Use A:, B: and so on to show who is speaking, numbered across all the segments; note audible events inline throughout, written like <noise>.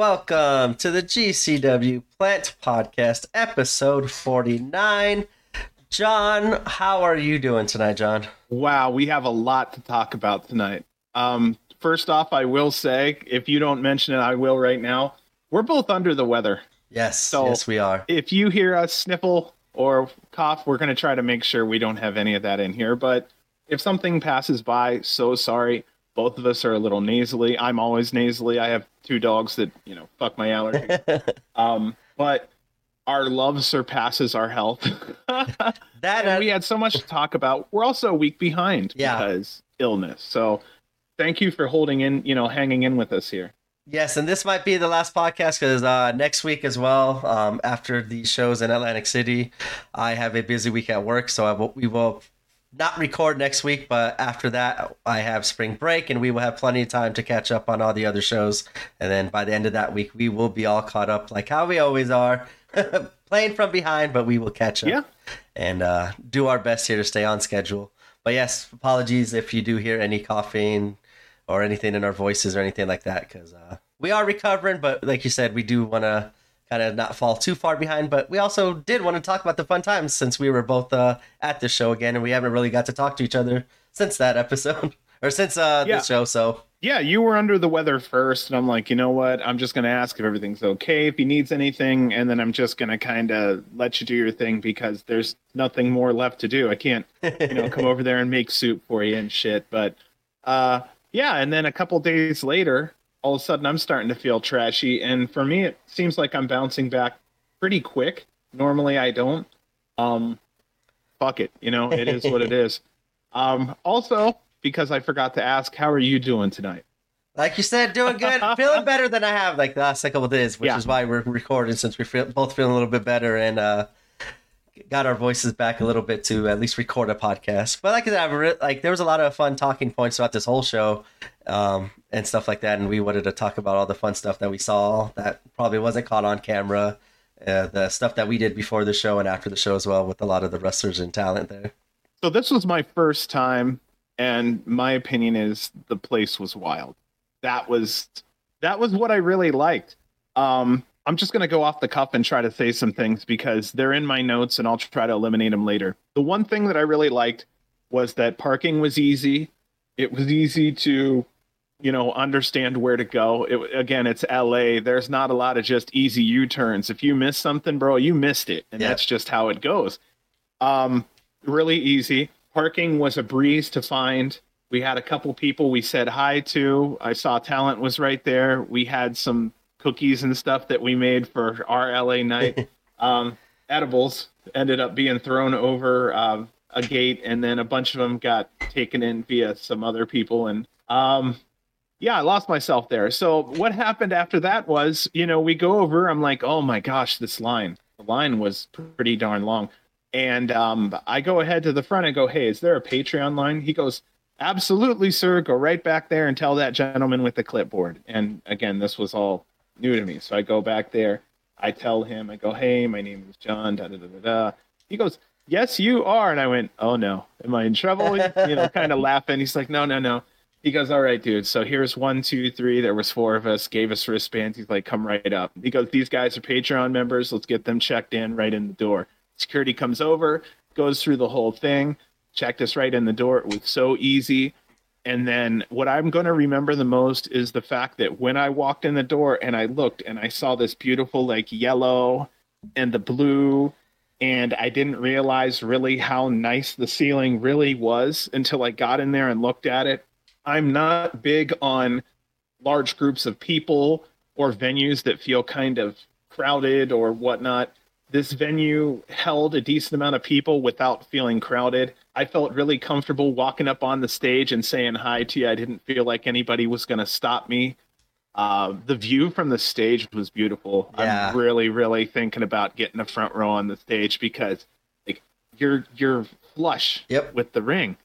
A: welcome to the GCW Plant Podcast, episode 49. John, how are you doing tonight, John?
B: Wow, we have a lot to talk about tonight. Um, first off, I will say, if you don't mention it, I will right now. We're both under the weather.
A: Yes, so yes, we are.
B: If you hear us sniffle or cough, we're going to try to make sure we don't have any of that in here. But if something passes by, so sorry. Both of us are a little nasally. I'm always nasally. I have two dogs that you know fuck my allergies. <laughs> um, but our love surpasses our health. <laughs> that and we had so much to talk about. We're also a week behind yeah. because illness. So thank you for holding in, you know, hanging in with us here.
A: Yes, and this might be the last podcast because uh, next week as well, um, after the shows in Atlantic City, I have a busy week at work, so will, we will not record next week, but after that, I have spring break and we will have plenty of time to catch up on all the other shows. And then by the end of that week, we will be all caught up like how we always are, <laughs> playing from behind, but we will catch up
B: yeah.
A: and uh, do our best here to stay on schedule. But yes, apologies if you do hear any coughing or anything in our voices or anything like that, because uh, we are recovering. But like you said, we do want to kind of not fall too far behind. But we also did want to talk about the fun times since we were both uh, at the show again, and we haven't really got to talk to each other since that episode <laughs> or since uh, yeah. the show. So
B: yeah, you were under the weather first, and I'm like, you know what? I'm just gonna ask if everything's okay, if he needs anything, and then I'm just gonna kind of let you do your thing because there's nothing more left to do. I can't, you know, come <laughs> over there and make soup for you and shit. But uh, yeah, and then a couple days later, all of a sudden I'm starting to feel trashy. And for me, it seems like I'm bouncing back pretty quick. Normally I don't. Um, fuck it. You know, it is what it <laughs> is. Um, also, because I forgot to ask, how are you doing tonight?
A: Like you said, doing good, <laughs> feeling better than I have like the last couple of days, which yeah. is why we're recording since we're feel, both feeling a little bit better and uh, got our voices back a little bit to at least record a podcast. But like I said, like there was a lot of fun talking points throughout this whole show um, and stuff like that. And we wanted to talk about all the fun stuff that we saw that probably wasn't caught on camera, uh, the stuff that we did before the show and after the show as well, with a lot of the wrestlers and talent there.
B: So this was my first time, and my opinion is the place was wild. That was that was what I really liked. Um, I'm just going to go off the cuff and try to say some things because they're in my notes and I'll try to eliminate them later. The one thing that I really liked was that parking was easy. It was easy to you know understand where to go. It, again it's la there's not a lot of just easy u-turns. If you miss something bro you missed it and yeah. that's just how it goes. Um really easy. Parking was a breeze to find. We had a couple people we said hi to. I saw talent was right there. We had some cookies and stuff that we made for our la night. <laughs> Um edibles ended up being thrown over uh, a gate and then a bunch of them got taken in via some other people. And um yeah, I lost myself there. So what happened after that was, you know, we go over. I'm like, oh my gosh, this line. The line was pretty darn long. And um, I go ahead to the front and go, hey, is there a Patreon line? He goes, absolutely, sir. Go right back there and tell that gentleman with the clipboard. And again, this was all new to me. So I go back there. I tell him, I go, hey, my name is John. Da da da da. da. He goes, yes, you are. And I went, oh no, am I in trouble? you know, kind of laughing. He's like, no, no, no he goes, all right, dude. So here's one, two, three. There was four of us. Gave us wristbands. He's like, come right up. He goes, these guys are Patreon members. Let's get them checked in right in the door. Security comes over, goes through the whole thing, checked us right in the door. It was so easy. And then what I'm going to remember the most is the fact that when I walked in the door and I looked and I saw this beautiful like yellow and the blue and I didn't realize really how nice the ceiling really was until I got in there and looked at it I'm not big on large groups of people or venues that feel kind of crowded or whatnot. This venue held a decent amount of people without feeling crowded. I felt really comfortable walking up on the stage and saying hi to you. I didn't feel like anybody was going to stop me. Uh, the view from the stage was beautiful. Yeah. I'm really, really thinking about getting a front row on the stage because like you're you're flush
A: yep.
B: with the ring.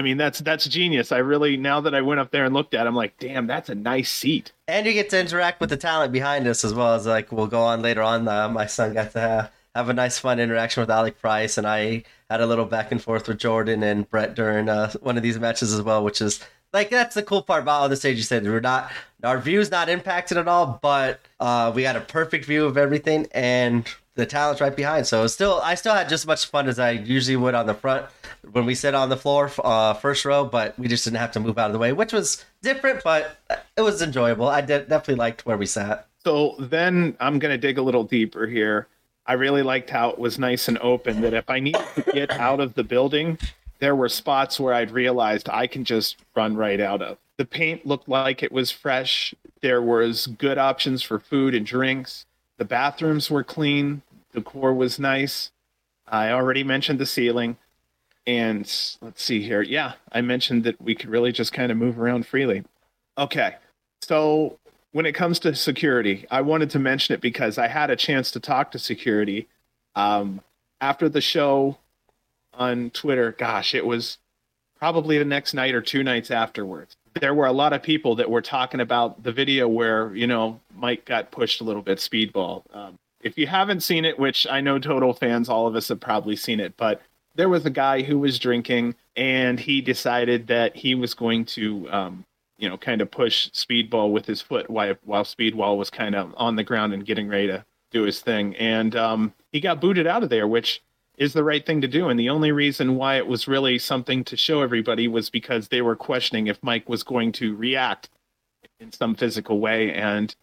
B: I mean, that's that's genius. I really now that I went up there and looked at, it, I'm like, damn, that's a nice seat.
A: And you get to interact with the talent behind us as well as like we'll go on later on. Uh, my son got to have, have a nice fun interaction with Alec Price, and I had a little back and forth with Jordan and Brett during uh, one of these matches as well, which is like that's the cool part about on the stage. You said we're not our view's not impacted at all, but uh, we got a perfect view of everything, and the talent's right behind. So still, I still had just as much fun as I usually would on the front when we sit on the floor, uh, first row. But we just didn't have to move out of the way, which was different, but it was enjoyable. I did, definitely liked where we sat.
B: So then I'm gonna dig a little deeper here. I really liked how it was nice and open. That if I needed to get out of the building, there were spots where I'd realized I can just run right out of. The paint looked like it was fresh. There was good options for food and drinks. The bathrooms were clean. The core was nice. I already mentioned the ceiling. And let's see here. Yeah, I mentioned that we could really just kind of move around freely. Okay. So when it comes to security, I wanted to mention it because I had a chance to talk to security um, after the show on Twitter. Gosh, it was probably the next night or two nights afterwards. There were a lot of people that were talking about the video where you know Mike got pushed a little bit, speedball. Um, if you haven't seen it, which I know total fans, all of us have probably seen it, but there was a guy who was drinking and he decided that he was going to, um, you know, kind of push Speedball with his foot while, while Speedball was kind of on the ground and getting ready to do his thing. And um, he got booted out of there, which is the right thing to do. And the only reason why it was really something to show everybody was because they were questioning if Mike was going to react in some physical way. And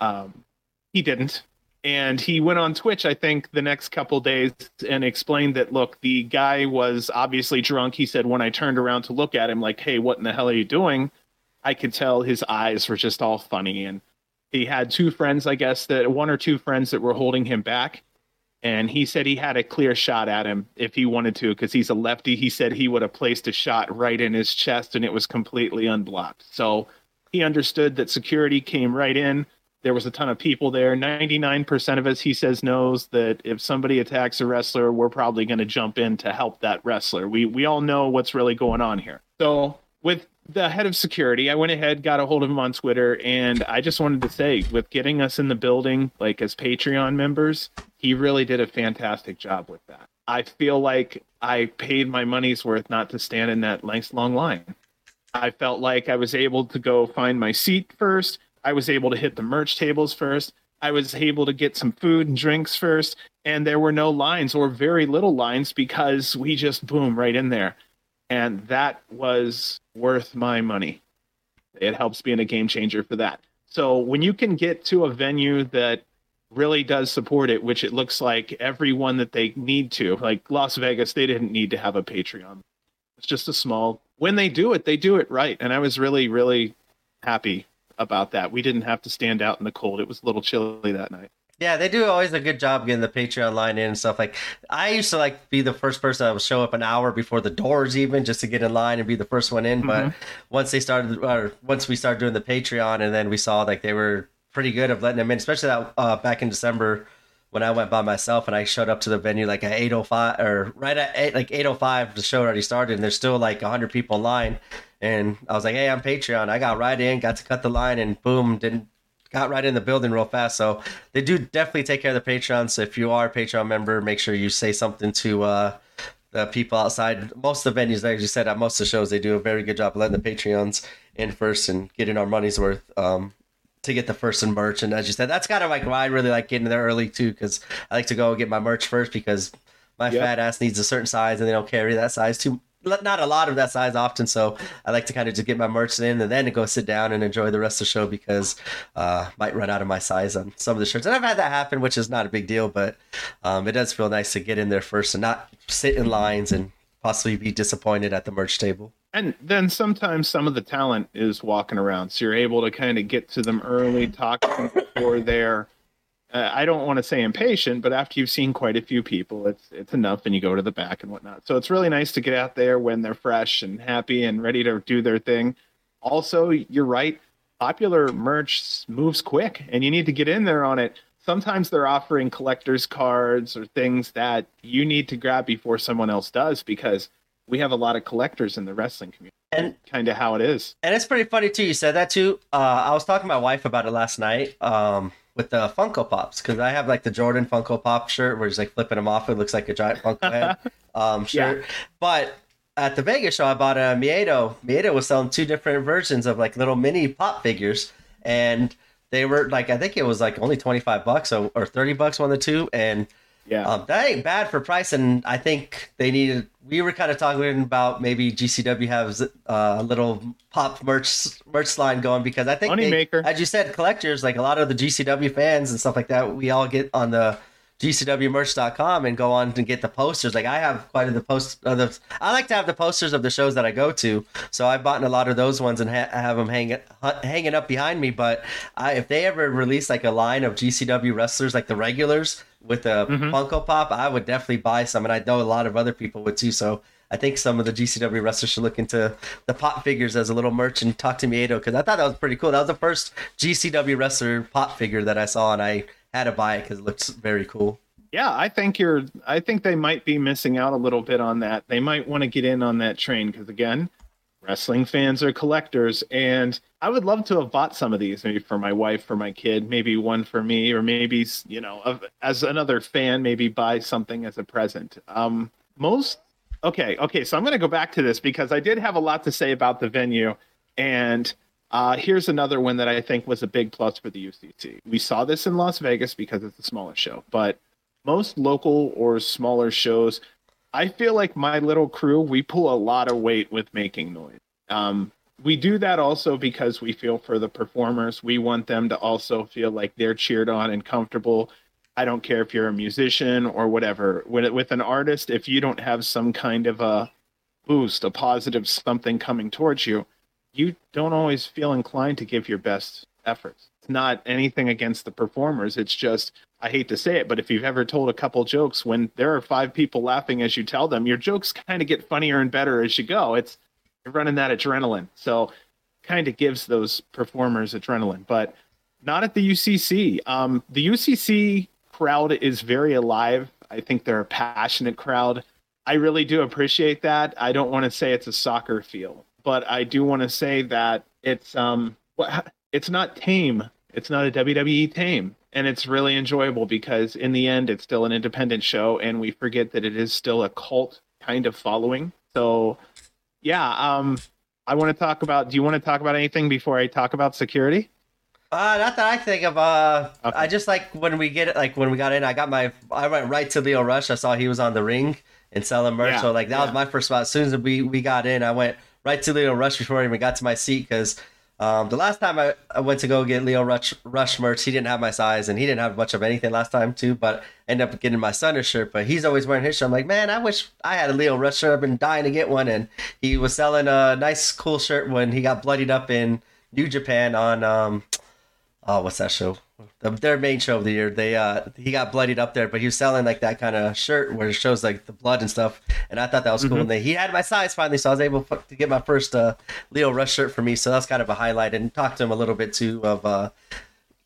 B: um, he didn't. And he went on Twitch, I think, the next couple days and explained that, look, the guy was obviously drunk. He said, when I turned around to look at him, like, hey, what in the hell are you doing? I could tell his eyes were just all funny. And he had two friends, I guess, that one or two friends that were holding him back and he said he had a clear shot at him if he wanted to because he's a lefty he said he would have placed a shot right in his chest and it was completely unblocked so he understood that security came right in there was a ton of people there 99% of us he says knows that if somebody attacks a wrestler we're probably going to jump in to help that wrestler we we all know what's really going on here so with the head of security, I went ahead, got a hold of him on Twitter, and I just wanted to say, with getting us in the building, like as Patreon members, he really did a fantastic job with that. I feel like I paid my money's worth not to stand in that nice long line. I felt like I was able to go find my seat first. I was able to hit the merch tables first. I was able to get some food and drinks first. And there were no lines or very little lines because we just boom right in there and that was worth my money. It helps being a game changer for that. So when you can get to a venue that really does support it, which it looks like everyone that they need to, like Las Vegas, they didn't need to have a Patreon. It's just a small. When they do it, they do it right, and I was really, really happy about that. We didn't have to stand out in the cold. It was a little chilly that night.
A: Yeah, they do always a good job getting the Patreon line in and stuff. Like I used to like be the first person that would show up an hour before the doors even just to get in line and be the first one in. Mm-hmm. But once they started, or once we started doing the Patreon, and then we saw like they were pretty good of letting them in, especially that uh, back in December when I went by myself and I showed up to the venue like at eight oh five or right at eight like eight oh five. The show already started and there's still like hundred people in line. And I was like, "Hey, I'm Patreon." I got right in, got to cut the line, and boom, didn't got right in the building real fast. So they do definitely take care of the Patreon. So if you are a Patreon member, make sure you say something to uh, the people outside. Most of the venues, like you said, at most of the shows, they do a very good job letting the Patreons in first and getting our money's worth. Um, to get the first in merch, and as you said, that's kind of like why I really like getting there early too, because I like to go get my merch first because my yep. fat ass needs a certain size, and they don't carry that size too not a lot of that size often, so I like to kind of just get my merch in and then go sit down and enjoy the rest of the show because uh, might run out of my size on some of the shirts. And I've had that happen, which is not a big deal, but um, it does feel nice to get in there first and not sit in lines and possibly be disappointed at the merch table.
B: And then sometimes some of the talent is walking around, so you're able to kind of get to them early, talk to them before they're uh, I don't want to say impatient, but after you've seen quite a few people, it's it's enough, and you go to the back and whatnot. So it's really nice to get out there when they're fresh and happy and ready to do their thing. Also, you're right. Popular merch moves quick, and you need to get in there on it. Sometimes they're offering collectors cards or things that you need to grab before someone else does because we have a lot of collectors in the wrestling community. And kind of how it is.
A: And it's pretty funny too. You said that too. Uh, I was talking to my wife about it last night. Um, with the Funko Pops because I have like the Jordan Funko Pop shirt where he's like flipping them off. It looks like a giant Funko head <laughs> um, shirt. Yeah. But at the Vegas show, I bought a Miedo. Miedo was selling two different versions of like little mini pop figures, and they were like I think it was like only twenty five bucks or, or thirty bucks one of the two, and yeah, um, that ain't bad for price. And I think they needed. We were kind of talking about maybe GCW has uh, a little pop merch merch line going because I think as you said, collectors like a lot of the GCW fans and stuff like that. We all get on the gcwmerch.com and go on and get the posters. Like I have quite a the post. Uh, the, I like to have the posters of the shows that I go to, so I've bought a lot of those ones and ha- have them hanging hanging up behind me. But I, if they ever release like a line of GCW wrestlers, like the regulars with a mm-hmm. Funko Pop, I would definitely buy some, and I know a lot of other people would too. So. I think some of the GCW wrestlers should look into the pop figures as a little merch and talk to Miedo because I thought that was pretty cool. That was the first GCW wrestler pop figure that I saw, and I had to buy it because it looks very cool.
B: Yeah, I think you're. I think they might be missing out a little bit on that. They might want to get in on that train because again, wrestling fans are collectors, and I would love to have bought some of these, maybe for my wife, for my kid, maybe one for me, or maybe you know, as another fan, maybe buy something as a present. Um, most okay, okay. So I'm going to go back to this because I did have a lot to say about the venue, and uh, here's another one that I think was a big plus for the UCC. We saw this in Las Vegas because it's a smaller show, but most local or smaller shows, I feel like my little crew, we pull a lot of weight with making noise. Um, we do that also because we feel for the performers. We want them to also feel like they're cheered on and comfortable. I don't care if you're a musician or whatever. With, with an artist, if you don't have some kind of a boost, a positive something coming towards you, you don't always feel inclined to give your best efforts. It's not anything against the performers. It's just, I hate to say it, but if you've ever told a couple jokes when there are five people laughing as you tell them, your jokes kind of get funnier and better as you go. It's running that adrenaline. So kind of gives those performers adrenaline, but not at the UCC. Um, the UCC crowd is very alive. I think they're a passionate crowd. I really do appreciate that. I don't want to say it's a soccer field but I do want to say that it's um it's not tame. It's not a WWE tame, and it's really enjoyable because in the end, it's still an independent show, and we forget that it is still a cult kind of following. So, yeah, um, I want to talk about. Do you want to talk about anything before I talk about security?
A: Uh, not that I think of. Uh, okay. I just like when we get it, like when we got in, I got my, I went right to Lio Rush. I saw he was on the ring and selling merch. Yeah, so like that yeah. was my first spot. As soon as we we got in, I went right to Lio Rush before I even got to my seat because um, the last time I, I went to go get Lio Rush, Rush merch, he didn't have my size and he didn't have much of anything last time too. But ended up getting my son a shirt, but he's always wearing his shirt. I'm like, man, I wish I had a Lio Rush shirt. I've been dying to get one, and he was selling a nice, cool shirt when he got bloodied up in New Japan on um, oh, what's that show? The, their main show of the year. They uh, he got bloodied up there, but he was selling like that kind of shirt where it shows like the blood and stuff. And I thought that was cool. Mm-hmm. And they, he had my size finally, so I was able to get my first uh, Lio Rush shirt for me. So that's kind of a highlight. And talked to him a little bit too of uh,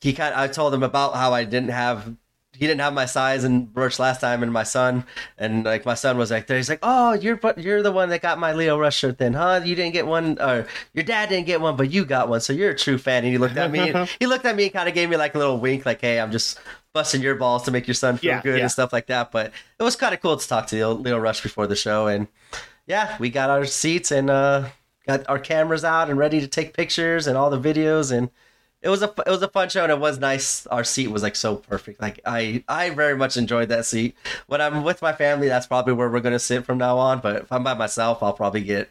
A: he kind. Of, I told him about how I didn't have he didn't have my size and merch last time, and my son and like my son was like there. He's like, "Oh, you're you're the one that got my Lio Rush shirt, then, huh? You didn't get one, or your dad didn't get one, but you got one, so you're a true fan." And he looked at me, and <laughs> he looked at me and kind of gave me like a little wink, like, "Hey, I'm just busting your balls to make your son feel yeah, good yeah. and stuff like that." But it was kind of cool to talk to Lio Rush before the show, and yeah, we got our seats and uh, got our cameras out and ready to take pictures and all the videos and it was a it was a fun show and it was nice. Our seat was like so perfect. Like I I very much enjoyed that seat. When I'm with my family, that's probably where we're gonna sit from now on. But if I'm by myself, I'll probably get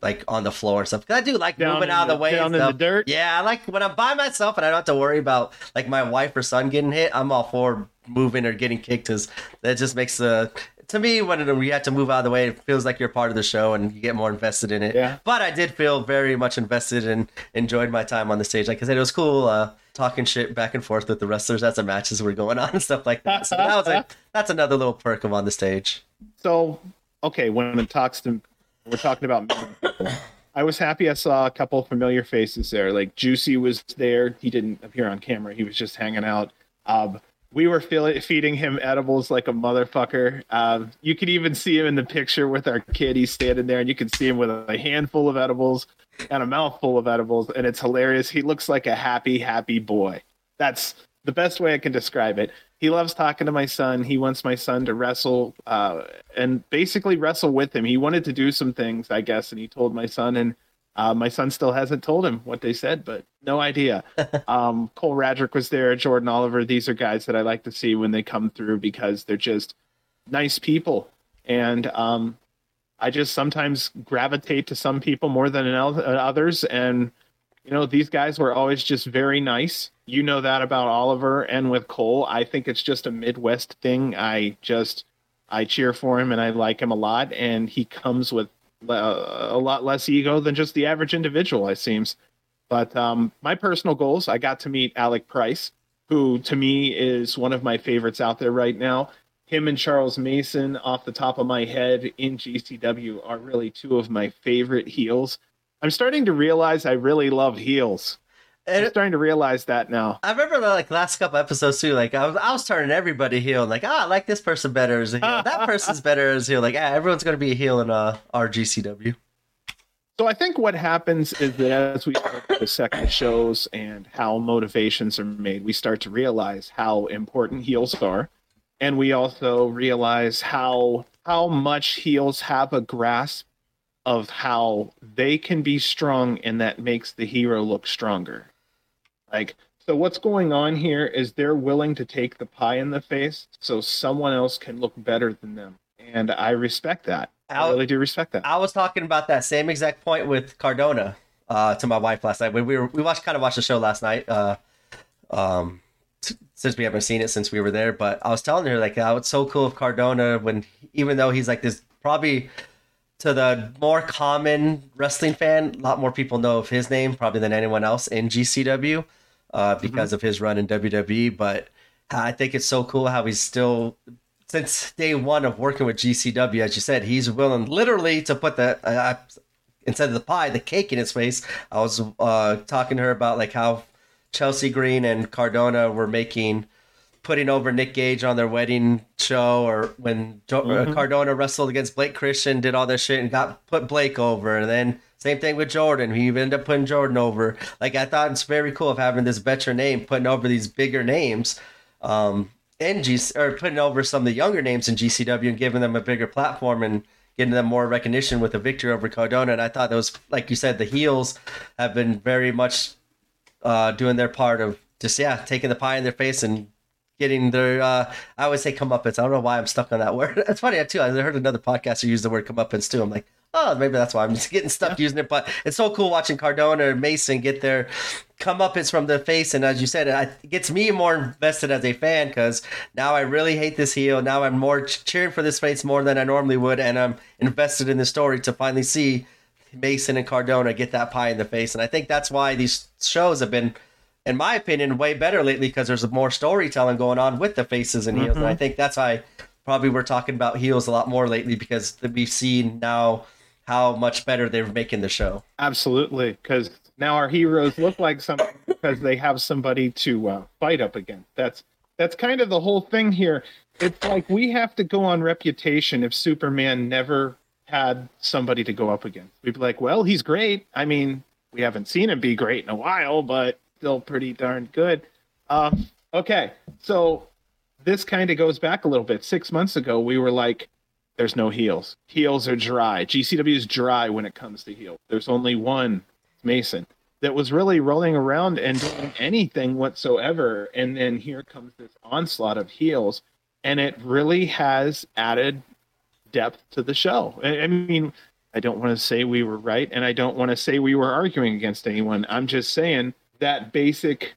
A: like on the floor and stuff. Cause I do like down moving out of the, way.
B: Down in the dirt.
A: Yeah, I like when I'm by myself and I don't have to worry about like my wife or son getting hit. I'm all for moving or getting kicked because that just makes the to me, when we had to move out of the way, it feels like you're part of the show and you get more invested in it.
B: Yeah.
A: But I did feel very much invested and enjoyed my time on the stage. Like I said, it was cool uh, talking shit back and forth with the wrestlers as the matches were going on and stuff like that. So that was like <laughs> that's another little perk of on the stage.
B: So okay, when it talks to, we're talking about. I was happy I saw a couple familiar faces there. Like Juicy was there. He didn't appear on camera. He was just hanging out. Um, we were feeding him edibles like a motherfucker. Um, you could even see him in the picture with our kid. He's standing there, and you can see him with a handful of edibles and a mouthful of edibles, and it's hilarious. He looks like a happy, happy boy. That's the best way I can describe it. He loves talking to my son. He wants my son to wrestle uh, and basically wrestle with him. He wanted to do some things, I guess, and he told my son, and uh, my son still hasn't told him what they said, but no idea. <laughs> um, Cole Radrick was there, Jordan Oliver. These are guys that I like to see when they come through because they're just nice people. And um, I just sometimes gravitate to some people more than others. And, you know, these guys were always just very nice. You know that about Oliver and with Cole. I think it's just a Midwest thing. I just, I cheer for him and I like him a lot. And he comes with uh, a lot less ego than just the average individual, it seems. But um, my personal goals, I got to meet Alec Price, who to me is one of my favorites out there right now. Him and Charles Mason, off the top of my head, in GCW are really two of my favorite heels. I'm starting to realize I really love heels. And I'm starting to realize that now.
A: I remember the like last couple episodes too. Like I was, I was turning everybody heel. Like, ah, I like this person better as a heel. that <laughs> person's better as a heel. Like, ah, everyone's gonna be a heel in uh, our GCW.
B: So I think what happens is that as we start the second shows and how motivations are made, we start to realize how important heels are, and we also realize how how much heels have a grasp of how they can be strong, and that makes the hero look stronger. Like, so what's going on here is they're willing to take the pie in the face so someone else can look better than them. And I respect that. I, I really do respect that.
A: I was talking about that same exact point with Cardona uh, to my wife last night. We, we were we watched kind of watched the show last night. Uh, um, since we haven't seen it since we were there, but I was telling her like, oh, it's so cool of Cardona when even though he's like this probably to the more common wrestling fan, a lot more people know of his name probably than anyone else in GCW uh, mm-hmm. because mm-hmm. of his run in WWE. But I think it's so cool how he's still, since day one of working with GCW, as you said, he's willing literally to put the, uh, instead of the pie, the cake in his face. I was uh, talking to her about like how Chelsea Green and Cardona were making putting over Nick Gage on their wedding show, or when jo- uh, mm-hmm. Cardona wrestled against Blake Christian, did all this shit and got put Blake over, and then same thing with Jordan. He ended up putting Jordan over. Like I thought it's very cool of having this veteran name putting over these bigger names. Um, in G or putting over some of the younger names in GCW and giving them a bigger platform and getting them more recognition with a victory over Cardona. And I thought that was, like you said, the heels have been very much uh, doing their part of just yeah taking the pie in their face and getting their uh, I always say comeuppance. I don't know why I'm stuck on that word. <laughs> It's funny too. I heard another podcaster use the word comeuppance too. I'm like, oh, maybe that's why I'm just getting stuck yeah. using it. But it's so cool watching Cardona and Mason get their comeuppance from the face, and as you said, it gets me more invested as a fan because now I really hate this heel. Now I'm more cheering for this face more than I normally would, and I'm invested in the story to finally see Mason and Cardona get that pie in the face. And I think that's why these shows have been in my opinion, way better lately because there's more storytelling going on with the faces and heels. Mm-hmm. And I mm-hmm. think that's why probably we're talking about heels a lot more lately because we've seen now how much better they're making the show.
B: Absolutely, because now our heroes look like something because they have somebody to uh, fight up against. That's that's kind of the whole thing here. It's like we have to go on reputation if Superman never had somebody to go up against. We'd be like, well, he's great. I mean, we haven't seen him be great in a while, but still pretty darn good. Um, okay, so this kind of goes back a little bit. Six months ago, we were like, "There's no heels. Heels are dry. GCW is dry when it comes to heels. There's only one Mason that was really rolling around and doing anything whatsoever. And then here comes this onslaught of heels, and it really has added depth to the show. I, I mean, I don't want to say we were right, and I don't want to say we were arguing against anyone. I'm just saying that basic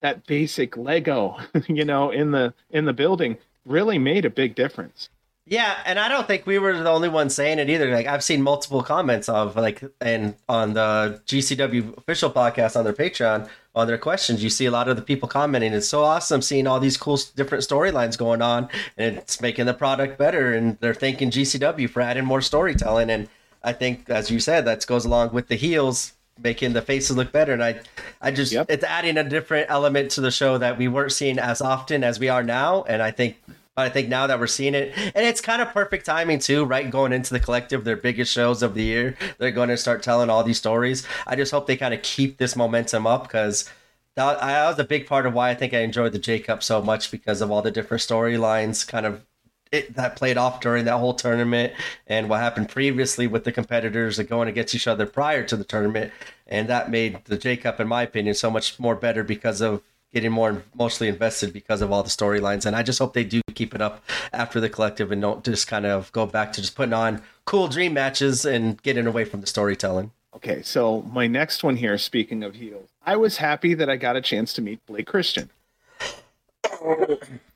B: that basic Lego, <laughs> you know, in the in the building really made a big difference.
A: Yeah, and I don't think we were the only ones saying it either. Like I've seen multiple comments of like and on the GCW official podcast on their Patreon on their questions, you see a lot of the people commenting. It's so awesome seeing all these cool different storylines going on, and it's making the product better. And they're thanking GCW for adding more storytelling. And I think, as you said, that goes along with the heels making the faces look better. And I, I just yep. it's adding a different element to the show that we weren't seeing as often as we are now. And I think, but I think now that we're seeing it, and it's kind of perfect timing too, right? Going into the collective, their biggest shows of the year, they're going to start telling all these stories. I just hope they kind of keep this momentum up because that, that was a big part of why I think I enjoyed the J Cup so much because of all the different storylines kind of it, that played off during that whole tournament and what happened previously with the competitors and going against each other prior to the tournament. And that made the J Cup, in my opinion, so much more better because of getting more mostly invested because of all the storylines. And I just hope they do keep it up after the collective and don't just kind of go back to just putting on cool dream matches and getting away from the storytelling.
B: Okay, so my next one here, speaking of heels, I was happy that I got a chance to meet Blake Christian.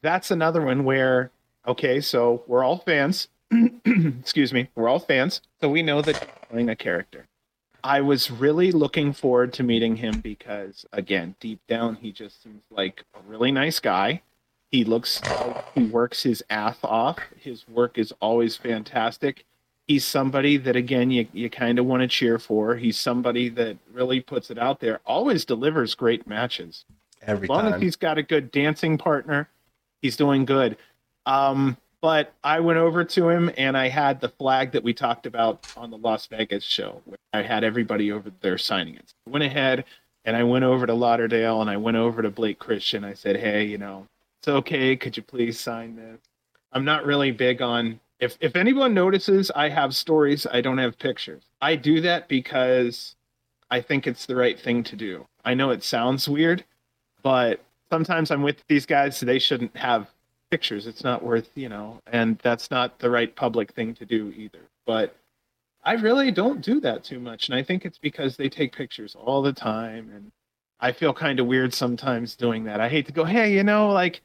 B: That's another one where, okay, so we're all fans. <clears throat> Excuse me, we're all fans, so we know that he's playing a character. I was really looking forward to meeting him because, again, deep down, he just seems like a really nice guy. He looks, he works his ass off. His work is always fantastic he's somebody that again you, you kind of want to cheer for. He's somebody that really puts it out there. Always delivers great matches.
A: Every
B: as long
A: time.
B: as he's got a good dancing partner, he's doing good. Um, but I went over to him and I had the flag that we talked about on the Las Vegas show. Where I had everybody over there signing it. I went ahead and I went over to Lauderdale and I went over to Blake Christian. I said, "Hey, you know, it's okay. Could you please sign this?" I'm not really big on if if anyone notices I have stories, I don't have pictures. I do that because I think it's the right thing to do. I know it sounds weird, but sometimes I'm with these guys, so they shouldn't have pictures. It's not worth, you know, and that's not the right public thing to do either. But I really don't do that too much, and I think it's because they take pictures all the time and I feel kind of weird sometimes doing that. I hate to go, "Hey, you know, like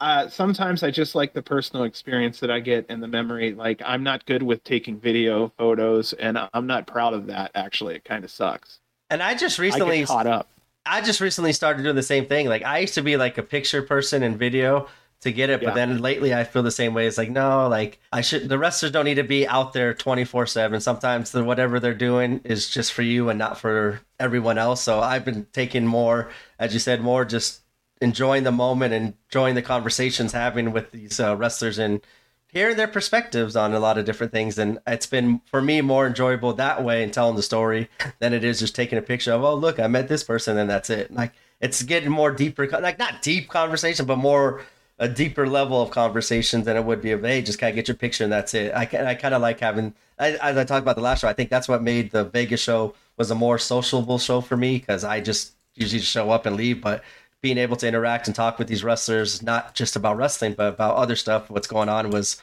B: uh, sometimes I just like the personal experience that I get and the memory. Like I'm not good with taking video photos, and I'm not proud of that. Actually, it kind of sucks.
A: And I just recently
B: I caught up.
A: I just recently started doing the same thing. Like I used to be like a picture person in video to get it,
B: Yeah.
A: but then lately I feel the same way. It's like no, like I should. The wrestlers don't need to be out there twenty four seven. Sometimes the whatever they're doing is just for you and not for everyone else. So I've been taking more, as you said, more just enjoying the moment and enjoying the conversations having with these uh, wrestlers and hearing their perspectives on a lot of different things. And it's been for me more enjoyable that way and telling the story than it is just taking a picture of, oh, look, I met this person and that's it. Like it's getting more deeper, like not deep conversation, but more a deeper level of conversations than it would be of, hey, just kind of get your picture and that's it. I, I kind of like having, I, as I talked about the last show, I think that's what made the Vegas show was a more sociable show for me because I just usually just show up and leave, but being able to interact and talk with these wrestlers, not just about wrestling, but about other stuff, what's going on was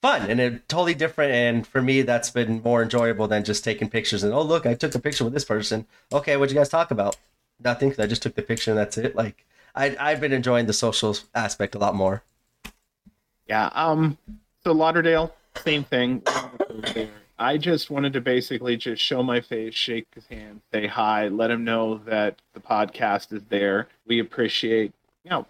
A: fun and it totally different. And for me, that's been more enjoyable than just taking pictures and, oh, look, I took a picture with this person. Okay, what'd you guys talk about? Nothing, 'cause I just took the picture and that's it. Like, I, I've been enjoying the social aspect a lot more.
B: Yeah. Um. So Lauderdale, same thing. I just wanted to basically just show my face, shake his hand, say hi, let him know that the podcast is there. We appreciate, you know,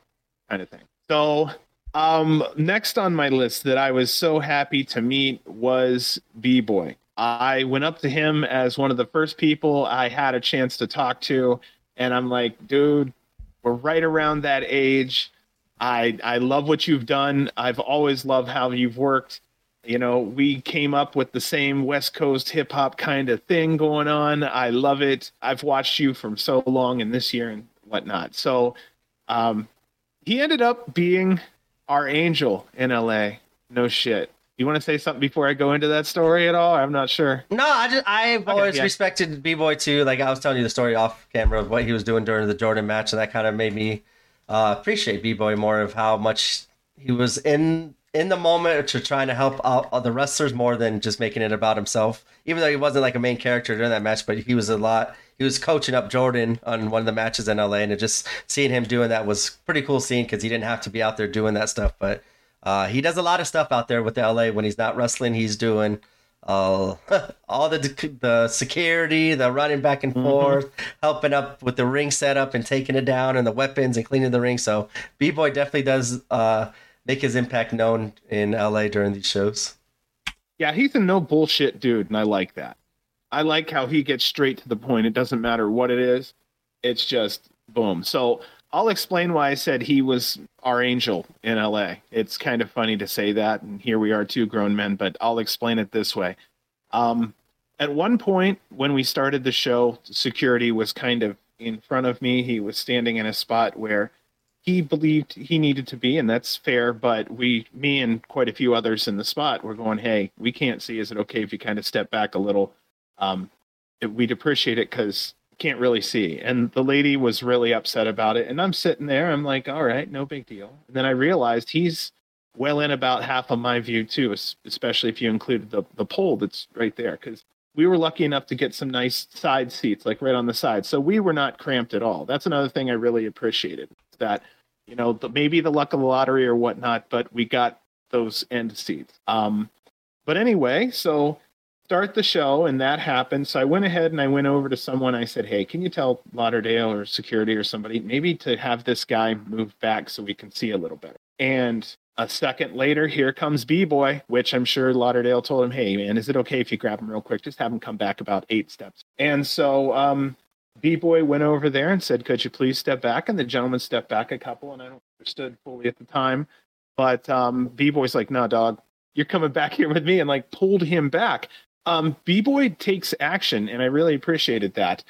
B: kind of thing. So, um, next on my list that I was so happy to meet was B Boy. I went up to him as one of the first people I had a chance to talk to, and I'm like, dude, we're right around that age. I I love what you've done. I've always loved how you've worked. You know, we came up with the same West Coast hip hop kind of thing going on. I love it. I've watched you from so long and this year and whatnot. So um he ended up being our angel in LA. No shit. You want to say something before I go into that story at all? I'm not sure.
A: No, I just I've always
B: yeah.
A: respected B Boy too. Like I was telling you the story off camera of what he was doing during the Jordan match, and that kind of made me uh, appreciate B Boy more of how much he was in in the moment to trying to help out the wrestlers more than just making it about himself. Even though he wasn't like a main character during that match, but he was a lot. He was coaching up Jordan on one of the matches in LA, and just seeing him doing that was pretty cool scene because he didn't have to be out there doing that stuff, but. Uh, he does a lot of stuff out there with the LA when he's not wrestling. He's doing uh, <laughs> all the the security, the running back and forth, helping up with the ring setup and taking it down, and the weapons and cleaning the ring. So B Boy definitely does uh, make his impact known in LA during these shows.
B: Yeah, he's a no bullshit dude, and I like that. I like how he gets straight to the point. It doesn't matter what it is. It's just boom. So I'll explain why I said he was our angel in LA. It's kind of funny to say that, and here we are, two grown men, but I'll explain it this way. Um, at one point, when we started the show, security was kind of in front of me. He was standing in a spot where he believed he needed to be, and that's fair. But we, me, and quite a few others in the spot were going, "Hey, we can't see. Is it okay if you kind of step back a little?" Um, we'd appreciate it because can't really see. And the lady was really upset about it. And I'm sitting there, I'm like, all right, no big deal. And then I realized he's well in about half of my view too, especially if you include the the pole that's right there, because we were lucky enough to get some nice side seats, like right on the side. So we were not cramped at all. That's another thing I really appreciated. That you know, the, maybe the luck of the lottery or whatnot, but we got those end seats. Um, but anyway, so start the show, and that happened. So I went ahead and I went over to someone. I said, "Hey, can you tell Lauderdale or security or somebody maybe to have this guy move back so we can see a little better?" And a second later, here comes B Boy, which I'm sure Lauderdale told him, "Hey, man, is it okay if you grab him real quick? Just have him come back about eight steps." And so um, B Boy went over there and said, "Could you please step back?" And the gentleman stepped back a couple, and I don't understood fully at the time, but um, B Boy's like, "No, dog, you're coming back here with me," and like pulled him back. Um, B Boy takes action, and I really appreciated that.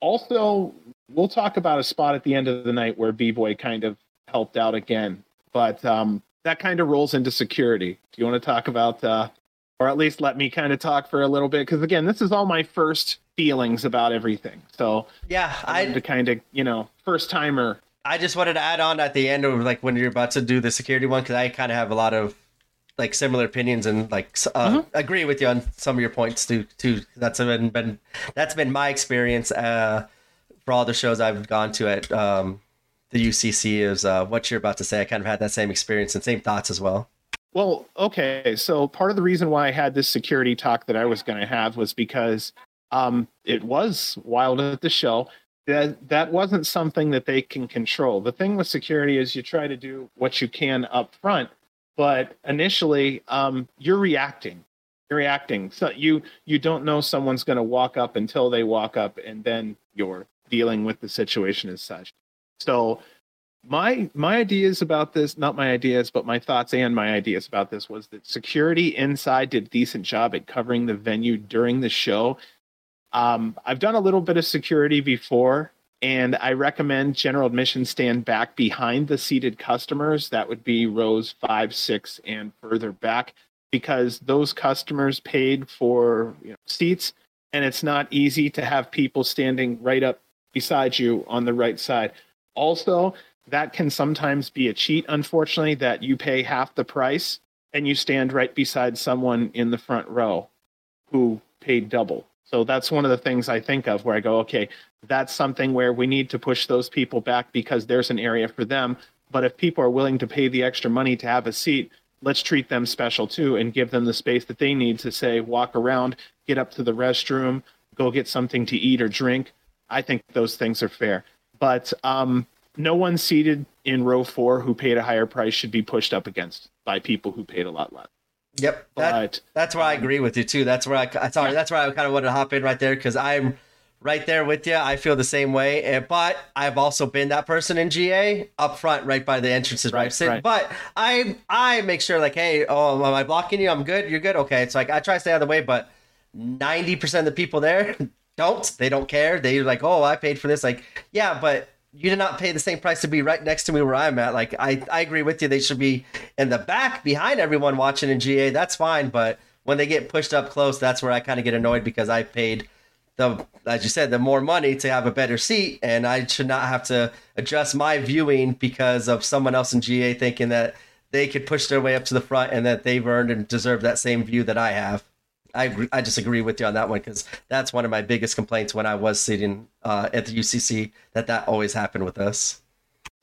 B: Also, we'll talk about a spot at the end of the night where B Boy kind of helped out again, but um, that kind of rolls into security. Do you want to talk about, uh, or at least let me kind of talk for a little bit? Because again, this is all my first feelings about everything. So
A: yeah, I
B: to kind of you know first timer.
A: I just wanted to add on at the end of like when you're about to do the security one because I kind of have a lot of like similar opinions and like uh, mm-hmm. agree with you on some of your points too. Too that's been, been that's been my experience uh, for all the shows I've gone to at um, the UCC. Is uh, what you're about to say? I kind of had that same experience and same thoughts as well.
B: Well, okay. So part of the reason why I had this security talk that I was going to have was because um, it was wild at the show. That that wasn't something that they can control. The thing with security is you try to do what you can up front but initially um, you're reacting you're reacting. So you you don't know someone's going to walk up until they walk up and then you're dealing with the situation as such. So my my ideas about this not my ideas but my thoughts and my ideas about this was that security inside did a decent job at covering the venue during the show. Um, i've done a little bit of security before and I recommend general admission stand back behind the seated customers. That would be rows five, six, and further back, because those customers paid for you know, seats, and it's not easy to have people standing right up beside you on the right side. Also, that can sometimes be a cheat, unfortunately, that you pay half the price and you stand right beside someone in the front row who paid double. So that's one of the things I think of where I go, okay, that's something where we need to push those people back because there's an area for them. But if people are willing to pay the extra money to have a seat, let's treat them special too and give them the space that they need to say, walk around, get up to the restroom, go get something to eat or drink. I think those things are fair. But um, no one seated in row four who paid a higher price should be pushed up against by people who paid a lot less.
A: Yep, that, but, that's where I agree with you too. That's where I sorry, that's where I kind of wanted to hop in right there because I'm right there with you. I feel the same way, eh, but I've also been that person in GA up front, right by the entrances, right. right, right. But I I make sure like, hey, oh, am I blocking you? I'm good. You're good. Okay. It's like I try to stay out of the way, but ninety percent of the people there <laughs> don't. They don't care. They're like, oh, I paid for this. Like, yeah, but you did not pay the same price to be right next to me where I'm at. Like I, I agree with you. They should be in the back behind everyone watching in GA. That's fine. But when they get pushed up close, that's where I kind of get annoyed because I paid the, as you said, the more money to have a better seat, and I should not have to adjust my viewing because of someone else in GA thinking that they could push their way up to the front and that they've earned and deserve that same view that I have. I I just agree with you on that one because that's one of my biggest complaints when I was sitting uh, at the UCC that that always happened with us.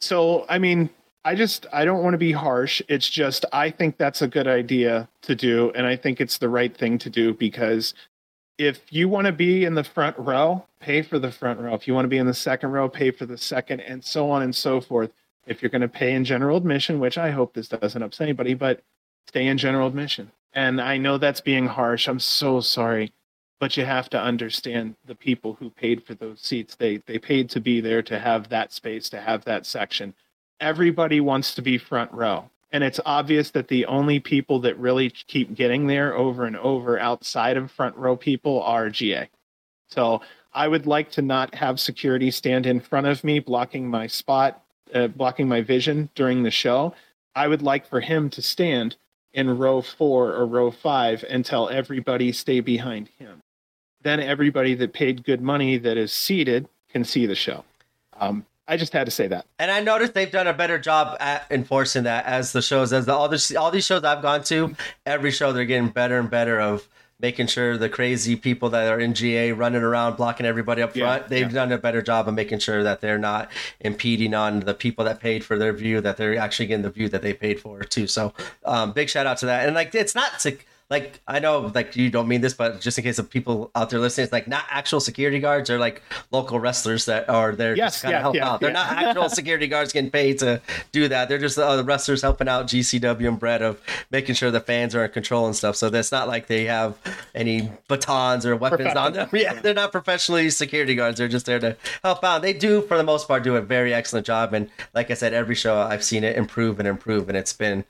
B: So I mean, I just I don't want to be harsh. It's just I think that's a good idea to do, and I think it's the right thing to do because if you want to be in the front row, pay for the front row. If you want to be in the second row, pay for the second, and so on and so forth. If you're going to pay in general admission, which I hope this doesn't upset anybody, but stay in general admission. And I know that's being harsh. I'm so sorry. But you have to understand the people who paid for those seats. They they paid to be there to have that space, to have that section. Everybody wants to be front row. And it's obvious that the only people that really keep getting there over and over outside of front row people are GA. So I would like to not have security stand in front of me, blocking my spot, uh, blocking my vision during the show. I would like for him to stand in row four or row five and tell everybody stay behind him. Then everybody that paid good money that is seated can see the show. Um, I just had to say that.
A: And I noticed they've done a better job at enforcing that as the shows, as the, all, the, all these shows I've gone to, every show they're getting better and better of making sure the crazy people that are in GA running around blocking everybody up front, yeah, they've yeah. done a better job of making sure that they're not impeding on the people that paid for their view, that they're actually getting the view that they paid for too. So um, big shout out to that. And like, it's not to like I know like you don't mean this, but just in case of people out there listening, it's like not actual security guards or like local wrestlers that are there yes, just kind of yeah, help yeah, out. They're not <laughs> actual security guards getting paid to do that. They're just uh, the wrestlers helping out GCW and Brett of making sure the fans are in control and stuff. So that's not like they have any batons or weapons on them. <laughs> Yeah, <laughs> they're not professionally security guards. They're just there to help out. They do for the most part do a very excellent job. And like I said, every show I've seen it improve and improve, and it's been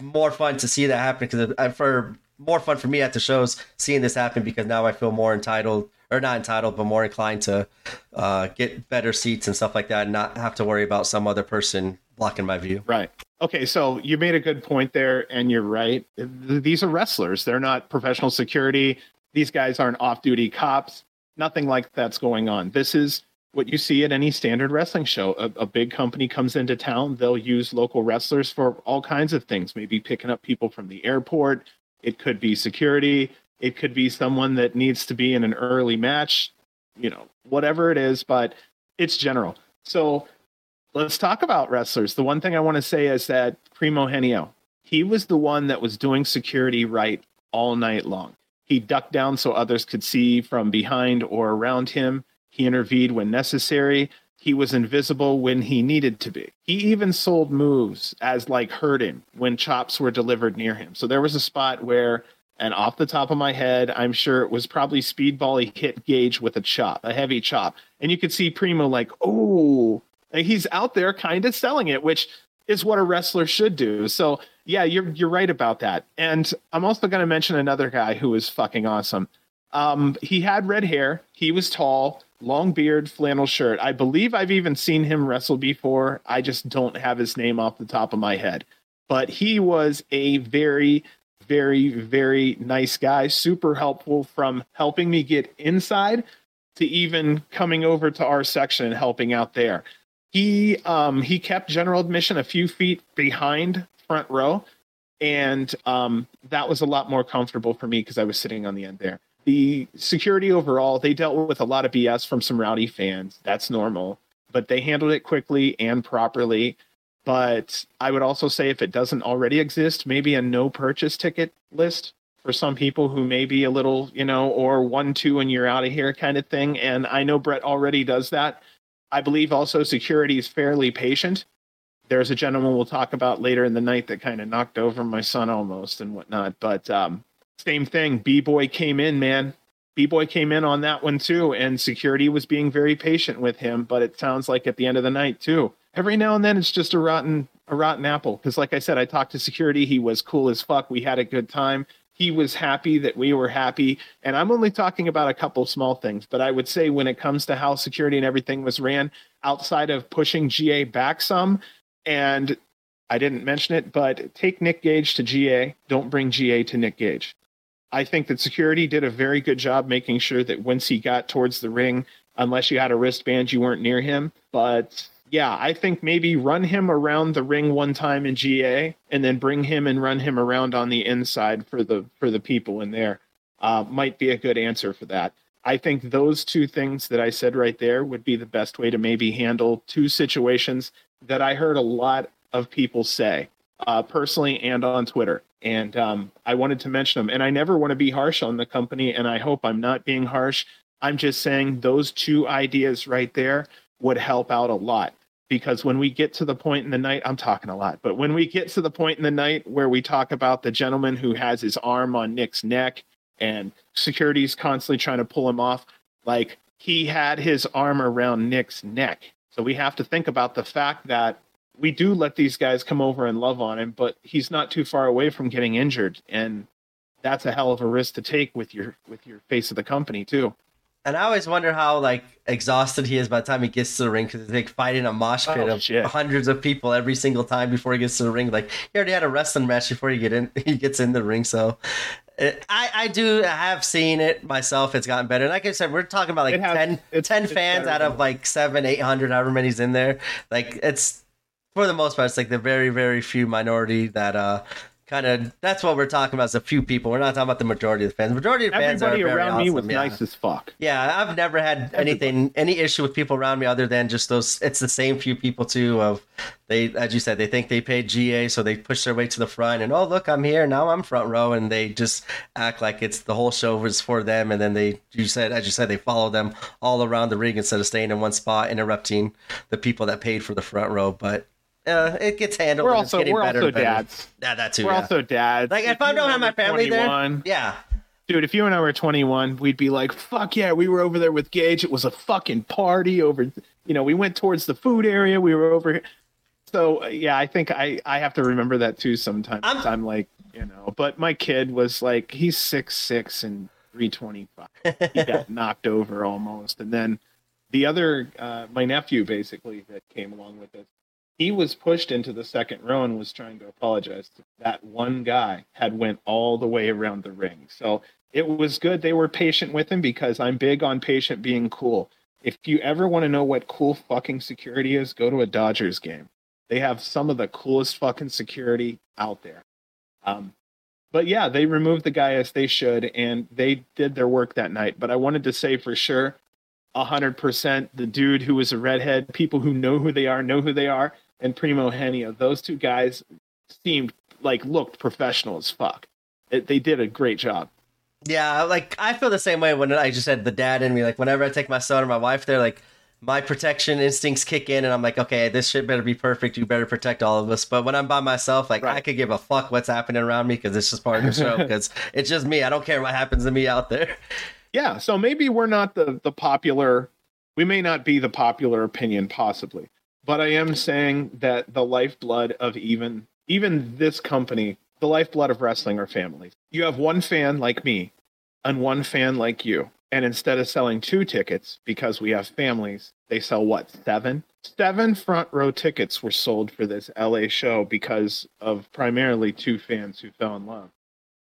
A: more fun to see that happen because for more fun for me at the shows seeing this happen because now I feel more entitled or not entitled but more inclined to uh, get better seats and stuff like that and not have to worry about some other person blocking my view.
B: Right. Okay, so you made a good point there and you're right. These are wrestlers. They're not professional security. These guys aren't off-duty cops. Nothing like that's going on. This is what you see at any standard wrestling show. A, a, big company comes into town, they'll use local wrestlers for all kinds of things, maybe picking up people from the airport. It could be security. It could be someone that needs to be in an early match, you know, whatever it is, but it's general. So let's talk about wrestlers. The one thing I want to say is that Primo Henio, he was the one that was doing security right all night long. He ducked down so others could see from behind or around him. He intervened when necessary. He was invisible when he needed to be. He even sold moves as like hurting when chops were delivered near him. So there was a spot where, and off the top of my head, I'm sure it was probably Speedball. He hit Gage with a chop, a heavy chop, and you could see Primo like, oh, he's out there kind of selling it, which is what a wrestler should do. So yeah, you're you're right about that. And I'm also going to mention another guy who was fucking awesome. Um, he had red hair. He was tall long beard, flannel shirt. I believe I've even seen him wrestle before. I just don't have his name off the top of my head. But he was a very, very, very nice guy, super helpful from helping me get inside to even coming over to our section and helping out there. He um, he kept general admission a few feet behind front row, and um, that was a lot more comfortable for me because I was sitting on the end there the security overall, they dealt with a lot of BS from some rowdy fans. That's normal, but they handled it quickly and properly. But I would also say if it doesn't already exist, maybe a no purchase ticket list for some people who may be a little, you know, or one, two, and you're out of here kind of thing. And I know Brett already does that. I believe also security is fairly patient. There's a gentleman we'll talk about later in the night that kind of knocked over my son almost and whatnot. But um, same thing. B boy came in, man. B boy came in on that one too, and security was being very patient with him. But it sounds like at the end of the night too. Every now and then it's just a rotten a rotten apple. Because like I said, I talked to security. He was cool as fuck. We had a good time. He was happy that we were happy. And I'm only talking about a couple small things, but I would say when it comes to how security and everything was ran, outside of pushing GA back some, and I didn't mention it, but take Nick Gage to GA. Don't bring GA to Nick Gage. I think that security did a very good job making sure that once he got towards the ring, unless you had a wristband, you weren't near him. But yeah, I think maybe run him around the ring one time in GA, and then bring him and run him around on the inside for the for the people in there. Uh, might be a good answer for that. I think those two things that I said right there would be the best way to maybe handle two situations that I heard a lot of people say, uh, personally and on Twitter and um, I wanted to mention them. And I never want to be harsh on the company, and I hope I'm not being harsh. I'm just saying those two ideas right there would help out a lot because when we get to the point in the night, I'm talking a lot, but when we get to the point in the night where we talk about the gentleman who has his arm on Nick's neck and security's constantly trying to pull him off, like he had his arm around Nick's neck. So we have to think about the fact that we do let these guys come over and love on him, but he's not too far away from getting injured, and that's a hell of a risk to take with your with your face of the company too.
A: And I always wonder how like exhausted he is by the time he gets to the ring because he's like fighting a mosh oh, pit
B: Oh,
A: of
B: shit.
A: hundreds of people every single time before he gets to the ring. Like he already had a wrestling match before he get in. <laughs> He gets in the ring, so. It, I, I do have seen it myself. It's gotten better. Like I said, we're talking about like
B: It has-
A: 10,
B: it's-
A: 10
B: it's
A: fans out of like seven, eight hundred, however many's in there. Like it's for the most part, it's like the very, very few minority that uh kind of that's what we're talking about. Is a few people. We're not talking about the majority of the fans. The majority of the fans
B: Everybody
A: are very
B: around me was
A: yeah.
B: nice as fuck.
A: Yeah, I've never had anything, any issue with people around me other than just those. It's the same few people too. Of they, as you said, they think they paid GA, so they push their way to the front, and oh look, I'm here now, I'm front row, and they just act like it's the whole show was for them, and then they, you said, as you said, they follow them all around the ring instead of staying in one spot, interrupting the people that paid for the front row. But uh, it gets handled.
B: We're also
A: getting
B: we're also dads.
A: Yeah, that too.
B: We're
A: yeah.
B: also dads.
A: like if I don't have my family
B: 21,
A: there, yeah.
B: dude, if you and I were 21, we'd be like, "Fuck yeah, we were over there with Gage. It was a fucking party over. You know, we went towards the food area. We were over here. So yeah, I think I I have to remember that too sometimes.
A: I'm-
B: I'm, like, you know, but my kid was like, he's six six and 325. he <laughs> got knocked over almost, and then the other, uh, my nephew basically that came along with us. He was pushed into the second row and was trying to apologize. That one guy had went all the way around the ring. So it was good they were patient with him because I'm big on patient being cool. If you ever want to know what cool fucking security is, go to a Dodgers game. They have some of the coolest fucking security out there. Um, but yeah, they removed the guy as they should, and they did their work that night. But I wanted to say for sure, hundred percent, the dude who was a redhead, people who know who they are know who they are, and Primo Henio, those two guys seemed like looked professional as fuck. It, they did a great job.
A: Yeah, like I feel the same way when I just said the dad in me. Like whenever I take my son or my wife there, like my protection instincts kick in, and I'm like, okay, this shit better be perfect. You better protect all of us. But when I'm by myself, like I could give a fuck what's happening around me because it's just part of the show. <laughs> Because it's just me. I don't care what happens to me out there.
B: Yeah, so maybe we're not the the popular. We may not be the popular opinion, possibly, but I am saying that the lifeblood of even even this company, the lifeblood of wrestling, are families. You have one fan like me, and one fan like you, and instead of selling two tickets because we have families, they sell what seven? Seven front row tickets were sold for this LA show because of primarily two fans who fell in love.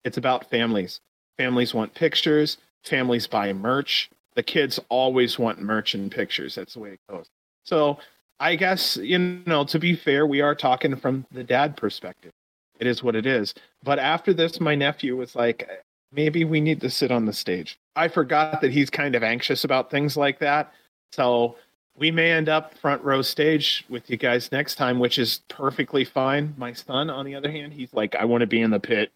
B: It's about families. Families want pictures families buy merch. The kids always want merch and pictures. That's the way it goes. So I guess, you know, to be fair, we are talking from the dad perspective. It is what it is. But after this, my nephew was like, maybe we need to sit on the stage. I forgot that he's kind of anxious about things like that. So we may end up front row stage with you guys next time, which is perfectly fine. My son, on the other hand, he's like, I want to be in the pit.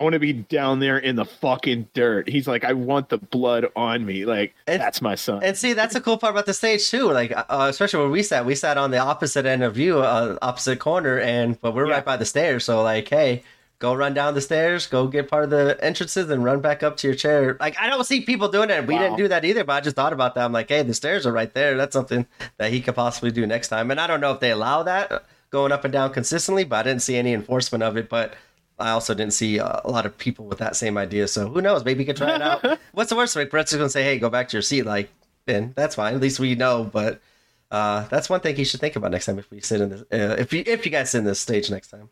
B: I want to be down there in the fucking dirt. He's like, I want the blood on me. Like,
A: It's-
B: that's my son.
A: And see, that's the cool part about the stage too. Like, uh, especially where we sat, we sat on the opposite end of you, uh, opposite corner, and but we're
B: Yeah.
A: right by the stairs. So like, hey, go run down the stairs, go get part of the entrances, and run back up to your chair. Like, I don't see people doing it. We
B: Wow.
A: didn't do that either, but I just thought about that. I'm like, hey, the stairs are right there. That's something that he could possibly do next time. And I don't know if they allow that uh, going up and down consistently, but I didn't see any enforcement of it. But I also didn't see a lot of people with that same idea. So who knows? Maybe you could try it out. <laughs> What's the worst? Like Brett's just gonna say, "Hey, go back to your seat." Like, then that's fine. At least we know. But uh, that's one thing you should think about next time if we sit in this. Uh, if you if you guys sit in this stage next time.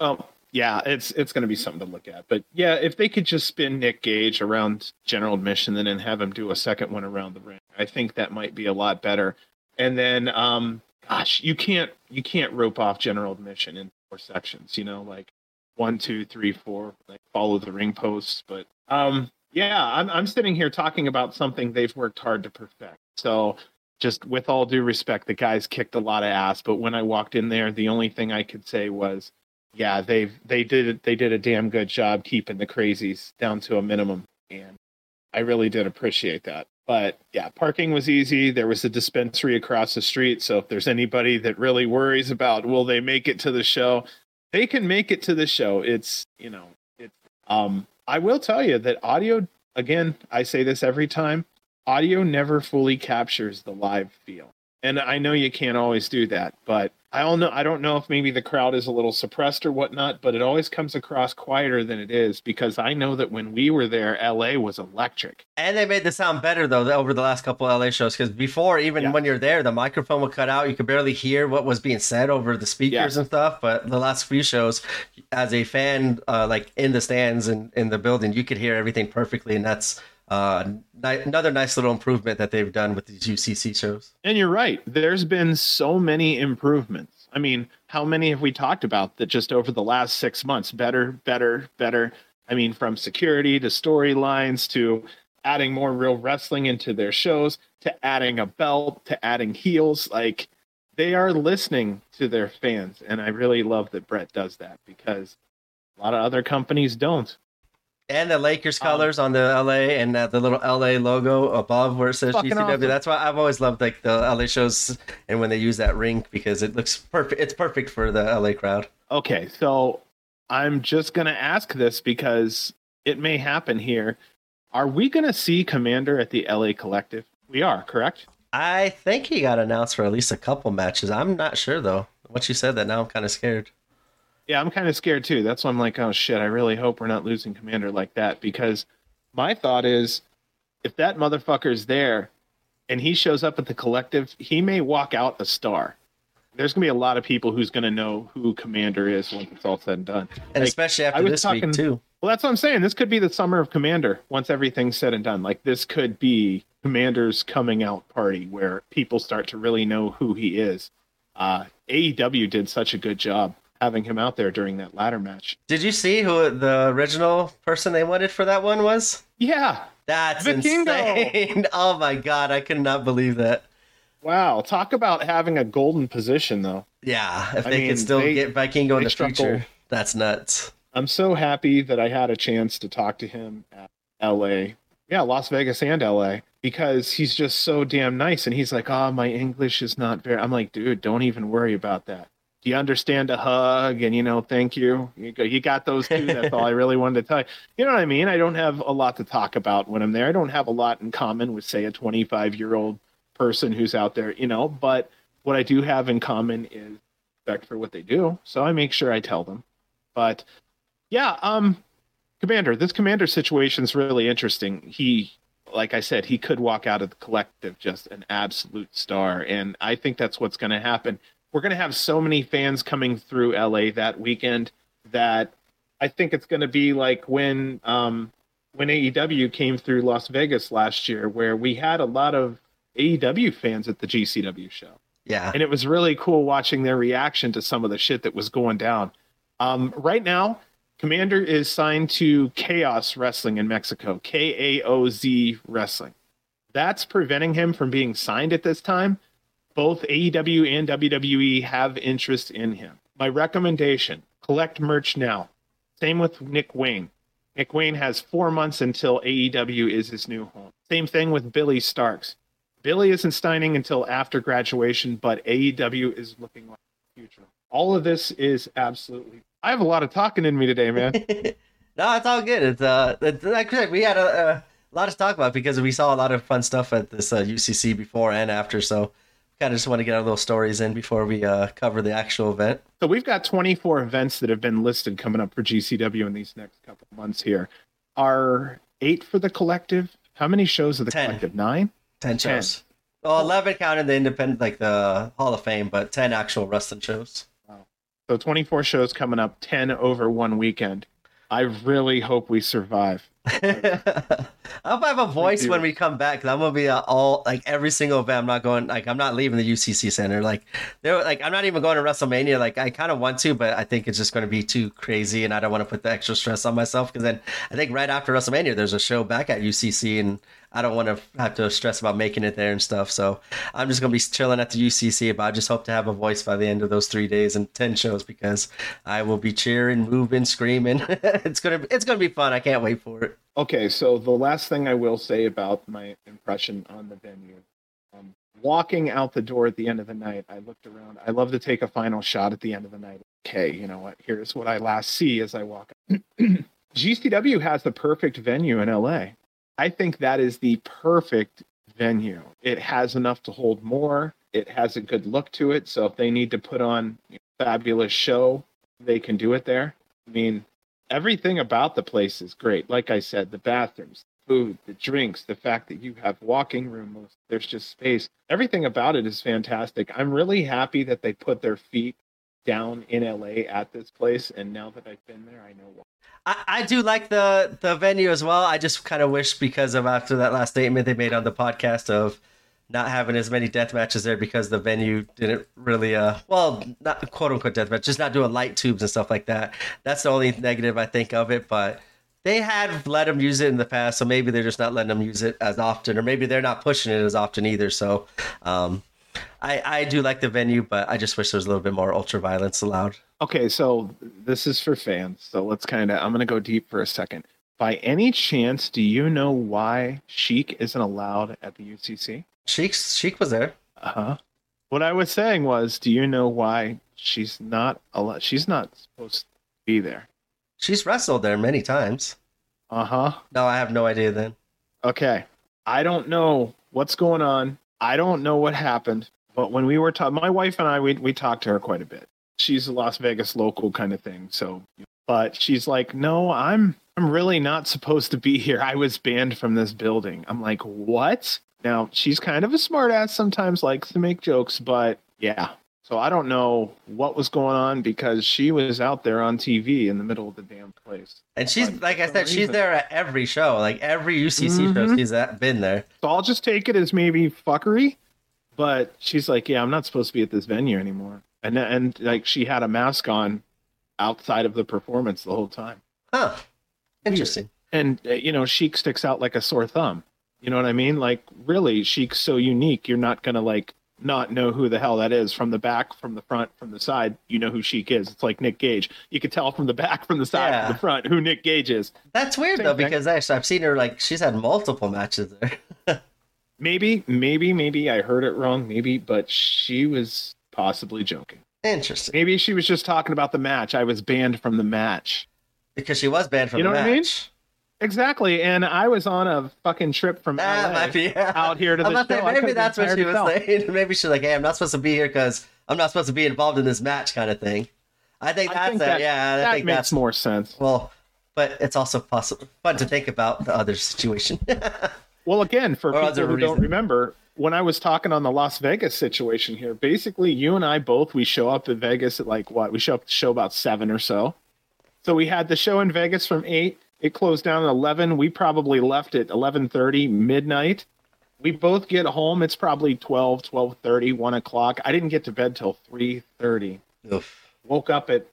B: Um, yeah, it's it's going to be something to look at. But yeah, if they could just spin Nick Gage around general admission and then have him do a second one around the ring, I think that might be a lot better. And then, um, gosh, you can't you can't rope off general admission in four sections. You know, like one, two, three, four, like follow the ring posts. But um, yeah, I'm I'm sitting here talking about something they've worked hard to perfect. So just with all due respect, the guys kicked a lot of ass. But when I walked in there, the only thing I could say was yeah, they've they did they did a damn good job keeping the crazies down to a minimum, and I really did appreciate that. But yeah, parking was easy. There was a dispensary across the street, so if there's anybody that really worries about will they make it to the show, they can make it to the show. It's you know it's um I will tell you that audio again. I say this every time. Audio never fully captures the live feel, and I know you can't always do that, but I don't know. I don't know if maybe the crowd is a little suppressed or whatnot, but it always comes across quieter than it is because I know that when we were there, LA was electric.
A: And they made the sound better though over the last couple LA shows because before, even yeah. when you're there, the microphone would cut out. You could barely hear what was being said over the speakers yeah. and stuff. But the last few shows, as a fan, uh, like in the stands and in the building, you could hear everything perfectly, and that's uh, another nice little improvement that they've done with these UCC shows.
B: And you're right. There's been so many improvements. I mean, how many have we talked about that just over the last six months? Better, better, better. I mean, from security to storylines to adding more real wrestling into their shows to adding a belt to adding heels. Like they are listening to their fans. And I really love that Brett does that because a lot of other companies don't
A: and the Lakers um, colors um, on the LA and uh, the little LA logo above where it says GCW. Awesome. That's why I've always loved like the LA shows and when they use that ring because it looks perfect. It's perfect for the LA crowd.
B: Okay, so I'm just gonna ask this because it may happen here. Are we gonna see Komander at the LA Collective? We are, correct?
A: I think he got announced for at least a couple matches. I'm not sure though. Once you said that, now I'm kind of scared.
B: Yeah, I'm kind of scared too. That's why I'm like, oh shit, I really hope we're not losing Komander like that because my thought is if that motherfucker's there and he shows up at the collective, he may walk out a star. There's gonna be a lot of people who's gonna know who Komander is once it's all said and done.
A: And like, especially after this talking, week too.
B: Well, that's what I'm saying. This could be the summer of Komander once everything's said and done. Like this could be Komander's coming out party where people start to really know who he is. Uh, AEW did such a good job having him out there during that ladder match.
A: Did you see who the original person they wanted for that one was?
B: Yeah.
A: That's Vikingo. insane. <laughs> Oh my god, I could not believe that.
B: Wow, talk about having a golden position though.
A: Yeah, if I they mean, could still they, get Vikingo in the future, that's nuts.
B: I'm so happy that I had a chance to talk to him at LA. Yeah, Las Vegas and LA because he's just so damn nice and he's like, "Oh, my English is not very." I'm like, "Dude, don't even worry about that." Do you understand a hug and you know thank you? You got those two. That's all i <laughs> really wanted to tell you. You know what i mean? I don't have a lot to talk about when i'm there. I don't have a lot in common with say a 25 year old person who's out there you know but what i do have in common is respect for what they do. So i make sure i tell them. But yeah um Komander this Komander situation is really interesting. He like i said he could walk out of the collective just an absolute star. And i think that's what's going to happen we're going to have so many fans coming through LA that weekend that I think it's going to be like when um, when AEW came through Las Vegas last year, where we had a lot of AEW fans at the GCW show.
A: Yeah,
B: and it was really cool watching their reaction to some of the shit that was going down. Um, right now, Komander is signed to Chaos Wrestling in Mexico, K A O Z Wrestling. That's preventing him from being signed at this time both AEW and WWE have interest in him. My recommendation collect merch now. Same with Nick Wayne. Nick Wayne has four months until AEW is his new home. Same thing with Billy Starkz. Billy isn't signing until after graduation, but AEW is looking like the future. All of this is absolutely. I have a lot of talking in me today, man. <laughs>
A: no, it's all good. It's uh, it's, we had a, a, lot to talk about because we saw a lot of fun stuff at this uh, UCC before and after. So kind of just want to get our little stories in before we uh, cover the actual event.
B: So we've got 24 events that have been listed coming up for GCW in these next couple of months here. Are eight for the collective? How many shows of the ten. collective? Nine?
A: Ten shows. Ten. Well, 11 counted the independent, like the Hall of Fame, but 10 actual wrestling shows. Wow.
B: So 24 shows coming up, 10 over one weekend. I really hope we survive.
A: I hope I have a voice when we come back. Because I'm gonna be uh, all like every single event. I'm not going like I'm not leaving the UCC Center. Like they're like I'm not even going to WrestleMania. Like I kind of want to, but I think it's just going to be too crazy, and I don't want to put the extra stress on myself. Because then I think right after WrestleMania, there's a show back at UCC, and I don't want to have to stress about making it there and stuff. So I'm just gonna be chilling at the UCC. But I just hope to have a voice by the end of those three days and ten shows because I will be cheering, moving, screaming. <laughs> it's gonna it's gonna be fun. I can't wait for it.
B: Okay, so the last thing I will say about my impression on the venue. Um, walking out the door at the end of the night, I looked around. I love to take a final shot at the end of the night. Okay, you know what? Here's what I last see as I walk. <clears throat> GCW has the perfect venue in LA. I think that is the perfect venue. It has enough to hold more It has a good look to it. So if they need to put on a fabulous show, they can do it there. I mean, everything about the place is great. Like I said, the bathrooms, food, the drinks, the fact that you have walking room, there's just space. Everything about it is fantastic. I'm really happy that they put their feet down in LA at this place, and now that I've been there, I know why.
A: I, I do like the the venue as well. I just kind of wish because of after that last statement they made on the podcast of not having as many death matches there because the venue didn't really uh well not quote unquote death match just not doing light tubes and stuff like that. That's the only negative I think of it, but they had let them use it in the past, so maybe they're just not letting them use it as often, or maybe they're not pushing it as often either. So, um, I I do like the venue, but I just wish there was a little bit more ultra violence allowed.
B: Okay, so this is for fans. So let's kind of I'm gonna go deep for a second. By any chance, do you know why Sheik isn't allowed at the UCC?
A: Sheik Sheik was there.
B: Uh huh. What I was saying was, do you know why she's not allowed? She's not supposed to be there.
A: She's wrestled there many times.
B: Uh huh.
A: No, I have no idea then.
B: Okay. I don't know what's going on. I don't know what happened. But when we were talking, my wife and I, we, we talked to her quite a bit. She's a Las Vegas local kind of thing. So, but she's like, no, I'm, I'm really not supposed to be here. I was banned from this building. I'm like, what? Now, she's kind of a smartass sometimes, likes to make jokes, but yeah, so I don't know what was going on because she was out there on TV in the middle of the damn place.
A: And she's but like I said, reason. she's there at every show, like every UCC mm-hmm. show she's at, been there.
B: So I'll just take it as maybe fuckery, but she's like, yeah, I'm not supposed to be at this venue anymore, and and like she had a mask on outside of the performance the whole time.
A: Huh. Interesting.
B: And uh, you know, Sheik sticks out like a sore thumb. You know what I mean? Like really, Sheik's so unique. You're not gonna like not know who the hell that is from the back, from the front, from the side. You know who Sheik is. It's like Nick Gage. You can tell from the back, from the side, yeah. from the front who Nick Gage is.
A: That's weird Same though, thing. because actually I've seen her like she's had multiple matches there. <laughs>
B: maybe, maybe, maybe I heard it wrong. Maybe, but she was possibly joking.
A: Interesting.
B: Maybe she was just talking about the match. I was banned from the match
A: because she was banned from you know the match. What I mean?
B: Exactly, and I was on a fucking trip from that LA be, yeah. out here to the show.
A: maybe that's what she was saying. <laughs> Maybe she's like, "Hey, I'm not supposed to be here because I'm not supposed to be involved in this match," kind of thing. I think that's I think that, yeah.
B: That
A: I think
B: makes
A: that's
B: more sense.
A: Well, but it's also possible fun to think about the other situation. <laughs>
B: well, again, for or people who reason. don't remember, when I was talking on the Las Vegas situation here, basically you and I both we show up in Vegas at like what? We show up to show about seven or so. So we had the show in Vegas from eight it closed down at 11. We probably left at 11:30 midnight. We both get home. It's probably 12, 12:30, 1 o'clock. I didn't get to bed till 3:30. Woke up at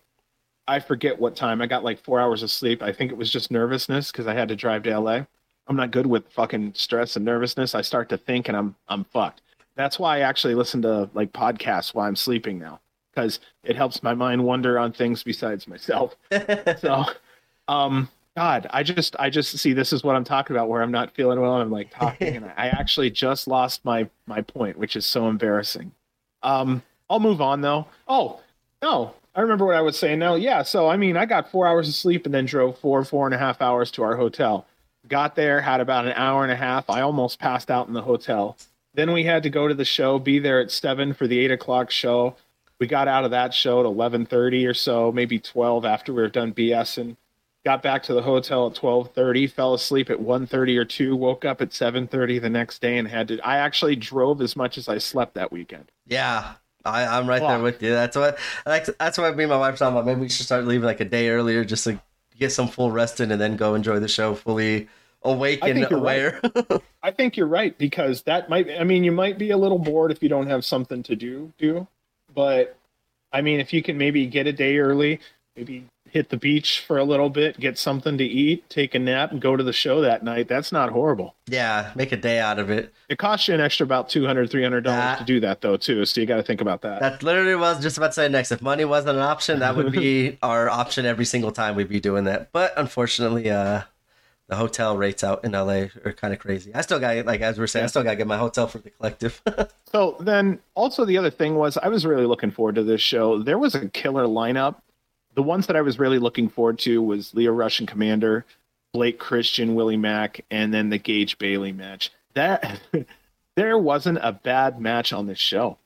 B: I forget what time. I got like four hours of sleep. I think it was just nervousness because I had to drive to LA. I'm not good with fucking stress and nervousness. I start to think and I'm I'm fucked. That's why I actually listen to like podcasts while I'm sleeping now because it helps my mind wander on things besides myself. <laughs> so, um, God, I just I just see this is what I'm talking about where I'm not feeling well and I'm like talking and I actually just lost my my point, which is so embarrassing. Um, I'll move on though. Oh no, I remember what I was saying now. Yeah, so I mean, I got four hours of sleep and then drove four four and a half hours to our hotel. Got there, had about an hour and a half. I almost passed out in the hotel. Then we had to go to the show, be there at seven for the eight o'clock show. We got out of that show at eleven thirty or so, maybe twelve after we were done BSing got back to the hotel at 12:30, fell asleep at 1:30 or 2, woke up at 7:30 the next day and had to I actually drove as much as I slept that weekend.
A: Yeah. I, am right there with you. That's what that's, that's what me and my wife talking about. Maybe we should start leaving like a day earlier just to get some full rest in and then go enjoy the show fully awake and aware.
B: Right. <laughs> I think you're right because that might I mean you might be a little bored if you don't have something to do do, but I mean if you can maybe get a day early, maybe hit the beach for a little bit, get something to eat, take a nap, and go to the show that night. That's not horrible.
A: Yeah, make a day out of it.
B: It costs you an extra about $200, $300 to do that, though, too. So you got to think about that.
A: That literally was just about to say next. If money wasn't an option, that would be <laughs> our option every single time we'd be doing that. But unfortunately, uh, the hotel rates out in LA are kind of crazy. I still got, like, as we are saying, I still got to get my hotel for the collective. <laughs>
B: so then also the other thing was I was really looking forward to this show. There was a killer lineup the ones that I was really looking forward to was Lio Rush and Komander, Blake Christian, Willie Mack, and then the Gage Bailey match. That <laughs> there wasn't a bad match on this show.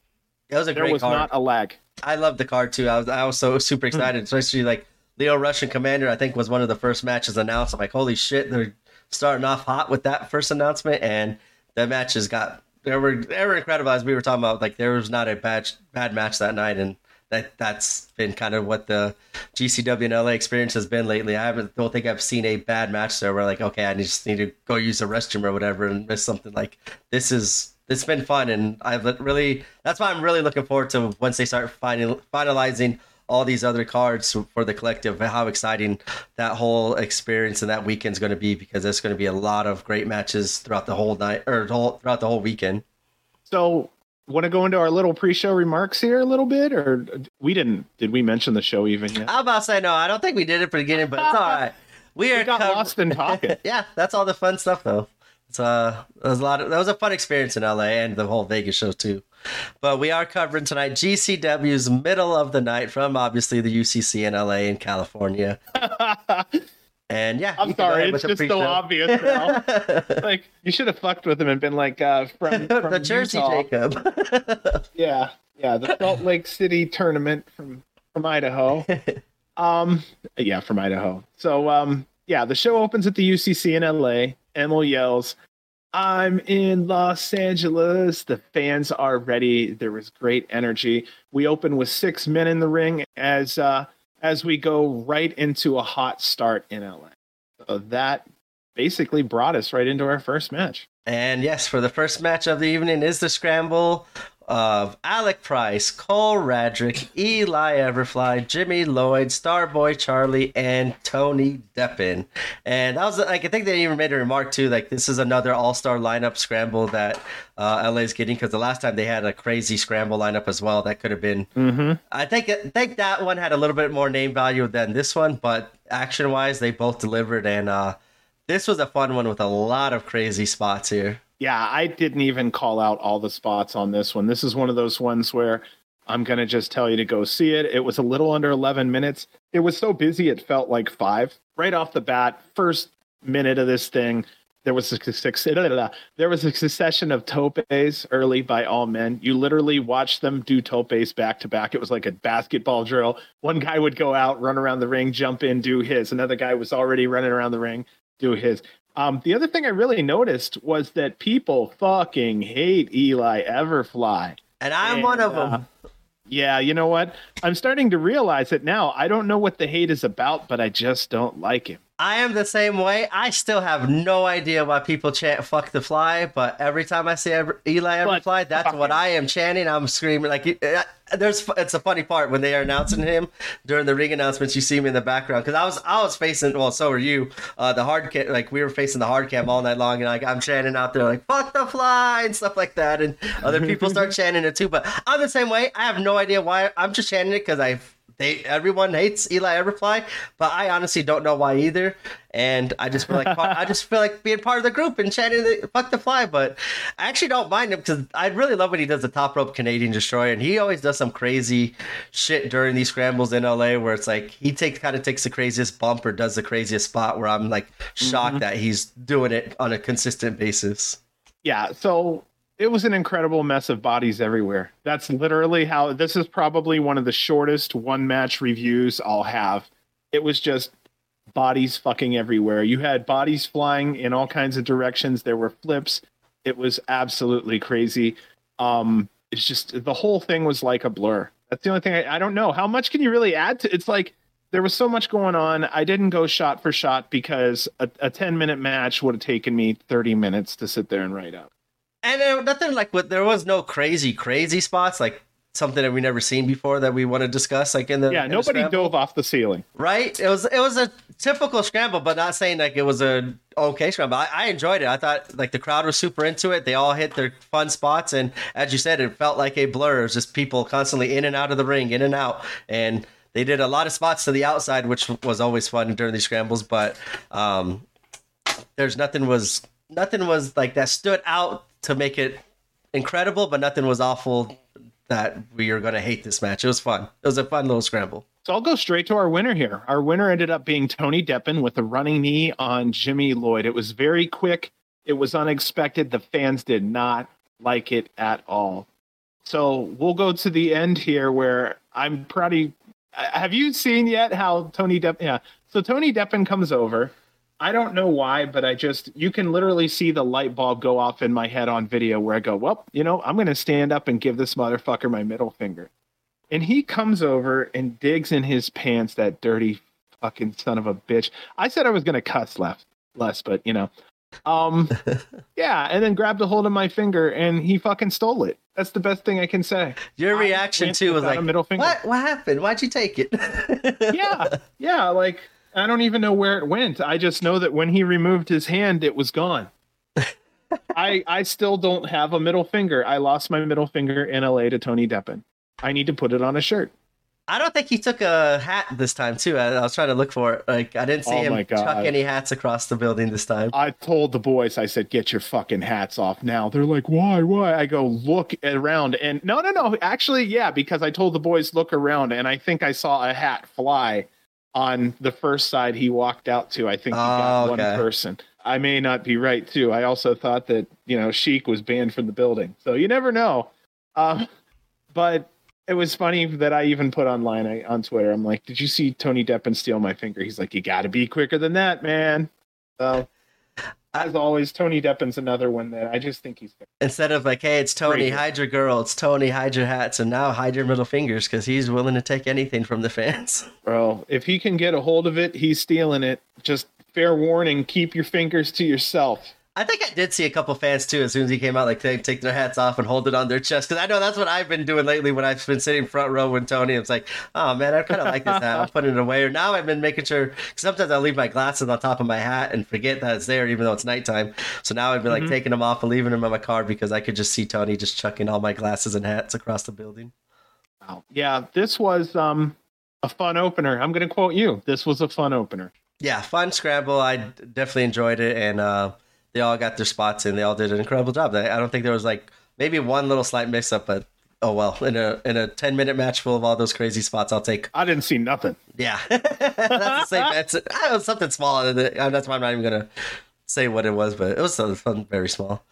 A: It was a
B: there
A: great
B: was
A: card.
B: not a lag.
A: I love the card too. I was I was so super
B: Hmm.
A: excited, especially like Lio Rush and Komander. I think was one of the first matches announced. I'm like, holy shit, they're starting off hot with that first announcement, and the matches got they were they were incredible. As we were talking about, like there was not a bad bad match that night, and that that's been kind of what the GCW and LA experience has been lately. I haven't don't think I've seen a bad match there where like okay, I just need to go use the restroom or whatever and miss something. Like this is it's been fun, and I've really that's why I'm really looking forward to once they start final, finalizing all these other cards for the collective. How exciting that whole experience and that weekend's going to be because there's going to be a lot of great matches throughout the whole night or throughout the whole weekend.
B: So, want to go into our little pre-show remarks here a little bit, or we didn't? Did we mention the show even yet?
A: I'm about to say no. I don't think we did it for the beginning, but it's all right. <laughs> We, are
B: We got
A: cover-
B: lost in talking. <laughs>
A: yeah, that's all the fun stuff though. It's uh, it was a lot of that was a fun experience in LA and the whole Vegas show too. But we are covering tonight GCW's middle of the night from obviously the UCC in LA in California. <laughs> And yeah,
B: I'm
A: you can go
B: sorry, it's just so obvious now. <laughs> like you should have fucked with him and been like, uh, from, <laughs> from
A: the Jersey
B: Utah.
A: Jacob. <laughs>
B: Yeah, yeah, the Salt Lake City tournament from from Idaho. Um, yeah, from Idaho. So, um, yeah, the show opens at the UCC in LA. Emil yells, "I'm in Los Angeles." The fans are ready. There was great energy. We open with six men in the ring as uh, as we go right into a hot start in LA. So that basically brought us right into our first match.
A: And yes, for the first match of the evening is the scramble of Alec Price, Cole Radrick, Eli Everfly, Jimmy Lloyd, Starboy Charlie, and Tony Deppen. And that was like I think they even made a remark too, like this is another all-star lineup scramble that uh, is getting because the last time they had a crazy scramble lineup as well. That could have been
B: Mm-hmm.
A: I think I think that one had a little bit more name value than this one, but action wise, they both delivered, and uh, this was a fun one with a lot of crazy spots here.
B: Yeah, I didn't even call out all the spots on this one. This is one of those ones where I'm going to just tell you to go see it. It was a little under 11 minutes. It was so busy, it felt like five. Right off the bat, first minute of this thing, there was a <laughs> there was a succession of topes early by all men. You literally watched them do topes back to back. It was like a basketball drill. One guy would go out, run around the ring, jump in, do his. Another guy was already running around the ring, do his. Um, the other thing I really noticed was that people fucking hate Eli Everfly.
A: And I'm
B: And,
A: one of
B: uh,
A: them.
B: Yeah, you know what? I'm starting to realize it now. I don't know what the hate is about, but I just don't like him.
A: I am the same way. I still have no idea why people chant "fuck the fly," but every time I see Ever- Eli
B: But
A: Everfly, that's what. I am chanting. I'm screaming like uh, there's. It's a funny part when they are announcing him during the ring announcements. You see me in the background because I was I was facing. Well, so were you. Uh, the hard cam, like we were facing the hard cam all night long, and like I'm chanting out there like "fuck the fly" and stuff like that, and other people start <laughs> chanting it too. But I'm the same way. I have no idea why. I'm just chanting it because I they everyone hates Eli Everfly, but I honestly don't know why either. And I just feel like I just feel like being part of the group and chanting the, "fuck the fly." But I actually don't mind him because I really love when he does the top rope Canadian Destroyer, and he always does some crazy shit during these scrambles in LA where it's like he takes kind of takes the craziest bump or does the craziest spot where I'm like shocked mm-hmm. that he's doing it on a consistent basis.
B: Yeah, so it was an incredible mess of bodies everywhere. That's literally how this is probably one of the shortest one match reviews I'll have. It was just bodies fucking everywhere. You had bodies flying in all kinds of directions. There were flips. It was absolutely crazy. Um, it's just the whole thing was like a blur. That's the only thing I, I don't know. How much can you really add to it's like there was so much going on. I didn't go shot for shot because a, a 10 minute match would have taken me 30 minutes to sit there and write up.
A: And uh, nothing like what there was no crazy crazy spots like something that we never seen before that we want to discuss like in the
B: Yeah,
A: in
B: nobody
A: scramble.
B: dove off the ceiling.
A: right? It was it was a typical scramble but not saying like it was a okay scramble. I, I enjoyed it. I thought like the crowd was super into it. They all hit their fun spots and as you said it felt like a blur. It was just people constantly in and out of the ring in and out and they did a lot of spots to the outside which was always fun during these scrambles but um there's nothing was nothing was like that stood out to make it incredible but nothing was awful that we are going to hate this match it was fun it was a fun little scramble
B: So I'll go straight to our winner here. Our winner ended up being Tony Deppen with a running knee on Jimmy Lloyd. It was very quick. It was unexpected. The fans did not like it at all. So we'll go to the end here where I'm pretty. Have you seen yet how Tony Deppen? Yeah. So Tony Deppen comes over. I don't know why, but I just you can literally see the light bulb go off in my head on video where I go, well, you know, I'm gonna stand up and give this motherfucker my middle finger. And he comes over and digs in his pants, that dirty fucking son of a bitch. I said I was gonna cuss left less, but you know. Um <laughs> yeah, and then grabbed a hold of my finger and he fucking stole it. That's the best thing I can say.
A: Your reaction too was like middle finger. What what happened? Why'd you take it? <laughs>
B: yeah. Yeah, like I don't even know where it went. I just know that when he removed his hand, it was gone. <laughs> I I still don't have a middle finger. I lost my middle finger in LA to Tony Deppen. I need to put it on a shirt.
A: I don't think he took a hat this time too. I, I was trying to look for it. Like I didn't see oh him chuck any hats across the building this time.
B: I told the boys, I said, "Get your fucking hats off now." They're like, "Why? Why?" I go, "Look around." And no, no, no. Actually, yeah, because I told the boys, "Look around," and I think I saw a hat fly on the first side he walked out to. I think he got oh, okay. one person. I may not be right too. I also thought that you know Sheik was banned from the building, so you never know. Um, but it was funny that I even put online I, on Twitter. I'm like, "Did you see Tony Deppen steal my finger?" He's like, "You got to be quicker than that, man." So, as always, Tony Deppen's another one that I just think he's
A: instead of like, "Hey, it's Tony, hide your girl," it's Tony, hide your hats, and now hide your middle fingers because he's willing to take anything from the fans. <laughs>
B: Bro, if he can get a hold of it, he's stealing it. Just fair warning: keep your fingers to yourself.
A: I think I did see a couple fans too. As soon as he came out, like they take their hats off and hold it on their chest, because I know that's what I've been doing lately when I've been sitting front row with Tony. It's like, oh man, I kind of like this hat. I'm putting it away. Or now I've been making sure. Sometimes I leave my glasses on top of my hat and forget that it's there, even though it's nighttime. So now I've been like mm-hmm. taking them off and leaving them in my car because I could just see Tony just chucking all my glasses and hats across the building.
B: Wow. Yeah, this was um, a fun opener. I'm going to quote you. This was a fun opener.
A: Yeah, fun scramble. I definitely enjoyed it, and. uh they all got their spots and they all did an incredible job. I don't think there was like maybe one little slight mix up, but oh well. In a in a ten minute match full of all those crazy spots, I'll take.
B: I didn't see nothing.
A: Yeah, <laughs> that's the same. That's I was something small. That's why I'm not even gonna say what it was, but it was something very small.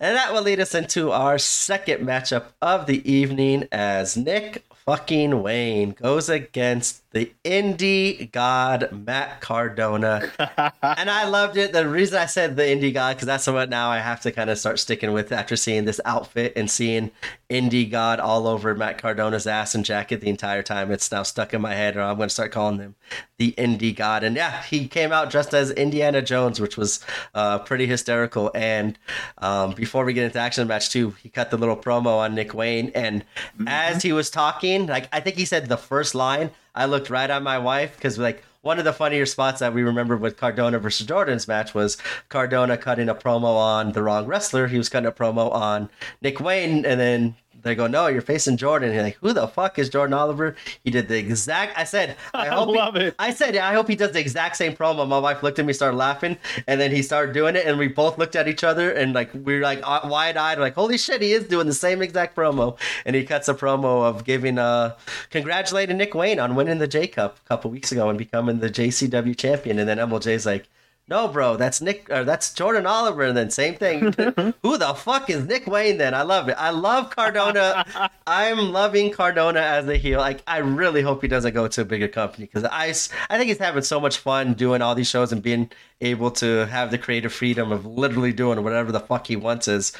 A: And that will lead us into our second matchup of the evening as Nick fucking Wayne goes against the indie god Matt Cardona. <laughs> and I loved it. The reason I said the indie god, because that's what now I have to kind of start sticking with after seeing this outfit and seeing indie god all over Matt Cardona's ass and jacket the entire time. It's now stuck in my head, or I'm going to start calling him the indie god. And yeah, he came out dressed as Indiana Jones, which was uh, pretty hysterical. And um, before we get into action match two, he cut the little promo on Nick Wayne. And mm-hmm. as he was talking, like I think he said the first line, I looked right at my wife because like one of the funnier spots that we remember with Cardona versus Jordan's match was Cardona cutting a promo on the wrong wrestler. He was cutting a promo on Nick Wayne, and then they go, no, you're facing Jordan. you're like, who the fuck is Jordan Oliver? He did the exact. I said, I, hope I love he, it. I said, I hope he does the exact same promo. My wife looked at me, started laughing, and then he started doing it, and we both looked at each other, and like we were like uh, wide eyed, like, holy shit, he is doing the same exact promo. And he cuts a promo of giving, uh, congratulating Nick Wayne on winning the J Cup a couple weeks ago and becoming the JCW champion. And then MLJ's like, no, bro, that's Nick. Or that's Jordan Oliver. And then same thing. <laughs> Who the fuck is Nick Wayne? Then I love it. I love Cardona. <laughs> I'm loving Cardona as a heel. Like I really hope he doesn't go to a bigger company because I, I think he's having so much fun doing all these shows and being able to have the creative freedom of literally doing whatever the fuck he wants. Is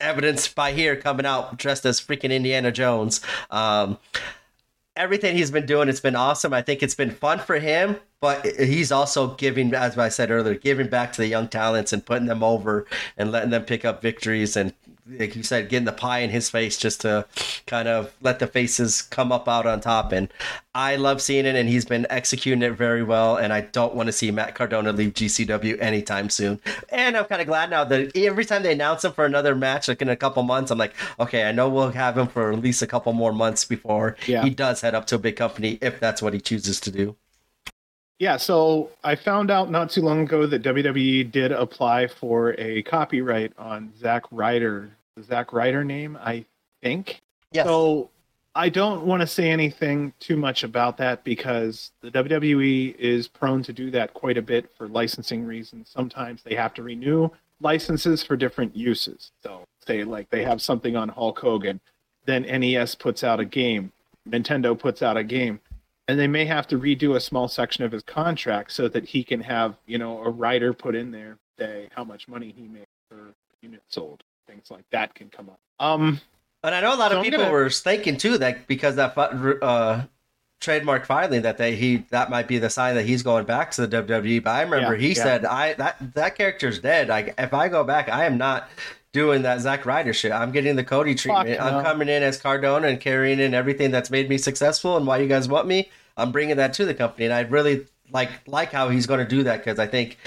A: evidenced by here coming out dressed as freaking Indiana Jones. Um, everything he's been doing, it's been awesome. I think it's been fun for him, but he's also giving, as I said earlier, giving back to the young talents and putting them over and letting them pick up victories and like you said, getting the pie in his face just to kind of let the faces come up out on top. And I love seeing it, and he's been executing it very well. And I don't want to see Matt Cardona leave GCW anytime soon. And I'm kind of glad now that every time they announce him for another match, like in a couple months, I'm like, okay, I know we'll have him for at least a couple more months before yeah. he does head up to a big company if that's what he chooses to do.
B: Yeah, so I found out not too long ago that WWE did apply for a copyright on Zack Ryder, the Zack Ryder name, I think. Yes. So I don't want to say anything too much about that because the WWE is prone to do that quite a bit for licensing reasons. Sometimes they have to renew licenses for different uses. So say like they have something on Hulk Hogan, then NES puts out a game, Nintendo puts out a game, and they may have to redo a small section of his contract so that he can have, you know, a writer put in there say how much money he made per unit sold. Things like that can come up. Um,
A: and I know a lot so of people gonna... were thinking too that because that uh, trademark filing that they he that might be the sign that he's going back to the WWE. But I remember yeah, he yeah. said, "I that that character's dead. Like if I go back, I am not." Doing that Zack Ryder shit. I'm getting the Cody treatment. I'm coming in as Cardona and carrying in everything that's made me successful and why you guys want me. I'm bringing that to the company, and I really like like how he's going to do that because I think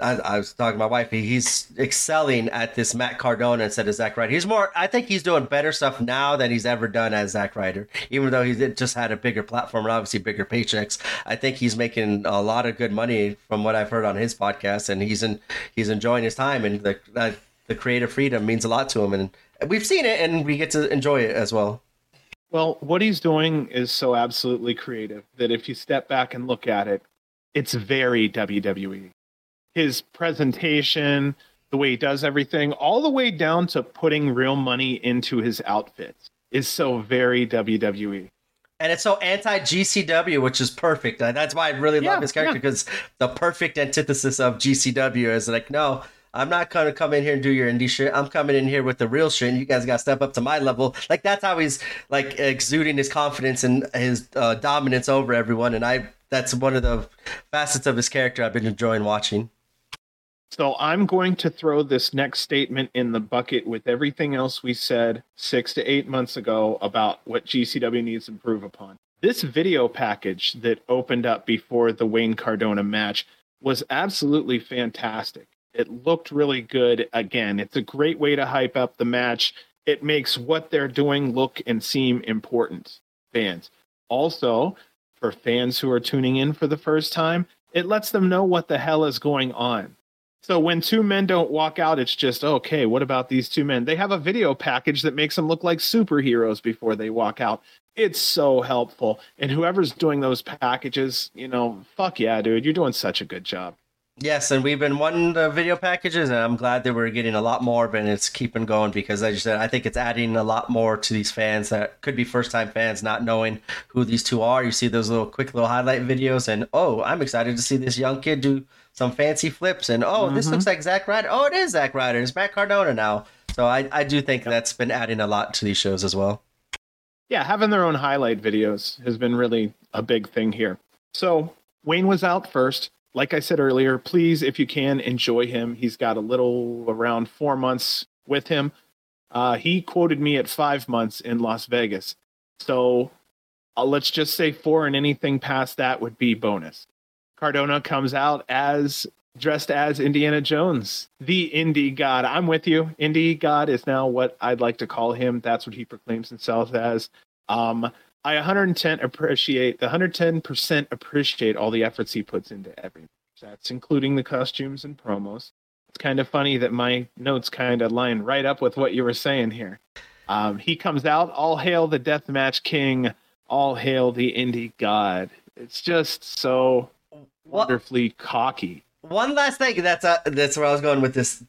A: I, I, was talking to my wife. he's excelling at this Matt Cardona instead of Zack Ryder. He's more. I think he's doing better stuff now than he's ever done as Zack Ryder. Even though he just had a bigger platform and obviously bigger paychecks, I think he's making a lot of good money from what I've heard on his podcast, and he's in he's enjoying his time and the uh, the creative freedom means a lot to him, and we've seen it and we get to enjoy it as well.
B: Well, what he's doing is so absolutely creative that if you step back and look at it, it's very WWE his presentation, the way he does everything, all the way down to putting real money into his outfits is so very WWE.
A: And it's so anti GCW, which is perfect. That's why I really yeah, love his character because yeah. the perfect antithesis of GCW is like, no, I'm not gonna come in here and do your indie shit. I'm coming in here with the real shit, and you guys got to step up to my level. Like that's how he's like exuding his confidence and his uh, dominance over everyone. And I, that's one of the facets of his character I've been enjoying watching.
B: So I'm going to throw this next statement in the bucket with everything else we said six to eight months ago about what GCW needs to improve upon. This video package that opened up before the Wayne Cardona match was absolutely fantastic. It looked really good. Again, it's a great way to hype up the match. It makes what they're doing look and seem important. Fans. Also, for fans who are tuning in for the first time, it lets them know what the hell is going on so when two men don't walk out, it's just okay. What about these two men? They have a video package that makes them look like superheroes before they walk out. It's so helpful. And whoever's doing those packages, you know, fuck yeah, dude, you're doing such a good job.
A: Yes, and we've been wanting the video packages, and I'm glad that we're getting a lot more, but it's keeping going because, as you said, I think it's adding a lot more to these fans that could be first time fans not knowing who these two are. You see those little quick little highlight videos, and oh, I'm excited to see this young kid do some fancy flips, and oh, mm-hmm. this looks like Zack Ryder. Oh, it is Zack Ryder. It's Matt Cardona now. So I, I do think that's been adding a lot to these shows as well.
B: Yeah, having their own highlight videos has been really a big thing here. So Wayne was out first like I said earlier, please, if you can, enjoy him. He's got a little around four months with him. Uh, he quoted me at five months in Las Vegas. So uh, let's just say four, and anything past that would be bonus. Cardona comes out as dressed as Indiana Jones, the indie god. I'm with you. Indie god is now what I'd like to call him. That's what he proclaims himself as. Um, I 110 appreciate the 110% appreciate all the efforts he puts into every That's including the costumes and promos. It's kind of funny that my notes kind of line right up with what you were saying here. Um, he comes out, all hail the deathmatch king, all hail the indie god. It's just so wonderfully cocky.
A: One last thing. That's uh, that's where I was going with this.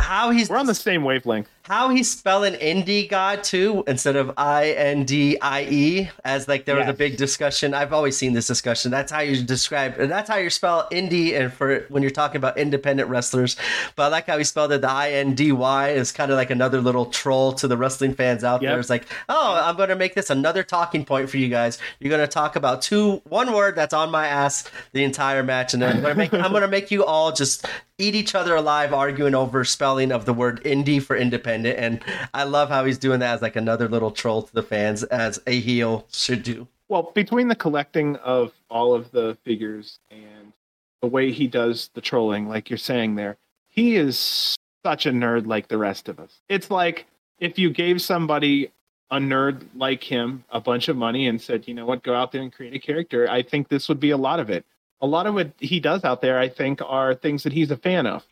A: How he's
B: we're on the same wavelength
A: how he's spelling indie god too instead of I N D I E as like there yes. was a big discussion. I've always seen this discussion. That's how you describe and that's how you spell indie and for when you're talking about independent wrestlers. But I like how he spelled it the I N D Y is kind of like another little troll to the wrestling fans out yep. there. It's like, oh, I'm gonna make this another talking point for you guys. You're gonna talk about two one word that's on my ass the entire match, and then I'm gonna make I'm gonna make you all just eat each other alive arguing over spelling of the word indie for independent and i love how he's doing that as like another little troll to the fans as a heel should do.
B: Well between the collecting of all of the figures and the way he does the trolling like you're saying there he is such a nerd like the rest of us. It's like if you gave somebody a nerd like him a bunch of money and said you know what? Go out there and create a character i think this would be a lot of it. A lot of what he does out there, I think, are things that he's a fan of.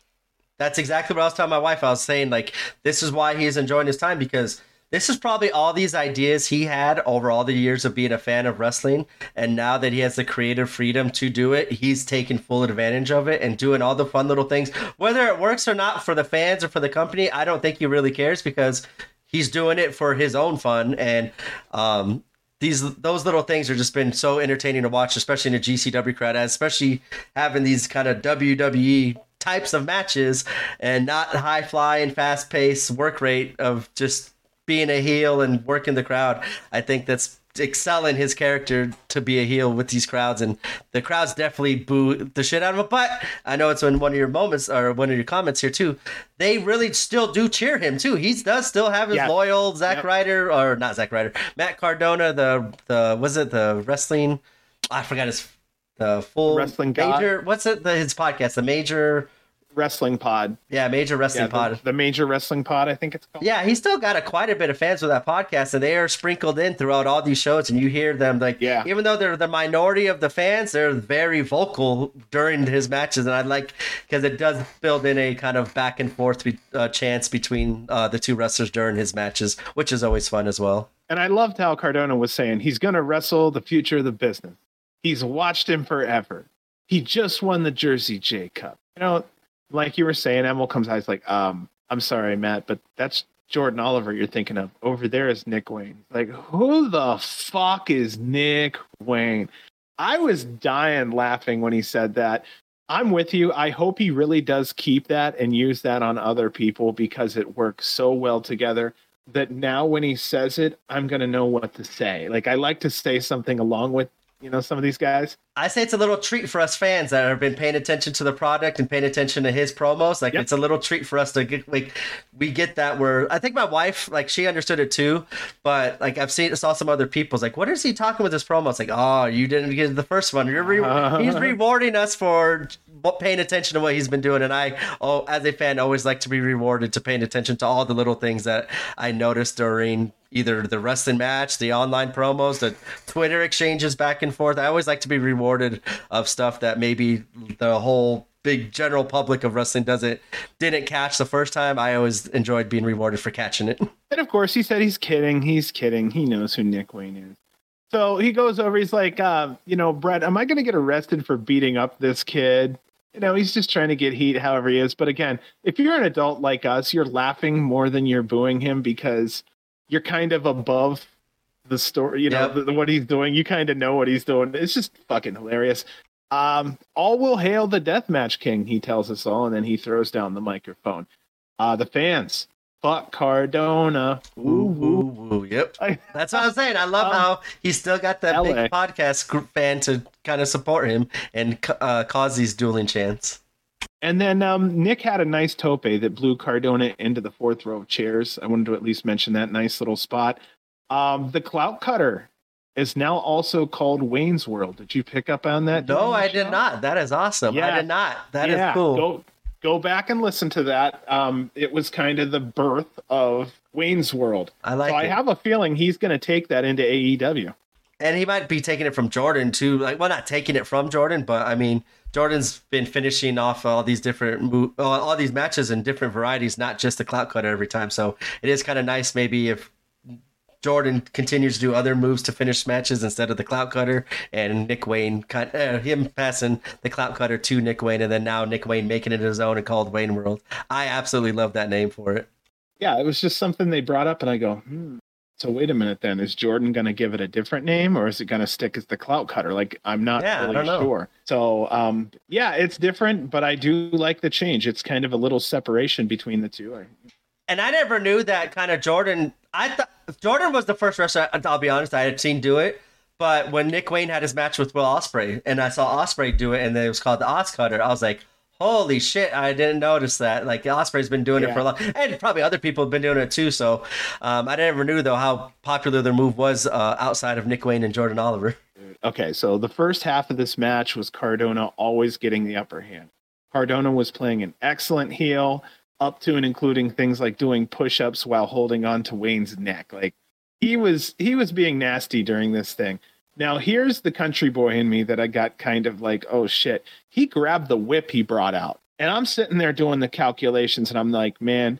A: That's exactly what I was telling my wife. I was saying, like, this is why he's enjoying his time because this is probably all these ideas he had over all the years of being a fan of wrestling. And now that he has the creative freedom to do it, he's taking full advantage of it and doing all the fun little things. Whether it works or not for the fans or for the company, I don't think he really cares because he's doing it for his own fun and um these those little things are just been so entertaining to watch, especially in a GCW crowd, especially having these kind of WWE types of matches and not high fly and fast pace work rate of just being a heel and working the crowd. I think that's excelling his character to be a heel with these crowds, and the crowds definitely boo the shit out of him. But I know it's in one of your moments or one of your comments here too. They really still do cheer him too. He does still have his yeah. loyal Zack yep. Ryder or not Zack Ryder, Matt Cardona. The the was it the wrestling? I forgot his the full
B: wrestling
A: major. God. What's it? The, his podcast, the major
B: Wrestling Pod.
A: Yeah, Major Wrestling
B: yeah,
A: Pod.
B: The, the, Major Wrestling Pod, I think it's called.
A: Yeah, he's still got a quite a bit of fans with that podcast, and they are sprinkled in throughout all these shows, and you hear them like,
B: yeah.
A: even though they're the minority of the fans, they're very vocal during his matches, and I like because it does build in a kind of back and forth be, uh, chance between uh, the two wrestlers during his matches, which is always fun as well.
B: And I loved how Cardona was saying he's going to wrestle the future of the business. He's watched him forever. He just won the Jersey J Cup. You know, like you were saying, Emil comes out. He's like, um, I'm sorry, Matt, but that's Jordan Oliver you're thinking of. Over there is Nick Wayne. Like, who the fuck is Nick Wayne? I was dying laughing when he said that. I'm with you. I hope he really does keep that and use that on other people because it works so well together that now when he says it, I'm going to know what to say. Like, I like to say something along with you know some of these guys.
A: I say it's a little treat for us fans that have been paying attention to the product and paying attention to his promos. Like yep. it's a little treat for us to get like we get that where I think my wife like she understood it too, but like I've seen saw some other people's like what is he talking with his promo? It's like oh you didn't get the first one. You're re- uh-huh. he's rewarding us for paying attention to what he's been doing, and I oh as a fan always like to be rewarded to paying attention to all the little things that I noticed during either the wrestling match, the online promos, the Twitter exchanges back and forth. I always like to be rewarded of stuff that maybe the whole big general public of wrestling doesn't didn't catch the first time. I always enjoyed being rewarded for catching it. <laughs>
B: And of course, he said he's kidding. He's kidding. He knows who Nick Wayne is. So he goes over. He's like, uh, you know, Brett, am I going to get arrested for beating up this kid? You know, he's just trying to get heat, however he is. But again, if you're an adult like us, you're laughing more than you're booing him because you're kind of above the story, you know, yep. the, what he's doing. You kind of know what he's doing. It's just fucking hilarious. Um, all will hail the deathmatch king, he tells us all, and then he throws down the microphone. Uh, the fans, fuck Cardona.
A: Woo, woo, woo. Yep. That's what I'm saying. I love um, how he's still got that LA. big podcast fan to kind of support him and uh, cause these dueling chants.
B: And then um, Nick had a nice tope that blew Cardona into the fourth row of chairs. I wanted to at least mention that nice little spot. Um, the clout cutter is now also called Wayne's World. Did you pick up on that?
A: No, I did not. That is awesome. Yeah. I did not. That yeah. is cool.
B: Go, go back and listen to that. Um, it was kind of the birth of Wayne's World.
A: I like.
B: So
A: it.
B: I have a feeling he's going to take that into AEW.
A: And he might be taking it from Jordan too. Like, well, not taking it from Jordan, but I mean, Jordan's been finishing off all these different all these matches in different varieties, not just the clout cutter every time. So it is kind of nice, maybe if Jordan continues to do other moves to finish matches instead of the clout cutter, and Nick Wayne, uh, him passing the clout cutter to Nick Wayne, and then now Nick Wayne making it his own and called Wayne World. I absolutely love that name for it.
B: Yeah, it was just something they brought up, and I go, hmm, so wait a minute then, is Jordan going to give it a different name or is it going to stick as the clout cutter? Like I'm not yeah, really sure. So um yeah, it's different, but I do like the change. It's kind of a little separation between the two.
A: And I never knew that kind of Jordan. I thought Jordan was the first wrestler. I'll be honest, I had seen do it. But when Nick Wayne had his match with Will Ospreay, and I saw Ospreay do it, and it was called the Os Cutter, I was like, holy shit, I didn't notice that. Like Ospreay's been doing yeah. it for a long, and probably other people have been doing it too. So um, I never knew though how popular their move was uh, outside of Nick Wayne and Jordan Oliver.
B: Okay, so the first half of this match was Cardona always getting the upper hand. Cardona was playing an excellent heel, up to and including things like doing push-ups while holding on to Wayne's neck. Like he was he was being nasty during this thing. Now, here's the country boy in me that I got kind of like, oh shit. He grabbed the whip he brought out. And I'm sitting there doing the calculations and I'm like, man,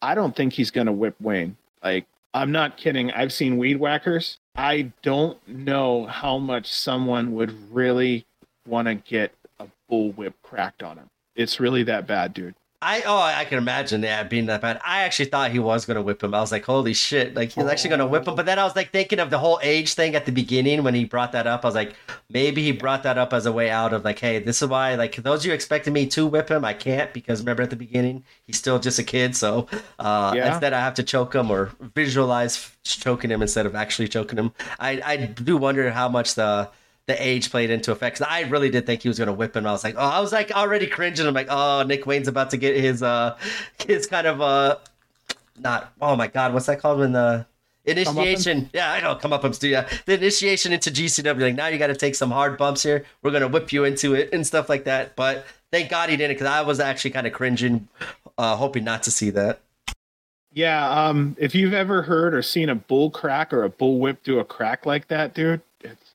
B: I don't think he's to whip Wayne. Like, I'm not kidding. I've seen weed whackers. I don't know how much someone would really want to get a bull whip cracked on him. It's really that bad, dude.
A: I oh I can imagine that being that bad. I actually thought he was gonna whip him. I was like, holy shit, like he's actually gonna whip him. But then I was like thinking of the whole age thing at the beginning when he brought that up. I was like, maybe he brought that up as a way out of like, hey, this is why like those you expected me to whip him, I can't because remember at the beginning he's still just a kid. So uh, yeah. instead I have to choke him or visualize choking him instead of actually choking him. I I do wonder how much the the age played into effect. Cause I really did think he was gonna whip him. I was like, oh, I was like already cringing. I'm like, oh, Nick Wayne's about to get his uh his kind of uh not oh my god, what's that called when the initiation? Yeah, I know, come up, I'm yeah. The initiation into GCW. Like now you got to take some hard bumps here. We're gonna whip you into it and stuff like that. But thank God he didn't, because I was actually kind of cringing, uh, hoping not to see that.
B: Yeah, um, if you've ever heard or seen a bull crack or a bull whip do a crack like that, dude,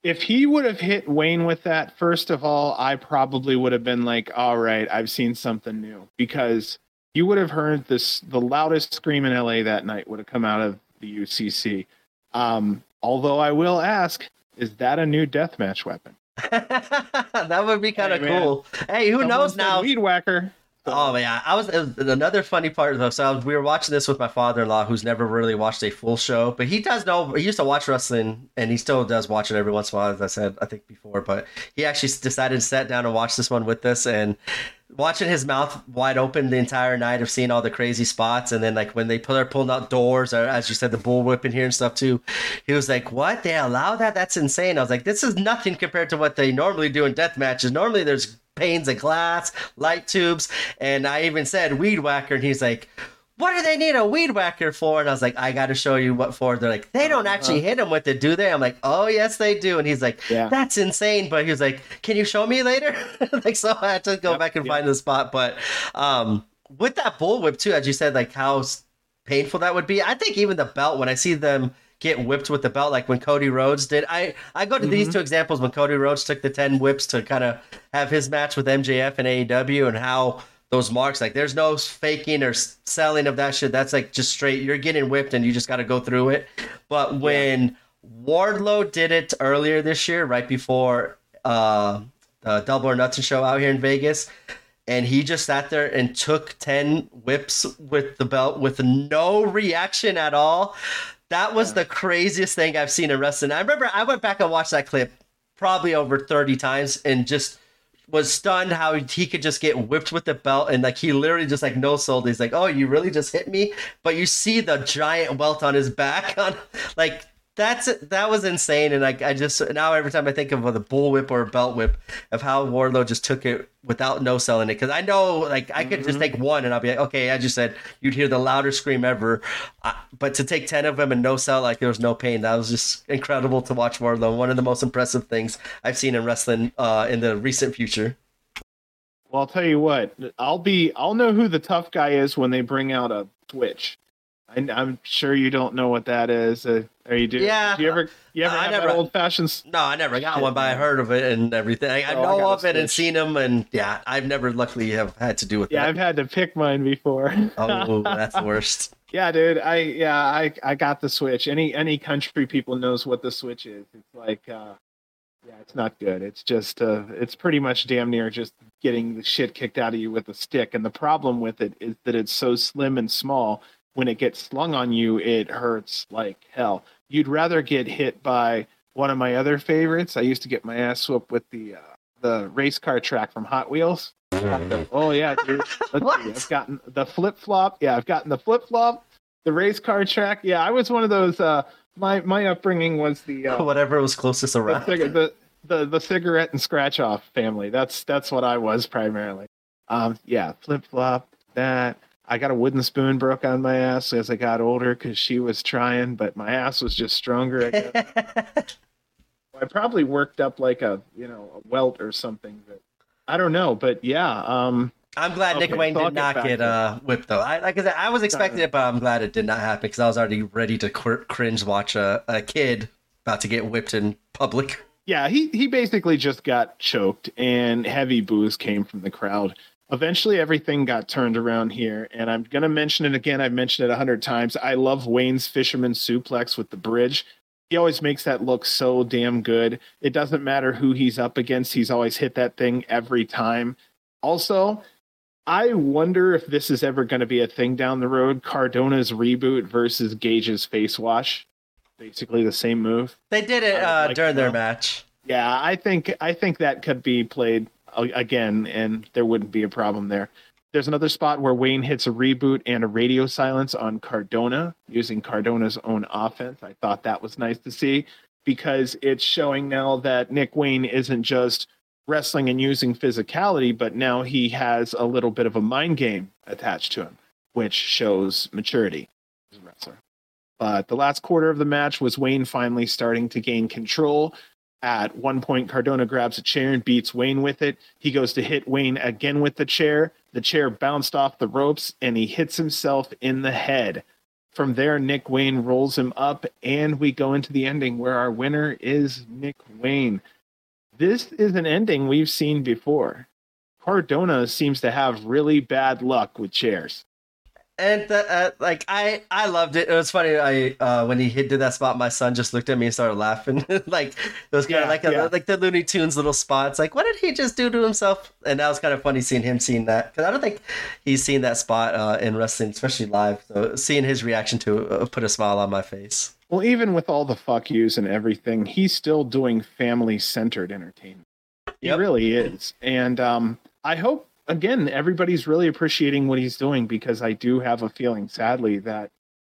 B: if he would have hit Wayne with that, first of all, I probably would have been like, all right, I've seen something new. Because you would have heard this the loudest scream in LA that night would have come out of the UCC. Um, although I will ask, is that a new deathmatch weapon? <laughs>
A: that would be kind of hey, cool. Hey, who knows now?
B: Weed whacker.
A: Oh man, I was another funny part though. So was, we were watching this with my father-in-law, who's never really watched a full show, but he does know. He used to watch wrestling, and he still does watch it every once in a while, as I said, I think before. But he actually decided to sit down and watch this one with us, and watching his mouth wide open the entire night of seeing all the crazy spots, and then like when they pull are pulling out doors, or as you said, the bull whipping here and stuff too. He was like, "What? They allow that? That's insane!" I was like, "This is nothing compared to what they normally do in death matches. Normally, there's panes of glass, light tubes, and I even said weed whacker, and he's like, "What do they need a weed whacker for?" And I was like, "I got to show you what for." They're like, "They don't actually uh-huh. hit him with it, do they?" I'm like, "Oh yes, they do." And he's like, yeah. "That's insane," but he was like, "Can you show me later?" <laughs> like, so I had to go yep, back and yep. find the spot, but um, with that bullwhip too, as you said, like how painful that would be. I think even the belt when I see them get whipped with the belt like when Cody Rhodes did. I I go to mm-hmm. these two examples when Cody Rhodes took the 10 whips to kind of have his match with MJF and AEW and how those marks like there's no faking or selling of that shit. That's like just straight you're getting whipped and you just got to go through it. But when yeah. Wardlow did it earlier this year right before uh the Double or Nothing show out here in Vegas, and he just sat there and took 10 whips with the belt with no reaction at all. That was yeah. the craziest thing I've seen in wrestling. I remember I went back and watched that clip probably over 30 times and just was stunned how he could just get whipped with the belt and like he literally just like no sold. He's like, "Oh, you really just hit me?" But you see the giant welt on his back <laughs> on like that's that was insane, and like I just now every time I think of the bull whip or belt whip of how Wardlow just took it without no selling it because I know like I could mm-hmm. just take one and I'll be like okay as you said you'd hear the loudest scream ever, uh, but to take ten of them and no sell like there was no pain that was just incredible to watch Wardlow one of the most impressive things I've seen in wrestling uh, in the recent future.
B: Well, I'll tell you what, I'll be I'll know who the tough guy is when they bring out a switch. I, am sure you don't know what that is. Uh, or you do?
A: Yeah.
B: Do you ever? You ever have never, old fashioned?
A: No, I never got one, but I heard of it and everything. I, I oh, know I of it and seen them, and yeah, I've never luckily have had to do with.
B: Yeah,
A: that.
B: I've had to pick mine before.
A: oh, <laughs> that's the worst.
B: Yeah, dude. I yeah, I I got the Switch. Any any country people knows what the Switch is. It's like, uh, yeah, it's not good. It's just uh, it's pretty much damn near just getting the shit kicked out of you with a stick. And the problem with it is that it's so slim and small when it gets slung on you, it hurts like hell. You'd rather get hit by one of my other favorites. I used to get my ass whooped with the uh, the race car track from Hot Wheels. <laughs> oh yeah, dude. <laughs> Let's see. I've gotten the flip flop. Yeah, I've gotten the flip flop, the race car track. Yeah, I was one of those. Uh, my my upbringing was the uh, <laughs>
A: whatever was closest around.
B: The, the, the the cigarette and scratch off family. That's that's what I was primarily. Um, yeah, flip flop that. I got a wooden spoon broke on my ass as I got older because she was trying, but my ass was just stronger. I, <laughs> I probably worked up like a you know a welt or something. But I don't know, but yeah. Um,
A: I'm glad okay, Nick Wayne so did not get, get uh, whipped though. I, like I said, I was expecting it, but I'm glad it did not happen because I was already ready to cr- cringe watch a, a kid about to get whipped in public.
B: Yeah, he he basically just got choked, and heavy booze came from the crowd eventually everything got turned around here and i'm going to mention it again. I've mentioned it a hundred times. I love wayne's fisherman suplex with the bridge. He always makes that look so damn good. It doesn't matter who he's up against. He's always hit that thing every time. Also I wonder if this is ever going to be a thing down the road. Cardona's reboot versus Gage's face wash, basically the same move.
A: They did it uh, like during their match.
B: Yeah, I think I think that could be played again, and there wouldn't be a problem there. There's another spot where Wayne hits a reboot and a radio silence on Cardona using Cardona's own offense. I thought that was nice to see because it's showing now that Nick Wayne isn't just wrestling and using physicality, but now he has a little bit of a mind game attached to him, which shows maturity as a wrestler. But the last quarter of the match was Wayne finally starting to gain control. At one point, Cardona grabs a chair and beats Wayne with it. He goes to hit Wayne again with the chair. The chair bounced off the ropes and he hits himself in the head. From there, Nick Wayne rolls him up, and we go into the ending where our winner is Nick Wayne. This is an ending we've seen before. Cardona seems to have really bad luck with chairs
A: and the, uh, like I I loved it. It was funny. I uh, when he hit did that spot, my son just looked at me and started laughing. <laughs> like it was kind of like a, yeah. like the Looney Tunes little spots. Like what did he just do to himself? And that was kind of funny seeing him seeing that because I don't think he's seen that spot uh, in wrestling, especially live. So seeing his reaction to it uh, put a smile on my face.
B: Well, even with all the fuck yous and everything, he's still doing family centered entertainment. Yep. He really is, and um, I hope again, everybody's really appreciating what he's doing because I do have a feeling, sadly, that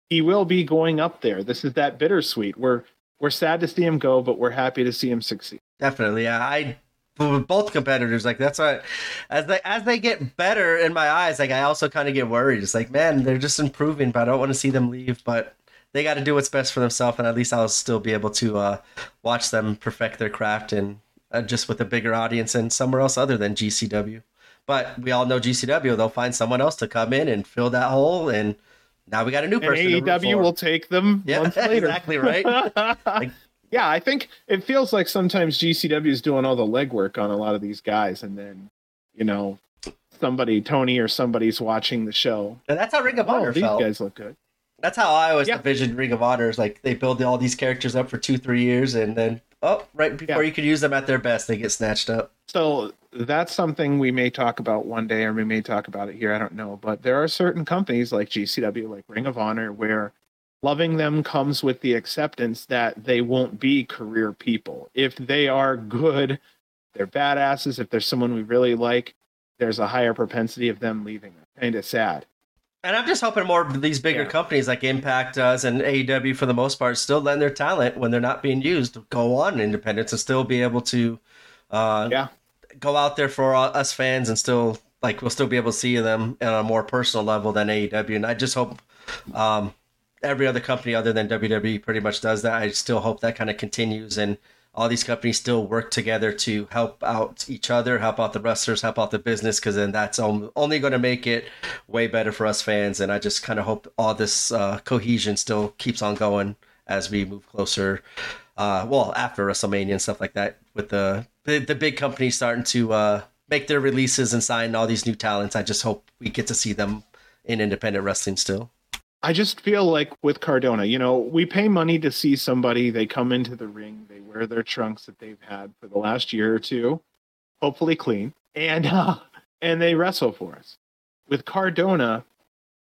B: he will be going up there. This is that bittersweet. We're we're sad to see him go, but we're happy to see him succeed.
A: Definitely, yeah. I with both competitors, like that's why as they as they get better in my eyes, like I also kind of get worried. It's like, man, they're just improving, but I don't want to see them leave. But they got to do what's best for themselves, and at least I'll still be able to uh, watch them perfect their craft and uh, just with a bigger audience and somewhere else other than GCW. But we all know GCW; they'll find someone else to come in and fill that hole, and now we got a new person.
B: And AEW will take them yeah, months <laughs> later.
A: exactly right. <laughs> like,
B: yeah, I think it feels like sometimes GCW is doing all the legwork on a lot of these guys, and then you know somebody, Tony or somebody's watching the show.
A: And that's how Ring of oh, Honor
B: oh,
A: these
B: felt. guys look good.
A: That's how I always yeah. envisioned Ring of Honor. Is like they build all these characters up for two, three years, and then oh, right before yeah. you could use them at their best, they get snatched up.
B: So that's something we may talk about one day, or we may talk about it here. I don't know, but there are certain companies like GCW, like Ring of Honor, where loving them comes with the acceptance that they won't be career people. If they are good, they're badasses. If there's someone we really like, there's a higher propensity of them leaving. Kind of sad.
A: And I'm just hoping more of these bigger yeah. companies like Impact does and AEW for the most part still lend their talent when they're not being used go on independence and still be able to uh,
B: yeah.
A: go out there for us fans and still like we'll still be able to see them on a more personal level than AEW. And I just hope um, every other company other than WWE pretty much does that. I still hope that kind of continues and all these companies still work together to help out each other, help out the wrestlers, help out the business, because then that's only going to make it way better for us fans. And I just kind of hope all this uh, cohesion still keeps on going as we move closer. Uh, well, after WrestleMania and stuff like that, with the the, the big companies starting to uh, make their releases and sign all these new talents. I just hope we get to see them in independent wrestling still.
B: I just feel like with Cardona, you know, we pay money to see somebody, they come into the ring, they wear their trunks that they've had for the last year or two, hopefully clean, and uh, and they wrestle for us. With Cardona,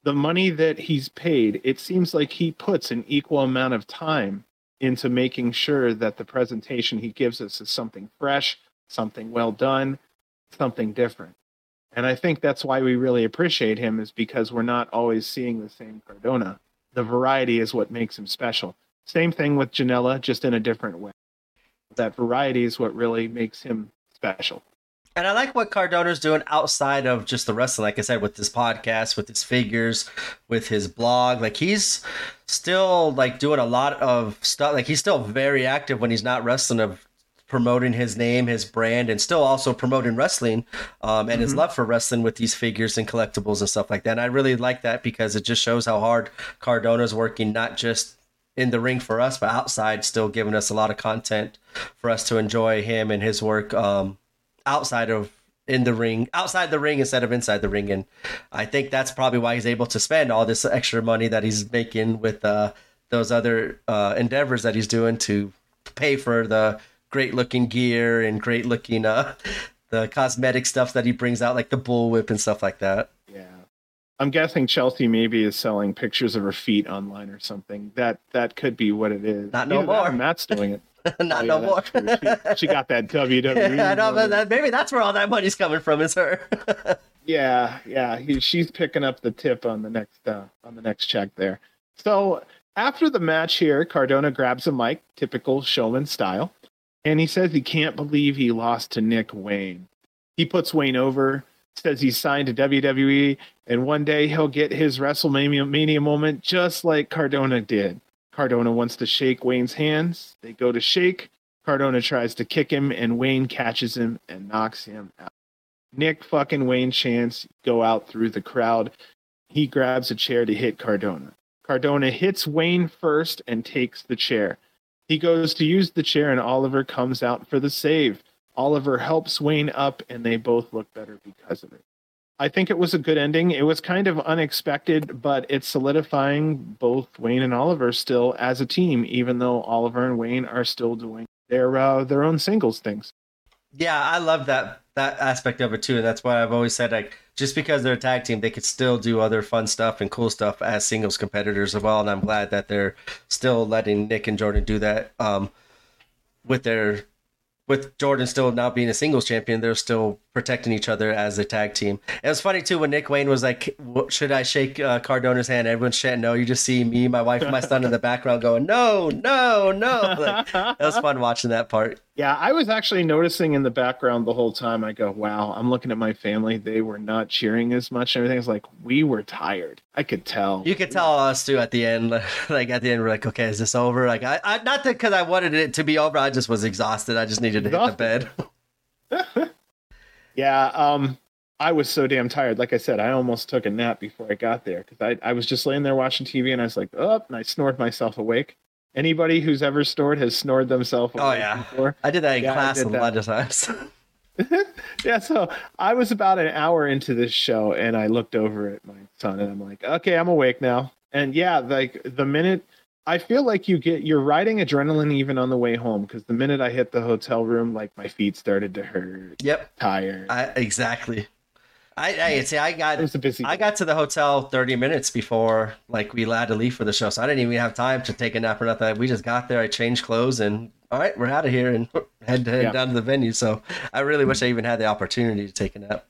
B: the money that he's paid, it seems like he puts an equal amount of time into making sure that the presentation he gives us is something fresh, something well done, something different. And I think that's why we really appreciate him is because we're not always seeing the same Cardona. The variety is what makes him special. Same thing with Janela, just in a different way. That variety is what really makes him special.
A: And I like what Cardona's doing outside of just the wrestling. Like I said, with this podcast, with his figures, with his blog. Like he's still like doing a lot of stuff. Like he's still very active when he's not wrestling of promoting his name, his brand, and still also promoting wrestling um, and mm-hmm. his love for wrestling with these figures and collectibles and stuff like that. And I really like that because it just shows how hard Cardona's working, not just in the ring for us, but outside, still giving us a lot of content for us to enjoy him and his work um, outside of in the ring, outside the ring instead of inside the ring. And I think that's probably why he's able to spend all this extra money that he's making with uh, those other uh, endeavors that he's doing to pay for the great looking gear and great looking uh <laughs> the cosmetic stuff that he brings out, like the bullwhip and stuff like that.
B: Yeah. I'm guessing Chelsea maybe is selling pictures of her feet online or something. That that could be what it is.
A: Not no more.
B: Matt's doing it. <laughs>
A: Not oh, no more.
B: She, she, got that <laughs> WWE.
A: I know, that, maybe that's where all that money's coming from. Is her?
B: yeah, yeah. He, she's picking up the tip on the next uh, on the next check there. So after the match here, Cardona grabs a mic, typical showman style, and he says he can't believe he lost to Nick Wayne. He puts Wayne over, says he's signed to WWE, and one day he'll get his WrestleMania moment just like Cardona did. Cardona wants to shake Wayne's hands. They go to shake. Cardona tries to kick him, and Wayne catches him and knocks him out. Nick fucking Wayne chants go out through the crowd. He grabs a chair to hit Cardona. Cardona hits Wayne first and takes the chair. He goes to use the chair, and Oliver comes out for the save. Oliver helps Wayne up, and they both look better because of it. I think it was a good ending. It was kind of unexpected, but it's solidifying both Wayne and Oliver still as a team, even though Oliver and Wayne are still doing their uh, their own singles things.
A: Yeah, I love that that aspect of it too. And that's why I've always said like just because they're a tag team, they could still do other fun stuff and cool stuff as singles competitors as well. And I'm glad that they're still letting Nick and Jordan do that um, with their with Jordan still not being a singles champion, they're still protecting each other as a tag team. It was funny too when Nick Wayne was like, "Should I shake uh, Cardona's hand?" Everyone's chanting no. You just see me, my wife, and my son in the background going, "No, no, no!" <laughs> Like, that was fun watching that part.
B: Yeah, I was actually noticing in the background the whole time. I go, "Wow!" I'm looking at my family; they were not cheering as much. Everything was like we were tired. I could tell.
A: You could tell us too at the end. <laughs> Like at the end, we're like, "Okay, is this over?" Like I, I not because I wanted it to be over. I just was exhausted. I just needed to hit the
B: bed. <laughs> Yeah, um, I was so damn tired. Like I said, I almost took a nap before I got there because I, I was just laying there watching TV and I was like, oh, and I snored myself awake. Anybody who's ever snored has snored themselves
A: oh, awake. Oh, yeah. Before. I did that in yeah, class a lot of times. <laughs> <laughs>
B: yeah, so I was about an hour into this show and I looked over at my son and I'm like, okay, I'm awake now. And yeah, like the minute I feel like you get you're riding adrenaline even on the way home because the minute I hit the hotel room, like my feet started to hurt.
A: Yep,
B: tired.
A: I, exactly. I, I see. I got. It was a busy. I got to the hotel thirty minutes before like we had to leave for the show, so I didn't even have time to take a nap or nothing. We just got there. I changed clothes and all right, we're out of here and <laughs> head, head yep. down to the venue. So I really wish I even had the opportunity to take a nap.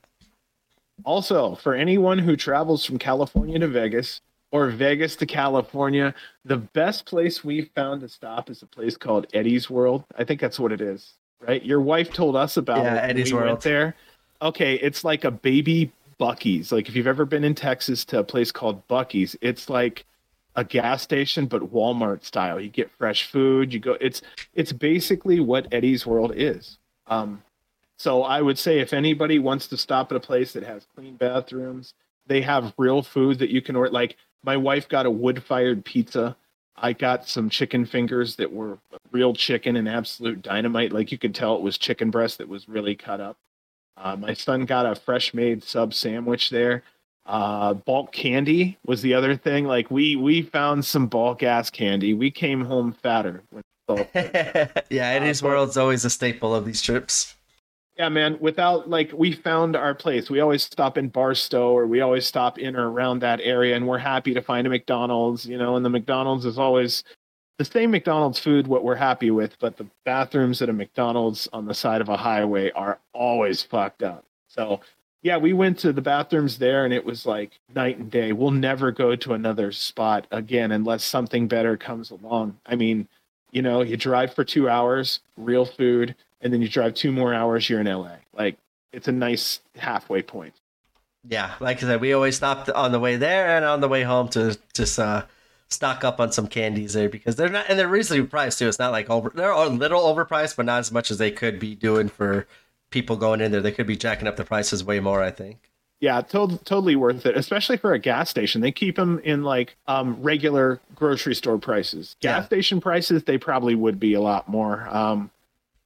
B: Also, for anyone who travels from California to Vegas, or Vegas to California. The best place we've found to stop is a place called Eddie's World. I think that's what it is, right? Your wife told us about
A: yeah, it. Eddie's we World.
B: there. Okay, it's like a baby Buc-ee's. Like if you've ever been in Texas to a place called Buc-ee's, it's like a gas station but Walmart style. You get fresh food. You go. It's it's basically what Eddie's World is. Um, so I would say if anybody wants to stop at a place that has clean bathrooms, they have real food that you can order. Like my wife got a wood fired pizza. I got some chicken fingers that were real chicken and absolute dynamite. Like you could tell it was chicken breast that was really cut up. Uh, my son got a fresh made sub sandwich there. Uh, bulk candy was the other thing. Like we we found some bulk ass candy. We came home fatter. <laughs>
A: yeah, Eddie's uh, World's always a staple of these trips.
B: Yeah, man. Without like, we found our place. We always stop in Barstow, or we always stop in or around that area, and we're happy to find a McDonald's. You know, and the McDonald's is always the same McDonald's food. What we're happy with, but the bathrooms at a McDonald's on the side of a highway are always fucked up. So, yeah, we went to the bathrooms there, and it was like night and day. We'll never go to another spot again unless something better comes along. I mean, you know, you drive for two hours, real food and then you drive two more hours, you're in LA. Like it's a nice halfway point.
A: Yeah, like I said, we always stopped on the way there and on the way home to just uh, stock up on some candies there because they're not and they're reasonably priced too. It's not like over they're a little overpriced, but not as much as they could be doing for people going in there. They could be jacking up the prices way more, I think.
B: Yeah, to- totally worth it, especially for a gas station. They keep them in like um, regular grocery store prices. Gas yeah. station prices, they probably would be a lot more. Um,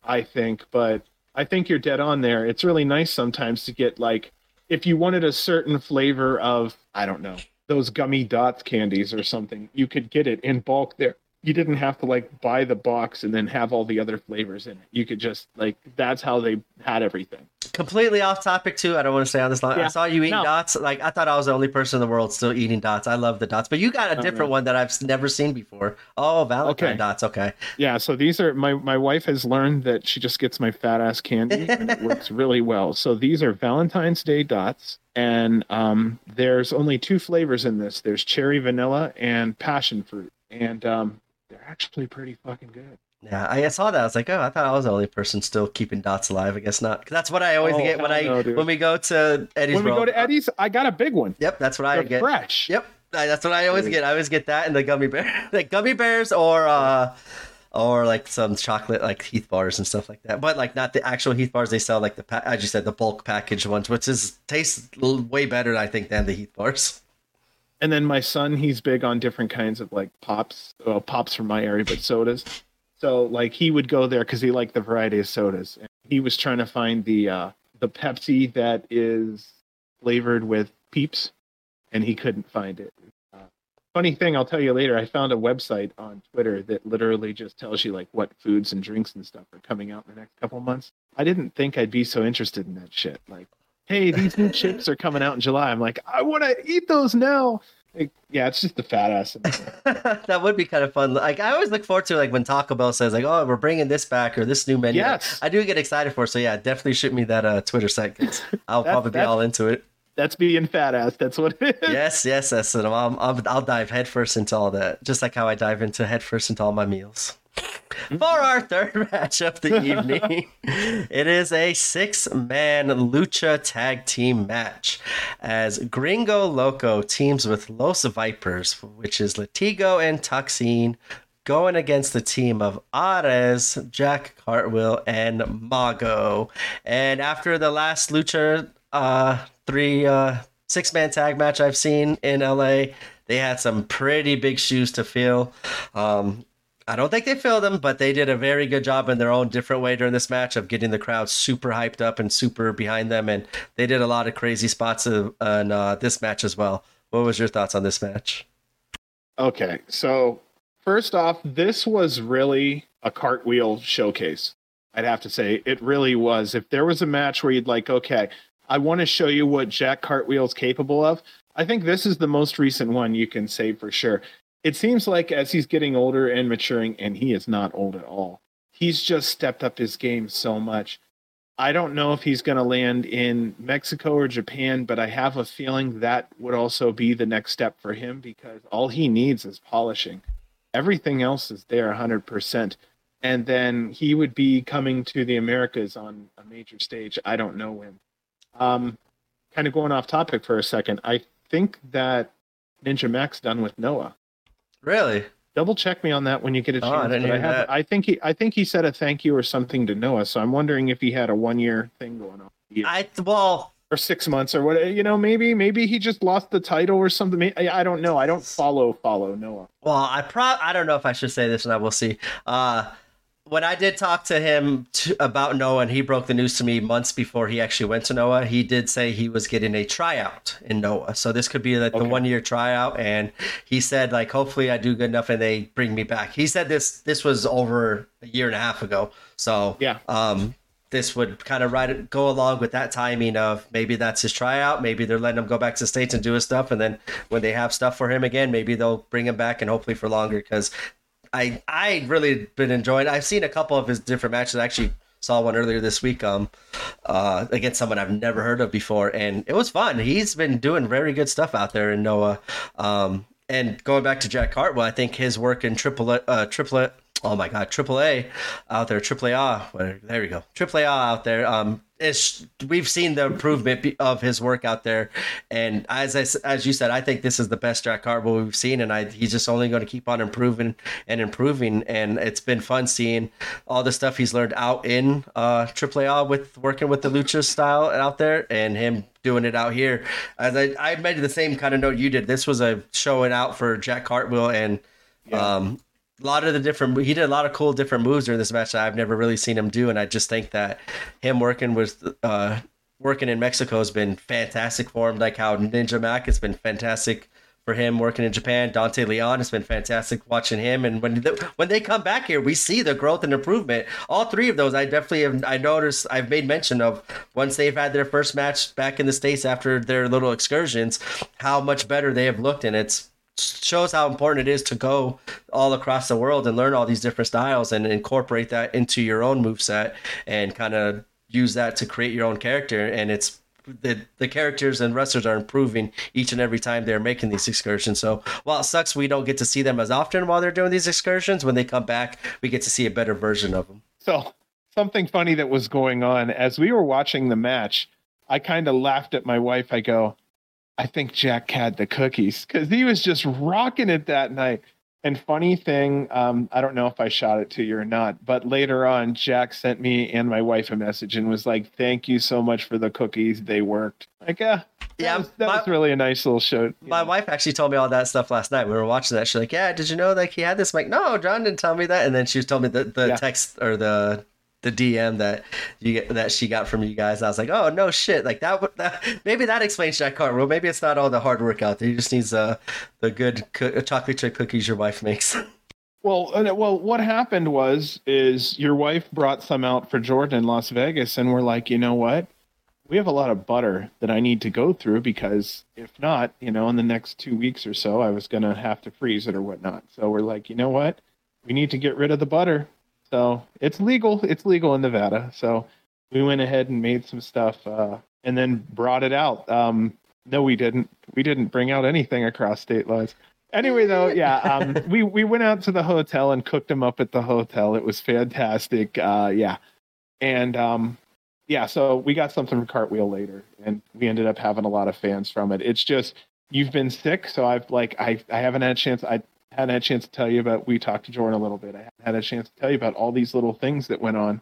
B: I think, but I think you're dead on there. It's really nice sometimes to get like if you wanted a certain flavor of I don't know those gummy dots candies or something, you could get it in bulk there. You didn't have to like buy the box and then have all the other flavors in it. You could just like that's how they had everything.
A: Completely off topic too. I don't want to stay on this long. Yeah. I saw you eating no. dots. Like I thought I was the only person in the world still eating dots. I love the dots, but you got a oh, different one that I've never seen before. Oh, Valentine okay. dots. Okay.
B: Yeah. So these are my my wife has learned that she just gets my fat ass candy and it <laughs> works really well. So these are Valentine's Day dots, and um, there's only two flavors in this. There's cherry vanilla and passion fruit, and um, they're actually pretty fucking good.
A: Yeah, I saw that. I was like, oh, I thought I was the only person still keeping dots alive. I guess not. Cause that's what I always oh, get when I no, when we go to Eddie's.
B: When we
A: World.
B: go to Eddie's, I got a big one.
A: Yep, that's what They're I get.
B: Fresh.
A: Yep, that's what I always get. I always get that and the gummy bear, <laughs> like gummy bears or uh or like some chocolate like Heath bars and stuff like that. But like not the actual Heath bars. They sell like the as you said the bulk package ones, which is tastes way better I think than the Heath bars.
B: And then my son, he's big on different kinds of like pops, well, pops from my area, but sodas. So like he would go there because he liked the variety of sodas. And he was trying to find the uh, the Pepsi that is flavored with Peeps, and he couldn't find it. Uh, funny thing, I'll tell you later. I found a website on Twitter that literally just tells you like what foods and drinks and stuff are coming out in the next couple months. I didn't think I'd be so interested in that shit. Like, hey, these new <laughs> chips are coming out in July. I'm like, I want to eat those now yeah, it's just the fat ass. <laughs>
A: that would be kind of fun. Like I always look forward to like when Taco Bell says like, "Oh, we're bringing this back" or this new menu.
B: Yes,
A: I do get excited for. It. So yeah, definitely shoot me that uh, Twitter site because <laughs> I'll probably be all into it.
B: That's being fat ass. That's what it is.
A: Yes, yes, that's it. I'll, I'll, I'll dive headfirst into all that, just like how I dive into headfirst into all my meals. <laughs> For our third <laughs> match of the evening, <laughs> it is a six man lucha tag team match as Gringo Loco teams with Los Vipers, which is Latigo and Toxin, going against the team of Arez, Jack Cartwheel, and Mago. And after the last lucha uh, three uh, six man tag match I've seen in LA, they had some pretty big shoes to fill. Um, I don't think they filled them, but they did a very good job in their own different way during this match of getting the crowd super hyped up and super behind them. And they did a lot of crazy spots in uh, this match as well. What was your thoughts on this match?
B: Okay, so first off, this was really a cartwheel showcase. I'd have to say it really was. If there was a match where you'd like, okay, I want to show you what Jack Cartwheel's capable of. I think this is the most recent one you can say for sure it seems like as he's getting older and maturing, and he is not old at all, he's just stepped up his game so much. I don't know if he's going to land in Mexico or Japan, but I have a feeling that would also be the next step for him because all he needs is polishing. Everything else is there 100%. And then he would be coming to the Americas on a major stage. I don't know when. Um, kind of going off topic for a second. I think that Ninja Mack done with Noah.
A: Really?
B: Double check me on that when you get a chance.
A: Oh, I didn't hear I, have, that.
B: I think he I think he said a thank you or something to Noah. So I'm wondering if he had a one year thing going on.
A: I well
B: or six months or what you know maybe maybe he just lost the title or something I, I don't know i don't follow follow noah
A: well i pro i don't know if i should say this and i will see uh when I did talk to him to, about Noah, and he broke the news to me months before he actually went to Noah, he did say he was getting a tryout in Noah. So this could be like okay. the one year tryout, and he said like hopefully I do good enough and they bring me back. He said this this was over a year and a half ago. So
B: yeah,
A: um, this would kind of ride go along with that timing of maybe that's his tryout, maybe they're letting him go back to the states and do his stuff, and then when they have stuff for him again, maybe they'll bring him back and hopefully for longer because I I really been enjoying. I've seen a couple of his different matches. I actually saw one earlier this week um uh against someone I've never heard of before, and it was fun. He's been doing very good stuff out there in Noah. Um, and going back to Jack Cartwheel, I think his work in triple uh triplet. Oh my God, triple A out there, triple A. There we go, triple A out there. Um, it's, we've seen the improvement of his work out there, and as I, as you said, I think this is the best Jack Cartwheel we've seen, and I, he's just only going to keep on improving and improving. And it's been fun seeing all the stuff he's learned out in uh, AAA with working with the lucha style out there, and him doing it out here. As I, I made the same kind of note you did. This was a showing out for Jack Cartwheel and. Yeah. Um, a lot of the different he did a lot of cool different moves during this match that I've never really seen him do, and I just think that him working with uh, working in Mexico has been fantastic for him. Like how Ninja Mack has been fantastic for him working in Japan. Dante Leon has been fantastic watching him, and when the, when they come back here, we see the growth and improvement. All three of those, I definitely have. I noticed. I've made mention of once they've had their first match back in the states after their little excursions, how much better they have looked, and it's shows how important it is to go all across the world and learn all these different styles and incorporate that into your own move set and kind of use that to create your own character and it's the the characters and wrestlers are improving each and every time they're making these excursions. So while it sucks we don't get to see them as often while they're doing these excursions, when they come back, we get to see a better version of them.
B: So something funny that was going on as we were watching the match, I kind of laughed at my wife. I go, I think Jack had the cookies because he was just rocking it that night. And funny thing, um, I don't know if I shot it to you or not, but later on, Jack sent me and my wife a message and was like, "Thank you so much for the cookies. They worked." Like, uh, yeah, was, that my, was really a nice little show.
A: My know. wife actually told me all that stuff last night. We were watching that. She's like, "Yeah, did you know like he had this?" I'm like, "No, John didn't tell me that." And then she told me the the yeah. text or the the DM that you that she got from you guys. I was like, oh no shit, like that. that maybe that explains Jack Cartwheel. Maybe it's not all the hard work out there. He just needs uh, the good co- chocolate chip cookies your wife makes. <laughs>
B: Well, well, what happened was is your wife brought some out for Jordan in Las Vegas, and we're like, you know what? We have a lot of butter that I need to go through because if not, you know, in the next two weeks or so, I was gonna have to freeze it or whatnot. So we're like, you know what? We need to get rid of the butter. So it's legal. It's legal in Nevada. So we went ahead and made some stuff uh, and then brought it out. Um, no, we didn't. We didn't bring out anything across state lines. Anyway, though, <laughs> yeah, um, we we went out to the hotel and cooked them up at the hotel. It was fantastic. Uh, yeah, and um, yeah, so we got something from Cartwheel later, and we ended up having a lot of fans from it. It's just you've been sick, so I've like I I haven't had a chance. I hadn't had a chance to tell you about. We talked to Jordan a little bit. I hadn't had a chance to tell you about all these little things that went on.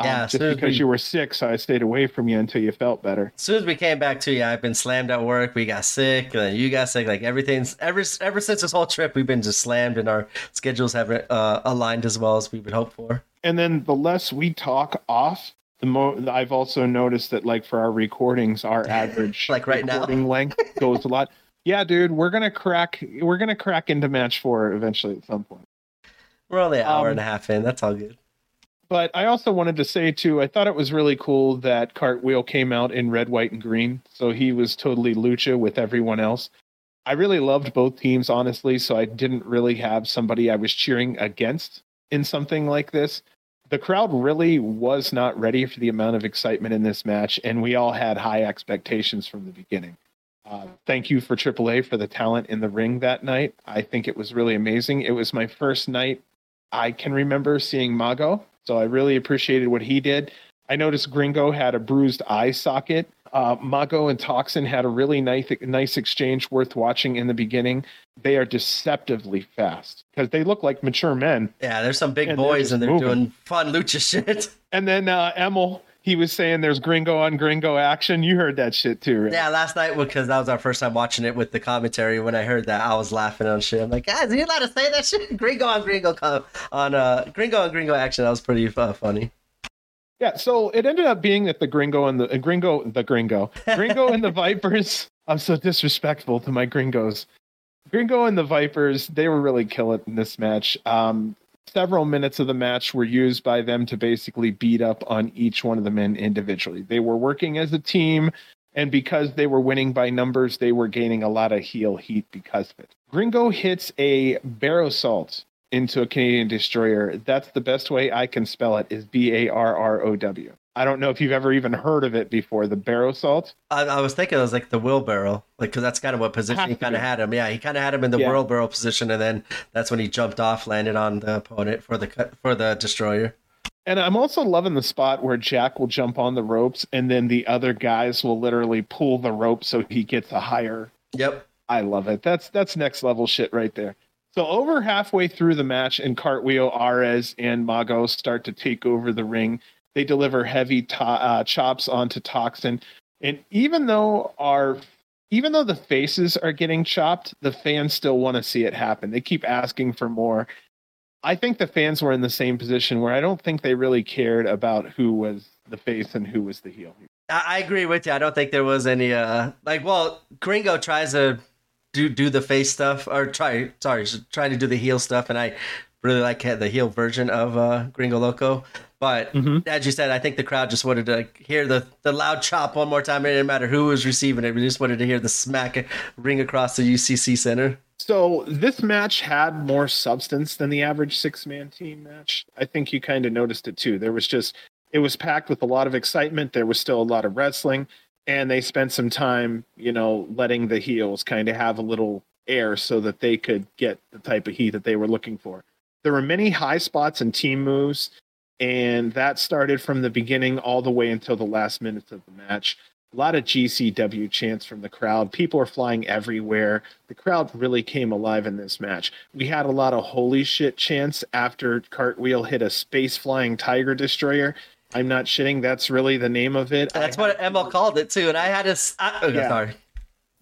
B: Um, yeah, just because we, you were sick, so I stayed away from you until you felt better.
A: As soon as we came back to you, I've been slammed at work. We got sick, and then you got sick. Like everything's ever ever since this whole trip, we've been just slammed, and our schedules haven't uh, aligned as well as we would hope for.
B: And then the less we talk off, the more I've also noticed that like for our recordings, our <laughs> average
A: like right
B: recording
A: now
B: length <laughs> goes a lot. Yeah, dude, we're gonna crack. We're gonna crack into match four eventually at some point.
A: We're only an hour um, and a half in. That's all good.
B: But I also wanted to say too, I thought it was really cool that Cartwheel came out in red, white, and green. So he was totally lucha with everyone else. I really loved both teams, honestly. So I didn't really have somebody I was cheering against in something like this. The crowd really was not ready for the amount of excitement in this match, and we all had high expectations from the beginning. Uh, thank you for AAA for the talent in the ring that night. I think it was really amazing. It was my first night I can remember seeing Mago, so I really appreciated what he did. I noticed Gringo had a bruised eye socket. Uh, Mago and Toxin had a really nice, nice exchange worth watching in the beginning. They are deceptively fast because they look like mature men.
A: Yeah, there's some big and boys they're and they're doing fun lucha shit.
B: And then uh, Emil, he was saying there's gringo on gringo action. You heard that shit too, right?
A: Yeah, last night because that was our first time watching it with the commentary. When I heard that, I was laughing on shit. I'm like, guys, are you allowed to say that shit? <laughs> Gringo on gringo on uh gringo on gringo action. That was pretty uh, funny.
B: Yeah, so it ended up being that the gringo and the uh, gringo the gringo <laughs> gringo and the vipers. I'm so disrespectful to my gringos. Gringo and the Vipers, they were really killing in this match. Um, several minutes of the match were used by them to basically beat up on each one of the men individually. They were working as a team, and because they were winning by numbers, they were gaining a lot of heel heat because of it. Gringo hits a Barrow-Salt into a Canadian destroyer. That's the best way I can spell it is B A R R O W. I don't know if you've ever even heard of it before. The Barrow-Salt.
A: I, I was thinking it was like the wheelbarrow, like because that's kind of what position he kind of had him. Yeah, he kind of had him in the yeah. wheelbarrow position, and then that's when he jumped off, landed on the opponent for the for the destroyer.
B: And I'm also loving the spot where Jack will jump on the ropes, and then the other guys will literally pull the rope so he gets a higher.
A: Yep.
B: I love it. That's that's next level shit right there. So over halfway through the match, and Cartwheel, Arez, and Mago start to take over the ring they deliver heavy to- uh, chops onto Toxin, and even though our even though the faces are getting chopped, the fans still want to see it happen. They keep asking for more. I think the fans were in the same position where I don't think they really cared about who was the face and who was the heel.
A: I agree with you. I don't think there was any uh like well, Gringo tries to do do the face stuff or try sorry trying to do the heel stuff, and I really like the heel version of uh, Gringo Loco. But mm-hmm. as you said, I think the crowd just wanted to hear the, the loud chop one more time. It didn't matter who was receiving it. We just wanted to hear the smack ring across the UCC center.
B: So this match had more substance than the average six man team match. I think you kind of noticed it too. There was just it was packed with a lot of excitement. There was still a lot of wrestling, and they spent some time, you know, letting the heels kind of have a little air so that they could get the type of heat that they were looking for. There were many high spots and team moves and that started from the beginning all the way until the last minutes of the match. A lot of GCW chants from the crowd. People are flying everywhere. The crowd really came alive in this match. We had a lot of holy shit chants after Cartwheel hit a space flying Tiger Destroyer. I'm not shitting. That's really the name of it.
A: That's what Emil called it too. And I had to. I, oh, okay, yeah. Sorry.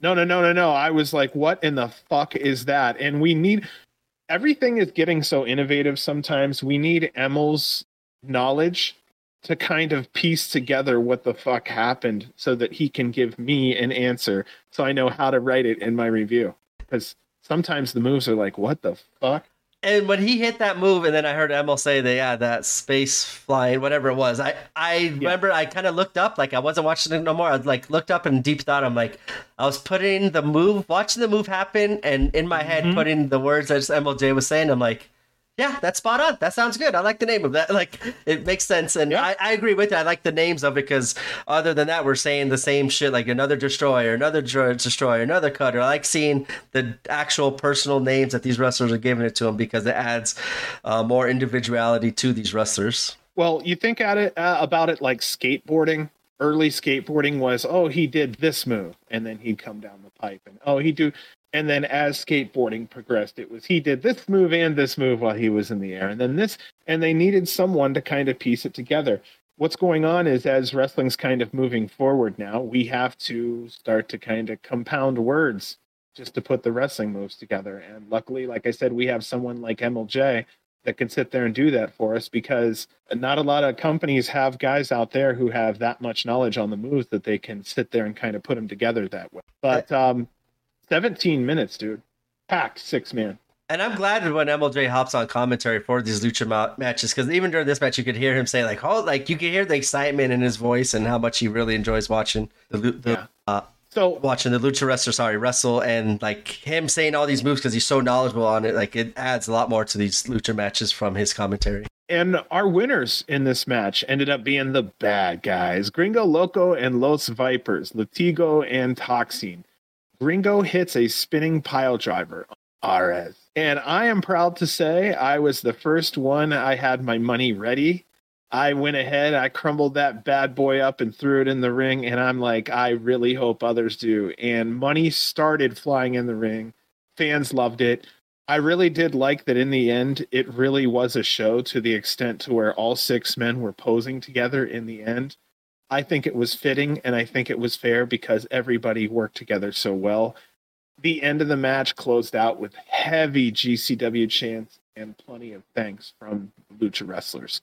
B: No, no, no, no, no. I was like, what in the fuck is that? And we need everything is getting so innovative sometimes. We need Emil's knowledge to kind of piece together what the fuck happened so that he can give me an answer so I know how to write it in my review. Because sometimes the moves are like, what the fuck?
A: And when he hit that move, and then I heard Emil say that, yeah, that space flying, whatever it was. I, I yeah. remember I kind of looked up, like I wasn't watching it no more. I like looked up in deep thought. I'm like, I was putting the move, watching the move happen, and in my head, mm-hmm. putting the words that Emil Jay was saying. I'm like, yeah, that's spot on. That sounds good. I like the name of that. <laughs> Like it makes sense, and yeah. I, I agree with that. I like the names of it because other than that, we're saying the same shit. Like another destroyer, another destroyer, another cutter. I like seeing the actual personal names that these wrestlers are giving it to them because it adds uh, more individuality to these wrestlers.
B: Well, you think at it uh, about it like skateboarding. Early skateboarding was, oh, he did this move, and then he'd come down the pipe, and oh, he do and then as skateboarding progressed it was he did this move and this move while he was in the air and then this and they needed someone to kind of piece it together. What's going on is as wrestling's kind of moving forward now we have to start to kind of compound words just to put the wrestling moves together. And luckily like i said we have someone like Emil Jay that can sit there and do that for us because not a lot of companies have guys out there who have that much knowledge on the moves that they can sit there and kind of put them together that way. But um 17 minutes, dude. Packed six man.
A: And I'm glad when Emil Jay hops on commentary for these lucha ma- matches because even during this match, you could hear him say like, "Oh, like you could hear the excitement in his voice and how much he really enjoys watching the, the yeah. uh, so watching the lucha wrestler, sorry, wrestle and like him saying all these moves because he's so knowledgeable on it. Like it adds a lot more to these lucha matches from his commentary.
B: And our winners in this match ended up being the bad guys: Gringo Loco and Los Vipers, Latigo and Toxin. Gringo hits a spinning pile driver RS. And I am proud to say I was the first one. I had my money ready. I went ahead, I crumbled that bad boy up and threw it in the ring. And I'm like, I really hope others do. And money started flying in the ring. Fans loved it. I really did like that in the end, it really was a show to the extent to where all six men were posing together in the end. I think it was fitting and I think it was fair because everybody worked together so well. The end of the match closed out with heavy GCW chants and plenty of thanks from lucha wrestlers.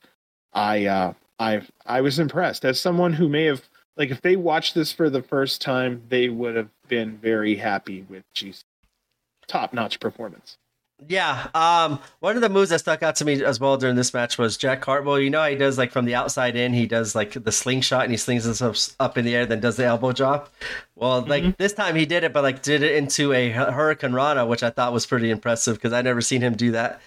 B: I uh, I I was impressed as someone who may have like if they watched this for the first time, they would have been very happy with GC top notch performance.
A: Yeah. Um, one of the moves that stuck out to me as well during this match was Jack Cartwheel. You know how he does like from the outside in, he does like the slingshot and he slings himself up in the air, then does the elbow drop. Well, like mm-hmm. this time he did it, but like did it into a Hurricanrana, which I thought was pretty impressive because I never seen him do that,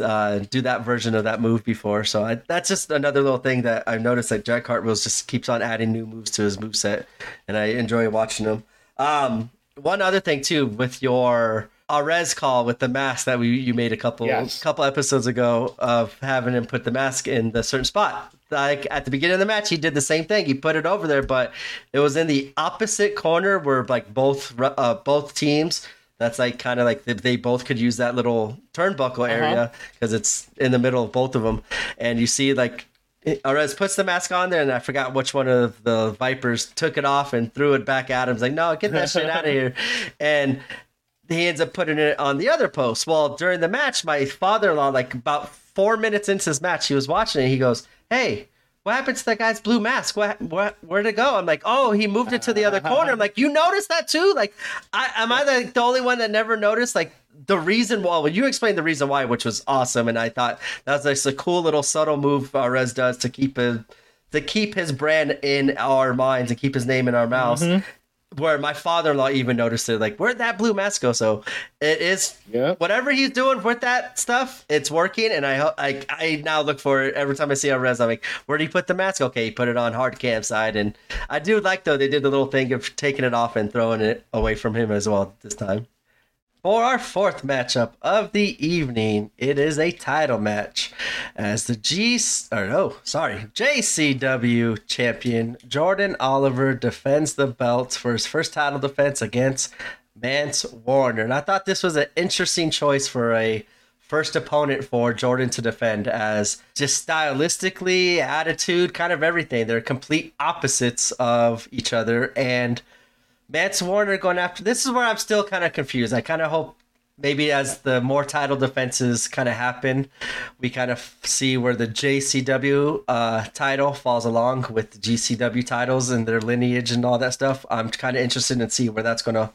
A: uh, do that version of that move before. So I, that's just another little thing that I've noticed that Jack Cartwheel just keeps on adding new moves to his move set, and I enjoy watching him. Um, one other thing too with your Arez call with the mask that we you made a couple yes. couple episodes ago of having him put the mask in the certain spot. Like at the beginning of the match, he did the same thing. He put it over there, but it was in the opposite corner where like both uh, both teams. That's like kind of like they, both could use that little turnbuckle uh-huh. area because uh-huh. it's in the middle of both of them, and you see like Arez puts the mask on there, and I forgot which one of the Vipers took it off and threw it back at him. He's like, "No, get that shit out of <laughs> here!" And he ends up putting it on the other post. Well, during the match, my father in law, like about four minutes into his match, he was watching it. He goes, Hey, what happened to that guy's blue mask? What, what, where'd it go? I'm like, oh, he moved it to the other corner. I'm like, you noticed that too? Like, I, am I the, the only one that never noticed? Like, the reason why, when you explained the reason why, which was awesome, and I thought that was just a cool little subtle move uh, Rez does to keep his, to keep his brand in our minds and keep his name in our mouths. Mm-hmm where my father-in-law even noticed it like where'd that blue mask go? So it is yeah. whatever he's doing with that stuff it's working and i i, I now look for it. Every time i see Arez i'm like where did he put the mask? Okay he put it on hard cam side and i do like though they did the little thing of taking it off and throwing it away from him as well this time for our fourth matchup of the evening, it is a title match as the G or no, sorry, JCW champion Jordan Oliver defends the belt for his first title defense against Mance Warner. And I thought this was an interesting choice for a first opponent for Jordan to defend as just stylistically, attitude, kind of everything. They're complete opposites of each other and Mance Warner going after. This is where I'm still kind of confused. I kind of hope maybe as the more title defenses kind of happen, we kind of see where the JCW uh, title falls along with the GCW titles and their lineage and all that stuff. I'm kind of interested in see where that's going to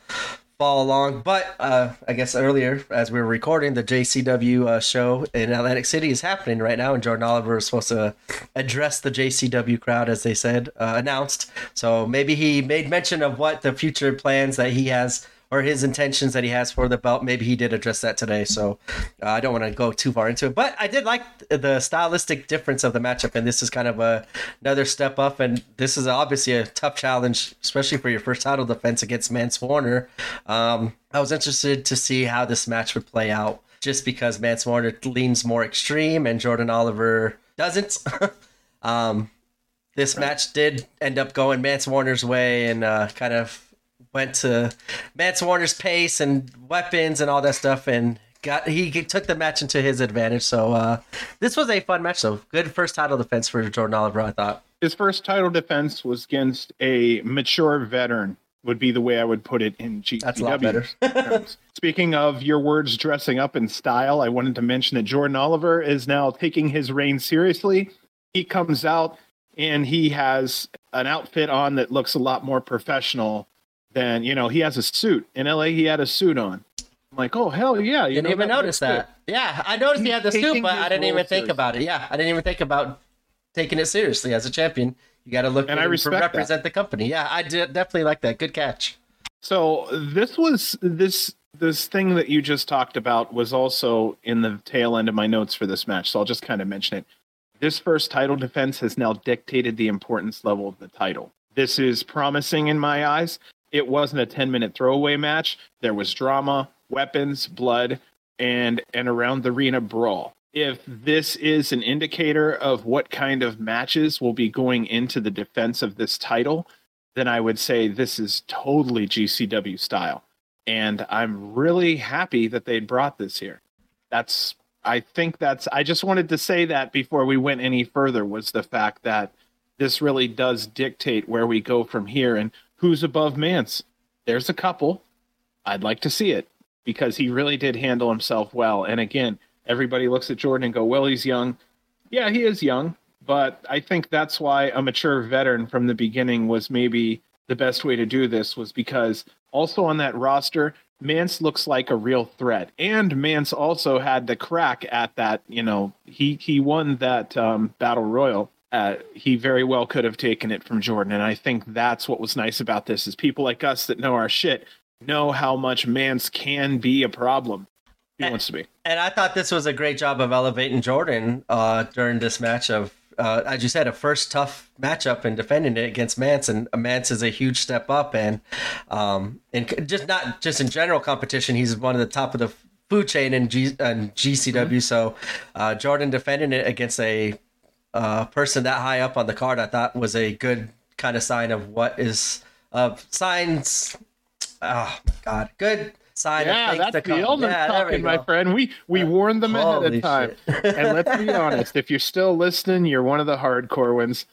A: fall along. But uh, I guess earlier, as we were recording, the JCW uh, show in Atlantic City is happening right now, and Jordan Oliver is supposed to address the JCW crowd, as they said, uh, announced. So maybe he made mention of what the future plans that he has or his intentions that he has for the belt. Maybe he did address that today, so uh, I don't want to go too far into it. But I did like the stylistic difference of the matchup, and this is kind of a, another step up. And this is obviously a tough challenge, especially for your first title defense against Mance Warner. Um, I was interested to see how this match would play out, just because Mance Warner leans more extreme and Jordan Oliver doesn't. <laughs> um, this match did end up going Mance Warner's way and uh, kind of went to Mance Warner's pace and weapons and all that stuff, and got he took the match into his advantage. So uh, this was a fun match. So good first title defense for Jordan Oliver, I thought.
B: His first title defense was against a mature veteran. Would be the way I would put it in GCW. That's a lot better. <laughs> Speaking of your words dressing up in style, I wanted to mention that Jordan Oliver is now taking his reign seriously. He comes out and he has an outfit on that looks a lot more professional then you know he has a suit in LA. He had a suit on. I'm like, oh hell yeah!
A: You didn't even notice that. Good. Yeah, I noticed He's he had the suit, but I didn't even think about it. Yeah, I didn't even think about taking it seriously as a champion. You got to look and I respect represent that. the company. Yeah, I did definitely like that. Good catch.
B: So this was this this thing that you just talked about was also in the tail end of my notes for this match. So I'll just kind of mention it. This first title defense has now dictated the importance level of the title. This is promising in my eyes it wasn't a 10 minute throwaway match. There was drama, weapons, blood, and an around the arena brawl. If mm-hmm. this is an indicator of what kind of matches will be going into the defense of this title, then I would say this is totally GCW style. And I'm really happy that they brought this here. That's, I think that's, I just wanted to say that before we went any further was the fact that this really does dictate where we go from here. And who's above Mance. There's a couple. I'd like to see it because he really did handle himself well. And again, everybody looks at Jordan and go, well, he's young. Yeah, he is young, but I think that's why a mature veteran from the beginning was maybe the best way to do this was because also on that roster, Mance looks like a real threat. And Mance also had the crack at that, you know, he he won that um, battle royal uh, he very well could have taken it from Jordan. And I think that's what was nice about this is people like us that know our shit know how much Mance can be a problem. He and, wants to be.
A: And I thought this was a great job of elevating Jordan uh, during this match of uh, as you said, a first tough matchup and defending it against Mance, and Mance is a huge step up, and um, and just not just in general competition, he's one of the top of the food chain in, G, in GCW. Mm-hmm. So uh, Jordan defending it against a uh, person that high up on the card, I thought was a good kind of sign of what is of signs. Oh my god, good sign.
B: Yeah, that's the come. yeah, talking, my friend. We we uh, warned them ahead of time. and let's be <laughs> honest, if you're still listening, you're one of the hardcore ones.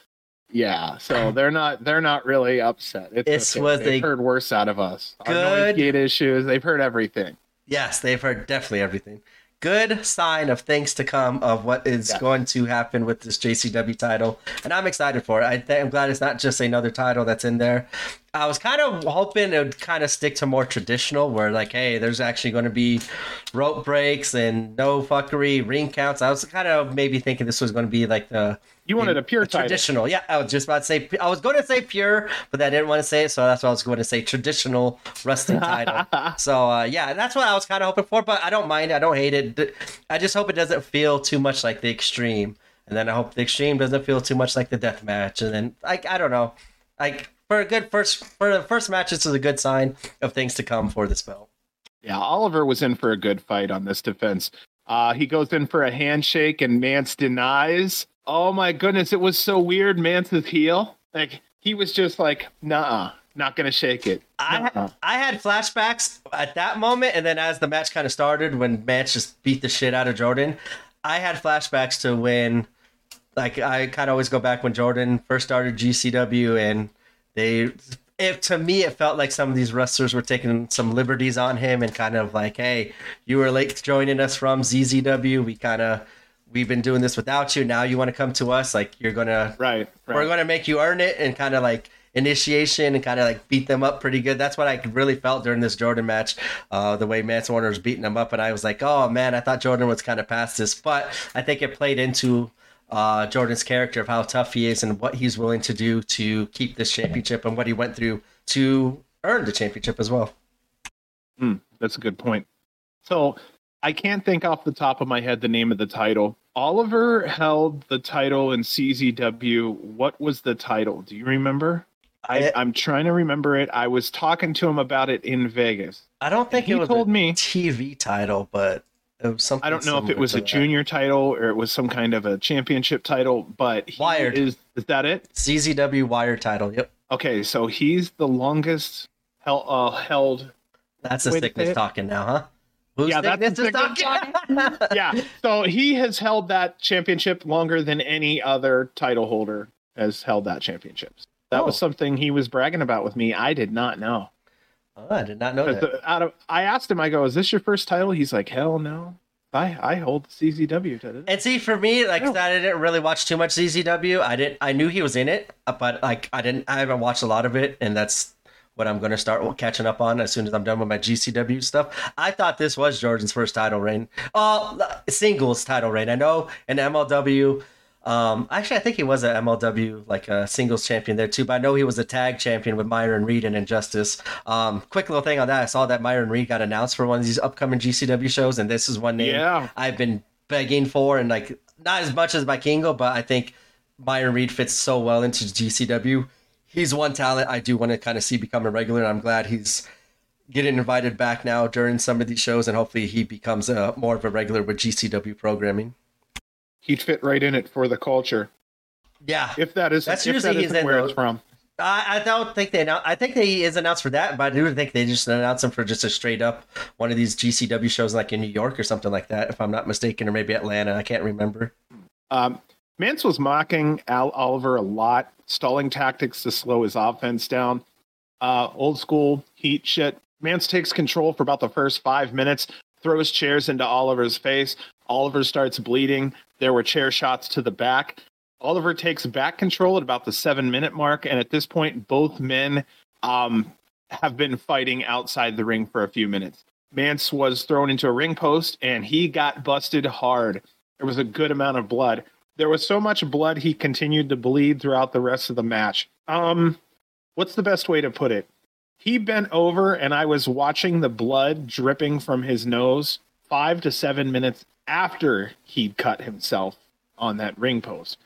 B: Yeah, so they're not they're not really upset. It's this okay. was they've heard worse out of us. Good Our noise gate issues. They've heard everything.
A: Yes, they've heard definitely everything good sign of things to come of what is yeah. going to happen with this JCW title, and I'm excited for it. I th- I'm glad it's not just another title that's in there. I was kind of hoping it would kind of stick to more traditional, where like, hey, there's actually going to be rope breaks and no fuckery, ring counts. I was kind of maybe thinking this was going to be like the
B: you wanted a pure
A: traditional. Yeah, I was just about to say. I was going to say pure, but I didn't want to say it, so that's why I was going to say traditional wrestling <laughs> title. so uh, yeah, that's what I was kind of hoping for. But I don't mind. I don't hate it. I just hope it doesn't feel too much like the extreme, and then I hope the extreme doesn't feel too much like the death match. And then like I don't know, like for a good first for the first match, this is a good sign of things to come for this belt.
B: Yeah, Oliver was in for a good fight on this defense. Uh, he goes in for a handshake, and Mance denies. Oh my goodness, it was so weird. Mance's heel, like he was just like, nah, not gonna shake it.
A: I I had flashbacks at that moment, and then as the match kind of started, when Mance just beat the shit out of Jordan, I had flashbacks to when, like, I kind of always go back when Jordan first started GCW, and they if to me it felt like some of these wrestlers were taking some liberties on him and kind of like, hey, you were late joining us from CZW. We kind of we've been doing this without you. Now you want to come to us? Like you're gonna
B: right. right.
A: We're gonna make you earn it and kind of like initiation and kind of like beat them up pretty good. That's what I really felt during this Jordan match. Uh, the way Mance Warner was beating them up, and I was like, oh man, I thought Jordan was kind of past this, but I think it played into uh, Jordan's character of how tough he is and what he's willing to do to keep this championship and what he went through to earn the championship as well.
B: Mm, that's a good point. So I can't think off the top of my head the name of the title. Oliver held the title in CZW. What was the title? Do you remember? I, am trying to remember it. I was talking to him about it in Vegas.
A: I don't think he told me TV title, but it was something.
B: I don't know if it was a that. junior title or it was some kind of a championship title, but
A: Wired
B: is is that it?
A: CZW Wired title. Yep.
B: Okay, so he's the longest held. Uh, held
A: that's the sickness talking now, huh?
B: Who's yeah, that's the talking. <laughs> yeah, so he has held that championship longer than any other title holder has held that championship. That oh. was something he was bragging about with me. I did not know.
A: Oh, I did not know that.
B: The, out of, I asked him, I go, "Is this your first title?" He's like, "Hell no." I, I hold CZW title.
A: And see, for me, like oh. I didn't really watch too much CZW. I didn't. I knew he was in it, but like I didn't. I haven't watched a lot of it, and that's what I'm going to start catching up on as soon as I'm done with my GCW stuff. I thought this was Jordan's first title reign, uh, singles title reign. I know in MLW um, actually, I think he was a MLW like a singles champion there too. But I know he was a tag champion with Myron Reed and Injustice. Um, quick little thing on that: I saw that Myron Reed got announced for one of these upcoming GCW shows, and this is one name yeah. I've been begging for, and like not as much as Vikingo, but I think Myron Reed fits so well into GCW. He's one talent I do want to kind of see become a regular, and I'm glad he's getting invited back now during some of these shows, and hopefully he becomes a, more of a regular with GCW programming
B: he'd fit right in it for the culture.
A: Yeah,
B: if that is that's if usually that where it's from.
A: I, I don't think they. I think he is announced for that, but I do think they just announced him for just a straight up one of these GCW shows, like in New York or something like that, if I'm not mistaken, or maybe Atlanta. I can't remember.
B: Um, Mance was mocking Al Oliver a lot, stalling tactics to slow his offense down. Uh, old school heat shit. Mance takes control for about the first five minutes, throws chairs into Oliver's face. Oliver starts bleeding. There were chair shots to the back. Oliver takes back control at about the seven minute mark. And at this point, both men um, have been fighting outside the ring for a few minutes. Mance was thrown into a ring post and he got busted hard. There was a good amount of blood. There was so much blood he continued to bleed throughout the rest of the match. Um, what's the best way to put it? He bent over and I was watching the blood dripping from his nose five to seven minutes after he'd cut himself on that ring post.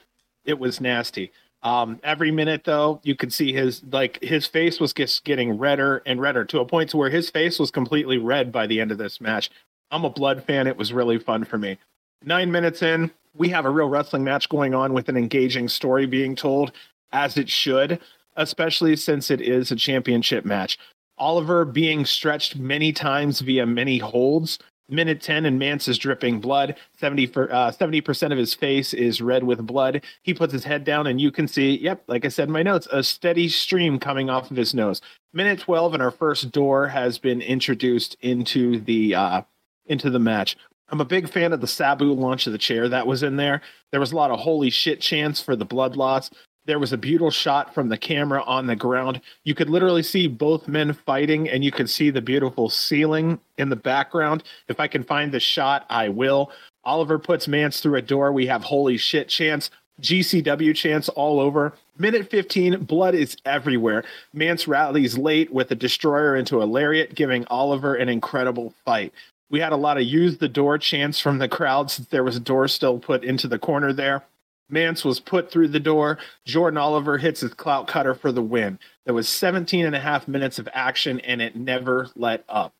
B: It was nasty. Um, every minute though, you could see his like his face was just getting redder and redder to a point to where his face was completely red by the end of this match. I'm a blood fan. It was really fun for me. Nine minutes in, we have a real wrestling match going on with an engaging story being told, as it should, especially since it is a championship match. Oliver being stretched many times via many holds Minute 10 and Mance is dripping blood. 70 for, uh, 70% of his face is red with blood. He puts his head down and you can see, yep, like I said in my notes, a steady stream coming off of his nose. Minute 12 and our first door has been introduced into the uh, into the match. I'm a big fan of the Sabu launch of the chair that was in there. There was a lot of holy shit chants for the blood loss. There was a beautiful shot from the camera on the ground. You could literally see both men fighting, and you could see the beautiful ceiling in the background. If I can find the shot, I will. Oliver puts Mance through a door. We have holy shit chants, GCW chants all over. Minute 15, blood is everywhere. Mance rallies late with a destroyer into a lariat, giving Oliver an incredible fight. We had a lot of use the door chants from the crowd since there was a door still put into the corner there. Mance was put through the door. Jordan Oliver hits his clout cutter for the win. There was 17 and a half minutes of action and it never let up.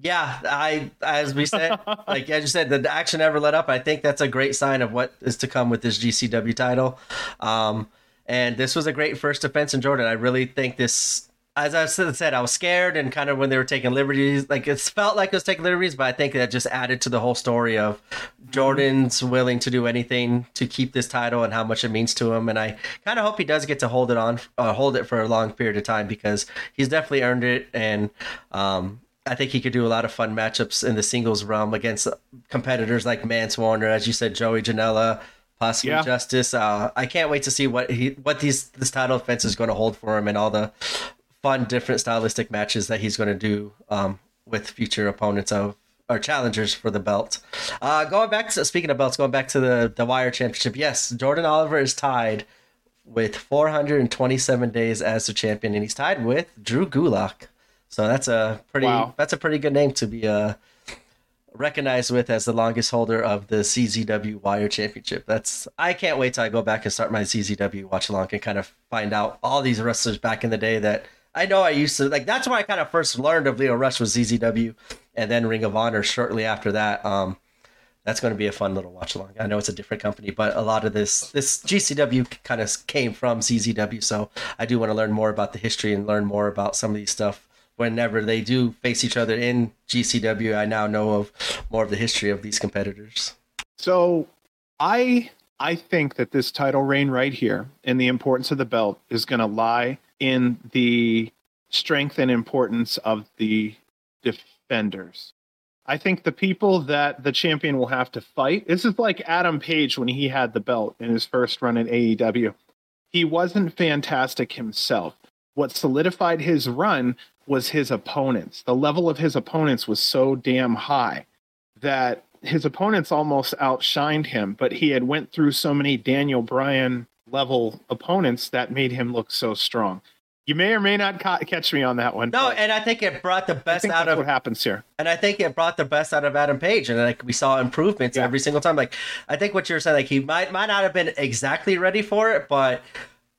A: Yeah, I as we said, <laughs> like as you said, the action never let up. I think that's a great sign of what is to come with this GCW title. Um, and this was a great first defense in Jordan. I really think this as I said, I was scared and kind of when they were taking liberties, like it felt like it was taking liberties, but I think that just added to the whole story of Jordan's willing to do anything to keep this title and how much it means to him. And I kind of hope he does get to hold it on, uh, hold it for a long period of time because he's definitely earned it. And um, I think he could do a lot of fun matchups in the singles realm against competitors like Mance Warner, as you said, Joey Janela, possibly yeah. Justice. Uh, I can't wait to see what he what these this title defense is going to hold for him and all the fun, different stylistic matches that he's going to do um, with future opponents of or challengers for the belt. Uh, going back to speaking of belts, going back to the the Wire Championship. Yes, Jordan Oliver is tied with 427 days as the champion, and he's tied with Drew Gulak. So that's a pretty wow. that's a pretty good name to be uh, recognized with as the longest holder of the CZW Wire Championship. That's I can't wait till I go back and start my CZW watch along and kind of find out all these wrestlers back in the day that I know I used to like. That's why I kind of first learned of Lio Rush was CZW, and then Ring of Honor shortly after that. Um, that's going to be a fun little watch along. I know it's a different company, but a lot of this this GCW kind of came from CZW, so I do want to learn more about the history and learn more about some of these stuff. Whenever they do face each other in GCW, I now know of more of the history of these competitors.
B: So, I I think that this title reign right here and the importance of the belt is going to lie in the strength and importance of the defenders. I think the people that the champion will have to fight. This is like Adam Page when he had the belt in his first run in AEW. He wasn't fantastic himself. What solidified his run was his opponents. The level of his opponents was so damn high that his opponents almost outshined him, but he had went through so many Daniel Bryan level opponents that made him look so strong. You may or may not ca- catch me on that one.
A: No, and I think it brought the best out of
B: what happens here.
A: And I think it brought the best out of Adam Page, and like we saw improvements yeah. every single time. Like I think what you're saying, like he might might not have been exactly ready for it, but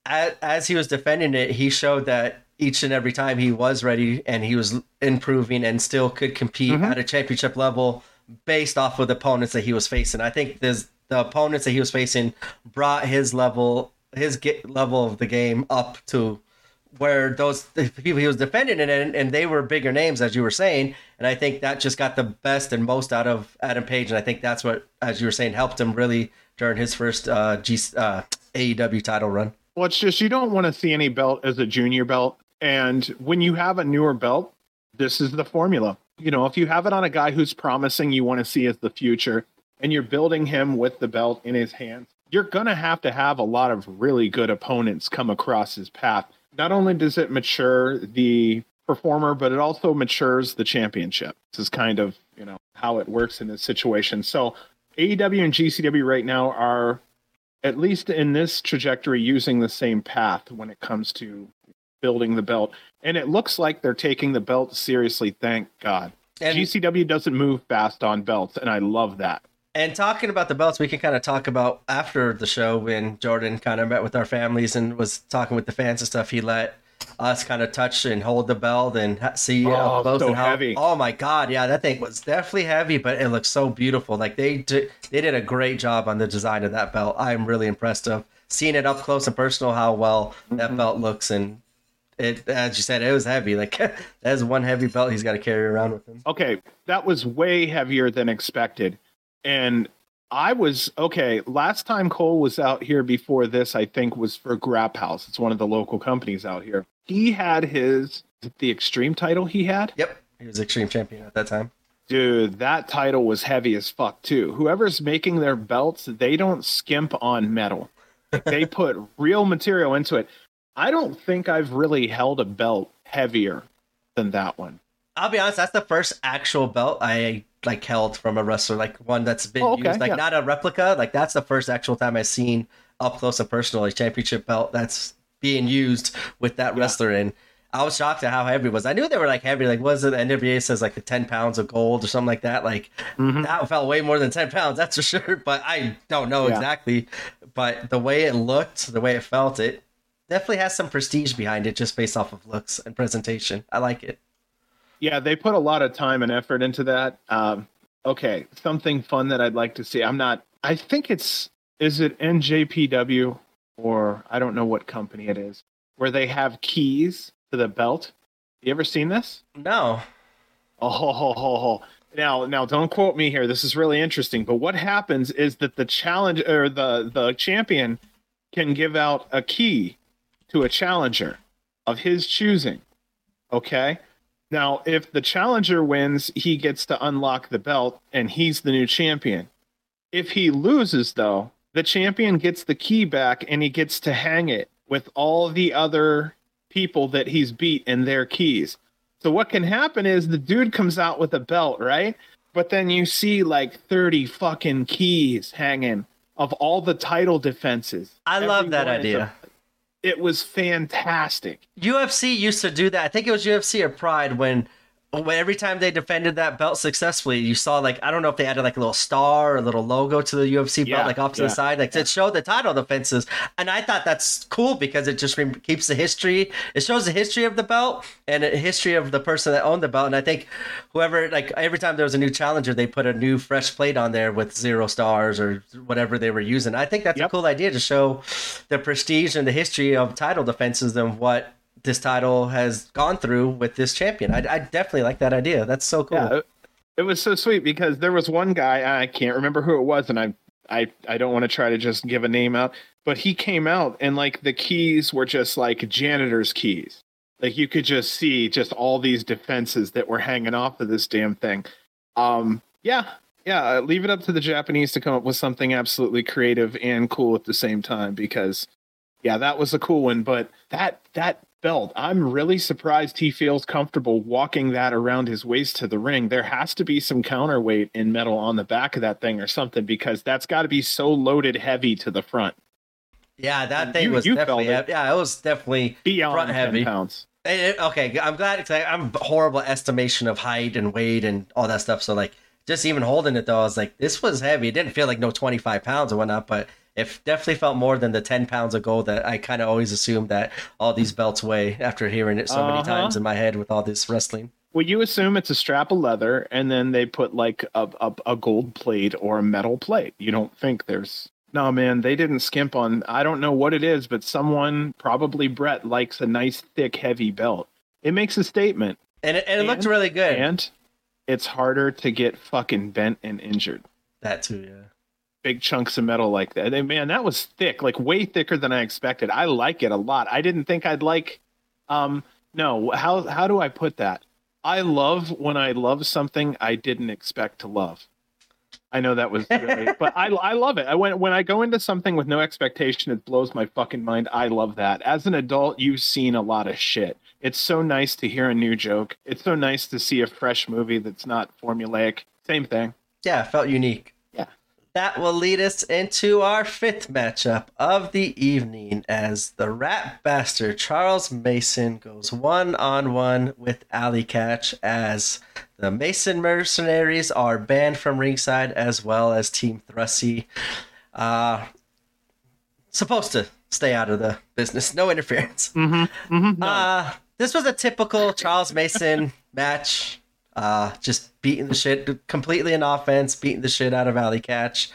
A: as, as he was defending it, he showed that each and every time he was ready and he was improving and still could compete mm-hmm. at a championship level based off of the opponents that he was facing. I think there's the opponents that he was facing brought his level his get, level of the game up to where those people he was defending it and, and they were bigger names as you were saying. And i think that just got the best and most out of adam page. And i think that's what as you were saying helped him really during his first uh, G, uh, aew title run.
B: Well it's just you don't want to see any belt as a junior belt. And when you have a newer belt this is the formula. You know if you have it on a guy who's promising you want to see as the future and you're building him with the belt in his hands, you're going to have to have a lot of really good opponents come across his path. Not only does it mature the performer, but it also matures the championship. This is kind of, you know, how it works in this situation. So AEW and GCW right now are at least in this trajectory using the same path when it comes to building the belt. And it looks like they're taking the belt seriously, thank God. And GCW doesn't move fast on belts, and I love that.
A: And talking about the belts, we can kind of talk about after the show when Jordan kind of met with our families and was talking with the fans and stuff. He let us kind of touch and hold the belt and see
B: oh, up close so and how. Heavy.
A: Oh my god, yeah, that thing was definitely heavy, but it looks so beautiful. Like they did, they did a great job on the design of that belt. I'm really impressed of seeing it up close and personal how well mm-hmm. that belt looks and it as you said it was heavy like <laughs> that's one heavy belt he's got to carry around with him
B: okay that was way heavier than expected and I was okay. Last time Cole was out here before this, I think, was for Grap House. It's one of the local companies out here. He had his the Extreme title. He had.
A: Yep, he was Extreme champion at that time.
B: Dude, that title was heavy as fuck too. Whoever's making their belts, they don't skimp on metal. they <laughs> put real material into it. I don't think I've really held a belt heavier than that one.
A: I'll be honest, that's the first actual belt I like held from a wrestler, like one that's been
B: Oh, okay,
A: used, like
B: yeah.
A: not a replica. Like that's the first actual time I've seen up close and personal a championship belt that's being used with that
B: Yeah.
A: wrestler in. I was shocked at how heavy it was. I knew they were like heavy. Like, was it the NWA says like the ten pounds of gold or something like that? Like
B: Mhm.
A: that felt way more than ten pounds, that's for <laughs> sure. But I don't know
B: Yeah.
A: exactly. But the way it looked, the way it felt, it definitely has some prestige behind it, just based off of looks and presentation. I like it.
B: Yeah, they put a lot of time and effort into that. Um, okay, something fun that I'd like to see. I'm not. I think it's is it NJPW or I don't know what company it is where they have keys to the belt. You ever seen this?
A: No,
B: Oh, ho, ho, ho, ho. now, now, don't quote me here. This is really interesting. But what happens is that the challenge or the the champion can give out a key to a challenger of his choosing. Okay. Now, if the challenger wins, he gets to unlock the belt, and he's the new champion. If he loses, though, the champion gets the key back, and he gets to hang it with all the other people that he's beat and their keys. So what can happen is the dude comes out with a belt, right? But then you see like 30 fucking keys hanging of all the title defenses.
A: I love that
B: Everyone a-
A: idea.
B: It was fantastic.
A: UFC used to do that. I think it was UFC or Pride when, every time they defended that belt successfully, you saw like I don't know if they added like a little star or a little logo to the UFC
B: Yeah,
A: belt, like off to
B: yeah,
A: the side, like to show the title defenses. And I thought that's cool because it just re- keeps the history. It shows the history of the belt and the history of the person that owned the belt. And I think whoever like every time there was a new challenger, they put a new fresh plate on there with zero stars or whatever they were using. I think that's a cool idea to show the prestige and the history of title defenses and what this title has gone through with this champion. I, I definitely like that idea. That's so cool.
B: Yeah, it, was so sweet because there was one guy I can't remember who it was, and I I I don't want to try to just give a name out, but he came out and like the keys were just like janitor's keys. Like you could just see just all these defenses that were hanging off of this damn thing. Um, yeah, yeah. uh, Leave it up to the Japanese to come up with something absolutely creative and cool at the same time because, yeah, that was a cool one. But that that belt, I'm really surprised he feels comfortable walking that around his waist to the ring. There has to be some counterweight in metal on the back of that thing or something because that's got to be so loaded heavy to the front.
A: Yeah, that
B: You-
A: thing was
B: you
A: definitely
B: felt
A: yeah, it was definitely
B: Beyond
A: Front
B: 10
A: heavy.
B: pounds.
A: It- it- okay, I'm glad because I'm horrible estimation of height and weight and all that stuff. So like, just even holding it though, I was like, this was heavy. It didn't feel like no 25 pounds or whatnot, but it definitely felt more than the 10 pounds of gold that I kind of always assumed that all these belts weigh after hearing it so many
B: Uh-huh.
A: times in my head with all this wrestling.
B: Well, you assume it's a strap of leather, and then they put like a, a, a gold plate or a metal plate. You don't think there's no man. They didn't skimp on. I don't know what it is, but someone, probably Brett, likes a nice, thick, heavy belt. It makes a statement,
A: And it, and it looked
B: And-
A: really good.
B: and it's harder to get fucking bent and injured.
A: that too, yeah.
B: Big chunks of metal like that. And man, that was thick, like way thicker than I expected. I like it a lot. I didn't think I'd like. Um, no, how how do I put that? I love when I love something I didn't expect to love. I know that was, really, <laughs> but I I love it. I when when I go into something with no expectation, it blows my fucking mind. I love that. As an adult, you've seen a lot of shit. It's so nice to hear a new joke. It's so nice to see a fresh movie that's not formulaic. Same thing.
A: Yeah, felt unique. That will lead us into our fifth matchup of the evening as the rat bastard Charles Mason goes one on one with Allie Katch as the Mason mercenaries are banned from ringside as well as Team Thrusty. Uh, supposed to stay out of the business, no interference.
B: Mm-hmm. mm-hmm.
A: Uh, this was a typical Charles Mason match. Uh, just beating the shit completely in offense, beating the shit out of Allie Katch,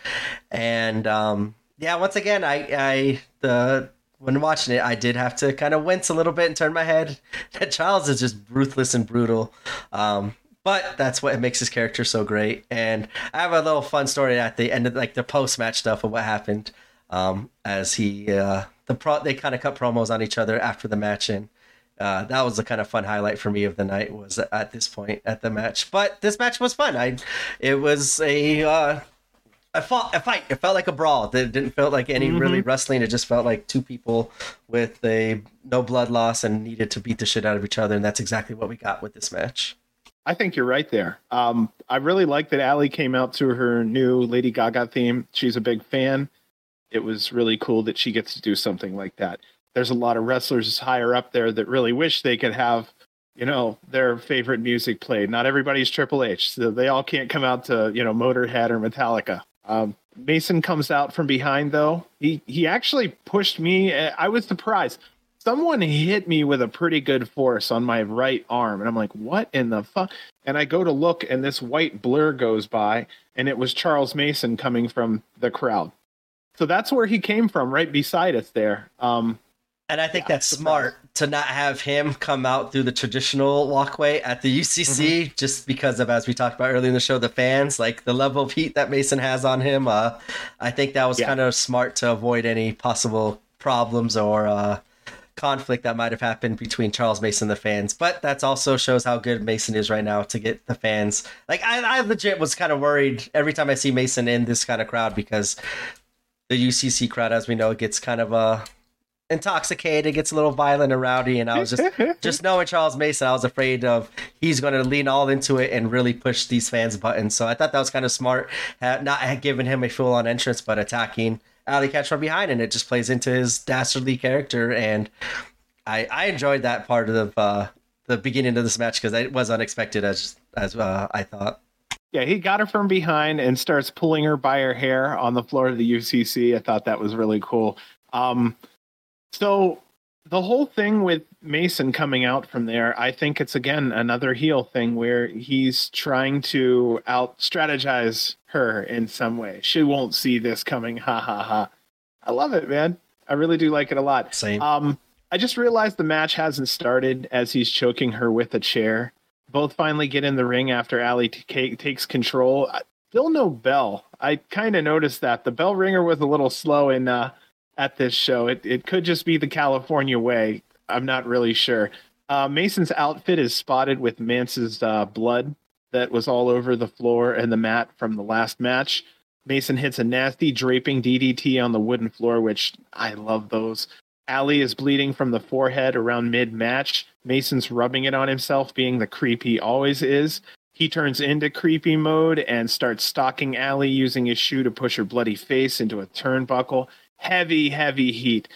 A: and um, yeah, once again, I, I the when watching it, I did have to kind of wince a little bit and turn my head. <laughs> That Charles is just ruthless and brutal, um, but that's what makes his character so great. And I have a little fun story at the end of like the post match stuff of what happened um, as he uh, the pro they kind of cut promos on each other after the match and uh, that was the kind of fun highlight for me of the night was at this point at the match. But this match was fun. I it was a uh, a, fought, a fight. It felt like a brawl. It didn't feel like any mm-hmm. really wrestling. It just felt like two people with a no blood loss and needed to beat the shit out of each other, and that's exactly what we got with this match.
B: I think you're right there. Um, I really like that Allie came out to her new Lady Gaga theme. She's a big fan. It was really cool that she gets to do something like that. There's a lot of wrestlers higher up there that really wish they could have, you know, their favorite music played. Not everybody's Triple H, so they all can't come out to, you know, Motorhead or Metallica. Um, Mason comes out from behind though. He he actually pushed me. I was surprised someone hit me with a pretty good force on my right arm and i'm like what in the fuck and i go to look and this white blur goes by and it was charles mason coming from the crowd so that's where he came from right beside us there um,
A: and I think yeah, that's smart to not have him come out through the traditional walkway at the UCC, mm-hmm. just because of, as we talked about earlier in the show, the fans, like the level of heat that Mason has on him. Uh, I think that was yeah. kind of smart to avoid any possible problems or uh, conflict that might have happened between Charles Mason and the fans. But that also shows how good Mason is right now to get the fans. Like I, I legit was kind of worried every time I see Mason in this kind of crowd because the UCC crowd, as we know, gets kind of uh intoxicated, gets a little violent and rowdy, and I was just <laughs> just knowing Charles Mason, I was afraid of he's going to lean all into it and really push these fans' buttons. So I thought that was kind of smart, not giving him a full on entrance, but attacking Allie Katch from behind, and it just plays into his dastardly character. And I I enjoyed that part of uh, the beginning of this match because it was unexpected as as uh, I thought.
B: Yeah, he got her from behind and starts pulling her by her hair on the floor of the UCC. I thought that was really cool. Um, so the whole thing with Mason coming out from there, I think it's again another heel thing where he's trying to out strategize her in some way. She won't see this coming. Ha ha ha. I love it, man. I really do like it a lot.
A: Same.
B: Um, I just realized the match hasn't started as he's choking her with a chair. Both finally get in the ring after Allie t- takes control. Still no bell. I kind of noticed that the bell ringer was a little slow in uh, at this show. It it could just be the California way. I'm not really sure. Uh, Mason's outfit is spotted with Mance's uh, blood that was all over the floor and the mat from the last match. Mason hits a nasty draping DDT on the wooden floor, which I love those. Allie is bleeding from the forehead around mid match. Mason's rubbing it on himself, being the creep he always is. He turns into creepy mode and starts stalking Allie using his shoe to push her bloody face into a turnbuckle heavy, heavy heat.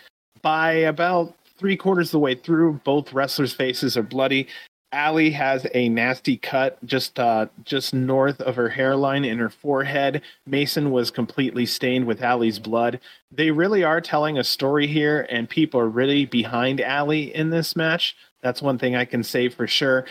B: By about three quarters of the way through, both wrestlers' faces are bloody. Allie has a nasty cut just uh, just north of her hairline in her forehead. Mason was completely stained with Allie's blood. They really are telling a story here, and people are really behind Allie in this match. That's one thing I can say for sure.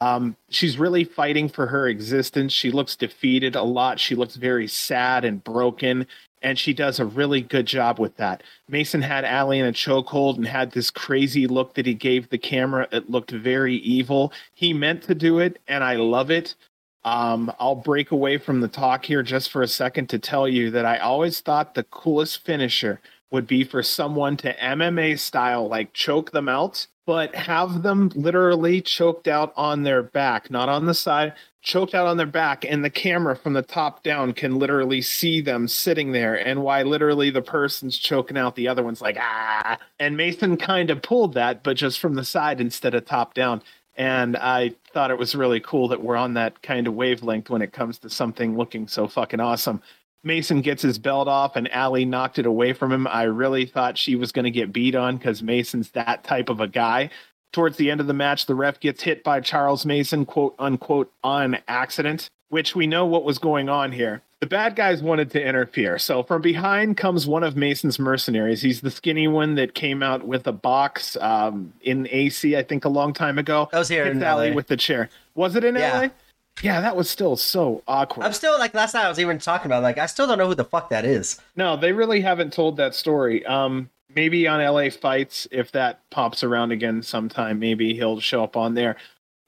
B: Um, she's really fighting for her existence. She looks defeated a lot. She looks very sad and broken and she does a really good job with that. Mason had Allie in a chokehold and had this crazy look that he gave the camera. It looked very evil. He meant to do it, and I love it. Um, I'll break away from the talk here just for a second to tell you that I always thought the coolest finisher would be for someone to MMA style, like choke them out, but have them literally choked out on their back, not on the side, choked out on their back and the camera from the top down can literally see them sitting there and why literally the person's choking out the other one's like ah. And mason kind of pulled that but just from the side instead of top down. And i thought it was really cool that we're on that kind of wavelength when it comes to something looking so fucking awesome. Mason gets his belt off and Allie knocked it away from him. I really thought she was going to get beat on because mason's that type of a guy towards the end of the match, the ref gets hit by Charles Mason, quote unquote, on accident, which we know what was going on here. The bad guys wanted to interfere. So from behind comes one of Mason's mercenaries. He's the skinny one that came out with a box um, in AC, I think, a long time ago.
A: That was here in LA.
B: with the chair. Was it in yeah. LA? Yeah, that was still so awkward.
A: I'm still like last night I was even talking about like I still don't know who the fuck that is.
B: No, they really haven't told that story. Um maybe on LA Fights, if that pops around again sometime, maybe he'll show up on there.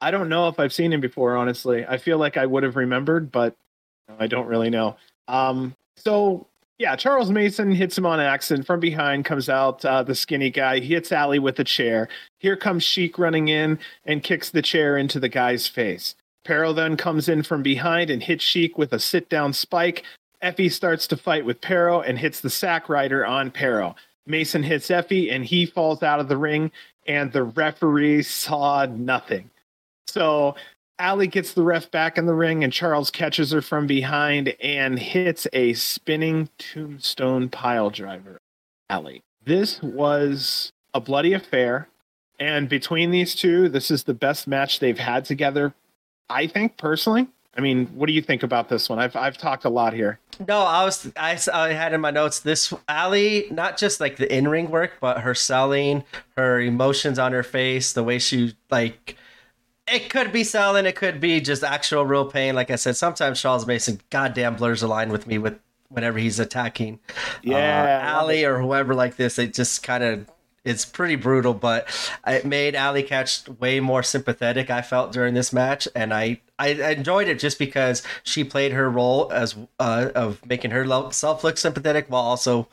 B: I don't know if I've seen him before, honestly. I feel like I would have remembered, but I don't really know. Um, so yeah, Charles Mason hits him on accident from behind, comes out uh, the skinny guy, he hits Allie with a chair. Here comes Sheik running in and kicks the chair into the guy's face. Pero then comes in from behind and hits Sheik with a sit down spike. Effy starts to fight with Pero and hits the sack rider on Pero. Mason hits Effy and he falls out of the ring, and the referee saw nothing. So Allie gets the ref back in the ring, and Charles catches her from behind and hits a spinning tombstone pile driver. Allie. This was a bloody affair. And between these two, this is the best match they've had together, I think, personally. I mean, what do you think about this one? I've, I've talked a lot here.
A: No, I was I, I had in my notes this Allie, not just like the in ring work, but her selling, her emotions on her face, the way she like it could be selling, it could be just actual real pain. Like I said, sometimes Charles Mason goddamn blurs the line with me with whenever he's attacking
B: yeah,
A: uh, Allie or whoever like this. It just kind of it's pretty brutal, but it made Allie Katch way more sympathetic. I felt during this match, and I I enjoyed it just because she played her role as uh, of making herself look sympathetic while also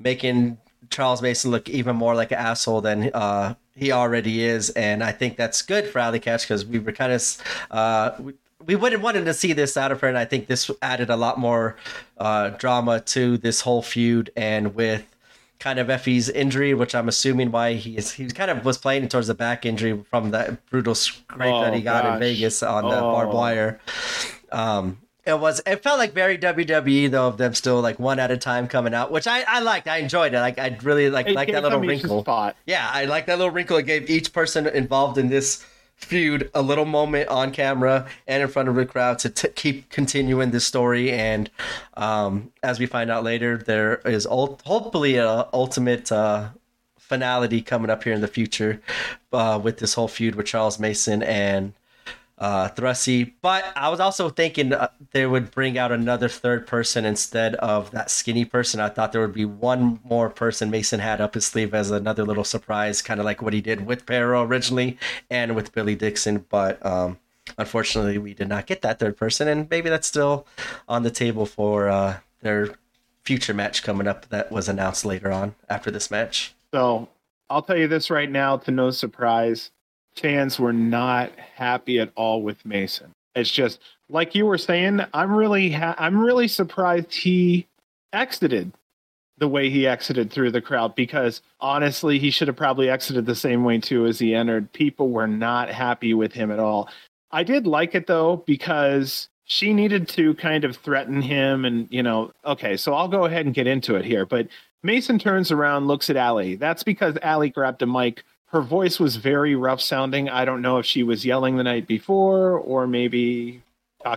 A: making Charles Mason look even more like an asshole than uh, he already is, and I think that's good for Allie Katch because we were kind of uh, we, we wouldn't wanted to see this out of her, and I think this added a lot more uh, drama to this whole feud. And with kind of Effy's injury, which I'm assuming why he is, he kind of was playing towards the back injury from that brutal scrape oh, that he got gosh. in Vegas on oh. the barbed wire. Um, it was it felt like very WWE though of them still like one at a time coming out, which I, I liked. I enjoyed it. Like I really like like that little wrinkle. Spot. Yeah, I like that little wrinkle. It gave each person involved in this feud a little moment on camera and in front of the crowd to t- keep continuing this story. And um, as we find out later, there is hopefully a ultimate uh, finality coming up here in the future uh, with this whole feud with Charles Mason and uh, Thrusy. But I was also thinking uh, they would bring out another third person instead of that skinny person. I thought there would be one more person Mason had up his sleeve as another little surprise, kind of like what he did with Pero originally and with Billy Dixon. But um, unfortunately, we did not get that third person, and maybe that's still on the table for uh, their future match coming up that was announced later on after this match.
B: So I'll tell you this right now to no surprise fans were not happy at all with Mason. It's just like you were saying. I'm really ha- I'm really surprised he exited the way he exited through the crowd because honestly, he should have probably exited the same way too as he entered. People were not happy with him at all. I did like it though because she needed to kind of threaten him and you know okay so i'll go ahead and get into it here but mason turns around looks at Allie. that's because Allie grabbed a mic her voice was very rough sounding. I don't know if she was yelling the night before or maybe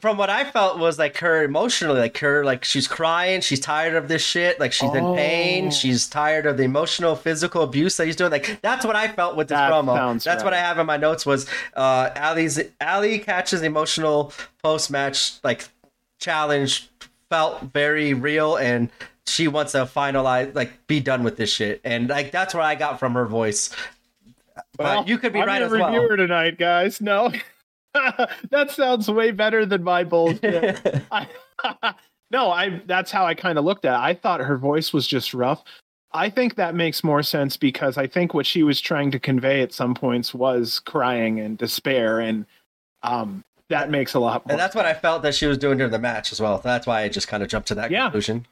A: from what I felt was like her emotionally, like her, like she's crying, she's tired of this shit, like she's oh. in pain, oh. she's tired of the emotional, physical abuse that he's doing. Like that's what I felt with this that promo. That's right. what I have in my notes was uh Allie's Allie Katch's emotional post match like challenge felt very real and she wants to finalize like be done with this shit. And like that's what I got from her voice well, you could be
B: I'm
A: right as
B: well.
A: reviewer
B: tonight, guys. No, <laughs> that sounds way better than my bullshit. <laughs> I, <laughs> no, I. That's how I kind of looked at. it. I thought her voice was just rough. I think that makes more sense because I think what she was trying to convey at some points was crying and despair, and um, that makes a lot more.
A: And that's what I felt that she was doing during the match as well. That's why I just kind of jumped to that yeah. conclusion.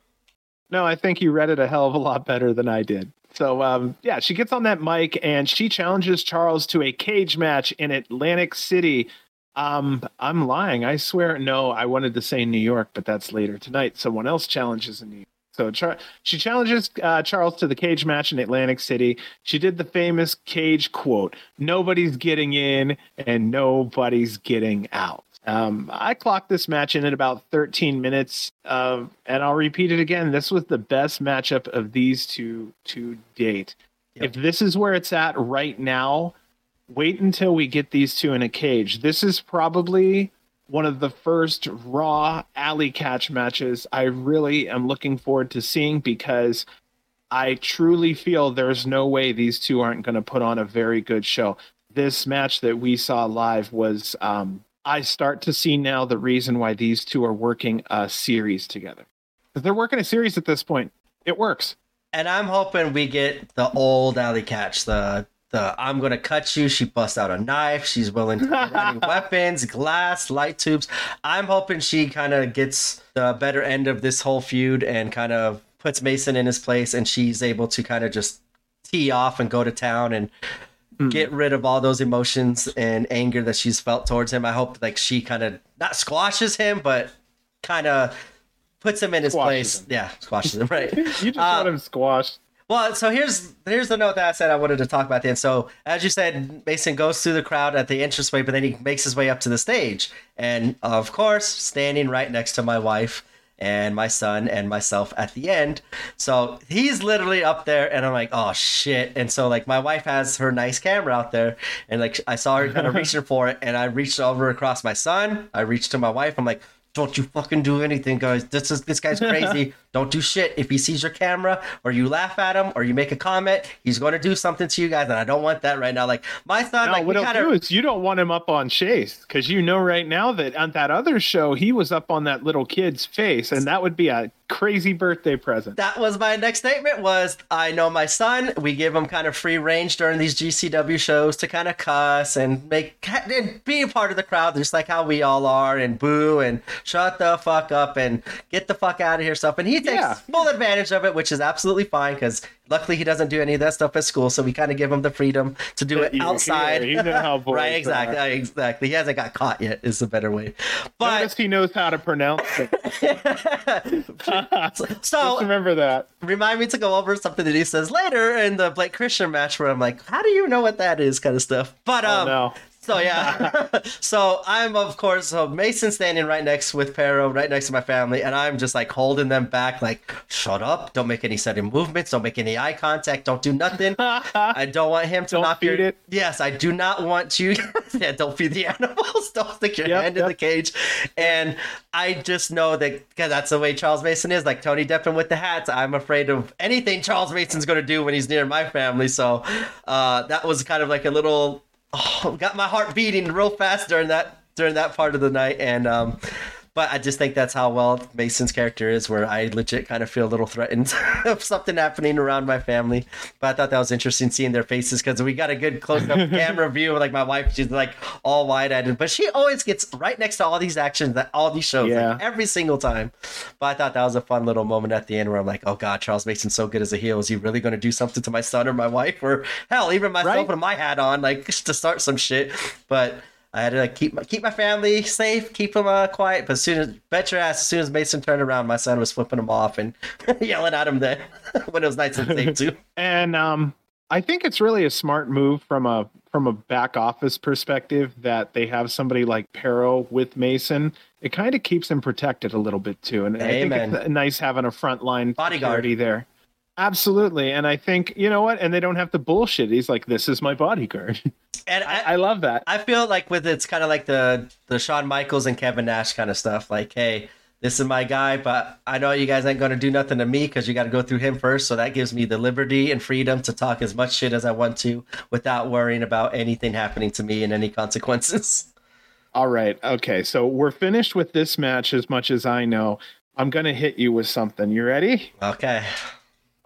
B: No, I think you read it a hell of a lot better than I did. So um, yeah, she gets on that mic and she challenges Charles to a cage match in Atlantic City. Um, I'm lying. I swear. No, I wanted to say New York, but that's later tonight. Someone else challenges in New York. So Char- she challenges uh, Charles to the cage match in Atlantic City. She did the famous cage quote: "Nobody's getting in and nobody's getting out." Um, I clocked this match in at about 13 minutes, uh, and I'll repeat it again. This was the best matchup of these two to date. Yep. If this is where it's at right now, wait until we get these two in a cage. This is probably one of the first raw Allie Katch matches I really am looking forward to seeing because I truly feel there's no way these two aren't going to put on a very good show. This match that we saw live was um, I start to see now the reason why these two are working a series together. They're working a series at this point. It works.
A: And I'm hoping we get the old Allie Katch, the the I'm gonna cut you. She busts out a knife. She's willing to <laughs> weapons, glass, light tubes. I'm hoping she kind of gets the better end of this whole feud and kind of puts Mason in his place, and she's able to kind of just tee off and go to town and mm. get rid of all those emotions and anger that she's felt towards him. I hope like she kind of not squashes him, but kind of puts him in his place. Him. Yeah, squashes him. Right. <laughs>
B: you just uh, want him squashed.
A: Well, so here's here's the note that I said I wanted to talk about then. So as you said, Mason goes through the crowd at the entranceway, but then he makes his way up to the stage, and of course, standing right next to my wife and my son and myself at the end. So he's literally up there, and I'm like, oh shit. And so like my wife has her nice camera out there, and like I saw her kind of reaching <laughs> for it, and I reached over across my son. I reached to my wife. I'm like, don't you fucking do anything, guys. This is this guy's crazy. Don't do shit. If he sees your camera or you laugh at him or you make a comment, he's going to do something to you guys, and I don't want that right now. Like my son,
B: no,
A: like
B: what he'll do is you don't want him up on Chase because you know right now that on that other show he was up on that little kid's face, and that would be a crazy birthday present.
A: That was my next statement. Was I know my son? We give him kind of free range during these GCW shows to kind of cuss and make and be a part of the crowd, just like how we all are, and boo and shut the fuck up and get the fuck out of here stuff. And he takes yeah. full advantage of it, which is absolutely fine because luckily he doesn't do any of that stuff at school. So we kind of give him the freedom to do it outside.
B: how <laughs>
A: right, exactly, are. exactly. He hasn't got caught yet. Is the better way.
B: But Notice he knows how to pronounce it. <laughs> <laughs> so Just remember that.
A: Remind me to go over something that he says later in the Blake Christian match, where I'm like, how do you know what that is, kind of stuff. But oh, um, oh, no. So yeah, <laughs> so I'm of course so Mason standing right next with Pero, right next to my family, and I'm just like holding them back, like shut up, don't make any sudden movements, don't make any eye contact, don't do nothing. I <laughs> don't want him to
B: don't
A: knock
B: feed your... it.
A: Yes, I do not want you. <laughs> yeah, don't feed the animals. Don't stick your yep, hand yep. in the cage. And I just know that because that's the way Charles Mason is, like Tony Deppen with the hats. I'm afraid of anything Charles Mason's going to do when he's near my family. So uh, that was kind of like a little oh, got my heart beating real fast during that during that part of the night, and um, but I just think that's how well Mason's character is, where I legit kind of feel a little threatened <laughs> of something happening around my family. But I thought that was interesting seeing their faces because we got a good close up <laughs> camera view. Like my wife, she's like all wide eyed, but she always gets right next to all these actions that all these shows, yeah. like, every single time. But I thought that was a fun little moment at the end where I'm like, oh god, Charles Mason's so good as a heel. Is he really going to do something to my son or my wife or hell, even myself right? with my hat on, like <laughs> to start some shit? But I had to like, keep my, keep my family safe, keep them uh, quiet. But as soon as bet your ass, as soon as Mason turned around, my son was flipping him off and <laughs> yelling at him there <laughs> when it was nice and safe too. <laughs>
B: and um, I think it's really a smart move from a from a back office perspective that they have somebody like Pero with Mason. It kind of keeps him protected a little bit too, and Amen. I think it's nice having a frontline
A: bodyguard
B: there. Absolutely. And I think, you know what? And they don't have to bullshit. He's like, this is my bodyguard. And I, I, love that.
A: I feel like with it's kind of like the the Shawn Michaels and Kevin Nash kind of stuff. Like, hey, this is my guy, but I know you guys ain't going to do nothing to me because you got to go through him first. So that gives me the liberty and freedom to talk as much shit as I want to without worrying about anything happening to me and any consequences. <laughs>
B: All right. Okay. So we're finished with this match as much as I know. I'm going to hit you with something. You ready?
A: Okay.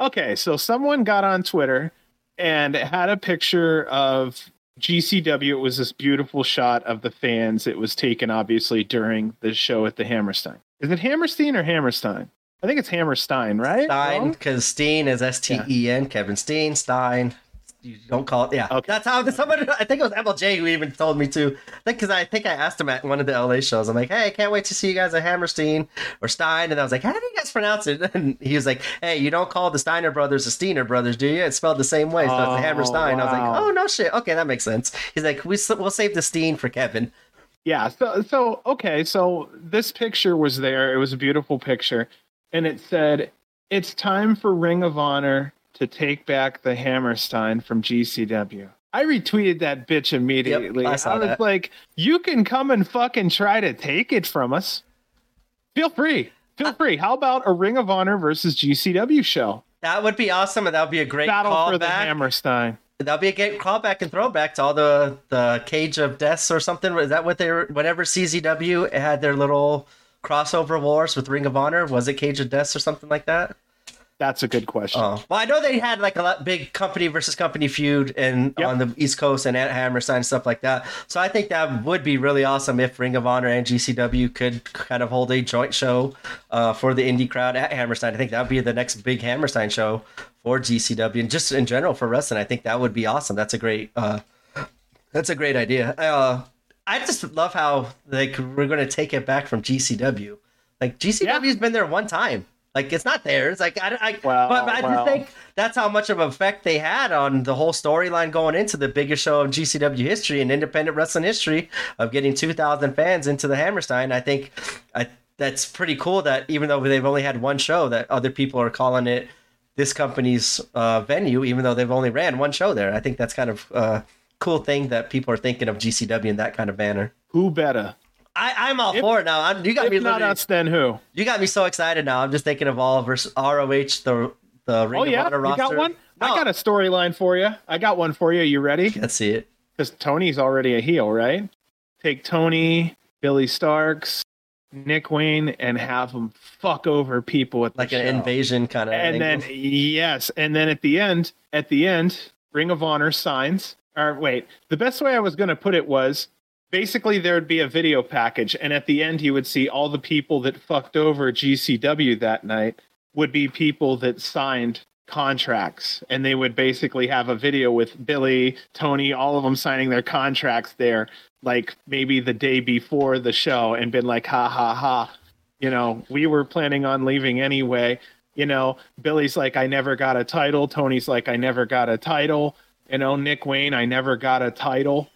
B: Okay, so someone got on Twitter and had a picture of GCW. It was this beautiful shot of the fans. It was taken obviously during the show at the Hammerstein. Is it Hammerstein or Hammerstein? I think it's Hammerstein, right?
A: Stein, because Steen is S T E N. Kevin Steen, Stein you don't call it. Yeah, okay. that's how somebody. I think it was MLJ who even told me to. I think because I think I asked him at one of the LA shows. I'm like, hey, I can't wait to see you guys at Hammerstein or Stein. And I was like, how do you guys pronounce it? <laughs> And he was like, hey, you don't call the Steiner brothers the Steiner brothers, do you? It's spelled the same way. So oh, it's Hammerstein. Wow. I was like, oh no shit. Okay, that makes sense. He's like, we we'll save the Steen for Kevin.
B: Yeah. So so okay. So this picture was there. It was a beautiful picture, and it said, "It's time for Ring of Honor to take back the Hammerstein from GCW. I retweeted that bitch immediately. Yep, I, I was that. like, you can come and fucking try to take it from us. Feel free. Feel uh, free. How about a Ring of Honor versus GCW show?
A: That would be awesome, and that would be a great
B: battle
A: callback.
B: for the Hammerstein.
A: That'd be a great callback and throwback to all the the Cage of Deaths or something. Is that what they were? Whenever CZW had their little crossover wars with Ring of Honor? Was it Cage of Deaths or something like that?
B: That's a good question.
A: Oh, well, I know they had like a lot, big company versus company feud and
B: Yep.
A: on the East Coast and at Hammerstein and stuff like that. So I think that would be really awesome if Ring of Honor and GCW could kind of hold a joint show uh, for the indie crowd at Hammerstein. I think that would be the next big Hammerstein show for GCW and just in general for wrestling. I think that would be awesome. That's a great, uh, that's a great idea. Uh, I just love how like we're going to take it back from GCW. Like GCW's been there one time. Like it's not theirs. Like I, I
B: Well,
A: but, but I
B: well.
A: just think that's how much of an effect they had on the whole storyline going into the biggest show of GCW history and independent wrestling history of getting 2,000 fans into the Hammerstein. I think I, that's pretty cool that even though they've only had one show, that other people are calling it this company's uh, venue, even though they've only ran one show there. I think that's kind of a cool thing that people are thinking of GCW in that kind of manner.
B: Who better?
A: I, I'm all
B: If-
A: for it now. I'm, you got me
B: not us, then who?
A: you got me so excited now. I'm just thinking of all versus ROH, the the Ring
B: Oh
A: of
B: yeah, you
A: roster.
B: got one. I got a storyline for you. I got one for you. You ready?
A: Let's see it.
B: Because Tony's already a heel, right? Take Tony, Billy Starkz, Nick Wayne, and have them fuck over people the
A: Like an
B: show.
A: invasion kind of.
B: and then yes, and then at the end, at the end, Ring of Honor signs. Or wait, the best way I was going to put it was basically there would be a video package, and at the end you would see all the people that fucked over GCW that night would be people that signed contracts, and they would basically have a video with Billy, Tony, all of them signing their contracts there, like maybe the day before the show, and been like, ha ha ha, you know, we were planning on leaving anyway. You know, Billy's like, I never got a title. Tony's like, I never got a title. You know, Nick Wayne, I never got a title.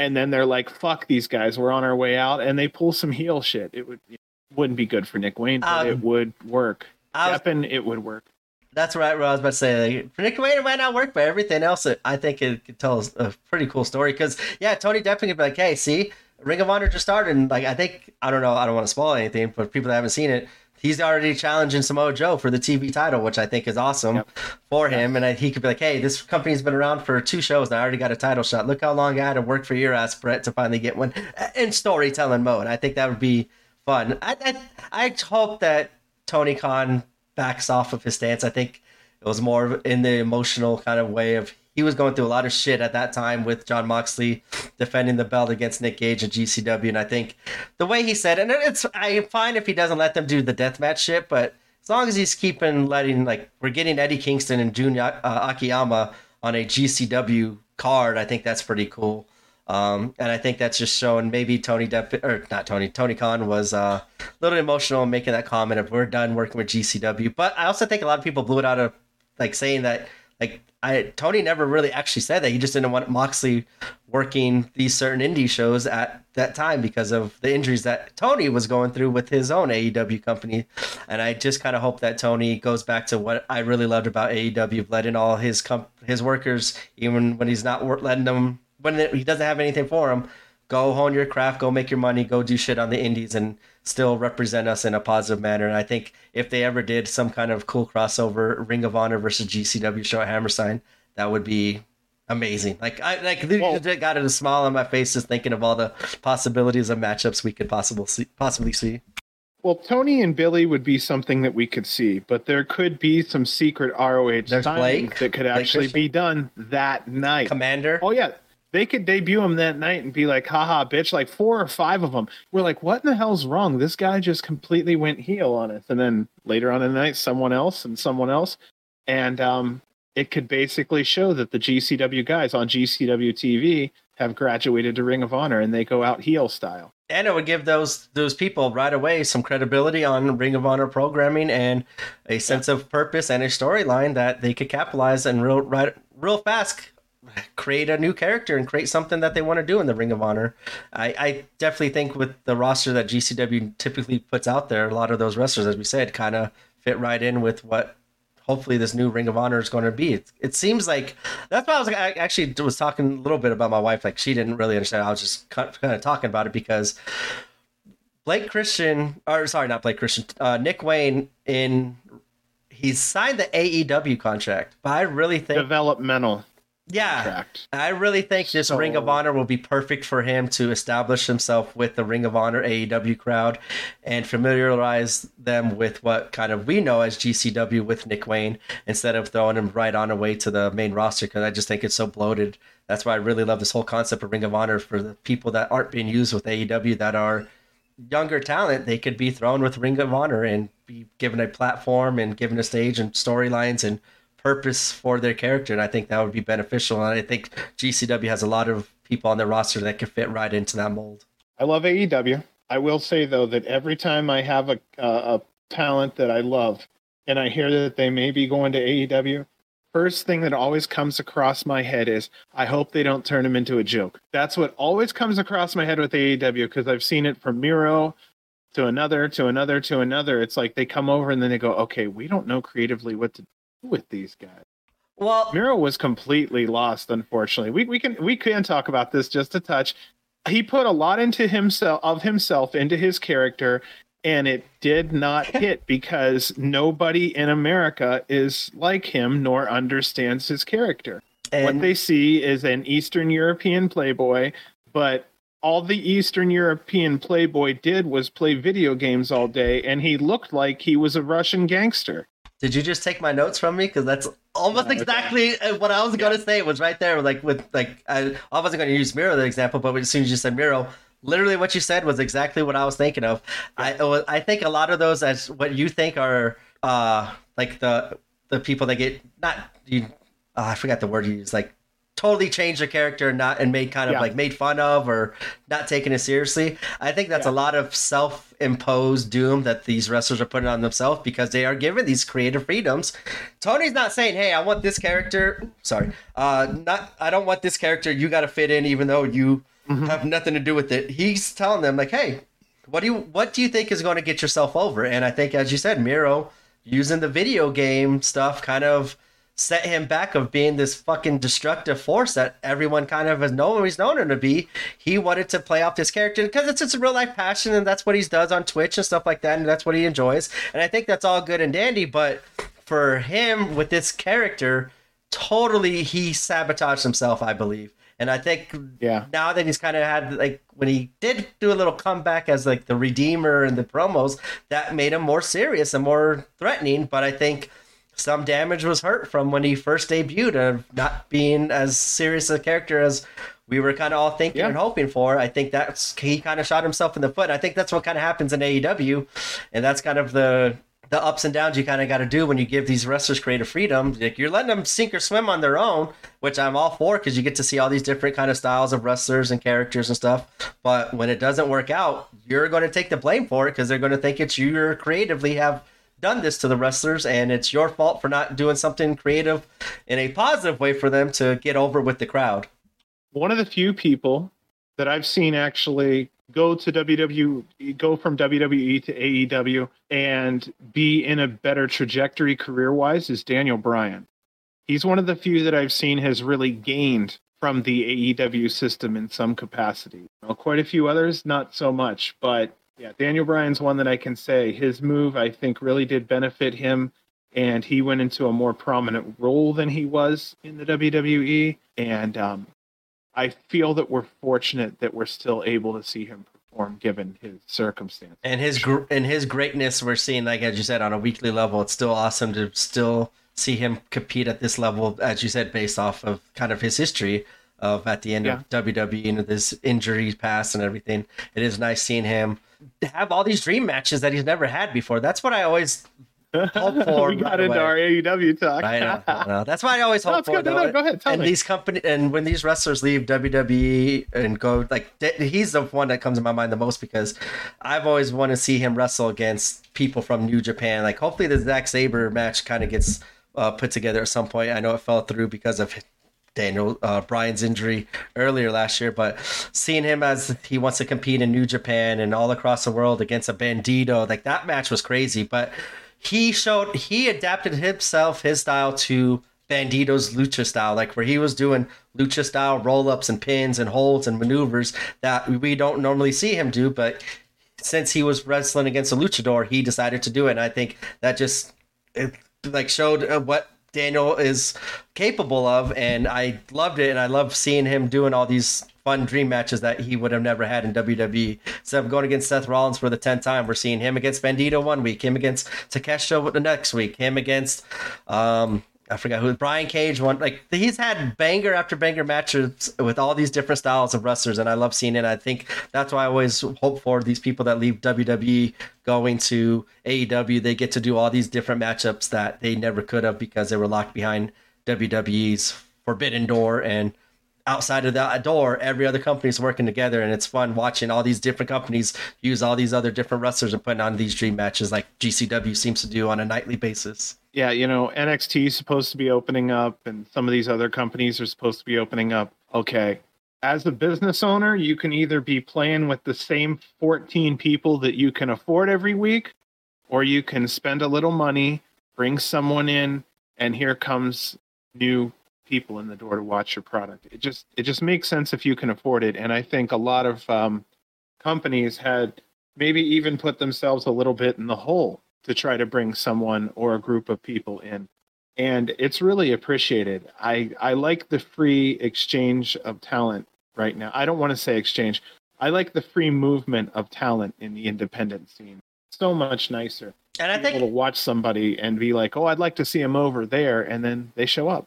B: And then they're like, fuck these guys. We're on our way out. And they pull some heel shit. It would, it wouldn't be good for Nick Wayne, but
A: Um,
B: it would work.
A: I was,
B: Steppen, it would work.
A: that's right. What I was about to say. Like, for Nick Wayne, it might not work, but everything else, I think it could tell a pretty cool story. Because yeah, Tony definitely could be like, hey, see, Ring of Honor just started, and like I think I don't know, I don't want to spoil anything, but people that haven't seen it. He's already challenging Samoa Joe for the TV title, which I think is awesome
B: Yep.
A: for him. And I, he could be like, "Hey, this company's been around for two shows, and I already got a title shot. Look how long I had to work for your ass, Brett, to finally get one." In storytelling mode, I think that would be fun. I I, I hope that Tony Khan backs off of his stance. I think it was more in the emotional kind of way of he was going through a lot of shit at that time with Jon Moxley defending the belt against Nick Gage and GCW, and I think the way he said it, and it's I'm fine if he doesn't let them do the deathmatch shit, but as long as he's keeping letting like we're getting Eddie Kingston and Jun uh, Akiyama on a GCW card, I think that's pretty cool. Um, and I think that's just showing maybe Tony Depp or not Tony Tony Khan was uh, a little emotional in making that comment of we're done working with GCW. But I also think a lot of people blew it out of like saying that like I Tony never really actually said that he just didn't want Moxley working these certain indie shows at that time because of the injuries that Tony was going through with his own AEW company. And I just kind of hope that Tony goes back to what I really loved about AEW, letting all his com- his workers, even when he's not letting them when he doesn't have anything for them, go hone your craft, go make your money, go do shit on the indies, and still represent us in a positive manner. And I think if they ever did some kind of cool crossover Ring of Honor versus GCW show at Hammerstein, that would be amazing. Like I like
B: Well-
A: got a smile on my face just thinking of all the possibilities of matchups we could possibly see, possibly see.
B: Well, Tony and Billy would be something that we could see, but there could be some secret ROH
A: There's Blake.
B: that could actually be done that night.
A: Komander.
B: Oh yeah, they could debut him that night and be like, "Haha, bitch!" Like four or five of them. We're like, "What in the hell's wrong? This guy just completely went heel on us." And then later on in the night, someone else and someone else, and um, it could basically show that the GCW guys on GCW TV have graduated to Ring of Honor and they go out heel style.
A: and it would give those those people right away some credibility on Ring of Honor programming and a sense of purpose and a storyline that they could capitalize and real right real fast create a new character and create something that they want to do in the Ring of Honor. I, I definitely think with the roster that GCW typically puts out there, a lot of those wrestlers, as we said, kind of fit right in with what hopefully this new Ring of Honor is going to be. It, it seems like that's why I was I actually was talking a little bit about my wife. Like she didn't really understand. I was just kind of talking about it because Blake Christian, or sorry, not Blake Christian, uh, Nick Wayne in he's signed the AEW contract, but I really think
B: Developmental.
A: Yeah, contract. I really think this so... Ring of Honor will be perfect for him to establish himself with the Ring of Honor AEW crowd and familiarize them with what kind of we know as GCW with Nick Wayne instead of throwing him right on away to the main roster because I just think it's so bloated. That's why I really love this whole concept of Ring of Honor for the people that aren't being used with AEW that are younger talent. They could be thrown with Ring of Honor and be given a platform and given a stage and storylines and purpose for their character, and I think that would be beneficial. And I think GCW has a lot of people on their roster that could fit right into that mold.
B: I love AEW. I will say though that every time I have a uh, a talent that I love, and I hear that they may be going to AEW, first thing that always comes across my head is I hope they don't turn him into a joke. That's what always comes across my head with AEW because I've seen it from Miro to another to another to another. It's like they come over and then they go, okay, we don't know creatively what to with these guys.
A: Well,
B: Miro was completely lost. Unfortunately, we we can we can talk about this just a touch. He put a lot into himself of himself into his character, and it did not <laughs> hit because nobody in America is like him nor understands his character. And... What they see is an Eastern European playboy, but all the Eastern European playboy did was play video games all day, and he looked like he was a Russian gangster.
A: Did you just take my notes from me? Because that's almost exactly okay. what I was going to say. It was right there. Like with like I, I wasn't going to use Miro the example, but as soon as you said Miro, literally what you said was exactly what I was thinking of. Yeah. I I think a lot of those as what you think are uh like the the people that get not you. Uh, I forgot the word you use. Like totally changed the character and not and made kind of yeah. like made fun of or not taking it seriously. I think that's yeah. a lot of self-imposed doom that these wrestlers are putting on themselves because they are given these creative freedoms. Tony's not saying, "Hey, I want this character." Sorry, uh, not I don't want this character. You got to fit in, even though you mm-hmm. have nothing to do with it. He's telling them like, "Hey, what do you what do you think is going to get yourself over?" And I think, as you said, Miro using the video game stuff kind of set him back of being this fucking destructive force that everyone kind of has known he's known him to be. He wanted to play off this character because it's just a real life passion and that's what he does on Twitch and stuff like that and that's what he enjoys. And I think that's all good and dandy, but for him with this character, totally he sabotaged himself, I believe. And I think
B: yeah.
A: now that he's kind of had like when he did do a little comeback as like the redeemer in the promos, that made him more serious and more threatening. But I think some damage was hurt from when he first debuted of not being as serious a character as we were kind of all thinking yeah. and hoping for. I think that's he kind of shot himself in the foot. I think that's what kind of happens in AEW, and that's kind of the the ups and downs you kind of got to do when you give these wrestlers creative freedom. Like you're letting them sink or swim on their own, which I'm all for because you get to see all these different kind of styles of wrestlers and characters and stuff. But when it doesn't work out, you're going to take the blame for it because they're going to think it's you creatively have done this to the wrestlers, and it's your fault for not doing something creative in a positive way for them to get over with the crowd.
B: One of the few people that I've seen actually go to WWE, go from WWE to AEW, and be in a better trajectory career wise is Daniel Bryan. He's one of the few that I've seen has really gained from the AEW system in some capacity. Well, quite a few others, not so much, but yeah, Daniel Bryan's one that I can say his move I think really did benefit him and he went into a more prominent role than he was in the WWE and um, I feel that we're fortunate that we're still able to see him perform given his circumstances.
A: And his gr- and his greatness we're seeing like as you said on a weekly level it's still awesome to still see him compete at this level as you said based off of kind of his history of at the end yeah. of WWE and this injury past and everything. It is nice seeing him have all these dream matches that he's never had before. That's what I always hope <laughs> for.
B: we got into our AEW talk.
A: I know, I know. That's why I always hope no, for.
B: Go, no, go ahead. Tell
A: and
B: me.
A: these company and when these wrestlers leave WWE and go like he's the one that comes to my mind the most because I've always wanted to see him wrestle against people from New Japan. Like hopefully the Zack Sabre match kind of gets uh, put together at some point. I know it fell through because of Daniel uh, Bryan's injury earlier last year, but seeing him as he wants to compete in New Japan and all across the world against a Bandito, like that match was crazy. But he showed he adapted himself, his style to Bandito's lucha style, like where he was doing lucha style roll ups and pins and holds and maneuvers that we don't normally see him do. But since he was wrestling against a luchador, he decided to do it. And I think that just it, like showed uh, what Daniel is capable of, and I loved it, and I love seeing him doing all these fun dream matches that he would have never had in WWE. Instead of going against Seth Rollins for the tenth time, we're seeing him against Bandito one week, him against Takeshita the next week, him against um, I forgot who Brian Cage one. Like he's had banger after banger matches with all these different styles of wrestlers, and I love seeing it. I think that's why I always hope for these people that leave WWE going to AEW. They get to do all these different matchups that they never could have because they were locked behind WWE's forbidden door and outside of that door, every other company is working together, and it's fun watching all these different companies use all these other different wrestlers and putting on these dream matches like GCW seems to do on a nightly basis.
B: Yeah, you know, NXT is supposed to be opening up, and some of these other companies are supposed to be opening up. Okay. As a business owner, you can either be playing with the same 14 people that you can afford every week, or you can spend a little money, bring someone in, and here comes new people in the door to watch your product. It just it just makes sense if you can afford it. And I think a lot of um, companies had maybe even put themselves a little bit in the hole to try to bring someone or a group of people in. And it's really appreciated. I, I like the free exchange of talent right now. I don't want to say exchange. I like the free movement of talent in the independent scene. So much nicer.
A: And I think
B: to watch somebody and be like, "Oh, I'd like to see him over there," and then they show up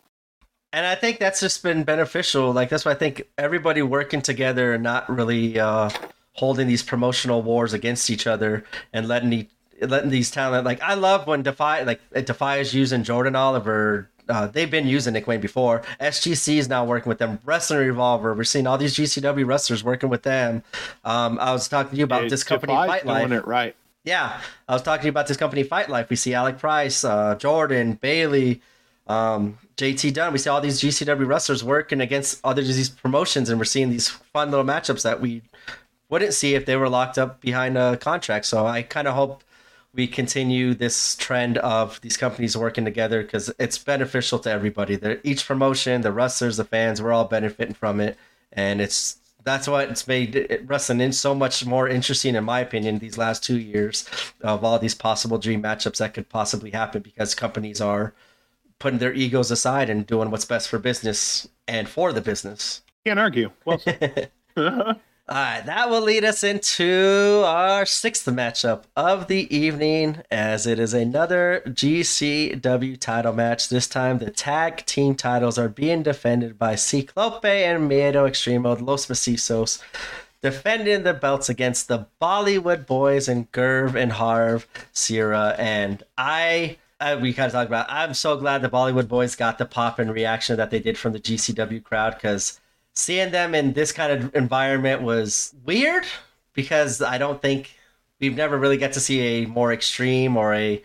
A: and I think that's just been beneficial. Like that's why I think everybody working together and not really uh, holding these promotional wars against each other and letting the, letting these talent like I love when Defy like Defy is using Jordan Oliver. Uh, they've been using Nick Wayne before. SGC is now working with them. Wrestling Revolver, we're seeing all these GCW wrestlers working with them. Um, I was talking to you about this company
B: Defy's
A: Fight Life.
B: Doing it right.
A: Yeah, I was talking to you about this company Fight Life. We see Alec Price, uh, Jordan, Bayley, um, JT Dunn. We see all these GCW wrestlers working against other these promotions, and we're seeing these fun little matchups that we wouldn't see if they were locked up behind a contract. So I kind of hope we continue this trend of these companies working together because it's beneficial to everybody. They're, each promotion, the wrestlers, the fans, we're all benefiting from it, and it's that's what it's made wrestling in so much more interesting, in my opinion, these last two years of all these possible dream matchups that could possibly happen because companies are putting their egos aside and doing what's best for business and for the business.
B: Can't argue. Well, <laughs> <laughs>
A: All right, that will lead us into our sixth matchup of the evening, as it is another GCW title match. This time, the tag team titles are being defended by Ciclope and Miedo Extremo, Los Macizos, defending the belts against the Bollywood Boys and Gurv and Harv, Sihra, and I uh, we kind of talked about. I'm so glad the Bollywood boys got the pop and reaction that they did from the GCW crowd because seeing them in this kind of environment was weird because I don't think we've never really got to see a more extreme or a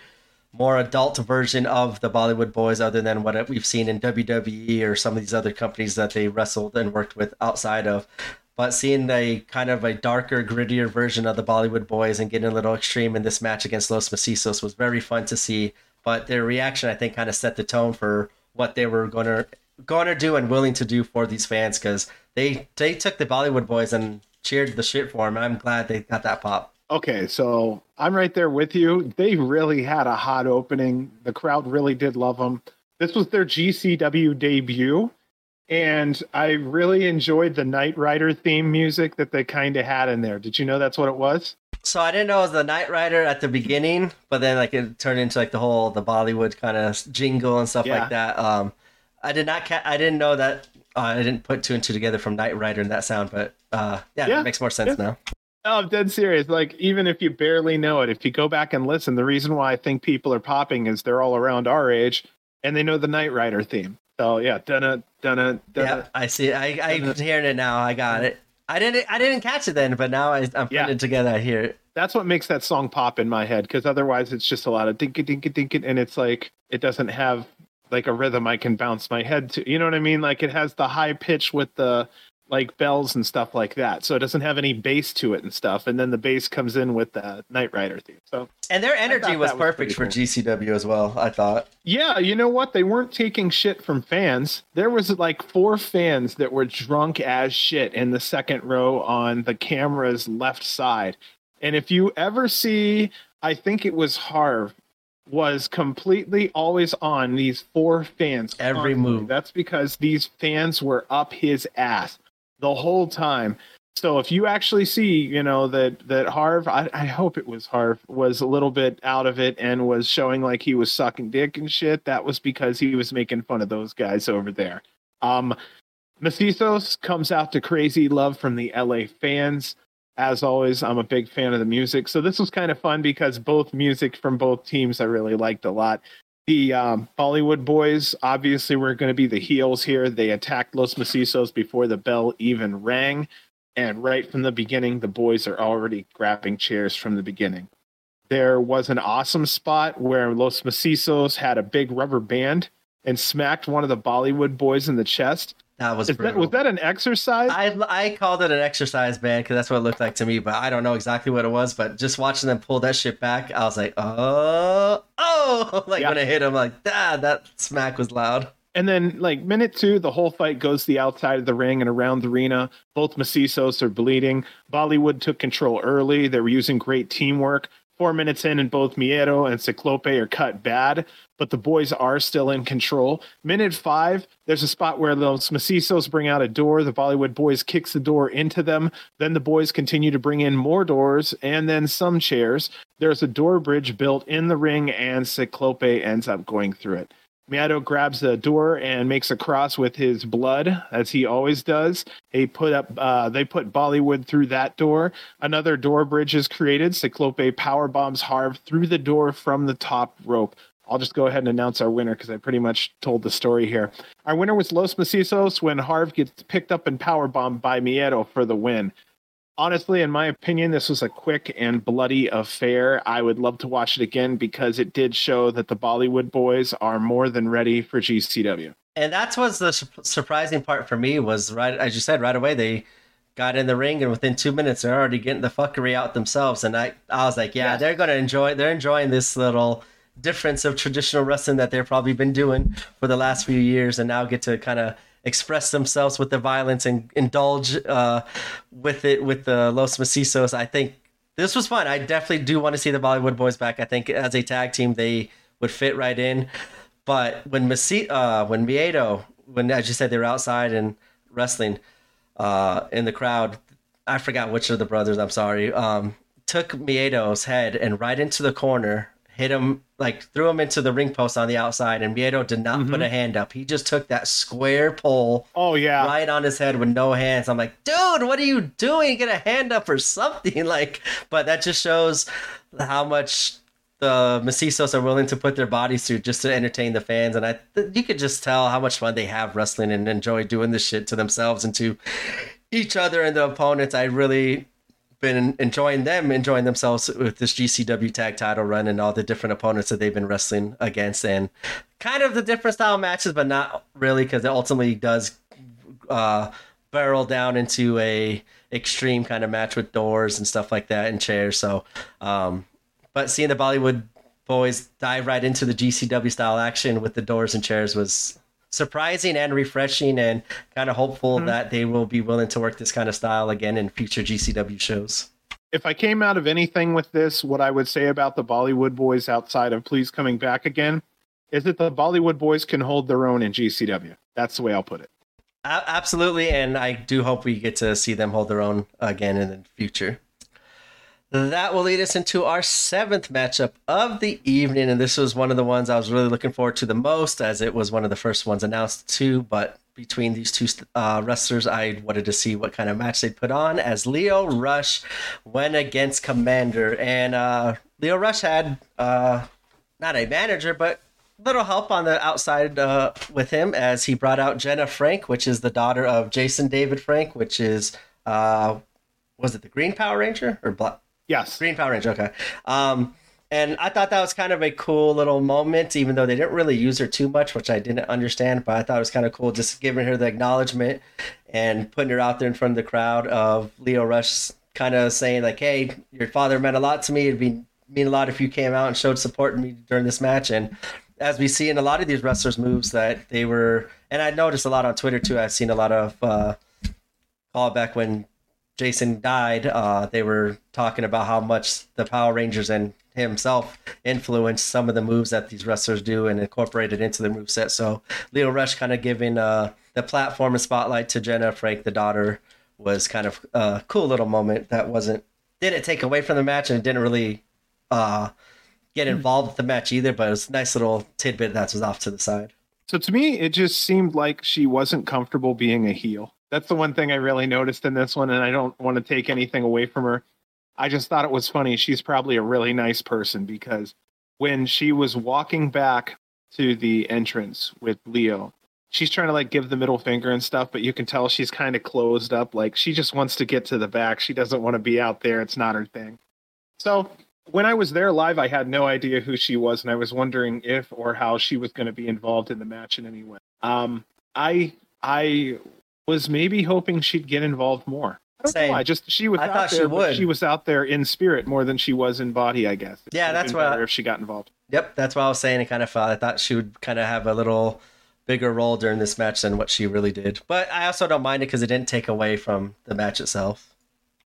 A: more adult version of the Bollywood boys other than what we've seen in WWE or some of these other companies that they wrestled and worked with outside of. But seeing a kind of a darker, grittier version of the Bollywood boys and getting a little extreme in this match against Los Macizos was very fun to see but their reaction I think kind of set the tone for what they were going to going to do and willing to do for these fans because they they took the Bollywood boys and cheered the shit for them. I'm glad they got that pop.
B: Okay, so I'm right there with you. They really had a hot opening. The crowd really did love them. This was their GCW debut, and I really enjoyed the Knight Rider theme music that they kind of had in there. Did you know that's what it was?
A: So I didn't know it was the Knight Rider at the beginning, but then like it turned into like the whole the Bollywood kind of jingle and stuff yeah. like that. Um, I did not ca- I didn't know that. Uh, I didn't put two and two together from Knight Rider and that sound, but uh, yeah, yeah. it makes more sense yeah. now.
B: Oh, I'm dead serious. Like even if you barely know it, if you go back and listen, the reason why I think people are popping is they're all around our age and they know the Knight Rider theme. So yeah, done it, done it,
A: Yeah, I see. I I'm hearing it now. I got it. I didn't I didn't catch it then, but now I, am putting yeah. it together. I hear it.
B: That's what makes that song pop in my head because otherwise it's just a lot of dinka dinka dinka, and it's like it doesn't have like a rhythm I can bounce my head to. You know what I mean? Like it has the high pitch with the like bells and stuff like that. So it doesn't have any bass to it and stuff. And then the bass comes in with the Knight Rider theme. So
A: and their energy was perfect was for cool. GCW as well. I thought.
B: Yeah, you know what? They weren't taking shit from fans. There was like four fans that were drunk as shit in the second row on the camera's left side. And if you ever see, I think it was Harv was completely always on these four fans.
A: Every
B: constantly.
A: move.
B: That's because these fans were up his ass the whole time. So if you actually see, you know, that that Harv, I, I hope it was Harv, was a little bit out of it and was showing like he was sucking dick and shit, that was because he was making fun of those guys over there. Um Macizos comes out to crazy love from the LA fans. As always, I'm a big fan of the music. So this was kind of fun because both music from both teams I really liked a lot. The um, Bollywood boys obviously were going to be the heels here. They attacked Los Macizos before the bell even rang. And right from the beginning, the boys are already grabbing chairs from the beginning. There was an awesome spot where Los Macizos had a big rubber band and smacked one of the Bollywood boys in the chest.
A: That was
B: that, was that an exercise?
A: I, I called it an exercise band because that's what it looked like to me, but I don't know exactly what it was. But just watching them pull that shit back, I was like, oh, oh, <laughs> like
B: Yeah.
A: when I hit him, like, ah, that smack was loud.
B: And then, like minute two, the whole fight goes the outside of the ring and around the arena. Both Macizos are bleeding. Bollywood took control early. They were using great teamwork. Four minutes in, and both Miedo and Ciclope are cut bad, but the boys are still in control. Minute five, there's a spot where those Macizos bring out a door. The Bollywood boys kicks the door into them. Then the boys continue to bring in more doors and then some chairs. There's a door bridge built in the ring, and Ciclope ends up going through it. Miedo grabs the door and makes a cross with his blood, as he always does. He put up, uh, they put Bollywood through that door. Another door bridge is created. Ciclope power bombs Harv through the door from the top rope. I'll just go ahead and announce our winner because I pretty much told the story here. Our winner was Los Macizos when Harv gets picked up and power bombed by Miedo for the win. Honestly, in my opinion, this was a quick and bloody affair. I would love to watch it again because it did show that the Bollywood boys are more than ready for GCW.
A: And that's was the su- surprising part for me was right as you said right away they got in the ring and within two minutes they're already getting the fuckery out themselves and I I was like yeah
B: Yes.
A: they're gonna enjoy they're enjoying this little difference of traditional wrestling that they've probably been doing for the last few years and now get to kind of express themselves with the violence and indulge uh, with it with the Los Macizos. I think this was fun. I definitely do want to see the Bollywood boys back. I think as a tag team they would fit right in. But when Masi- uh, when Miedo, when as you said they were outside and wrestling uh, in the crowd, I forgot which of the brothers. I'm sorry. Um, took Miedo's head and right into the corner, hit him like threw him into the ring post on the outside, and Miedo did not put mm-hmm. a hand up. He just took that square pole
B: Oh, yeah.
A: right on his head with no hands. I'm like, dude, what are you doing? Get a hand up or something. <laughs> Like, but that just shows how much the Macizos are willing to put their bodies through just to entertain the fans. And I, you could just tell how much fun they have wrestling and enjoy doing this shit to themselves and to each other and the opponents. I really been enjoying them enjoying themselves with this GCW tag title run and all the different opponents that they've been wrestling against and kind of the different style matches, but not really because it ultimately does uh, barrel down into a extreme kind of match with doors and stuff like that and chairs. So, um, but seeing the Bollywood boys dive right into the GCW style action with the doors and chairs was surprising and refreshing and kind of hopeful mm-hmm. that they will be willing to work this kind of style again in future GCW shows.
B: if I came out of anything with this, what I would say about the Bollywood boys outside of Please Coming Back Again is that the Bollywood boys can hold their own in GCW. That's the way I'll put it.
A: Absolutely, and I do hope we get to see them hold their own again in the future. That will lead us into our seventh matchup of the evening, and this was one of the ones I was really looking forward to the most, as it was one of the first ones announced too. But between these two uh, wrestlers, I wanted to see what kind of match they'd put on. As Lio Rush went against Komander, and uh, Lio Rush had uh, not a manager, but little help on the outside uh, with him as he brought out Jenna Frank, which is the daughter of Jason David Frank, which is uh, was it the Green Power Ranger or Black
B: Yes.
A: Green Power Ranger? Okay. Um, and I thought that was kind of a cool little moment, even though they didn't really use her too much, which I didn't understand. But I thought it was kind of cool, just giving her the acknowledgement and putting her out there in front of the crowd of Lio Rush, kind of saying like, "Hey, your father meant a lot to me. It'd be mean a lot if you came out and showed support to me during this match." And as we see in a lot of these wrestlers' moves, that they were, and I noticed a lot on Twitter too. I've seen a lot of uh, callback when Jason died. Uh, they were talking about how much the Power Rangers and himself influenced some of the moves that these wrestlers do and incorporated into the move set. So Lio Rush kind of giving uh, the platform and spotlight to Jenna Frank, the daughter, was kind of a cool little moment that wasn't didn't take away from the match and didn't really uh, get hmm. involved with the match either. But it was a nice little tidbit that was off to the side.
B: So to me, it just seemed like she wasn't comfortable being a heel. That's the one thing I really noticed in this one, and I don't want to take anything away from her. I just thought it was funny. She's probably a really nice person because when she was walking back to the entrance with Lio, she's trying to like give the middle finger and stuff, but you can tell she's kind of closed up. Like she just wants to get to the back. She doesn't want to be out there. It's not her thing. So when I was there live, I had no idea who she was, and I was wondering if or how she was going to be involved in the match in any way. Um, I I was maybe hoping she'd get involved more. I Same. I just she was. I thought there, she would. She was out there in spirit more than she was in body, I guess.
A: It yeah, that's why.
B: If she got involved.
A: Yep, that's what I was saying. It kind of felt. I thought she would kind of have a little bigger role during this match than what she really did. But I also don't mind it because it didn't take away from the match itself.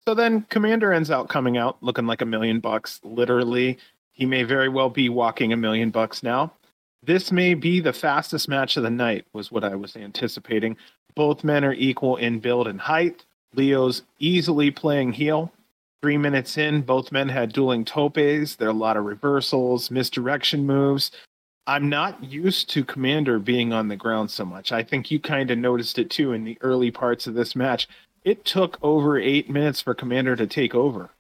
B: So then Komander ends out coming out looking like a million bucks. Literally, he may very well be walking a million bucks now. This may be the fastest match of the night, was what I was anticipating. Both men are equal in build and height. Lio's easily playing heel. Three minutes in, both men had dueling topes. There are a lot of reversals, misdirection moves. I'm not used to Komander being on the ground so much. I think you kind of noticed it too in the early parts of this match. It took over eight minutes for Komander to take over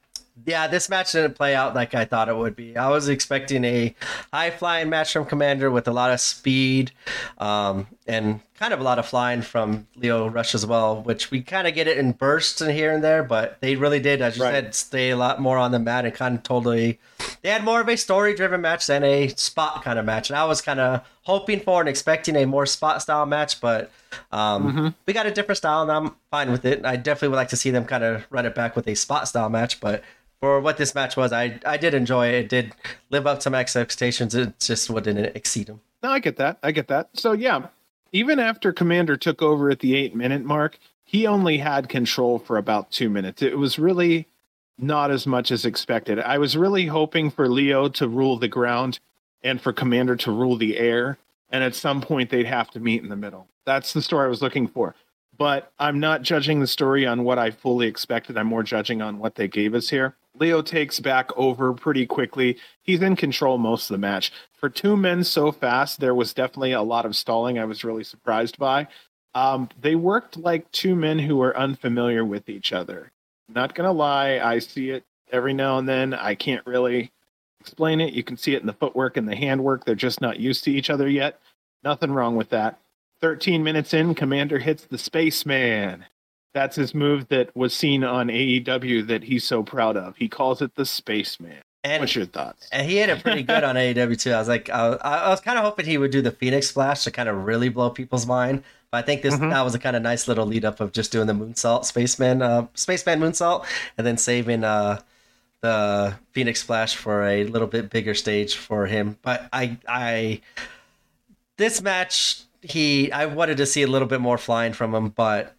A: yeah, this match didn't play out like I thought it would be. I was expecting a high flying match from Komander with a lot of speed um, and kind of a lot of flying from Lio Rush as well, which we kind of get it in bursts and here and there, but they really did, as you right. said, stay a lot more on the mat and kind of totally. They had more of a story driven match than a spot kind of match. And I was kind of hoping for and expecting a more spot style match, but um, mm-hmm. we got a different style and I'm fine with it. I definitely would like to see them kind of run it back with a spot style match, but for what this match was, I I did enjoy it. It did live up to my expectations. It just wouldn't exceed them.
B: No, I get that. I get that. So yeah, even after Komander took over at the eight minute mark, he only had control for about two minutes. It was really not as much as expected. I was really hoping for Lio to rule the ground and for Komander to rule the air. And at some point, they'd have to meet in the middle. That's the story I was looking for but I'm not judging the story on what I fully expected. I'm more judging on what they gave us here. Lio takes back over pretty quickly. He's in control most of the match. For two men so fast, there was definitely a lot of stalling I was really surprised by. Um, they worked like two men who were unfamiliar with each other. Not gonna lie, I see it every now and then. I can't really explain it. You can see it in the footwork and the handwork. They're just not used to each other yet. Nothing wrong with that. 13 minutes in, Komander hits the Spaceman. That's his move that was seen on AEW that he's so proud of. He calls it the Spaceman. And, What's your thoughts?
A: And he hit it pretty good on <laughs> AEW too. I was like, I, I was kind of hoping he would do the Phoenix Splash to kind of really blow people's mind. But I think this mm-hmm. that was a kind of nice little lead up of just doing the moonsault, Spaceman, uh, Spaceman moonsault, and then saving uh, the Phoenix Splash for a little bit bigger stage for him. But I, I, this match he I wanted to see a little bit more flying from him, but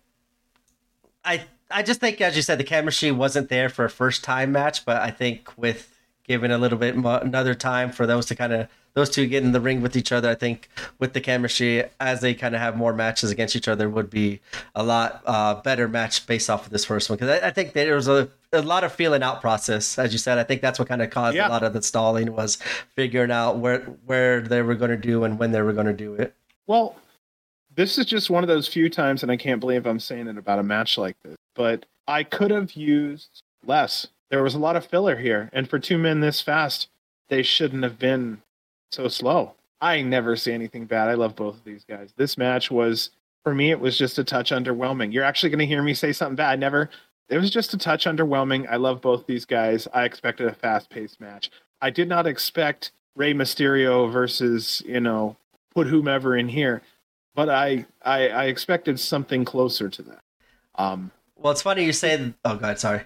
A: I I just think as you said the chemistry wasn't there for a first time match, but I think with giving a little bit mo- another time for those to kind of those two get in the ring with each other, I think with the chemistry as they kind of have more matches against each other would be a lot uh, better match based off of this first one because I, I, think there was a, a lot of feeling out process as you said. I think that's what kind of caused yeah. a lot of the stalling was figuring out where where they were going to do and when they were going to do it.
B: Well, this is just one of those few times, and I can't believe I'm saying it about a match like this, but I could have used less. There was a lot of filler here, and for two men this fast, they shouldn't have been so slow. I never see anything bad. I love both of these guys. This match was, for me, it was just a touch underwhelming. You're actually going to hear me say something bad. Never, it was just a touch underwhelming. I love both these guys. I expected a fast paced match. I did not expect Rey Mysterio versus, you know, put whomever in here, but I, I I expected something closer to that. Um,
A: well, it's funny you say. Oh God, sorry.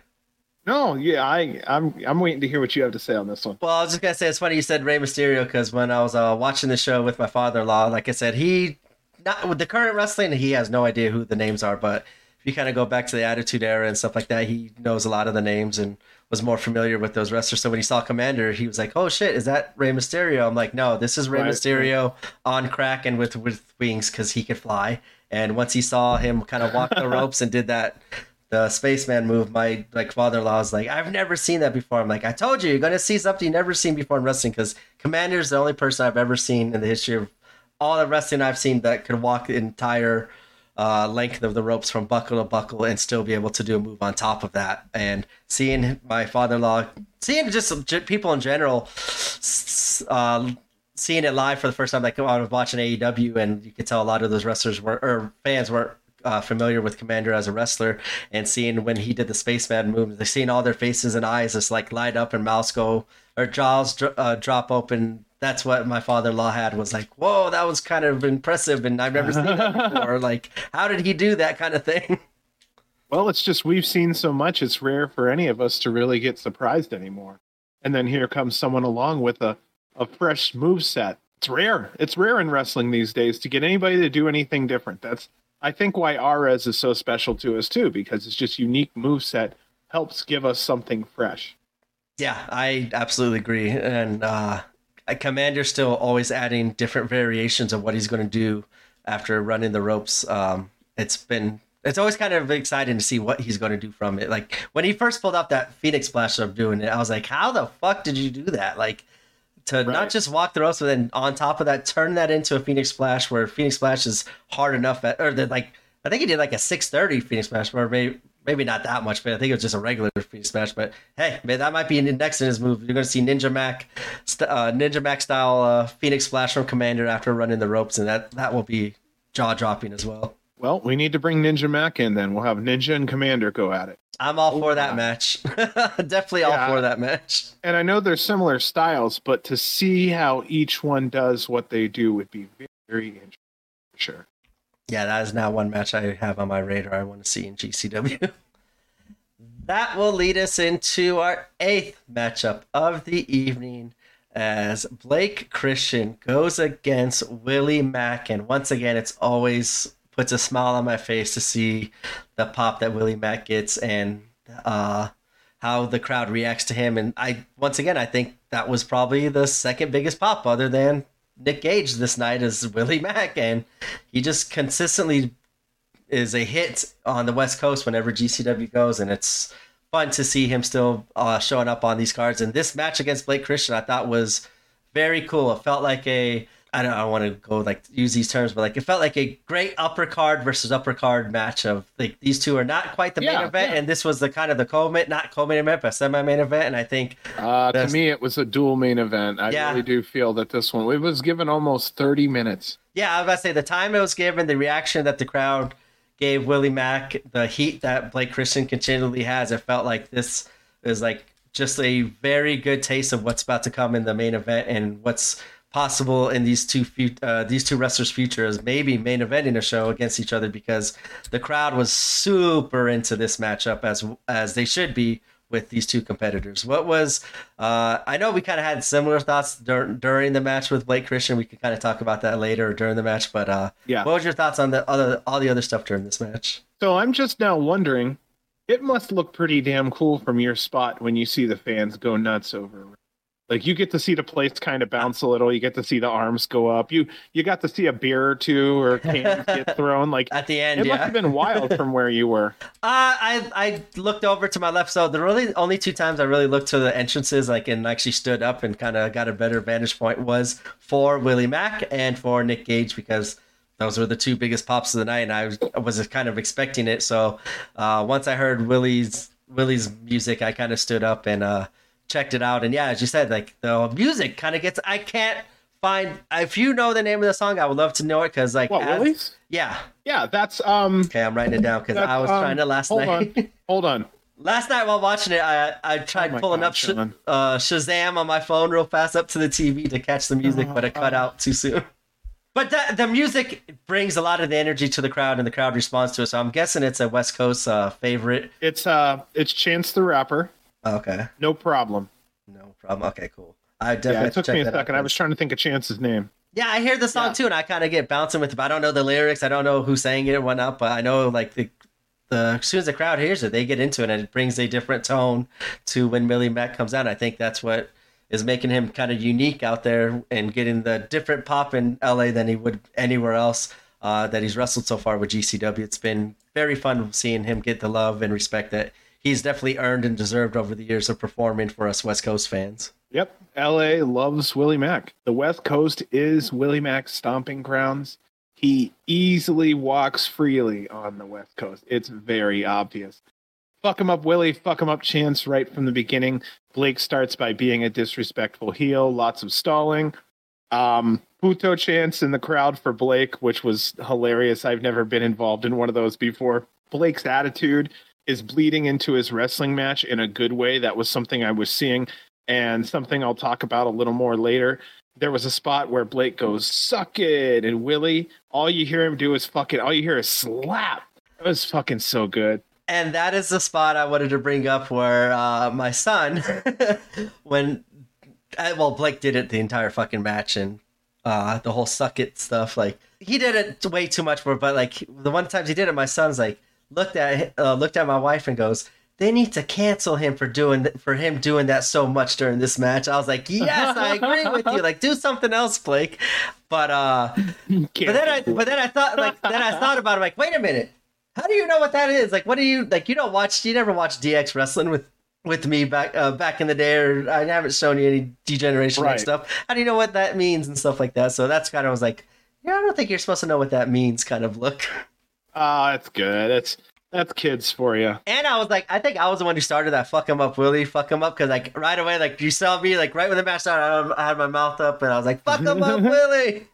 B: No, yeah, I I'm I'm waiting to hear what you have to say on this one.
A: Well, I was just gonna say it's funny you said Rey Mysterio because when I was uh, watching the show with my father-in-law, like I said, he not with the current wrestling, he has no idea who the names are, but if you kind of go back to the Attitude Era and stuff like that, he knows a lot of the names and was more familiar with those wrestlers. So when he saw Komander, he was like, "Oh shit, is that Rey Mysterio?" I'm like, "No, this is Rey right, Mysterio on crack and with with wings because he could fly." And once he saw him kind of walk the <laughs> ropes and did that the spaceman move, my like father-in-law was like, "I've never seen that before." I'm like, "I told you, you're gonna see something you've never seen before in wrestling." Because Komander's the only person I've ever seen in the history of all the wrestling I've seen that could walk the entire uh, length of the ropes from buckle to buckle and still be able to do a move on top of that. And seeing my father-in-law, seeing just people in general, uh, seeing it live for the first time, like I was watching AEW, and you could tell a lot of those wrestlers were or fans weren't uh, familiar with Komander as a wrestler, and seeing when he did the spaceman move, they're seeing all their faces and eyes just like light up and mouths go or jaws uh, drop open that's what my father-in-law had was like whoa that was kind of impressive. And i've never seen that <laughs> before. Like how did he do that kind of thing? <laughs>
B: Well it's just we've seen so much it's rare for any of us to really get surprised anymore. And then here comes someone along with a, a fresh move set it's rare. It's rare in wrestling these days to get anybody to do anything different. That's i think why Arez is so special to us too because it's just unique move set helps give us something fresh.
A: Yeah i absolutely agree. And uh Komander's still always adding different variations of what he's going to do after running the ropes. Um, it's been it's always kind of exciting to see what he's going to do from it. Like when he first pulled off that Phoenix Splash of doing it, I was like, how the fuck did you do that? Like to right. not just walk the ropes, but then on top of that, turn that into a Phoenix Splash where Phoenix Splash is hard enough at, or like, I think he did like a 630 Phoenix Splash where maybe, maybe not that much, but I think it was just a regular Phoenix Smash. But hey, man, that might be next in his move. You're going to see Ninja Mack, uh, Ninja Mack style uh, Phoenix Splash from Komander after running the ropes, and that that will be jaw dropping as well.
B: Well, we need to bring Ninja Mack in then. We'll have Ninja and Komander go at it.
A: I'm all for that match. <laughs> Definitely all for that match.
B: And I know they're similar styles, but to see how each one does what they do would be very interesting. For sure
A: yeah, that is now one match I have on my radar I want to see in GCW. <laughs> that will lead us into our eighth matchup of the evening as Blake Christian goes against Willie Mack. And once again, it's always puts a smile on my face to see the pop that Willie Mack gets and uh, how the crowd reacts to him. And I, once again, I think that was probably the second biggest pop other than Nick Gage this night is Willie Mack, and he just consistently is a hit on the West Coast whenever GCW goes, and it's fun to see him still uh, showing up on these cards. And this match against Blake Christian, I thought was very cool. It felt like a I don't, I don't want to go like use these terms, but like it felt like a great upper card versus upper card match of like these two are not quite the yeah, main event, yeah. and this was the kind of the co-main, not co-main event, but semi-main event. And I think
B: uh, to me it was a dual main event. I yeah. really do feel that this one it was given almost thirty minutes.
A: Yeah, I was about to say the time it was given, the reaction that the crowd gave Willie Mack, the heat that Blake Christian continually has. It felt like this is like just a very good taste of what's about to come in the main event and what's possible in these two uh, these two wrestlers' futures, maybe main eventing a show against each other because the crowd was super into this matchup as as they should be with these two competitors. What was uh, I know we kind of had similar thoughts dur- during the match with Blake Christian. We could kind of talk about that later or during the match, but uh, yeah, what was your thoughts on the other all the other stuff during this match?
B: So I'm just now wondering. It must look pretty damn cool from your spot when you see the fans go nuts over like you get to see the place kind of bounce a little. You get to see the arms go up. You you got to see a beer or two or <laughs> cans get thrown. Like
A: at the end,
B: it
A: yeah.
B: must have been wild from where you were. <laughs>
A: Uh, I I looked over to my left. So the really only two times I really looked to the entrances, like and actually stood up and kind of got a better vantage point was for Willie Mack and for Nick Gage because those were the two biggest pops of the night, and I was, I was kind of expecting it. So uh, once I heard Willie's Willie's music, I kind of stood up and. Uh, checked it out, and yeah, as you said, like the music kind of gets. I can't find if you know the name of the song, I would love to know it because like
B: what as,
A: Yeah,
B: yeah, that's um.
A: Okay, I'm writing it down because I was um, trying to last
B: hold
A: night.
B: On, <laughs> hold on.
A: Last night while watching it, I I tried oh pulling God, up Sh- uh, Shazam on my phone real fast up to the TV to catch the music, but it cut uh, out too soon. <laughs> But that, the music brings a lot of the energy to the crowd, and the crowd responds to it. So I'm guessing it's a West Coast uh, favorite.
B: It's uh, it's Chance the Rapper.
A: Okay.
B: No problem.
A: No problem. Okay, cool. I definitely yeah,
B: it took me a second. I was trying to think of Chance's name.
A: Yeah, I hear the song yeah. too, and I kind of get bouncing with it. But I don't know the lyrics. I don't know who sang it or whatnot. But I know like the the as soon as the crowd hears it, they get into it, and it brings a different tone to when Willie Mack comes out. I think that's what is making him kind of unique out there and getting the different pop in LA than he would anywhere else uh, that he's wrestled so far with GCW. It's been very fun seeing him get the love and respect that he's definitely earned and deserved over the years of performing for us West Coast fans.
B: Yep, LA loves Willie Mack. The West Coast is Willie Mack's stomping grounds. He easily walks freely on the West Coast. It's very obvious. Fuck him up, Willie. Fuck him up, Chance, right from the beginning. Blake starts by being a disrespectful heel, lots of stalling. Um, Puto chance in the crowd for Blake, which was hilarious. I've never been involved in one of those before. Blake's attitude is bleeding into his wrestling match in a good way. That was something I was seeing and something I'll talk about a little more later. There was a spot where Blake goes, suck it. And Willie, all you hear him do is fucking, all you hear is slap. It was fucking so good.
A: And that is the spot I wanted to bring up where uh, my son, <laughs> when, uh, well, Blake did it the entire fucking match and uh, the whole suck it stuff. Like, he did it way too much more, but like the one times he did it, my son's like, looked at uh, looked at my wife and goes, they need to cancel him for doing for him doing that so much during this match. I was like, yes, I agree with you. Like, do something else, Blake. But uh, <laughs> but then I but then I thought like then I thought about it. Like, wait a minute, how do you know what that is? Like, what do you like? You don't watch, you never watch DX wrestling with with me back uh, back in the day, or I haven't shown you any degeneration right. and stuff. How do you know what that means and stuff like that? So that's kind of was like, yeah, I don't think you're supposed to know what that means. Kind of look.
B: Oh, that's good. That's that's kids for you.
A: And I was like, I think I was the one who started that fuck him up, Willie, fuck him up, because like right away, like you saw me, like right when the match started, I had my mouth up and I was like, fuck him up, <laughs> Willie.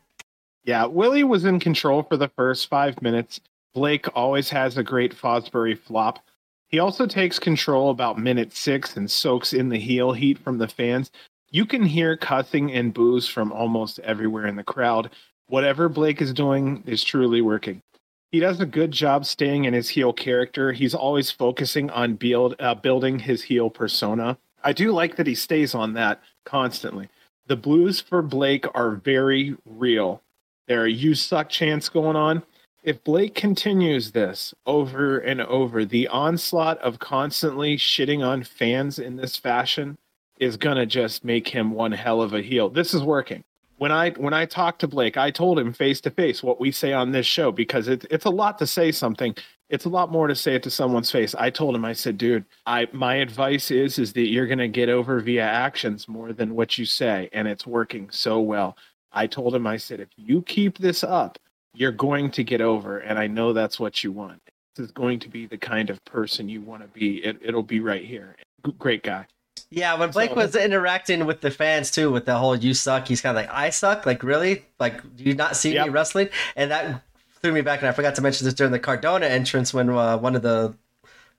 B: Yeah, Willie was in control for the first five minutes. Blake always has a great Fosbury flop. He also takes control about minute six and soaks in the heel heat from the fans. You can hear cussing and boos from almost everywhere in the crowd. Whatever Blake is doing is truly working he does a good job staying in his heel character. He's always focusing on build uh, building his heel persona. I do like that he stays on that constantly. The blues for Blake are very real. There are you suck chants going on. If Blake continues this over and over, the onslaught of constantly shitting on fans in this fashion is gonna just make him one hell of a heel. This is working when I when I talked to Blake, I told him face to face what we say on this show because it's it's a lot to say something. It's a lot more to say it to someone's face. I told him, I said, dude, I my advice is is that you're gonna get over via actions more than what you say, and it's working so well. I told him, I said, if you keep this up, you're going to get over, and I know that's what you want. This is going to be the kind of person you want to be. It, it'll be right here. Great guy.
A: Yeah, when Blake so, was interacting with the fans too, with the whole "you suck," he's kind of like, "I suck." Like, really? Like, do you not see yep. me wrestling? And that threw me back. And I forgot to mention this during the Cardona entrance when uh, one of the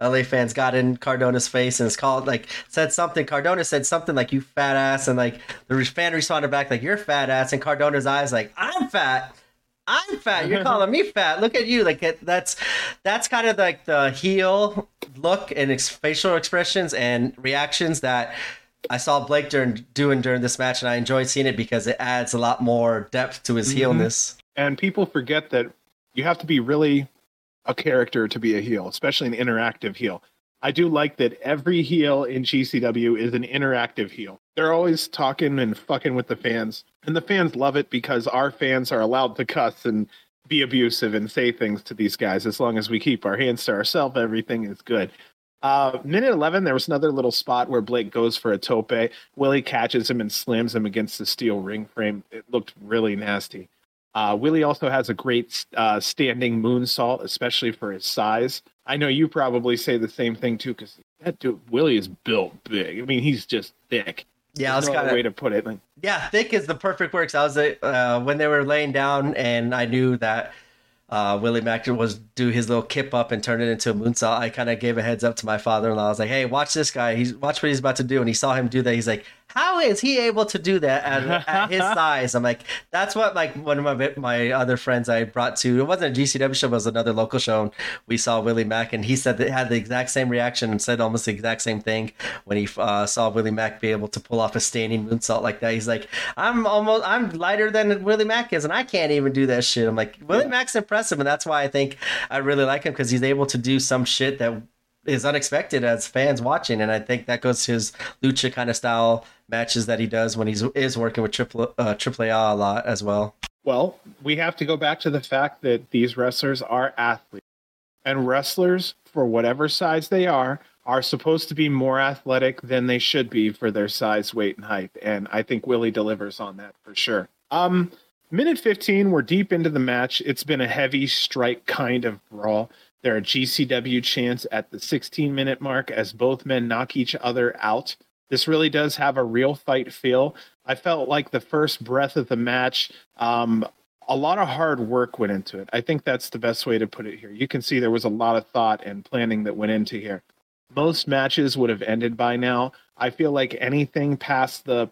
A: LA fans got in Cardona's face and it's called like said something. Cardona said something like "you fat ass," and like the fan responded back like "you're fat ass," and Cardona's eyes like "I'm fat." I'm fat. You're <laughs> calling me fat. Look at you. Like it, that's that's kind of like the heel look and ex- facial expressions and reactions that I saw Blake during, doing during this match, and I enjoyed seeing it because it adds a lot more depth to his mm-hmm. heelness.
B: And people forget that you have to be really a character to be a heel, especially an interactive heel. I do like that every heel in GCW is an interactive heel. They're always talking and fucking with the fans, and the fans love it because our fans are allowed to cuss and be abusive and say things to these guys. As long as we keep our hands to ourselves, everything is good. Uh, minute 11, there was another little spot where Blake goes for a tope. Willie catches him and slams him against the steel ring frame. It looked really nasty. Uh, Willie also has a great uh, standing moonsault, especially for his size. I know you probably say the same thing too, because that dude Willie is built big. I mean, he's just thick.
A: Yeah, that's no kind of a
B: way to put it. Like,
A: yeah, thick is the perfect word. I was uh, when they were laying down, and I knew that uh, Willie Mack was do his little kip up and turn it into a moonsault. I kind of gave a heads up to my father-in-law. I was like, "Hey, watch this guy. He's watch what he's about to do." And he saw him do that. He's like, how is he able to do that at, at his <laughs> size? I'm like, that's what like one of my my other friends I brought to. It wasn't a GCW show, it was another local show. And we saw Willie Mack, and he said that had the exact same reaction and said almost the exact same thing when he uh, saw Willie Mack be able to pull off a standing moonsault like that. He's like, I'm almost I'm lighter than Willie Mack is, and I can't even do that shit. I'm like, Willie Mack's impressive, and that's why I think I really like him because he's able to do some shit that is unexpected as fans watching, and I think that goes to his lucha kind of style matches that he does when he's is working with triple uh, AAA a lot as well.
B: Well, we have to go back to the fact that these wrestlers are athletes, and wrestlers, for whatever size they are, are supposed to be more athletic than they should be for their size, weight, and height. And I think Willie delivers on that for sure. Um, minute 15, we're deep into the match. It's been a heavy strike kind of brawl. There are GCW chants at the 16 minute mark as both men knock each other out. This really does have a real fight feel. I felt like the first breath of the match, um, a lot of hard work went into it. I think that's the best way to put it here. You can see there was a lot of thought and planning that went into here. Most matches would have ended by now. I feel like anything past the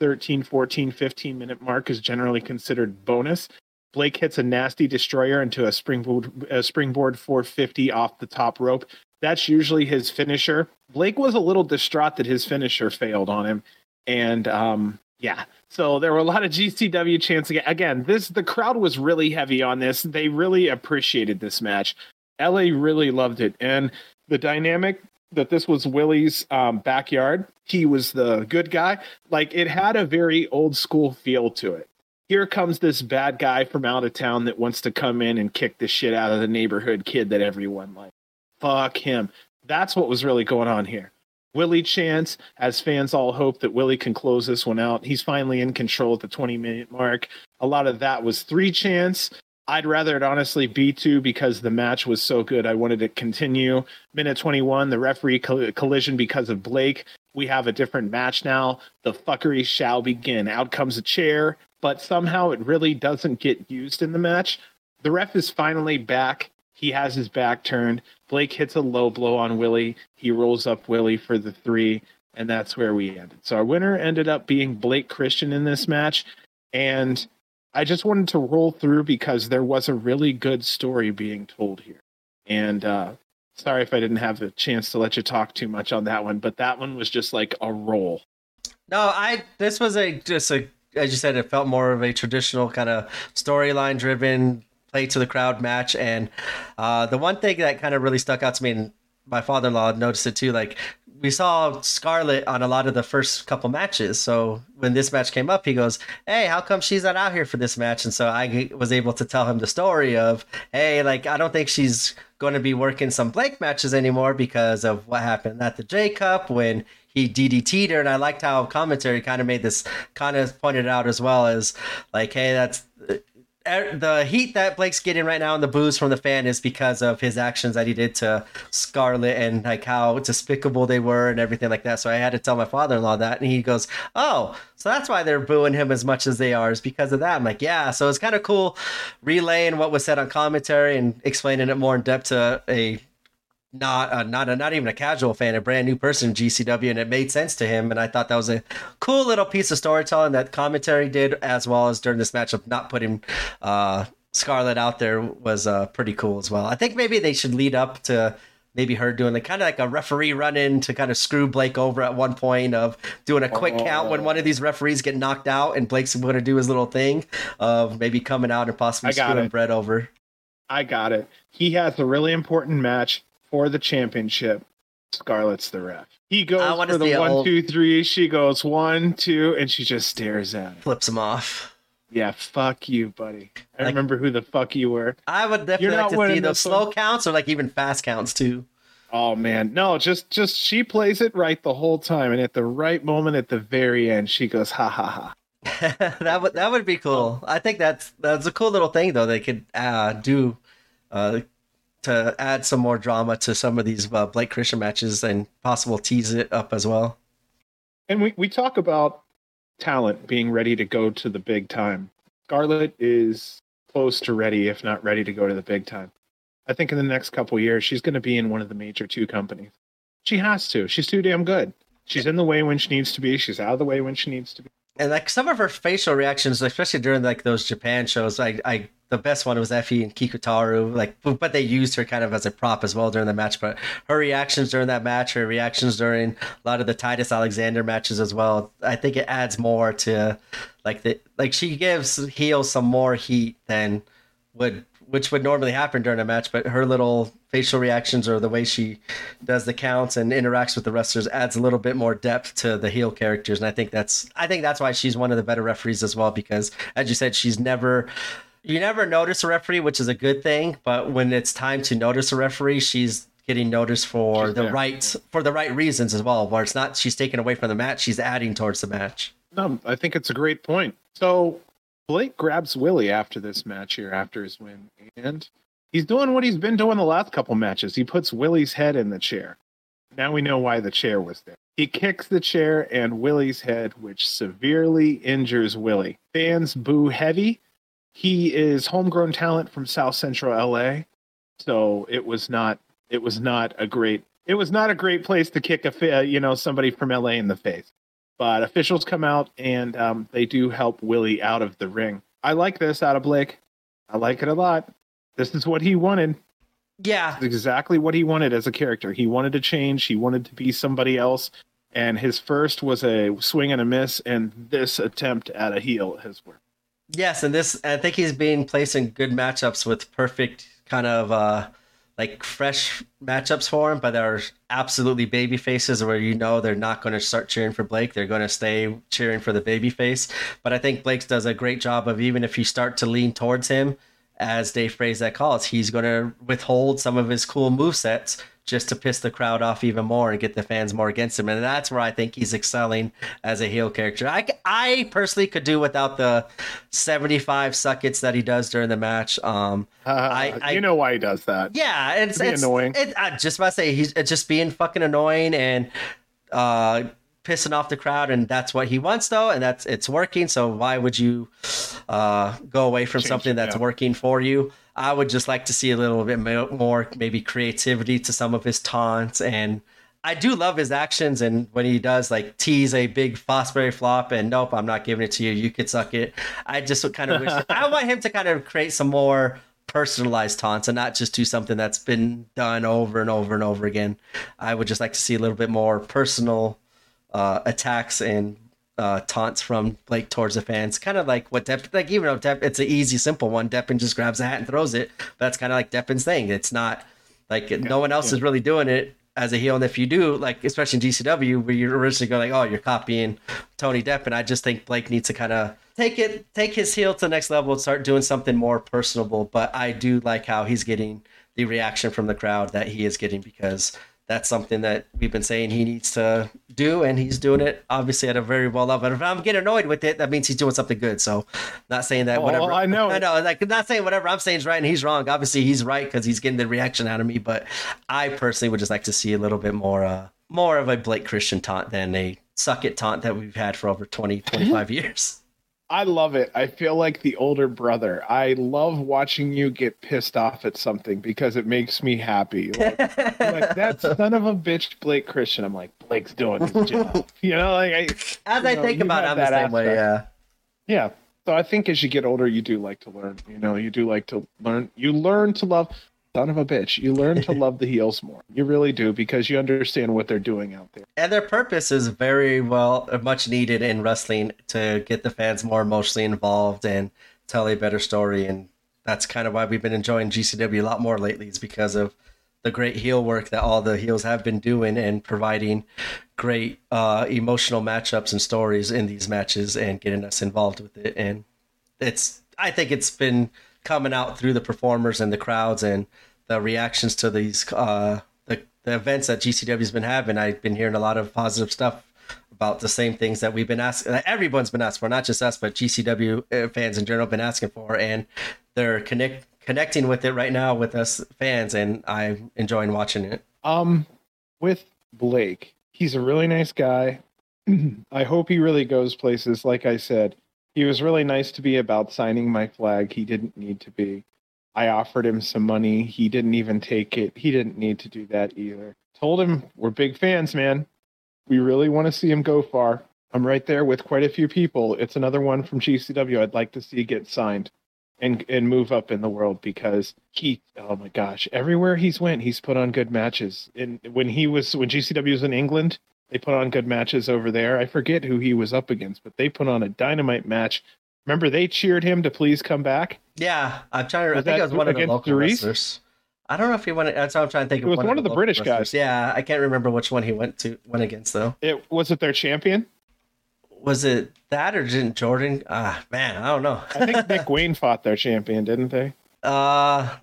B: 13, 14, 15 minute mark is generally considered bonus. Blake hits a nasty destroyer into a springboard a springboard 450 off the top rope. That's usually his finisher. Blake was a little distraught that his finisher failed on him, and um, yeah. So there were a lot of GCW chants again. Again, this the crowd was really heavy on this. They really appreciated this match. LA really loved it, and the dynamic that this was Willie's um, backyard. He was the good guy. Like it had a very old school feel to it here comes this bad guy from out of town that wants to come in and kick the shit out of the neighborhood kid that everyone likes. Fuck him. That's what was really going on here. Willie Chance, as fans all hope that Willie can close this one out. He's finally in control at the 20 minute mark. A lot of that was three chance. I'd rather it honestly be two because the match was so good. I wanted to continue. Minute 21, the referee coll- collision because of Blake. We have a different match now. The fuckery shall begin. Out comes a chair but somehow it really doesn't get used in the match. The ref is finally back. He has his back turned. Blake hits a low blow on Willie. He rolls up Willie for the three, and that's where we ended. So our winner ended up being Blake Christian in this match. And I just wanted to roll through because there was a really good story being told here. And uh, sorry if I didn't have the chance to let you talk too much on that one, but that one was just like a roll.
A: No, I this was a just a as you said, it felt more of a traditional kind of storyline driven play to the crowd match. And uh, the one thing that kind of really stuck out to me, and my father in law noticed it too, like we saw Scarlett on a lot of the first couple matches. So when this match came up, he goes, Hey, how come she's not out here for this match? And so I was able to tell him the story of, Hey, like, I don't think she's going to be working some Blake matches anymore because of what happened at the J Cup when he DDT'd her, and I liked how commentary kind of made this kind of pointed out as well as like, hey, that's Er, the heat that Blake's getting right now and the boos from the fan is because of his actions that he did to Scarlett and like how despicable they were and everything like that. So I had to tell my father-in-law that, and he goes, "Oh, so that's why they're booing him as much as they are is because of that." I'm like, "Yeah." So it's kind of cool relaying what was said on commentary and explaining it more in depth to a not a, not a, not even a casual fan, a brand new person in GCW, and it made sense to him. And I thought that was a cool little piece of storytelling that commentary did, as well as during this matchup, not putting uh, Scarlett out there was uh, pretty cool as well. I think maybe they should lead up to maybe her doing like kind of like a referee run in to kind of screw Blake over at one point of doing a quick oh. count when one of these referees get knocked out and Blake's going to do his little thing of maybe coming out and possibly screwing Brett over.
B: I got it. He has a really important match for the championship. Scarlett's the ref. He goes for the one, old... two, three. She goes one, two, and she just stares at him.
A: Flips him off.
B: Yeah, fuck you, buddy. I like, remember who the fuck you were.
A: I would definitely like to see those slow one. counts or like even fast counts too.
B: Oh man, no, just just she plays it right the whole time, and at the right moment, at the very end, she goes ha ha ha. <laughs>
A: that would that would be cool. I think that's that's a cool little thing though. They could uh, do uh, to add some more drama to some of these uh, Blake Christian matches and possible tease it up as well.
B: And we, we talk about talent being ready to go to the big time. Scarlett is close to ready, if not ready to go to the big time. I think in the next couple years, she's going to be in one of the major two companies. She has to. She's too damn good. She's in the way when she needs to be. She's out of the way when she needs to be.
A: And like some of her facial reactions, especially during like those Japan shows, I, I the best one was Effy and Kikutaro. Like, but they used her kind of as a prop as well during the match. But her reactions during that match, her reactions during a lot of the Titus Alexander matches as well, I think it adds more to like the like she gives heel some more heat than would which would normally happen during a match. But her little facial reactions or the way she does the counts and interacts with the wrestlers adds a little bit more depth to the heel characters. And I think that's I think that's why she's one of the better referees as well because as you said, she's never you never notice a referee, which is a good thing. But when it's time to notice a referee, she's getting noticed for she's the there. right for the right reasons as well. Where it's not she's taken away from the match, she's adding towards the match.
B: No, I think it's a great point. So Blake grabs Willie after this match here, after his win, and he's doing what he's been doing the last couple matches. He puts Willie's head in the chair. Now we know why the chair was there. He kicks the chair and Willie's head, which severely injures Willie. Fans boo heavy he is homegrown talent from South Central LA, so it was not it was not a great it was not a great place to kick a you know somebody from LA in the face. But officials come out and um, they do help Willie out of the ring. I like this out of Blake. I like it a lot. This is what he wanted.
A: Yeah,
B: exactly what he wanted as a character. He wanted to change. He wanted to be somebody else. And his first was a swing and a miss, and this attempt at a heel has worked.
A: Yes, and this I think he's being placed in good matchups with perfect kind of uh like fresh matchups for him, but they're absolutely baby faces where you know they're not going to start cheering for Blake. They're going to stay cheering for the baby face. But I think Blake does a great job of even if you start to lean towards him, as Dave Prazak calls, he's going to withhold some of his cool move sets just to piss the crowd off even more and get the fans more against him. And that's where I think he's excelling as a heel character. I, I personally could do without the 75 suckets that he does during the match. Um, uh, I,
B: I, you know why he does that.
A: Yeah. It's, it's annoying. It, I just about to say he's just being fucking annoying and, uh, pissing off the crowd and that's what he wants though and that's it's working so why would you uh, go away from Change, something that's yeah. working for you I would just like to see a little bit more, maybe creativity to some of his taunts. And I do love his actions. And when he does like tease a big Fosbury flop and nope, I'm not giving it to you. You could suck it. I just kind of wish <laughs> I want him to kind of create some more personalized taunts and not just do something that's been done over and over and over again. I would just like to see a little bit more personal uh, attacks and uh, taunts from Blake towards the fans. Kind of like what Depp, like even though Depp, it's an easy, simple one. Deppen just grabs a hat and throws it. But that's kind of like Deppen's thing. It's not like yeah, no one else yeah. is really doing it as a heel. And if you do, like especially in GCW, where you're originally going like, oh, you're copying Tony Deppen. I just think Blake needs to kind of take it, take his heel to the next level and start doing something more personable. But I do like how he's getting the reaction from the crowd that he is getting because that's something that we've been saying he needs to do, and he's doing it obviously at a very well level. If I'm getting annoyed with it, that means he's doing something good. So, not saying that oh, whatever
B: I know, <laughs>
A: I know, like not saying whatever I'm saying is right and he's wrong. Obviously, he's right because he's getting the reaction out of me. But I personally would just like to see a little bit more, uh, more of a Blake Christian taunt than a suck it taunt that we've had for over 20, 25 years.
B: I love it. I feel like the older brother. I love watching you get pissed off at something because it makes me happy. Like, like <laughs> that son of a bitch, Blake Christian. I'm like, Blake's doing his job. <laughs> You know, like I,
A: as I
B: know,
A: think about it, I'm the same aspect. way. Yeah,
B: yeah. So I think as you get older, you do like to learn. You know, you do like to learn. You learn to love son of a bitch. You learn to <laughs> love the heels more. You really do because you understand what they're doing out there.
A: And their purpose is very well, much needed in wrestling to get the fans more emotionally involved and tell a better story. And that's kind of why we've been enjoying GCW a lot more lately, is because of the great heel work that all the heels have been doing and providing great uh, emotional matchups and stories in these matches and getting us involved with it. And it's, I think it's been coming out through the performers and the crowds and the reactions to these uh, the, the events that GCW's been having. I've been hearing a lot of positive stuff about the same things that we've been asking. That everyone's been asking for, not just us, but GCW uh, fans in general have been asking for, and they're connect connecting with it right now with us fans, and I'm enjoying watching it.
B: Um, with Blake, he's a really nice guy. <clears throat> I hope he really goes places. Like I said, he was really nice to be about signing my flag. He didn't need to be. I offered him some money. He didn't even take it. He didn't need to do that either. Told him we're big fans, man. We really want to see him go far. I'm right there with quite a few people. It's another one from GCW I'd like to see get signed and and move up in the world because he oh my gosh, everywhere he's went, he's put on good matches. And when he was when GCW was in England, they put on good matches over there. I forget who he was up against, but they put on a dynamite match. Remember they cheered him to please come back?
A: Yeah, I'm trying to. Was I think it was one of the local wrestlers. I don't know if he went. That's what I'm trying to think.
B: It was one, one of the, the British wrestlers.
A: guys. Yeah, I can't remember which one he went to went against though.
B: It was it their champion.
A: Was it that or didn't Jordan? Ah, man, I don't know.
B: I think Nick <laughs> Wayne fought their champion, didn't they?
A: Uh,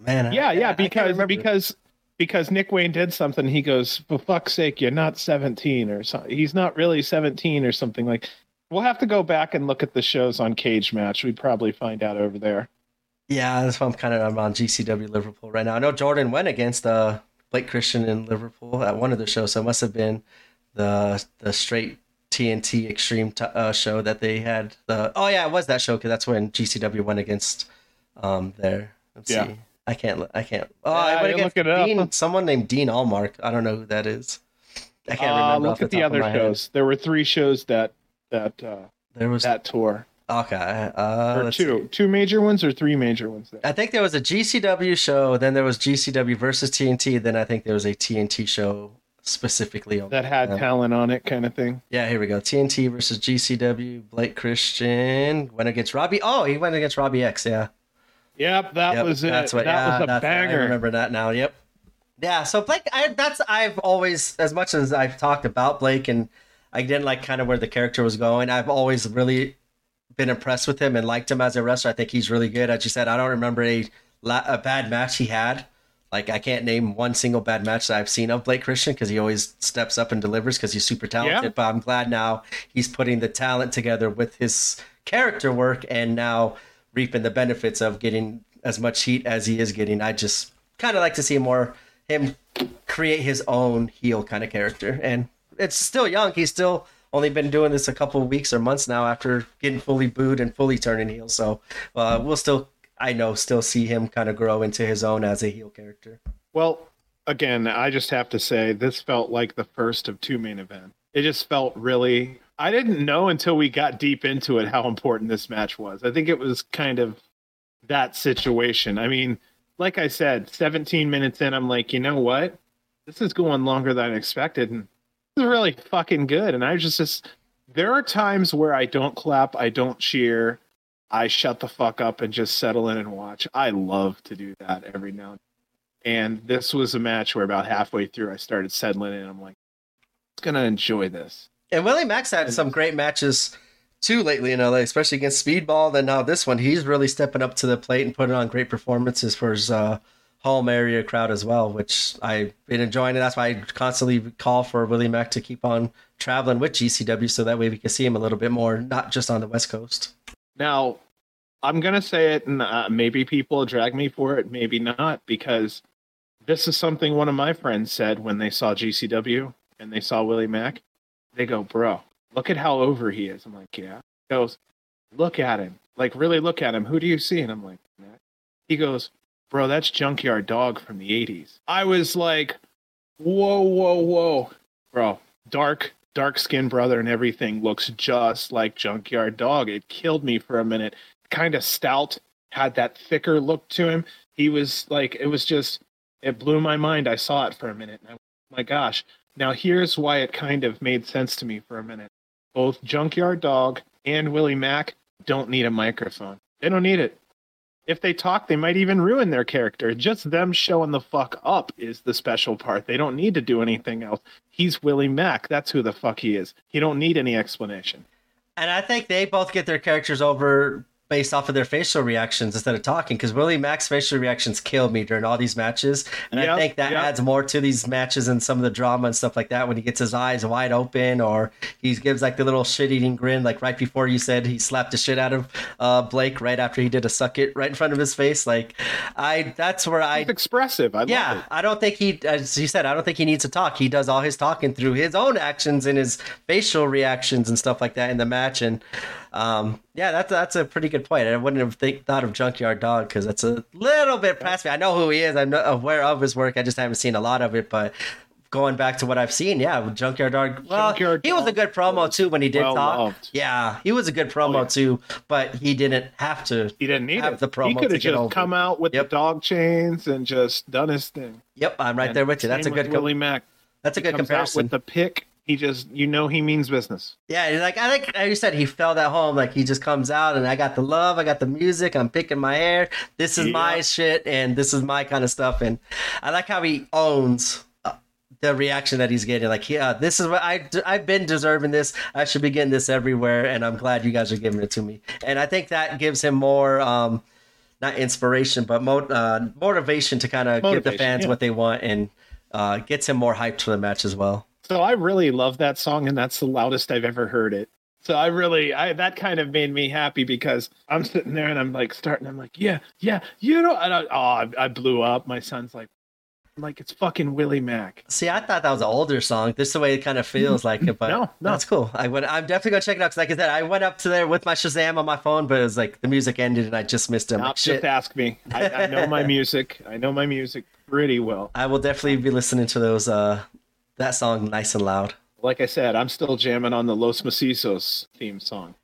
A: man.
B: Yeah, I, yeah, because because because Nick Wayne did something. He goes, "For fuck's sake, you're not 17 or something." He's not really 17 or something like. We'll have to go back and look at the shows on Cage Match. We'd probably find out over there.
A: Yeah, that's why I'm kind of I'm on GCW Liverpool right now. I know Jordan went against uh, Blake Christian in Liverpool at one of the shows, so it must have been the the straight TNT Extreme t- uh, show that they had. The oh yeah, it was that show because that's when GCW went against um there. Let's yeah. see. I can't. I can't. Oh, yeah, I went against Dean, someone named Dean Allmark. I don't know who that is.
B: I can't uh, remember. Look at the, the other shows. Head. There were three shows that that uh,
A: there was
B: that tour.
A: Okay. Uh,
B: or two, see. two major ones or three major ones. There?
A: I think there was a GCW show, then there was GCW versus TNT, then I think there was a TNT show specifically
B: that had talent on it, kind of thing.
A: Yeah, here we go. TNT versus GCW. Blake Christian went against Robbie. Oh, he went against Robbie X. Yeah.
B: Yep, that yep, was it. That's what. That yeah, was a banger.
A: I remember that now. Yep. Yeah. So Blake, I, that's I've always, as much as I've talked about Blake, and I didn't like kind of where the character was going. I've always really been impressed with him and liked him as a wrestler. I think he's really good. As you said, I don't remember a a bad match he had. Like I can't name one single bad match that I've seen of Blake Christian because he always steps up and delivers because he's super talented. Yeah. But I'm glad now he's putting the talent together with his character work and now reaping the benefits of getting as much heat as he is getting. I just kind of like to see more him create his own heel kind of character. And it's still young. He's still only been doing this a couple weeks or months now after getting fully booed and fully turning heel. So uh, we'll still, I know, still see him kind of grow into his own as a heel character.
B: Well, again, I just have to say this felt like the first of two main events. It just felt really. I didn't know until we got deep into it how important this match was. I think it was kind of that situation. I mean, like I said, 17 minutes in, I'm like, you know what? This is going longer than I expected. And is really fucking good. And I just, just there are times where I don't clap, I don't cheer, I shut the fuck up and just settle in and watch. I love to do that every now and then. And this was a match where about halfway through I started settling in. I'm like, I'm gonna enjoy this.
A: And Willie Mack's had some great matches too lately in LA, especially against Speedball. Then now this one, he's really stepping up to the plate and putting on great performances for his uh, home area crowd as well, which I've been enjoying. And that's why I constantly call for Willie Mack to keep on traveling with GCW so that way we can see him a little bit more, not just on the West Coast.
B: Now, I'm going to say it, and uh, maybe people drag me for it, maybe not, because this is something one of my friends said when they saw GCW and they saw Willie Mack. They go, bro, look at how over he is. I'm like, yeah. He goes, look at him. Like, really look at him. Who do you see? And I'm like. He goes, bro, that's Junkyard Dog from the 80s. I was like, whoa, whoa, whoa. Bro, dark, dark skinned brother and everything looks just like Junkyard Dog. It killed me for a minute. Kind of stout, had that thicker look to him. He was like, it was just, it blew my mind. I saw it for a minute. And I, oh my gosh. Now, here's why it kind of made sense to me for a minute. Both Junkyard Dog and Willie Mack don't need a microphone. They don't need it if they talk, they might even ruin their character. Just them showing the fuck up is the special part. They don't need to do anything else. He's Willie Mack. That's who the fuck he is. He don't need any explanation.
A: And I think they both get their characters over based off of their facial reactions instead of talking because Willie Mack's facial reactions killed me during all these matches. And yep, I think that yep. adds more to these matches and some of the drama and stuff like that when he gets his eyes wide open or he gives like the little shit eating grin, like right before you said he slapped the shit out of uh, Blake right after he did a suck it right in front of his face. Like, I that's where I.
B: It's expressive. I yeah,
A: I don't think he, as you said, I don't think he needs to talk. He does all his talking through his own actions and his facial reactions and stuff like that in the match. And um, yeah, that's that's a pretty good point. I wouldn't have think, thought of Junkyard Dog because that's a little bit past me. I know who he is. I'm aware of his work. I just haven't seen a lot of it. But going back to what I've seen, yeah, Junkyard Dog. Well,
B: Junkyard
A: he was a good promo too when he did
B: well
A: talk.
B: loved.
A: Yeah, he was a good promo
B: Oh, yeah.
A: too, but he didn't have to.
B: He didn't need
A: Have
B: it.
A: the promo
B: he could have just
A: over
B: come out with
A: Yep.
B: the dog chains and just done his thing.
A: Yep, I'm right
B: And
A: there with you. That's a good.
B: with
A: Com-
B: Willie Mack.
A: that's a good comparison.
B: with the pick. He just, you know, he means business.
A: Yeah, like I like you said he felt at home. Like he just comes out and I got the love, I got the music, I'm picking my hair. This is my shit and this is my kind of stuff. And I like how he owns uh, the reaction that he's getting. Like, yeah, this is what I I've been deserving this. I should be getting this everywhere, and I'm glad you guys are giving it to me. And I think that gives him more. um not inspiration, but mo- uh, motivation to kind of give the fans
B: yeah.
A: what they want and uh, gets him more hyped for the match as well.
B: So I really love that song, and that's the loudest I've ever heard it. So I really, I that kind of made me happy because I'm sitting there and I'm like starting. I'm like, yeah, yeah, you know, and I, oh, I, I blew up. My son's like, I'm like it's fucking Willie Mack.
A: See, I thought that was an older song. This is the way it kind of feels like it, but
B: No, no.
A: that's cool. I went. I'm definitely gonna check it out because, like I said, I went up to there with my Shazam on my phone, but it was like the music ended and I just missed him. Like,
B: just
A: shit.
B: ask me. I, I know my <laughs> music. I know my music pretty well.
A: I will definitely be listening to those. Uh, that song nice and loud.
B: Like I said, I'm still jamming on the Los Macizos theme song.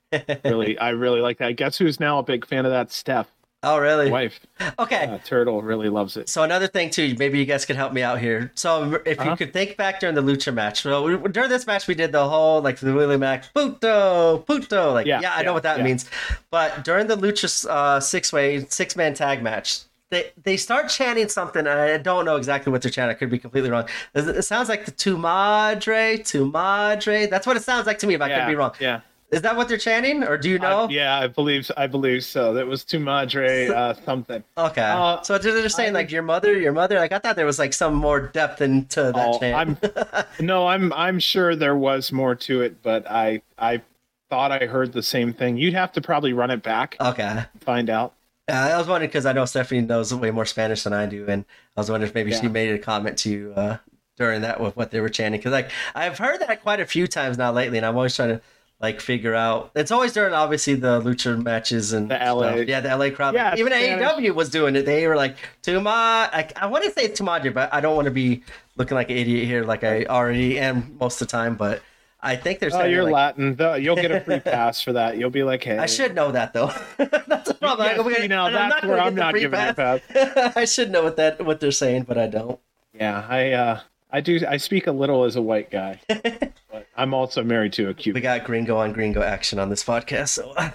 B: Really, I really like that. Guess who's now a big fan of that? Steph,
A: Oh, really?
B: wife.
A: Okay.
B: Uh, Turtle really loves it.
A: So another thing too, maybe you guys could help me out here. So if you
B: Uh-huh.
A: could think back during the lucha match, so we, during this match we did the whole like the Willie Mack puto puto, like yeah,
B: Yeah,
A: I know what that
B: yeah.
A: means. But during the lucha uh, six way six man tag match, they they start chanting something, and I don't know exactly what they're chanting. I could be completely wrong. It sounds like the tu madre, tu madre. That's what it sounds like to me. If I
B: yeah,
A: could be wrong,
B: Yeah.
A: is that what they're chanting, or do you know?
B: I, yeah, I believe I believe so. That was Tu Madre uh, something.
A: Okay.
B: Uh,
A: so they're just saying
B: I-
A: like your mother, your mother. Like I thought there was like some more depth into that
B: Oh,
A: chant.
B: I'm <laughs> no, I'm I'm sure there was more to it, but I I thought I heard the same thing. You'd have to probably run it back
A: Okay.
B: find out.
A: Uh, I was wondering because I know Stephanie knows way more Spanish than I do, and I was wondering if maybe she made a comment to you uh, during that with what they were chanting. Because like I've heard that quite a few times now lately, and I'm always trying to like figure out. It's always during obviously the lucha matches and
B: The LA.
A: stuff. yeah, the LA crowd.
B: Yeah,
A: even
B: Spanish.
A: AEW was doing it. They were like Tuma. I, I want to say Tumadre, but I don't want to be looking like an idiot here, like I already am most of the time. But I think they're
B: Oh, you're
A: like,
B: Latin. The, you'll get a free <laughs> pass for that. You'll be like, hey.
A: I should know that though. <laughs> that's the problem.
B: Yeah,
A: I'm gonna-
B: see, now
A: and I'm
B: that's
A: not
B: where I'm not giving you a
A: pass. <laughs> I should know what that what they're saying, but I don't.
B: Yeah, I uh I do I speak a little as a white guy. but I'm also married to a Cuban.
A: We got gringo on gringo action on this podcast, so
B: I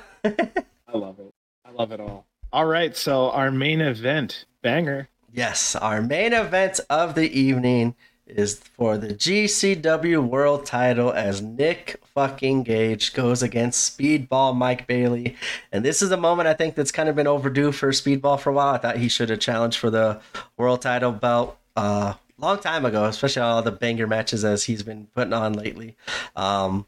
B: love it. I love it all. All right, so our main event, banger.
A: yes, our main event of the evening is for the GCW World Title as Nick fucking Gage goes against Speedball Mike Bailey, and this is a moment I think that's kind of been overdue for Speedball for a while. I thought he should have challenged for the World Title belt. Uh, long time ago, especially all the banger matches as he's been putting on lately. Um,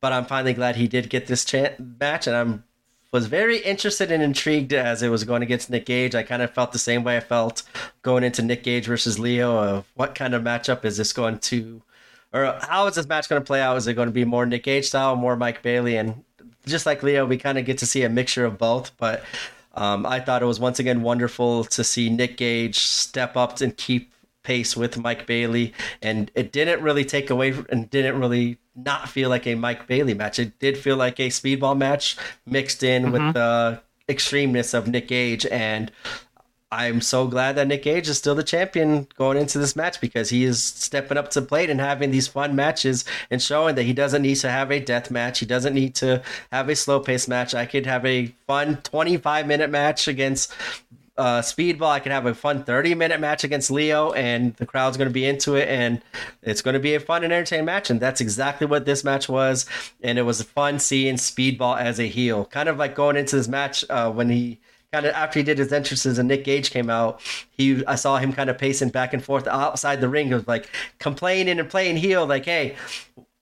A: but I'm finally glad he did get this match, and I'm was very interested and intrigued as it was going against Nick Gage. I kind of felt the same way I felt going into Nick Gage versus Lio. Of what kind of matchup is this going to, or how is this match going to play out? Is it going to be more Nick Gage style, more Mike Bailey, and just like Lio, we kind of get to see a mixture of both. But um, I thought it was once again wonderful to see Nick Gage step up and keep pace with Mike Bailey, and it didn't really take away and didn't really not feel like a Mike Bailey match. It did feel like a speedball match mixed in with mm-hmm. the extremeness of Nick Gage, and I'm so glad that Nick Gage is still the champion going into this match because he is stepping up to plate and having these fun matches and showing that he doesn't need to have a death match. He doesn't need to have a slow pace match. I could have a fun 25 minute match against uh, Speedball. I could have a fun 30 minute match against Lio, and the crowd's going to be into it, and it's going to be a fun and entertaining match. And that's exactly what this match was. And it was fun seeing Speedball as a heel, kind of like going into this match uh, when he kind of after he did his entrances and Nick Gage came out, he I saw him kind of pacing back and forth outside the ring. He was like complaining and playing heel, like, hey.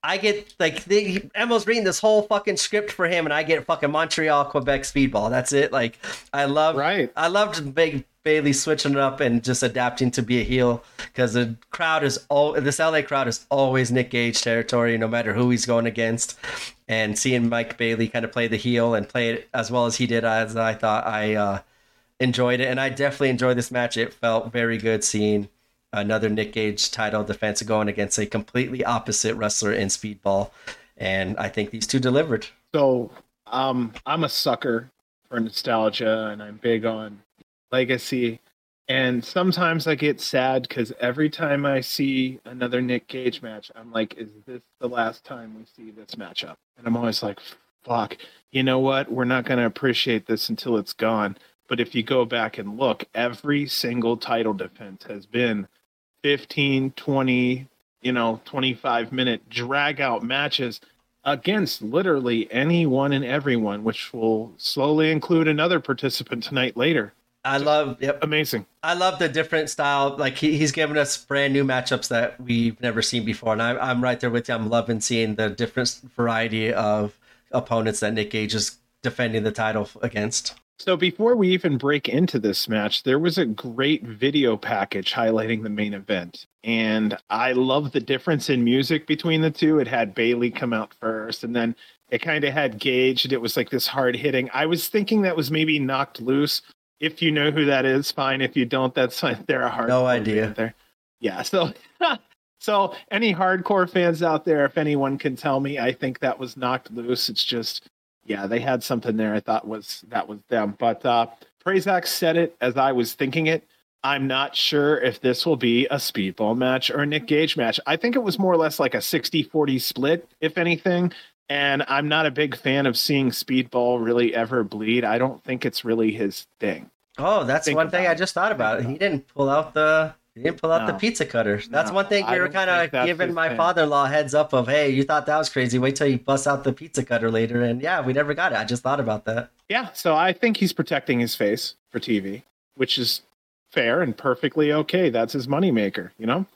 A: I get like the, Emma's reading this whole fucking script for him, and I get fucking Montreal, Quebec speedball. That's it. Like, I love,
B: Right.
A: I loved Mike Bailey switching it up and just adapting to be a heel because the crowd is all this LA crowd is always Nick Gage territory, no matter who he's going against. And seeing Mike Bailey kind of play the heel and play it as well as he did, as I thought I uh, enjoyed it, and I definitely enjoyed this match. It felt very good seeing another Nick Gage title defense going against a completely opposite wrestler in Speedball, and I think these two delivered.
B: So, um, I'm a sucker for nostalgia, and I'm big on legacy. And sometimes I get sad because every time I see another Nick Gage match, I'm like, is this the last time we see this matchup? And I'm always like, fuck, you know what? We're not going to appreciate this until it's gone. But if you go back and look, every single title defense has been 15, 20, you know, 25 minute drag out matches against literally anyone and everyone, which will slowly include another participant tonight later.
A: I love yep.
B: amazing.
A: I love the different style. Like he, he's given us brand new matchups that we've never seen before, and I, I'm right there with you. I'm loving seeing the different variety of opponents that Nick Gage is defending the title against.
B: So before we even break into this match, there was a great video package highlighting the main event. And I love the difference in music between the two. It had Bailey come out first and then it kind of had Gage and it was like this hard hitting. I was thinking that was maybe knocked loose. If you know who that is, fine. If you don't, that's fine. <laughs> They're a hard
A: No idea.
B: There. Yeah. So <laughs> so any hardcore fans out there, if anyone can tell me, I think that was knocked loose. It's just yeah, they had something there. I thought was that was them. But uh, Prazak said it as I was thinking it. I'm not sure if this will be a speedball match or a Nick Gage match. I think it was more or less like a 60 40 split, if anything. And I'm not a big fan of seeing speedball really ever bleed. I don't think it's really his thing.
A: Oh, that's Think one thing I just thought about. He didn't pull out the he didn't pull out no. the pizza cutter. That's no, one thing we were kind of giving my father-in-law heads up of, hey, you thought that was crazy. Wait till you bust out the pizza cutter later. And yeah, we never got it. I just thought about that.
B: Yeah, so I think he's protecting his face for TV, which is fair and perfectly okay. That's his moneymaker, you know?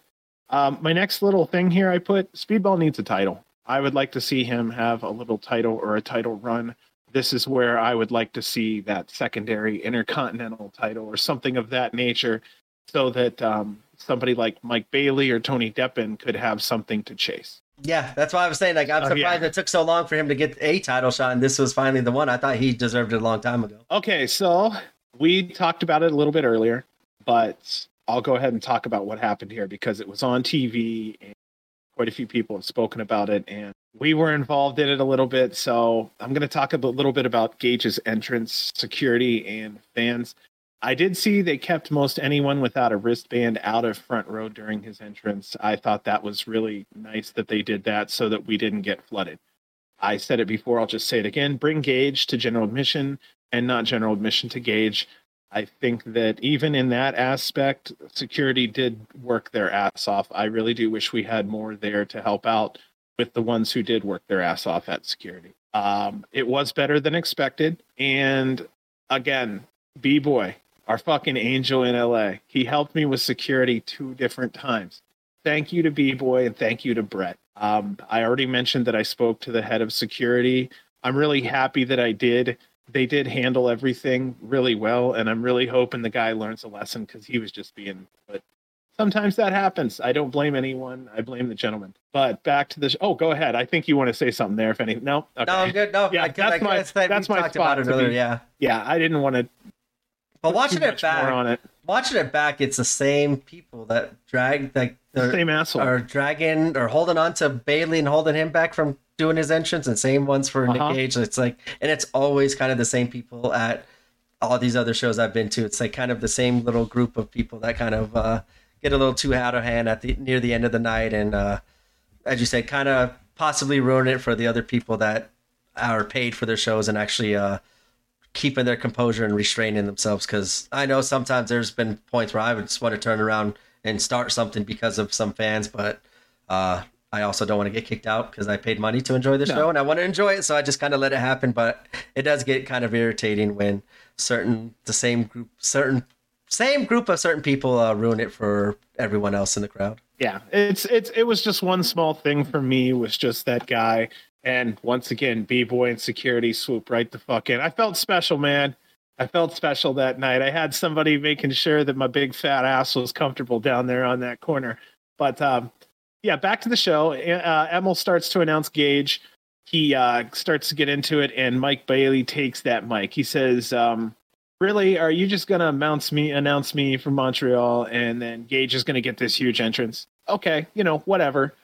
B: Um, my next little thing here I put Speedball needs a title. I would like to see him have a little title or a title run. This is where I would like to see that secondary intercontinental title or something of that nature so that um, somebody like Mike Bailey or Tony Deppen could have something to chase.
A: Yeah, that's why I was saying. Like, I'm surprised uh, yeah. it took so long for him to get a title shot, and this was finally the one. I thought he deserved it a long time ago.
B: Okay, so we talked about it a little bit earlier, but I'll go ahead and talk about what happened here because it was on TV, and quite a few people have spoken about it, and we were involved in it a little bit. So I'm going to talk a little bit about Gage's entrance, security, and fans. I did see they kept most anyone without a wristband out of front row during his entrance. I thought that was really nice that they did that so that we didn't get flooded. I said it before, I'll just say it again. Bring Gage to general admission and not general admission to Gage. I think that even in that aspect, security did work their ass off. I really do wish we had more there to help out with the ones who did work their ass off at security. Um, it was better than expected. And again, B Boy, our fucking angel in LA. He helped me with security two different times. Thank you to B Boy and thank you to Brett. Um, I already mentioned that I spoke to the head of security. I'm really happy that I did. They did handle everything really well, and I'm really hoping the guy learns a lesson because he was just being. But sometimes that happens. I don't blame anyone. I blame the gentleman. But back to this. Oh, go ahead. I think you want to say something there. If any, no,
A: okay. no, I'm good. No,
B: yeah,
A: I,
B: that's I, my that's my spot. Earlier, yeah, yeah. I didn't want to
A: but watching it back, it. watching it back, it's the same people that drag like
B: the same asshole
A: are dragging or holding on to Bailey and holding him back from doing his entrance, and same ones for uh-huh. Nick Gage. It's like, and it's always kind of the same people at all these other shows I've been to. It's like kind of the same little group of people that kind of uh, get a little too out of hand at the near the end of the night, and uh, as you said, kind of possibly ruin it for the other people that are paid for their shows and actually uh, keeping their composure and restraining themselves because I know sometimes there's been points where I would just want to turn around and start something because of some fans, but uh, I also don't want to get kicked out because I paid money to enjoy the no. show and I want to enjoy it, so I just kind of let it happen. But it does get kind of irritating when certain the same group, certain same group of certain people uh, ruin it for everyone else in the crowd.
B: Yeah, it's it's it was just one small thing for me was just that guy and once again, B Boy and security swoop right the fuck in. I felt special, man. I felt special that night. I had somebody making sure that my big fat ass was comfortable down there on that corner. But um, yeah, back to the show. Uh, Emil starts to announce Gage. He uh, starts to get into it, and Mike Bailey takes that mic. He says, um, really, are you just gonna announce me announce me from Montreal, and then Gage is gonna get this huge entrance? Okay, you know, whatever.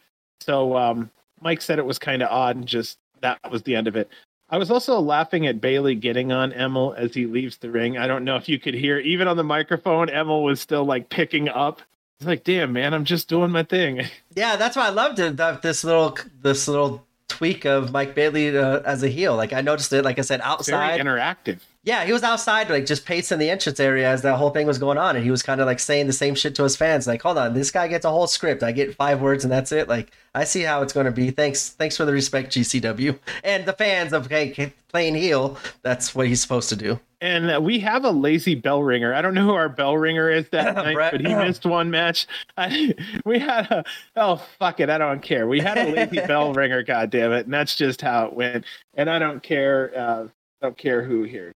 B: So um, Mike said it was kind of odd, and just that was the end of it. I was also laughing at Bailey getting on Emil as he leaves the ring. I don't know if you could hear, even on the microphone, Emil was still like picking up. It's like, damn, man, I'm just doing my thing. <laughs>
A: Yeah, that's why I loved it. That, this little, this little tweak of Mike Bailey uh, as a heel. Like I noticed it, like I said, outside.
B: Very interactive.
A: Yeah, he was outside, like just pacing the entrance area as that whole thing was going on, and he was kind of like saying the same shit to his fans. Like, hold on, this guy gets a whole script. I get five words, and that's it. Like, I see how it's going to be. Thanks, thanks for the respect, GCW, <laughs> and the fans of hey, playing heel. That's what he's supposed to do.
B: And uh, we have a lazy bell ringer. I don't know who our bell ringer is that <laughs> night, but he missed one match. I, <laughs> we had a oh fuck it, I don't care. We had a lazy bell ringer, god damn it, and that's just how it went. And I don't care. Uh, don't care who here.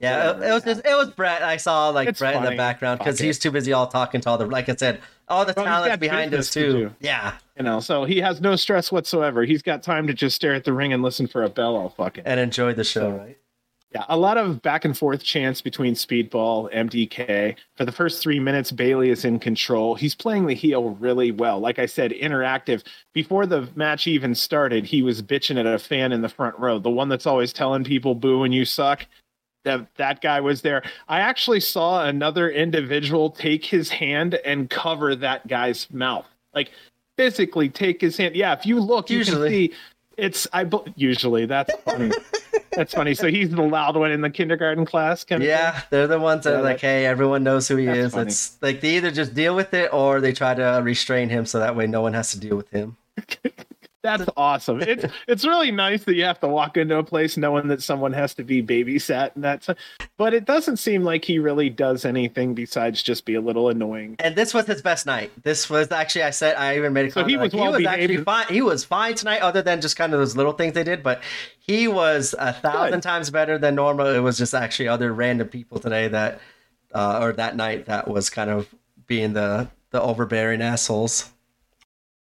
A: Yeah, it, it, was just it was Brett. I saw like it's Brett funny. in the background because he's too busy all talking to all the like I said, all the well, talent behind us too. To yeah,
B: you know, so he has no stress whatsoever. He's got time to just stare at the ring and listen for a bell all fucking
A: and enjoy the show, so, right?
B: Yeah, a lot of back and forth chants between Speedball, MDK. For the first three minutes, Bailey is in control. He's playing the heel really well. Like I said, interactive. Before the match even started, he was bitching at a fan in the front row, the one that's always telling people boo and you suck that that guy was there. I actually saw another individual take his hand and cover that guy's mouth, like physically take his hand. Yeah, if you look, usually. you can see it's I usually that's funny. <laughs> that's funny. So he's the loud one in the kindergarten class.
A: Kind of yeah, thing? they're the ones that yeah, are like, hey, everyone knows who he is. Funny. It's like they either just deal with it or they try to restrain him so that way no one has to deal with him. <laughs>
B: That's awesome. It's it's really nice that you have to walk into a place knowing that someone has to be babysat and that's but it doesn't seem like he really does anything besides just be a little annoying.
A: And this was his best night. This was actually I said I even made a comment. So he was, like, well he was actually fine. He was fine tonight, other than just kind of those little things they did, but he was a thousand Good. times better than normal. It was just actually other random people today that uh, or that night that was kind of being the the overbearing assholes.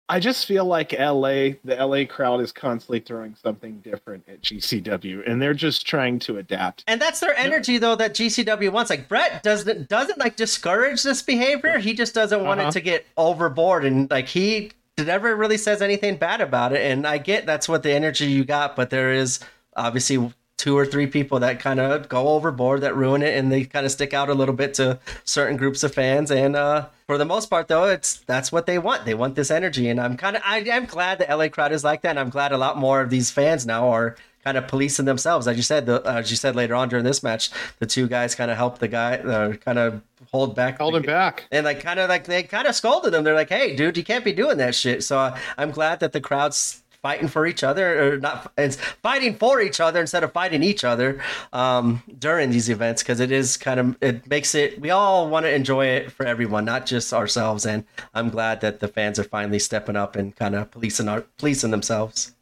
B: I just feel like LA, the LA crowd is constantly throwing something different at GCW, and they're just trying to adapt.
A: And that's their energy, yeah. though, that GCW wants. Like Brett doesn't doesn't like discourage this behavior. He just doesn't want uh-huh. it to get overboard, and like he never really says anything bad about it. And I get that's what the energy you got, but there is obviously two or three people that kind of go overboard that ruin it and they kind of stick out a little bit to certain groups of fans and uh, for the most part though it's that's what they want. They want this energy and i'm kind of i am glad the la crowd is like that and i'm glad a lot more of these fans now are kind of policing themselves. As you said the, as you said later on during this match the two guys kind of helped the guy uh, kind of hold back.
B: Hold him back.
A: And like kind of like they kind of scolded him. They're like hey dude you can't be doing that shit. So uh, i'm glad that the crowd's fighting for each other or not it's fighting for each other instead of fighting each other um, during these events because it is kind of it makes it we all want to enjoy it for everyone not just ourselves and i'm glad that the fans are finally stepping up and kind of policing our policing themselves.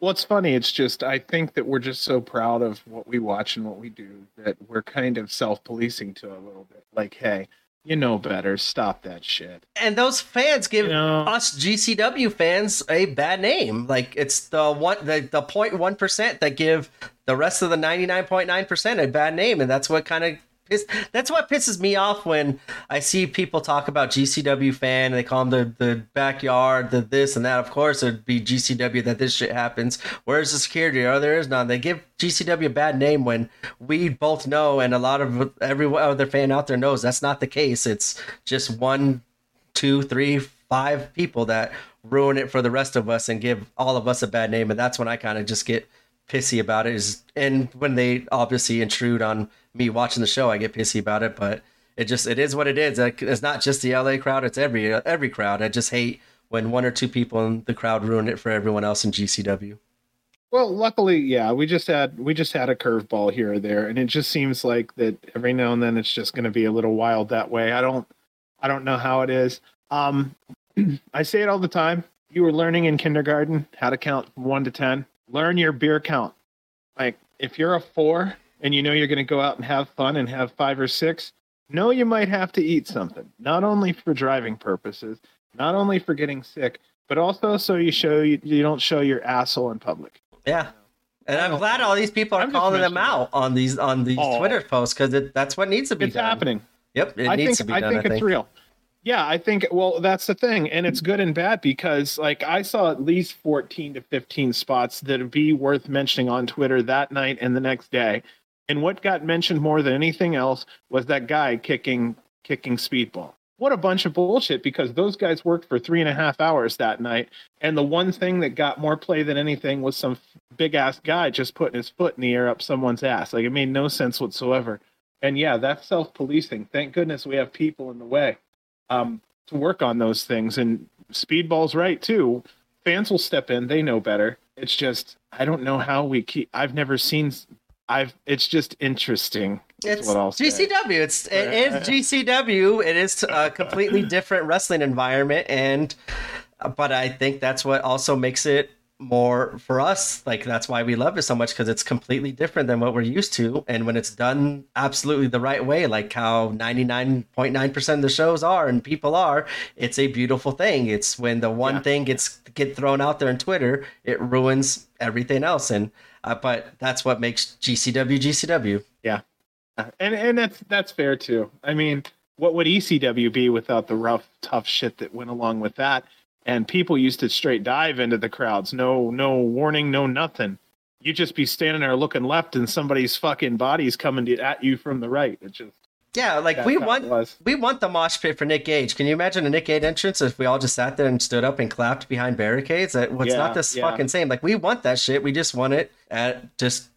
B: Well it's funny it's just i think that we're just so proud of what we watch and what we do that we're kind of self-policing to a little bit like hey you know better. Stop that shit.
A: And those fans give you know, us GCW fans a bad name. Like it's the one the the point one percent that give the rest of the ninety nine point nine percent a bad name, and that's what kind of that's what pisses me off when I see people talk about GCW fan and they call them the, the backyard, the this and that. Of course, it'd be GCW that this shit happens. Where's the security? Oh, there is none. They give GCW a bad name when we both know, and a lot of every other fan out there knows that's not the case. It's just one, two, three, five people that ruin it for the rest of us and give all of us a bad name. And that's when I kind of just get pissy about it. Is and when they obviously intrude on me watching the show, I get pissy about it. But it just it is what it is. It's not just the LA crowd; it's every every crowd. I just hate when one or two people in the crowd ruin it for everyone else in GCW.
B: Well, luckily, yeah, we just had we just had a curveball here or there, and it just seems like that every now and then it's just going to be a little wild that way. I don't, I don't know how it is. Um, <clears throat> I say it all the time. You were learning in kindergarten how to count one to ten. Learn your beer count. Like if you're a four, and you know you're going to go out and have fun and have five or six, know you might have to eat something, not only for driving purposes, not only for getting sick, but also so you show you, you don't show your asshole in public.
A: Yeah. And I'm oh. glad all these people are
B: I'm
A: calling them out on these on these
B: Oh.
A: Twitter posts because that's what needs to be
B: It's
A: done.
B: happening.
A: Yep, it
B: I
A: needs
B: think
A: to be
B: I
A: done.
B: think it's real. Yeah, I think well that's the thing and it's good and bad because like I saw at least 14 to 15 spots that would be worth mentioning on Twitter that night and the next day. And what got mentioned more than anything else was that guy kicking kicking speedball. What a bunch of bullshit because those guys worked for three and a half hours that night. And the one thing that got more play than anything was some big ass guy just putting his foot in the air up someone's ass. Like it made no sense whatsoever. And yeah, that's self policing. Thank goodness we have people in the way um, to work on those things. And Speedball's right too. Fans will step in; they know better. It's just I don't know how we keep. I've never seen. I've. It's just interesting.
A: It's
B: what I'll say.
A: GCW. It's it is GCW. It is a completely different wrestling environment, and but I think that's what also makes it more for us. Like that's why we love it so much because it's completely different than what we're used to, and when it's done absolutely the right way, like how ninety nine point nine percent of the shows are and people are, it's a beautiful thing. It's when the one
B: Yeah.
A: thing gets get thrown out there on Twitter, it ruins everything else, and. Uh, but that's what makes GCW GCW. Yeah.
B: And and that's that's fair too. I mean, what would ECW be without the rough, tough shit that went along with that? And people used to straight dive into the crowds. No, no warning, no nothing. You just be standing there looking left, and somebody's fucking body's coming to, at you from the right. It just
A: Yeah, like we want we want the mosh pit for Nick Gage. Can you imagine a Nick Gage entrance if we all just sat there and stood up and clapped behind barricades? That what's
B: Yeah,
A: not this
B: yeah.
A: fucking same. Like we want that shit. We just want it at just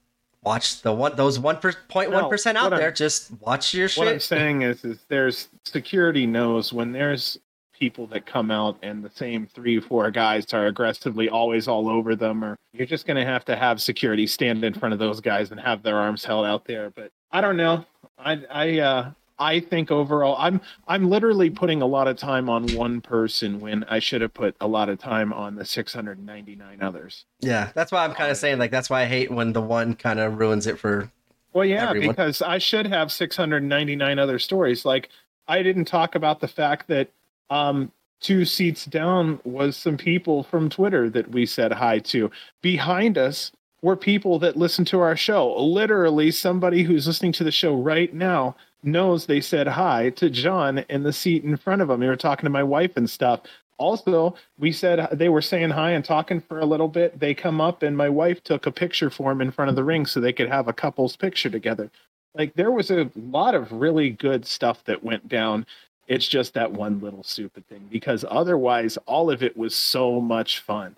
A: watch the one those one point one percent out there.
B: I'm-
A: just watch your shit.
B: What I'm saying is, is there's security knows when there's people that come out and the same three, four guys are aggressively always all over them, or you're just going to have to have security stand in front of those guys and have their arms held out there. But I don't know. I, I, uh, I think overall, I'm, I'm literally putting a lot of time on one person when I should have put a lot of time on the 699 others.
A: Yeah, that's why I'm kind of saying like that's why I hate when the one kind of ruins it for.
B: Well, yeah,
A: everyone.
B: because I should have 699 other stories. Like I didn't talk about the fact that um, two seats down was some people from Twitter that we said hi to. Behind us were people that listen to our show. Literally, somebody who's listening to the show right now knows they said hi to John in the seat in front of him. They were talking to my wife and stuff. Also, we said they were saying hi and talking for a little bit. They come up, and my wife took a picture for him in front of the ring so they could have a couple's picture together. Like there was a lot of really good stuff that went down. It's just that one little stupid thing because otherwise, all of it was so much fun.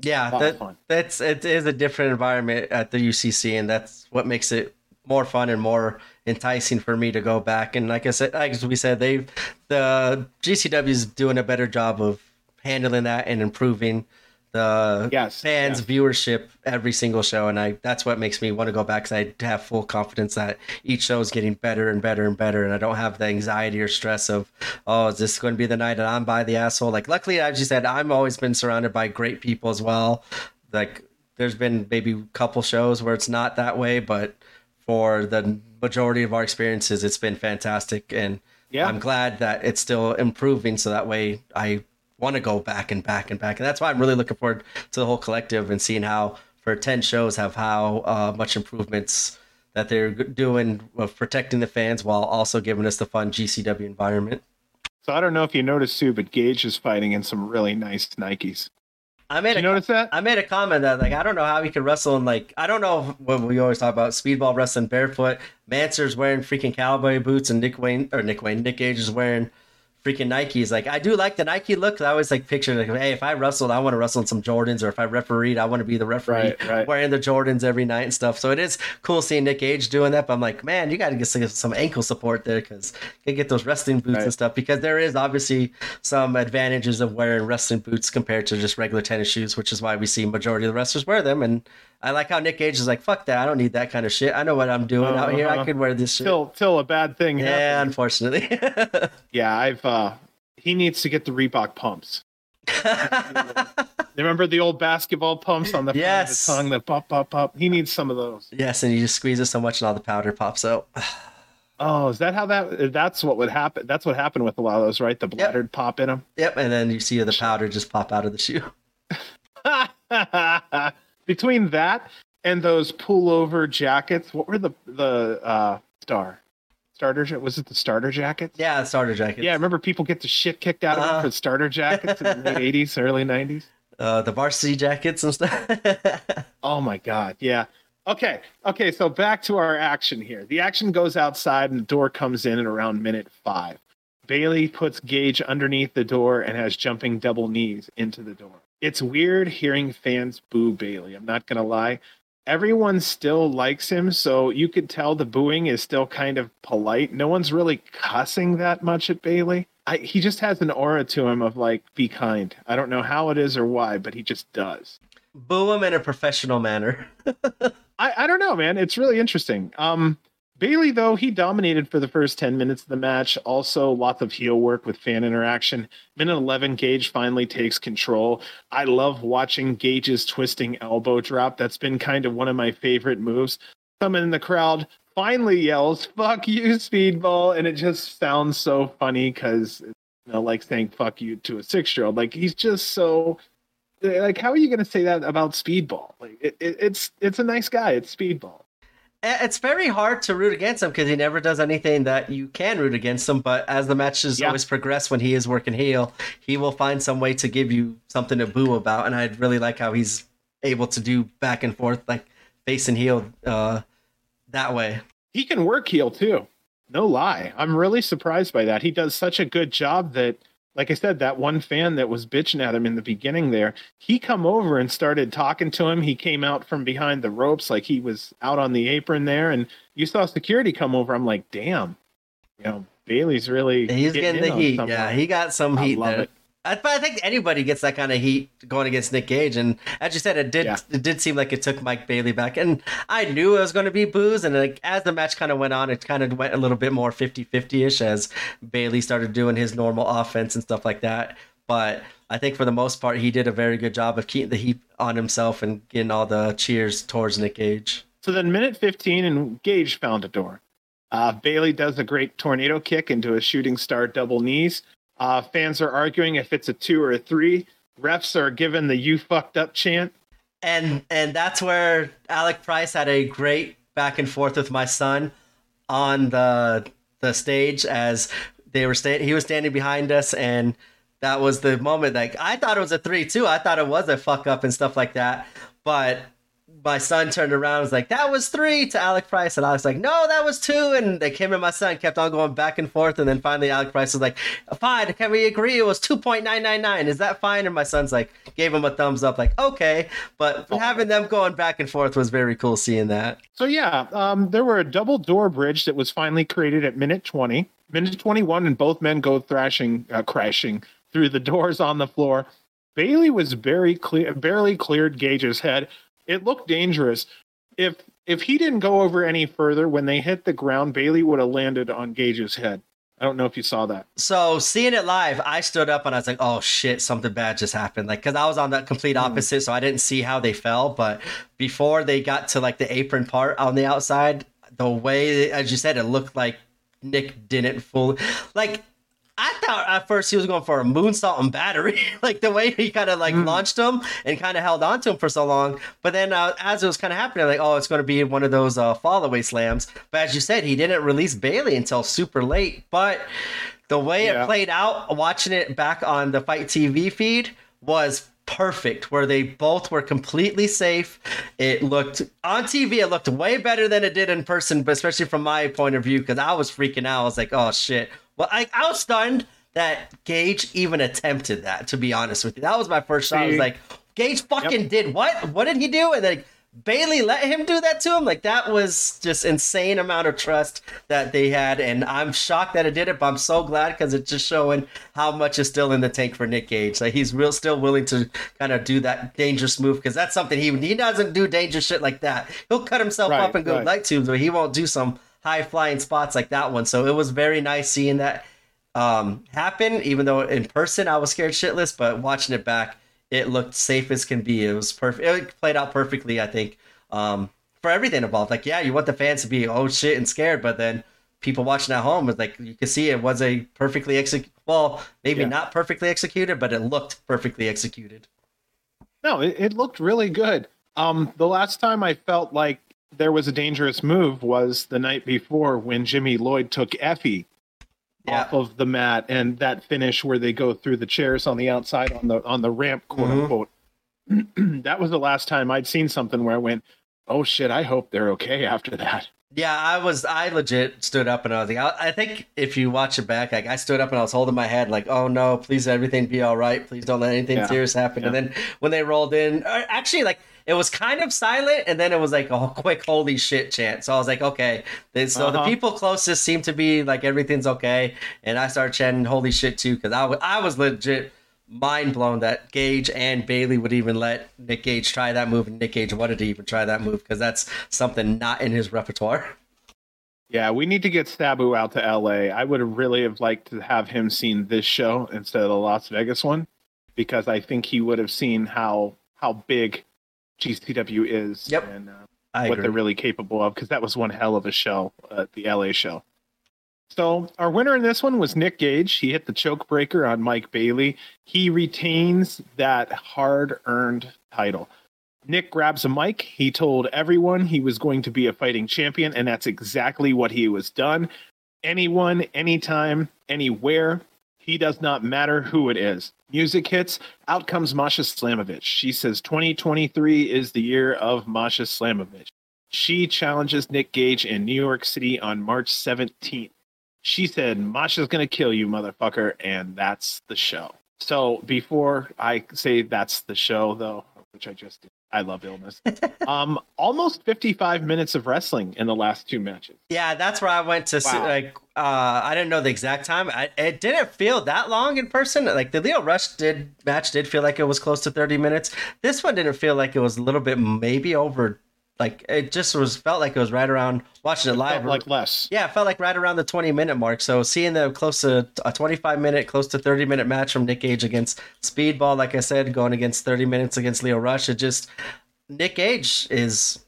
A: Yeah, that,
B: fun.
A: that's it is a different environment at the UCC, and that's what makes it more fun and more enticing for me to go back. And like I said, like we said, they the GCW is doing a better job of handling that and improving the
B: Yes,
A: fans
B: yes.
A: viewership every single show and i that's what makes me want to go back because i have full confidence that each show is getting better and better and better and i don't have the anxiety or stress of oh is this going to be the night that i'm by the asshole like luckily as you said i've always been surrounded by great people as well like there's been maybe a couple shows where it's not that way but for the majority of our experiences it's been fantastic and
B: Yeah.
A: i'm glad that it's still improving so that way i want to go back and back and back and that's why i'm really looking forward to the whole collective and seeing how for 10 shows have how uh, much improvements that they're doing of protecting the fans while also giving us the fun gcw environment
B: So I don't know if you noticed too, but Gage is fighting in some really nice Nikes.
A: i made
B: Did you
A: a
B: notice that?
A: I made a comment that like I don't know how he could wrestle in like I don't know what we always talk about speedball wrestling barefoot. Manser's wearing freaking cowboy boots and Nick Wayne or Nick Wayne Nick Gage is wearing freaking Nikes. Like I do like the Nike look. I always like picture like hey if I wrestled I want to wrestle in some Jordans or if I refereed I want to be the referee
B: Right, right.
A: wearing the Jordans every night and stuff. So it is cool seeing Nick Gage doing that. But I'm like man you got to get some, some ankle support there because you get those wrestling boots
B: Right.
A: and stuff because there is obviously some advantages of wearing wrestling boots compared to just regular tennis shoes, which is why we see majority of the wrestlers wear them. And I like how Nick Gage is like, "Fuck that! I don't need that kind of shit. I know what I'm doing out here. I
B: Uh-huh.
A: could wear this shit."
B: Till till a bad thing
A: yeah,
B: happens.
A: unfortunately. <laughs>
B: Yeah, I've uh he needs to get the Reebok pumps. <laughs> Remember the old basketball pumps on the front
A: Yes.
B: of the tongue that pop pop pop? He needs some of those.
A: yes, and you just squeeze it so much, and all the powder pops out. <sighs>
B: Oh, is that how that that's what would happen? That's what happened with a lot of those, right? The bladdered pop in them.
A: yep, and then you see the powder just pop out of the shoe. <laughs>
B: Between that and those pullover jackets. What were the the uh, star starter? Was it the starter jackets?
A: Yeah, starter jackets.
B: Yeah, I remember people get the shit kicked out of them
A: Uh.
B: for starter jackets in the <laughs> late '80s, early '90s.
A: Uh, the varsity jackets and stuff. <laughs>
B: Oh my god, yeah. Okay, okay. So back to our action here. The action goes outside, and the door comes in at around minute five. Bailey puts Gage underneath the door and has jumping double knees into the door. It's weird hearing fans boo Bailey. I'm not gonna lie. Everyone still likes him, so you could tell the booing is still kind of polite. No one's really cussing that much at Bailey. I, he just has an aura to him of like, be kind. I don't know how it is or why, but he just does.
A: Boo him in a professional manner. <laughs>
B: I, I don't know, man. It's really interesting. Um, Bailey, though, he dominated for the first 10 minutes of the match. Also, lots of heel work with fan interaction. Minute 11, Gage finally takes control. I love watching Gage's twisting elbow drop. That's been kind of one of my favorite moves. Someone in the crowd finally yells, fuck you, Speedball. And it just sounds so funny because, you know, like saying fuck you to a six year old. Like, he's just so like how are you going to say that about speedball like it, it, it's it's a nice guy it's speedball
A: It's very hard to root against him because he never does anything that you can root against him. But as the matches
B: Yeah.
A: always progress, when he is working heel, he will find some way to give you something to boo about. And I really like how he's able to do back and forth, like face and heel, uh, that way.
B: he can work heel too no lie i'm really surprised by that he does such a good job that like i said that one fan that was bitching at him in the beginning there he come over and started talking to him he came out from behind the ropes like he was out on the apron there and you saw security come over i'm like damn you know bailey's really
A: He's getting
B: in
A: the heat. Yeah, he got some
B: I
A: heat
B: love
A: there.
B: it.
A: I, but I think anybody gets that kind of heat going against Nick Gage, and as you said, it did
B: Yeah.
A: it did seem like it took Mike Bailey back, and I knew it was going to be booze, and like as the match kind of went on, it kind of went a little bit more 50-50 ish as Bailey started doing his normal offense and stuff like that. But I think for the most part, he did a very good job of keeping the heat on himself and getting all the cheers towards Nick Gage.
B: So then, minute 15, and Gage found a door. Uh, Bailey does a great tornado kick into a shooting star double knees. Uh, fans are arguing if it's a two or a three. Refs are given the "you fucked up" chant.
A: and and that's where Alec Price had a great back and forth with my son on the the stage as they were sta- he was standing behind us and that was the moment like I thought it was a 3 too I thought it was a fuck up and stuff like that but my son turned around and was like that was 3 to Alec Price. And I was like no that was 2 and they came and my son kept on going back and forth. And then finally Alec Price was like fine can we agree? It was 2.999 is that fine? And my son's like gave him a thumbs up like okay. But having them going back and forth was very cool seeing that.
B: So yeah, um, there were a double door bridge that was finally created at minute 20. Minute 21, and both men go thrashing, uh, crashing through the doors on the floor. Bailey was very clear, barely cleared Gage's head. It looked dangerous. If if he didn't go over any further, when they hit the ground, Bailey would have landed on Gage's head. I don't know if you saw that.
A: So seeing it live, I stood up and I was like, "Oh shit, something bad just happened!" Like, cause I was on the complete hmm. opposite, so I didn't see how they fell. But before they got to like the apron part on the outside, the way, as you said, it looked like Nick didn't fully like. I thought at first he was going for a moonsault and battery, <laughs> like the way he kind of like launched him and kind of held on to him for so long. But then uh, as it was kind of happening, like, oh, it's going to be one of those uh, fall away slams. But as you said, he didn't release Bailey until super late. But the way
B: Yeah.
A: it played out, watching it back on the FITE TV feed was perfect where they both were completely safe it looked on tv it looked way better than it did in person but especially from my point of view because i was freaking out i was like oh shit well I, I was stunned that gage even attempted that to be honest with you that was my first shot i was like gage fucking did what what did he do and then Bailey let him do that to him. Like that was just insane amount of trust that they had, and I'm shocked that it did it. But I'm so glad because it's just showing how much is still in the tank for Nick Gage. Like he's real still willing to kind of do that dangerous move because that's something he he doesn't do dangerous shit like that. He'll cut himself
B: Right,
A: up and go
B: right.
A: light tubes, but he won't do some high flying spots like that one. So it was very nice seeing that um, happen. Even though in person I was scared shitless, but watching it back, it looked safe as can be. It was perfect. It played out perfectly, I think, um, for everything involved. Like, yeah, you want the fans to be oh shit and scared, but then people watching at home was like you can see it was a perfectly executed. Well, maybe
B: Yeah.
A: not perfectly executed, but it looked perfectly executed.
B: No, it, it looked really good. Um, the last time I felt like there was a dangerous move was the night before when Jimmy Lloyd took Effy yeah. off of the mat and that finish where they go through the chairs on the outside on the on the ramp, quote mm-hmm. unquote. <clears throat> that was the last time I'd seen something where I went, "Oh shit! I hope they're okay <laughs> after that."
A: Yeah, I was. I legit stood up and I was like, I, I, think if you watch it back, like I stood up and I was holding my head, like, "Oh no, please everything be all right. Please don't let anything yeah. serious happen." Yeah. And then when they rolled in, actually, like it was kind of silent, and then it was like a <laughs> quick "Holy shit!" chant. So I was like, "Okay." So uh-huh. the people closest seem to be like everything's okay, and I started chanting "Holy shit!" too because I, w- I was legit mind blown that Gage and Bailey would even let Nick Gage try that move, and Nick Gage wanted to even try that move because that's something not in his repertoire.
B: Yeah, we need to get Sabu out to LA. I would really have liked to have him seen this show instead of the Las Vegas one because I think he would have seen how how big GCW is
A: yep.
B: and uh, what agree. they're really capable of because that was one hell of a show, uh, the LA show. So our winner in this one was Nick Gage. He hit the choke breaker on Mike Bailey. He retains that hard-earned title. Nick grabs a mic. He told everyone he was going to be a fighting champion, and that's exactly what he was done. Anyone, anytime, anywhere. He does not matter who it is. Music hits. Out comes Masha Slamovich. She says 2023 is the year of Masha Slamovich. She challenges Nick Gage in New York City on March 17th. She said, Masha's going to kill you, motherfucker. And that's the show. So before I say that's the show, though, which I just did, I love illness. um, almost 55 minutes of wrestling in the last two matches.
A: Yeah, that's where I went to. Wow. See, like, uh, I didn't know the exact time. I, it didn't feel that long in person. Like the Lio Rush did match did feel like it was close to 30 minutes. This one didn't feel like it was a little bit maybe over. Like it just was felt like it was right around watching it, it live.
B: like less.
A: Yeah, it felt like right around the 20 minute mark. So seeing the close to a 25 minute, close to 30 minute match from Nick Gage against Speedball, like I said, going against 30 minutes against Lio Rush, it just Nick Gage is.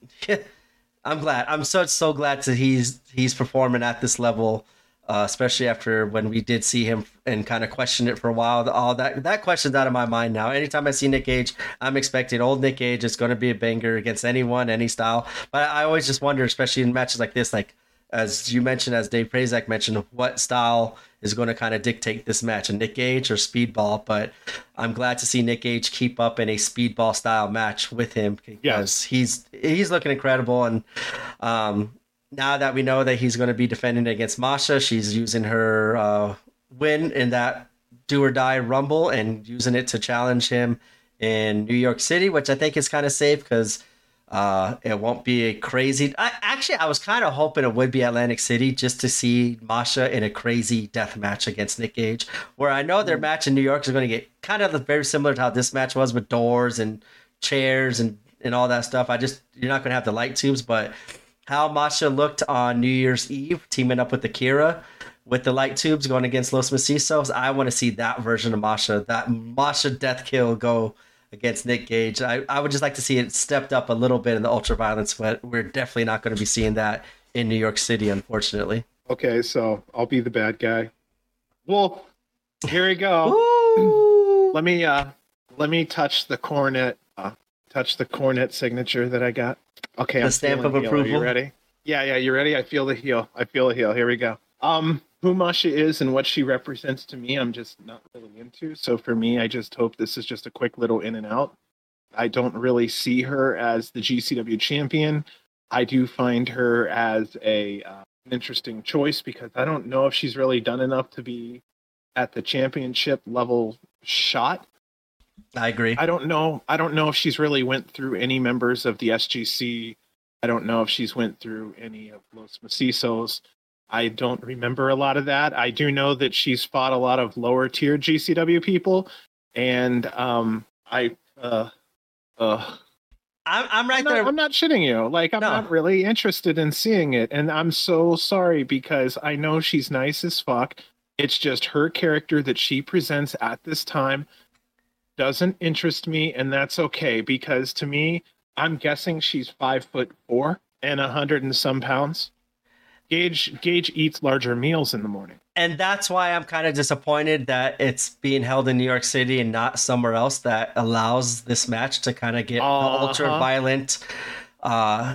A: <laughs> I'm glad. I'm so so glad that he's he's performing at this level, uh, especially after when we did see him and kind of question it for a while. All that that question's out of my mind now. Anytime I see Nick Gage, I'm expecting old Nick Gage is going to be a banger against anyone, any style. But I always just wonder, especially in matches like this, like as you mentioned, as Dave Prazak mentioned, what style is going to kind of dictate this match, a Nick Gage or Speedball. But I'm glad to see Nick Gage keep up in a Speedball style match with him because yes. he's he's looking incredible. And um, now that we know that he's going to be defending against Masha, she's using her uh, win in that do or die rumble and using it to challenge him in New York City, which I think is kind of safe because uh, it won't be a crazy. I, actually, I was kind of hoping it would be Atlantic City just to see Masha in a crazy death match against Nick Gage. Where I know their mm. match in New York is going to get kind of very similar to how this match was with doors and chairs and and all that stuff. I just you're not going to have the light tubes, but how Masha looked on New Year's Eve teaming up with Akira with the light tubes going against Los Macizos. I want to see that version of Masha, that Masha death kill go against Nick Gage. I, I would just like to see it stepped up a little bit in the ultra violence, but we're definitely not going to be seeing that in New York City, unfortunately.
B: Okay, so I'll be the bad guy. Well, here we go. <laughs> let me uh let me touch the Cardona uh, touch the Cardona signature that I got. Okay,
A: the I'm stamp of approval. Are
B: you ready? Yeah, yeah, you ready? I feel the heel. I feel the heel. Here we go. Um, who Masha is and what she represents to me, I'm just not really into. So for me, I just hope this is just a quick little in and out. I don't really see her as the GCW champion. I do find her as a uh, an interesting choice because I don't know if she's really done enough to be at the championship level shot.
A: I agree.
B: I don't know. I don't know if she's really went through any members of the SGC. I don't know if she's went through any of Los Macizos. I don't remember a lot of that. I do know that she's fought a lot of lower tier GCW people, and um, I uh, uh,
A: I'm, I'm right
B: I'm
A: not, there.
B: I'm not shitting you. Like I'm no. not really interested in seeing it, and I'm so sorry because I know she's nice as fuck. It's just her character that she presents at this time doesn't interest me, and that's okay because to me, I'm guessing she's five foot four and a hundred and some pounds. Gage Gage eats larger meals in the morning.
A: And that's why I'm kind of disappointed that it's being held in New York City and not somewhere else that allows this match to kind of get uh-huh. ultra violent. Uh,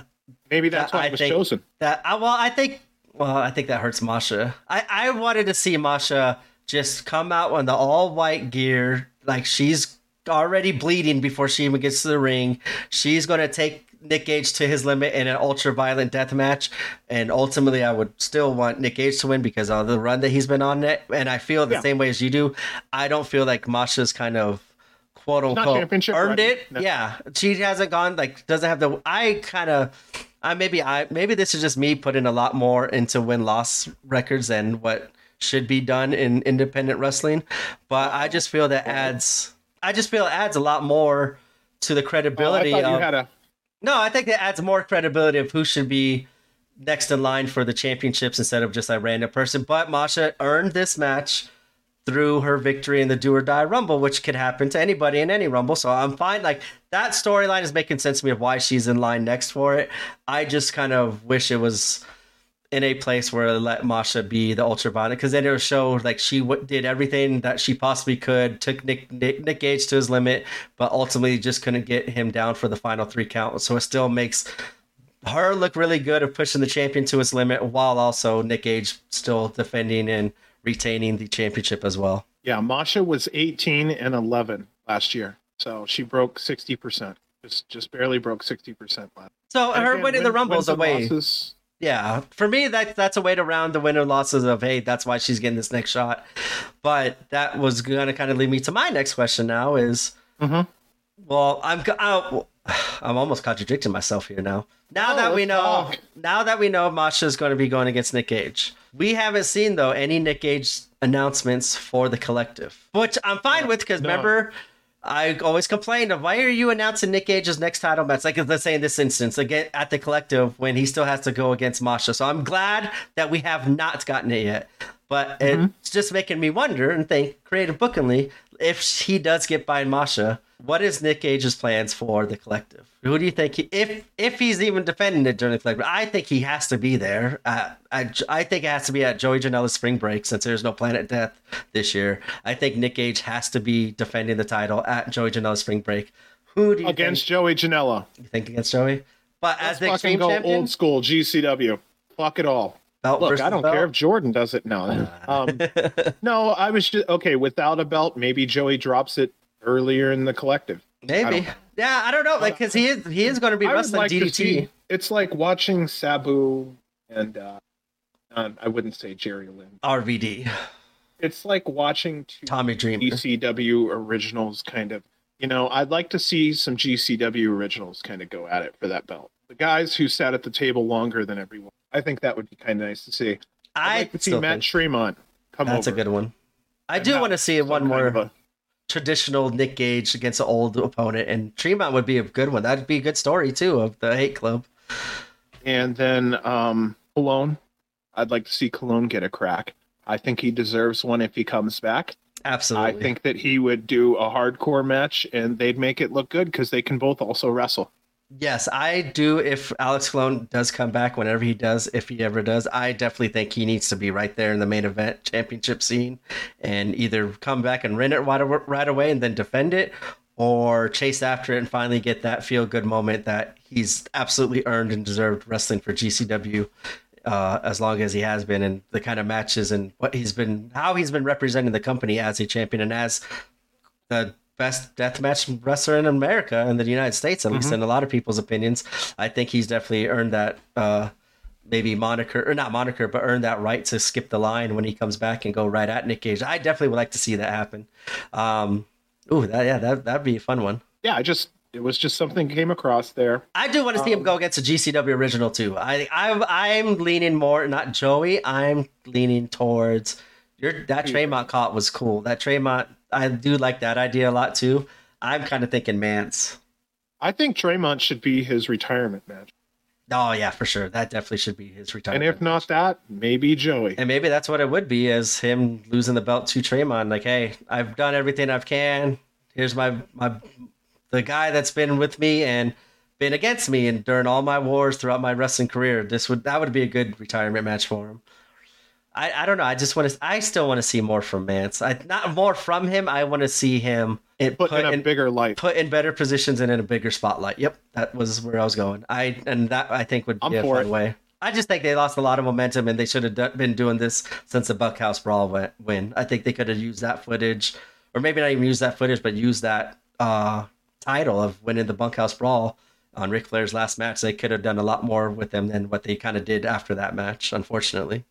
B: Maybe that's that, why it was chosen.
A: That uh, well, I think well, I think that hurts Masha. I I wanted to see Masha just come out in the all white gear, like she's already bleeding before she even gets to the ring. She's gonna take Nick Gage to his limit in an ultra violent death match. And ultimately, I would still want Nick Gage to win because of the run that he's been on it. And I feel the yeah. same way as you do. I don't feel like Masha's kind of quote unquote earned it. No. Yeah, she hasn't gone like doesn't have the. I kind of. I maybe I maybe this is just me putting a lot more into win loss records than what should be done in independent wrestling, but I just feel that adds I just feel it adds a lot more to the credibility. Oh, I of, you had a no, I think that adds more credibility of who should be next in line for the championships instead of just a random person. But Masha earned this match through her victory in the do or die rumble, which could happen to anybody in any rumble. So I'm fine. Like that storyline is making sense to me of why she's in line next for it. I just kind of wish it was in a place where let Masha be the ultra violent because then it would show like she w- did everything that she possibly could, took Nick, Nick, Nick Gage to his limit, but ultimately just couldn't get him down for the final three count. So it still makes her look really good of pushing the champion to his limit while also Nick Gage still defending and retaining the championship as well.
B: Yeah, Masha was 18 and 11 last year. So she broke 60%. Just just barely broke 60% last.
A: So and her winning the Rumbles away. Losses, yeah, for me that that's a way to round the winner losses of hey, that's why she's getting this next shot. But that was gonna kind of lead me to my next question. Now is, mm-hmm. well, I'm I, I'm almost contradicting myself here now. Now oh, that we know, now that we know Masha's going to be going against Nick Gage, we haven't seen though any Nick Gage announcements for the collective, which I'm fine with because no. remember I always complained of why are you announcing Nick Gage's next title match? Like let's say in this instance, again at the collective when he still has to go against Masha. So I'm glad that we have not gotten it yet. But mm-hmm. it's just making me wonder and think, creative bookingly, if he does get by Masha, what is Nick Gage's plans for the collective? Who do you think he, if if he's even defending it during the collective? I think he has to be there. Uh, I I think it has to be at Joey Janela's spring break since there's no Planet Death this year. I think Nick Gage has to be defending the title at Joey Janela's spring break. Who do you
B: against
A: think,
B: Joey Janela?
A: You think against Joey? But
B: Let's as the fucking go champion? old school GCW. Fuck it all. Belt Look, I don't belt? care if Jordan does it. No, <laughs> um, no, I was just okay without a belt. Maybe Joey drops it earlier in the collective.
A: Maybe. I yeah, I don't know. Like, because he is he is going to be I wrestling like DDT. See,
B: it's like watching Sabu and uh, uh, I wouldn't say Jerry Lynn.
A: RVD.
B: It's like watching
A: Tommy Dreamer.
B: GCW originals kind of. You know, I'd like to see some GCW originals kind of go at it for that belt. The guys who sat at the table longer than everyone. I think that would be kind of nice to see. I'd like to see Matt. Tremont
A: come That's over. a good one. I do want to see one more. of A traditional Nick Gage against an old opponent, and Tremont would be a good one. That'd be a good story too of the Hate Club.
B: And then um, Colon, I'd like to see Colon get a crack. I think he deserves one if he comes back.
A: Absolutely.
B: I think that he would do a hardcore match and they'd make it look good because they can both also wrestle.
A: Yes, I do. If Alex Colon does come back, whenever he does, if he ever does, I definitely think he needs to be right there in the main event championship scene and either come back and win it right, right away and then defend it or chase after it and finally get that feel good moment that he's absolutely earned and deserved wrestling for GCW uh, as long as he has been and the kind of matches and what he's been, how he's been representing the company as a champion and as the best deathmatch wrestler in America in the United States, at least mm-hmm. in a lot of people's opinions. I think he's definitely earned that uh, maybe moniker or not moniker, but earned that right to skip the line when he comes back and go right at Nick Gage. I definitely would like to see that happen. Um, ooh, that yeah, that that'd be a fun one.
B: Yeah, I just it was just something came across there.
A: I do want to see um, him go against a GCW original too. I I'm I'm leaning more not Joey. I'm leaning towards your that Tremont caught was cool. That Tremont I do like that idea a lot too. I'm kind of thinking Mance.
B: I think Tremont should be his retirement match.
A: Oh yeah, for sure. That definitely should be his retirement.
B: And if not that, maybe Joey.
A: And maybe that's what it would be, as him losing the belt to Tremont. Like, hey, I've done everything I can. Here's my my the guy that's been with me and been against me and during all my wars throughout my wrestling career. This would that would be a good retirement match for him. I, I don't know. I just want to. I still want to see more from Mance. I not more from him. I want to see him
B: it, put, put in a in, bigger light,
A: put in better positions and in a bigger spotlight. Yep, that was where I was going. I and that I think would be I'm a fun it. way. I just think they lost a lot of momentum and they should have been doing this since the Bunkhouse Brawl win. I think they could have used that footage, or maybe not even use that footage, but use that uh, title of winning the Bunkhouse Brawl on Ric Flair's last match. They could have done a lot more with them than what they kind of did after that match, unfortunately.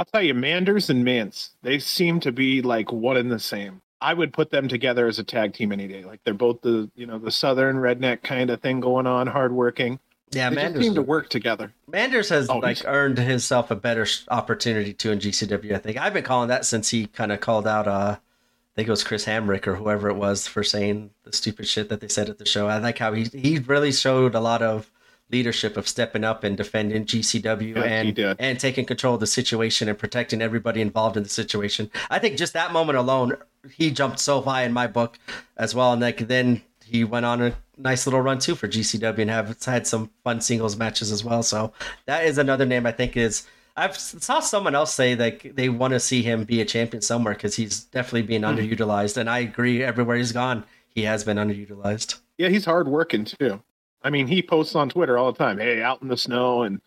B: I'll tell you, Manders and Mance, they seem to be like one and the same. I would put them together as a tag team any day. Like they're both the you know the southern redneck kind of thing going on, hardworking.
A: Yeah,
B: they
A: Manders
B: seem to work together.
A: Manders has oh, like earned himself a better opportunity to in GCW. I think I've been calling that since he kind of called out. Uh, I think it was Chris Hamrick or whoever it was for saying the stupid shit that they said at the show. I like how he he really showed a lot of leadership of stepping up and defending GCW yeah, and and taking control of the situation and protecting everybody involved in the situation. I think just that moment alone, he jumped so high in my book as well. And like then he went on a nice little run too for GCW and have had some fun singles matches as well. So that is another name I think is. I've saw someone else say like they want to see him be a champion somewhere because he's definitely being mm-hmm. underutilized, and I agree. Everywhere he's gone, he has been underutilized.
B: Yeah, he's hard working too. I mean, he posts on Twitter all the time, "Hey, out in the snow," and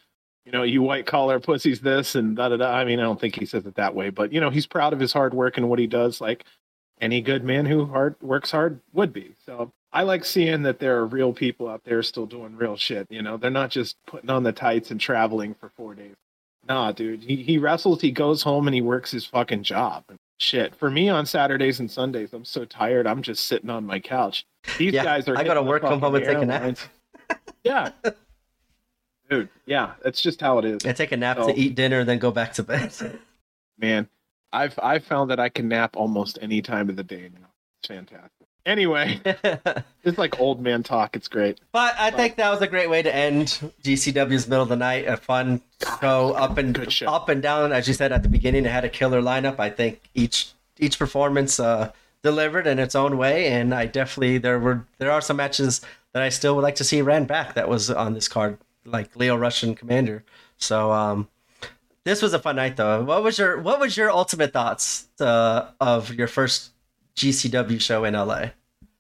B: you know, you white collar pussies, this and da da da. I mean, I don't think he says it that way, but you know, he's proud of his hard work and what he does, like any good man who hard works hard would be. So I like seeing that there are real people out there still doing real shit. You know, they're not just putting on the tights and traveling for four days. Nah, dude, he he wrestles, he goes home, and he works his fucking job. Shit, for me on Saturdays and Sundays, I'm so tired. I'm just sitting on my couch. These yeah, guys are.
A: I gotta work, come home, and take a nap
B: yeah. Dude, yeah, that's just how it is.
A: I take a nap so, to eat dinner, then go back to bed.
B: man, I've I've found that I can nap almost any time of the day now. It's fantastic. Anyway, <laughs> it's like old man talk. It's great.
A: But I but, think that was a great way to end GCW's middle of the night. A fun show, up and show. up and down. As you said at the beginning, it had a killer lineup. I think each each performance uh, delivered in its own way, and I definitely there were there are some matches that I still would like to see ran back that was on this card, like Lio Rush and Komander. So um, this was a fun night though. What was your what was your ultimate thoughts uh, of your first GCW show in LA?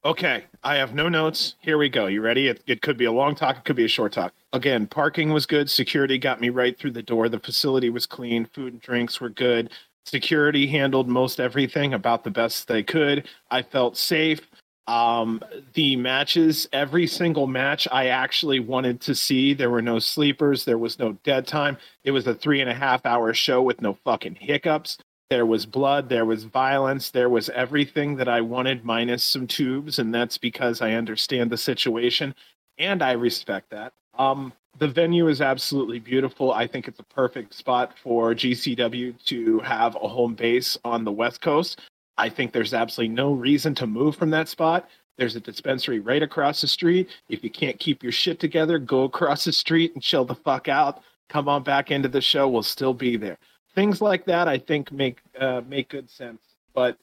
B: Okay, I have no notes. Here we go. You ready? It, it could be a long talk. It could be a short talk. Again, parking was good. Security got me right through the door. The facility was clean. Food and drinks were good. Security handled most everything about the best they could. I felt safe. Um, the matches, every single match I actually wanted to see. There were no sleepers, there was no dead time. It was a three and a half hour show with no fucking hiccups. There was blood, there was violence, there was everything that I wanted, minus some tubes, and that's because I understand the situation and I respect that. Um, the venue is absolutely beautiful. I think it's a perfect spot for GCW to have a home base on the West Coast. I think there's absolutely no reason to move from that spot. There's a dispensary right across the street. If you can't keep your shit together, go across the street and chill the fuck out. Come on back into the show. We'll still be there. Things like that, I think, make uh, make good sense. But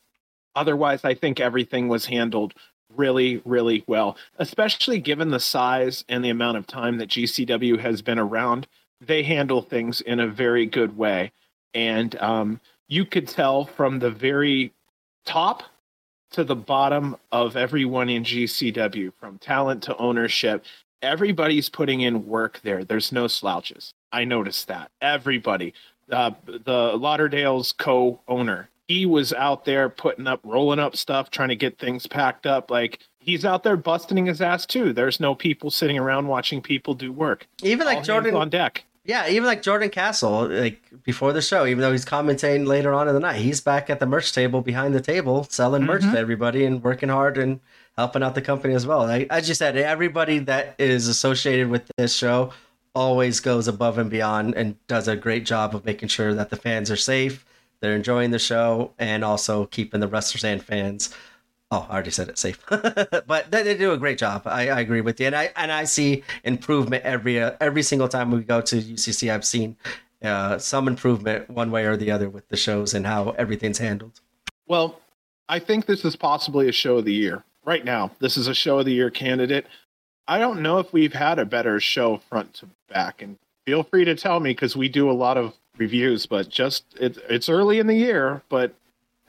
B: otherwise, I think everything was handled really, really well. Especially given the size and the amount of time that GCW has been around, they handle things in a very good way. And um, you could tell from the very top to the bottom of everyone in GCW, from talent to ownership. Everybody's putting in work there. There's no slouches. I noticed that. Everybody. Uh, the Lauderdale's co owner, he was out there putting up, rolling up stuff, trying to get things packed up. Like he's out there busting his ass too. There's no people sitting around watching people do work.
A: Even like All Jordan
B: on deck.
A: Yeah, even like Jordan Castle, like before the show, even though he's commentating later on in the night, he's back at the merch table behind the table selling merch mm-hmm. to everybody and working hard and helping out the company as well. I, as you said, everybody that is associated with this show always goes above and beyond and does a great job of making sure that the fans are safe, they're enjoying the show, and also keeping the wrestlers and fans Oh, I already said it safe, <laughs> but they, do a great job. I, I, agree with you, and I and I see improvement every uh, every single time we go to UCC. I've seen uh, some improvement one way or the other with the shows and how everything's handled.
B: Well, I think this is possibly a show of the year right now. This is a show of the year candidate. I don't know if we've had a better show front to back, and feel free to tell me because we do a lot of reviews. But just it, it's early in the year, but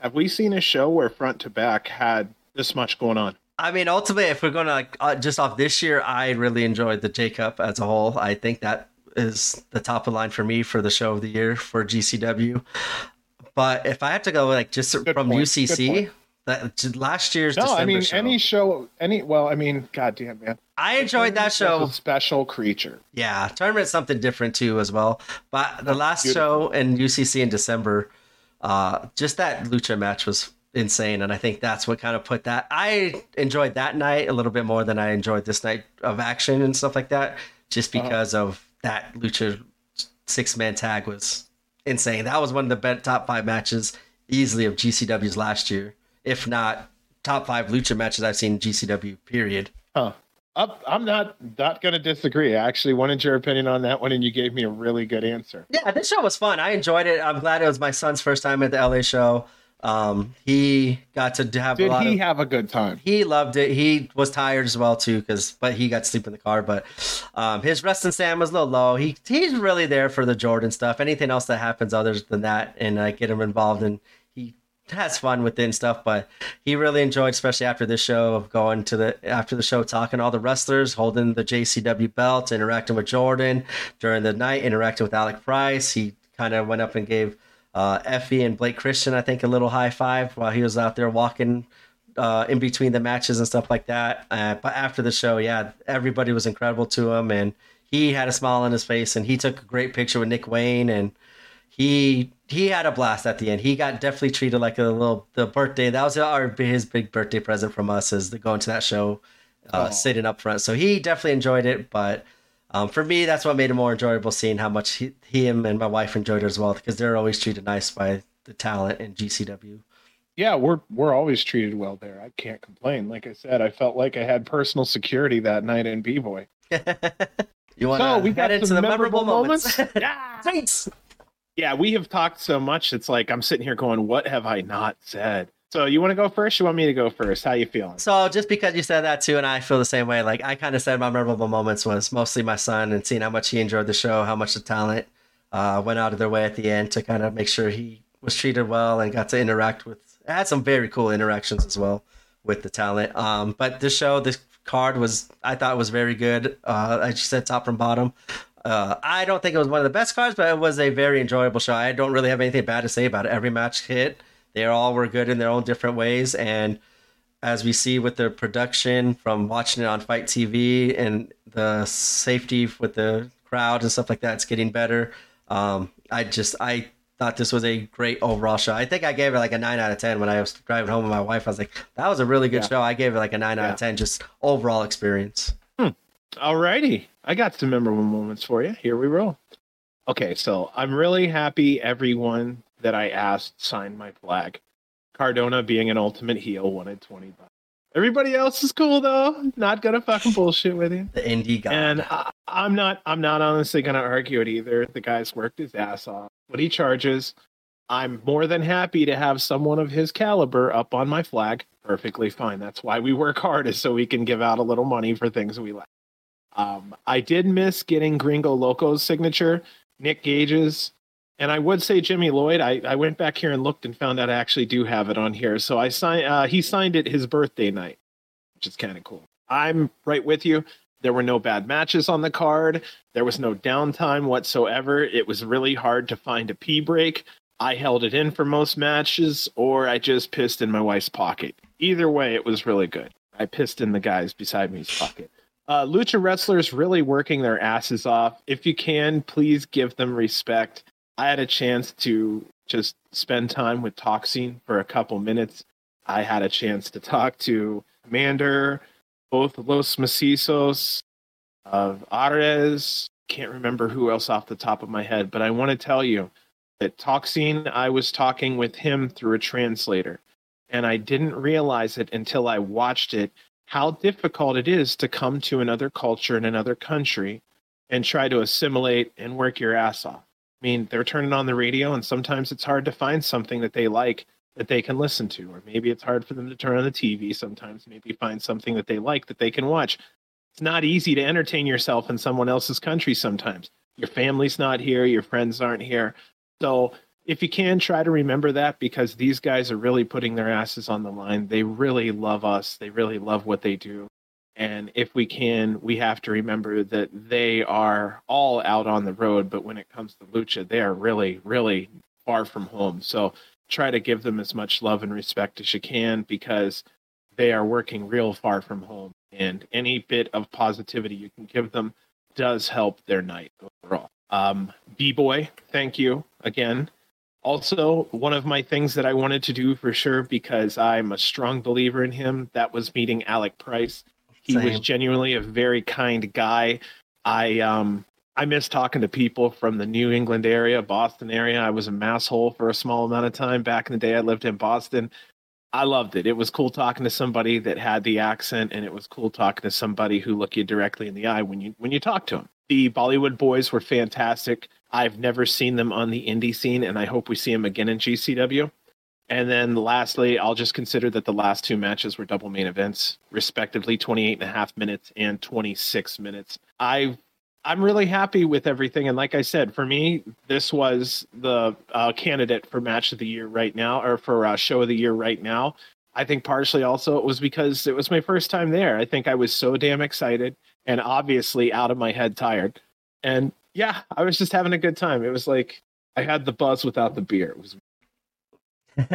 B: have we seen a show where front to back had this much going on?
A: I mean, ultimately, if we're going to uh, just off this year, I really enjoyed the J Cup as a whole. I think that is the top of line for me for the show of the year for GCW. But if I have to go like just Good from point. UCC, that last year's
B: no,
A: December
B: I mean
A: show,
B: any show, any well, I mean, goddamn man,
A: I enjoyed that show.
B: special creature.
A: Yeah, tournament's something different too as well. But the last Beautiful. show in UCC in December, uh, just that lucha match was insane, and I think that's what kind of put that. I enjoyed that night a little bit more than I enjoyed this night of action and stuff like that, just uh-huh. because uh-huh. of that lucha six man tag was insane. That was one of the top five matches easily of GCW's last year, if not top five lucha matches I've seen in GCW. Period.
B: Huh. I'm not not going to disagree. I actually wanted your opinion on that one, and you gave me a really good answer.
A: Yeah, this show was fun. I enjoyed it. I'm glad it was my son's first time at the LA show. Um, he got to have.
B: Did
A: he
B: of, have a good time?
A: He loved it. He was tired as well too, because but he got to sleep in the car. But um, his wrestling stand was a little low. He he's really there for the Jordan stuff. Anything else that happens other than that, and I uh, get him involved, and he has fun within stuff. But he really enjoyed, especially after the show, of going to the after the show, talking all the wrestlers, holding the JCW belt, interacting with Jordan during the night, interacting with Alec Price. He kind of went up and gave uh, Effy and Blake Christian, I think, a little high five while he was out there walking uh, in between the matches and stuff like that. Uh, but after the show, yeah, everybody was incredible to him, and he had a smile on his face, and he took a great picture with Nick Wayne, and he he had a blast at the end. He got definitely treated like a little the birthday. That was our his big birthday present from us is the going to that show, uh, sitting up front. So he definitely enjoyed it, but um, for me, that's what made it more enjoyable seeing how much he, him and my wife enjoyed it as well because they're always treated nice by the talent in GCW.
B: Yeah, we're we're always treated well there. I can't complain. Like I said, I felt like I had personal security that night in B Boy. <laughs>
A: you want so we got into the memorable, memorable moments? moments? <laughs> yeah,
B: thanks. Yeah, we have talked so much. It's like I'm sitting here going, "What have I not said?" So you want to go first? You want me to go first? How you feeling?
A: So just because you said that too, and I feel the same way. Like I kind of said, my memorable moments was mostly my son and seeing how much he enjoyed the show, how much the talent uh, went out of their way at the end to kind of make sure he was treated well and got to interact with. It had some very cool interactions as well with the talent. Um, but this show, this card was, I thought was very good. Uh, I just said top from bottom. Uh, I don't think it was one of the best cards, but it was a very enjoyable show. I don't really have anything bad to say about it. Every match hit they all were good in their own different ways. And as we see with the production from watching it on FITE TV and the safety with the crowd and stuff like that, it's getting better. Um, I just, I thought this was a great overall show. I think I gave it like a nine out of 10 when I was driving home with my wife. I was like, that was a really good yeah. show. I gave it like a nine yeah. out of 10, just overall experience.
B: Hmm. All righty. I got some memorable moments for you. Here we roll. Okay, so I'm really happy everyone that I asked signed my flag. Cardona, being an ultimate heel, wanted 20 bucks. Everybody else is cool though. Not gonna fucking bullshit with you.
A: The indie guy.
B: And I, am not. I'm not honestly gonna argue it either. The guy's worked his ass off. What he charges, I'm more than happy to have someone of his caliber up on my flag. Perfectly fine. That's why we work hard, is so we can give out a little money for things we like. Um, I did miss getting Gringo Loco's signature. Nick Gage's and I would say Jimmy Lloyd. I, I went back here and looked and found out I actually do have it on here. So I signed. Uh, he signed it his birthday night, which is kind of cool. I'm right with you. There were no bad matches on the card. There was no downtime whatsoever. It was really hard to find a pee break. I held it in for most matches, or I just pissed in my wife's pocket. Either way, it was really good. I pissed in the guys beside me's pocket. Uh, lucha wrestlers really working their asses off. If you can, please give them respect. I had a chance to just spend time with Toxin for a couple minutes. I had a chance to talk to Komander, both Los Macizos, of Arez. Can't remember who else off the top of my head, but I want to tell you that Toxin, I was talking with him through a translator, and I didn't realize it until I watched it how difficult it is to come to another culture in another country and try to assimilate and work your ass off. I mean, they're turning on the radio, and sometimes it's hard to find something that they like that they can listen to, or maybe it's hard for them to turn on the TV. Sometimes maybe find something that they like that they can watch. it's not easy to entertain yourself in someone else's country sometimes. Your family's not here, your friends aren't here. So if you can try to remember that because these guys are really putting their asses on the line. They really love us. They really love what they do. And if we can, we have to remember that they are all out on the road, but when it comes to lucha, they are really, really far from home. So try to give them as much love and respect as you can because they are working real far from home. And any bit of positivity you can give them does help their night overall. Um, B Boy, thank you again. Also, one of my things that I wanted to do for sure because I'm a strong believer in him, that was meeting Alec Price. He Same. was genuinely a very kind guy. I um I miss talking to people from the New England area, Boston area. I was a masshole for a small amount of time back in the day. I lived in Boston. I loved it. It was cool talking to somebody that had the accent, and it was cool talking to somebody who looked you directly in the eye when you when you talk to them. The Bollywood boys were fantastic. I've never seen them on the indie scene, and I hope we see them again in GCW. And then lastly, I'll just consider that the last two matches were double main events, respectively 28 and a half minutes and 26 minutes. I I'm really happy with everything. And like I said, for me, this was the uh, candidate for match of the year right now, or for uh, show of the year right now. I think partially also it was because it was my first time there. I think I was so damn excited and obviously out of my head tired. And yeah, I was just having a good time. It was like I had the buzz without the beer. It was <laughs>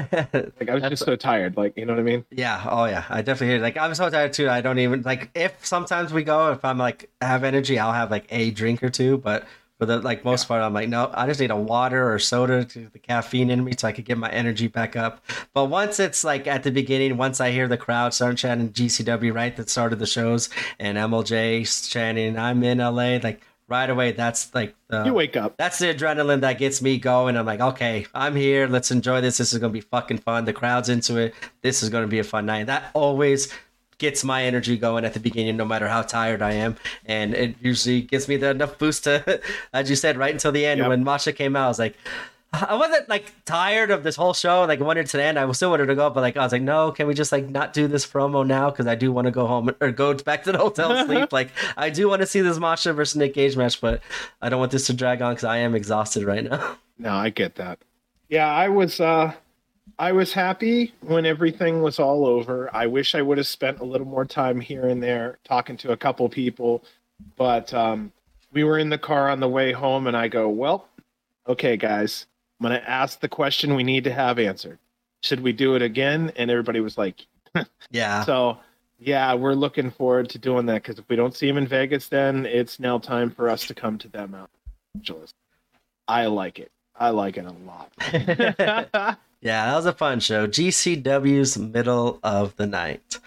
B: like I was just so tired. Like you know what I mean?
A: Yeah. Oh yeah. I definitely hear. Like I'm so tired too. I don't even like if sometimes we go. If I'm like have energy, I'll have like a drink or two. But for the like most yeah. part, I'm like no. I just need a water or soda to the caffeine in me so I could get my energy back up. But once it's like at the beginning, once I hear the crowd start chanting GCW right that started the shows and MLJ chanting I'm in LA, like right away that's like
B: the, you wake up
A: that's the adrenaline that gets me going i'm like okay i'm here let's enjoy this this is gonna be fucking fun the crowd's into it this is gonna be a fun night that always gets my energy going at the beginning no matter how tired i am and it usually gives me the enough boost to <laughs> as you said right until the end yep. when masha came out i was like I wasn't like tired of this whole show. Like wanted to end. I still wanted to go, but like I was like, no, can we just like not do this promo now? Because I do want to go home or go <laughs> back to the hotel sleep. <laughs> like I do want to see this Masha versus Nick Gage match, but I don't want this to drag on because I am exhausted right now.
B: No, I get that. Yeah, I was. uh I was happy when everything was all over. I wish I would have spent a little more time here and there talking to a couple people, but um, we were in the car on the way home, and I go, well. Okay, guys, I'm going to ask the question we need to have answered. Should we do it again? And everybody was like, <laughs>
A: yeah.
B: So, yeah, we're looking forward to doing that because if we don't see him in Vegas, then it's now time for us to come to them out. I like it. I like it a lot. <laughs>
A: yeah, that was a fun show. GCW's middle of the night.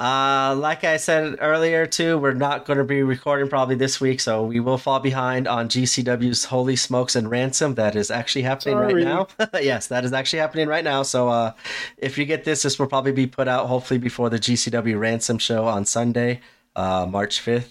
A: Uh, like I said earlier, too, we're not going to be recording probably this week, so we will fall behind on GCW's Holy Smokes and Ransom. That is actually happening Sorry. right now. <laughs> yes, that is actually happening right now. So, uh, if you get this, this will probably be put out hopefully before the GCW Ransom show on Sunday, uh, March 5th.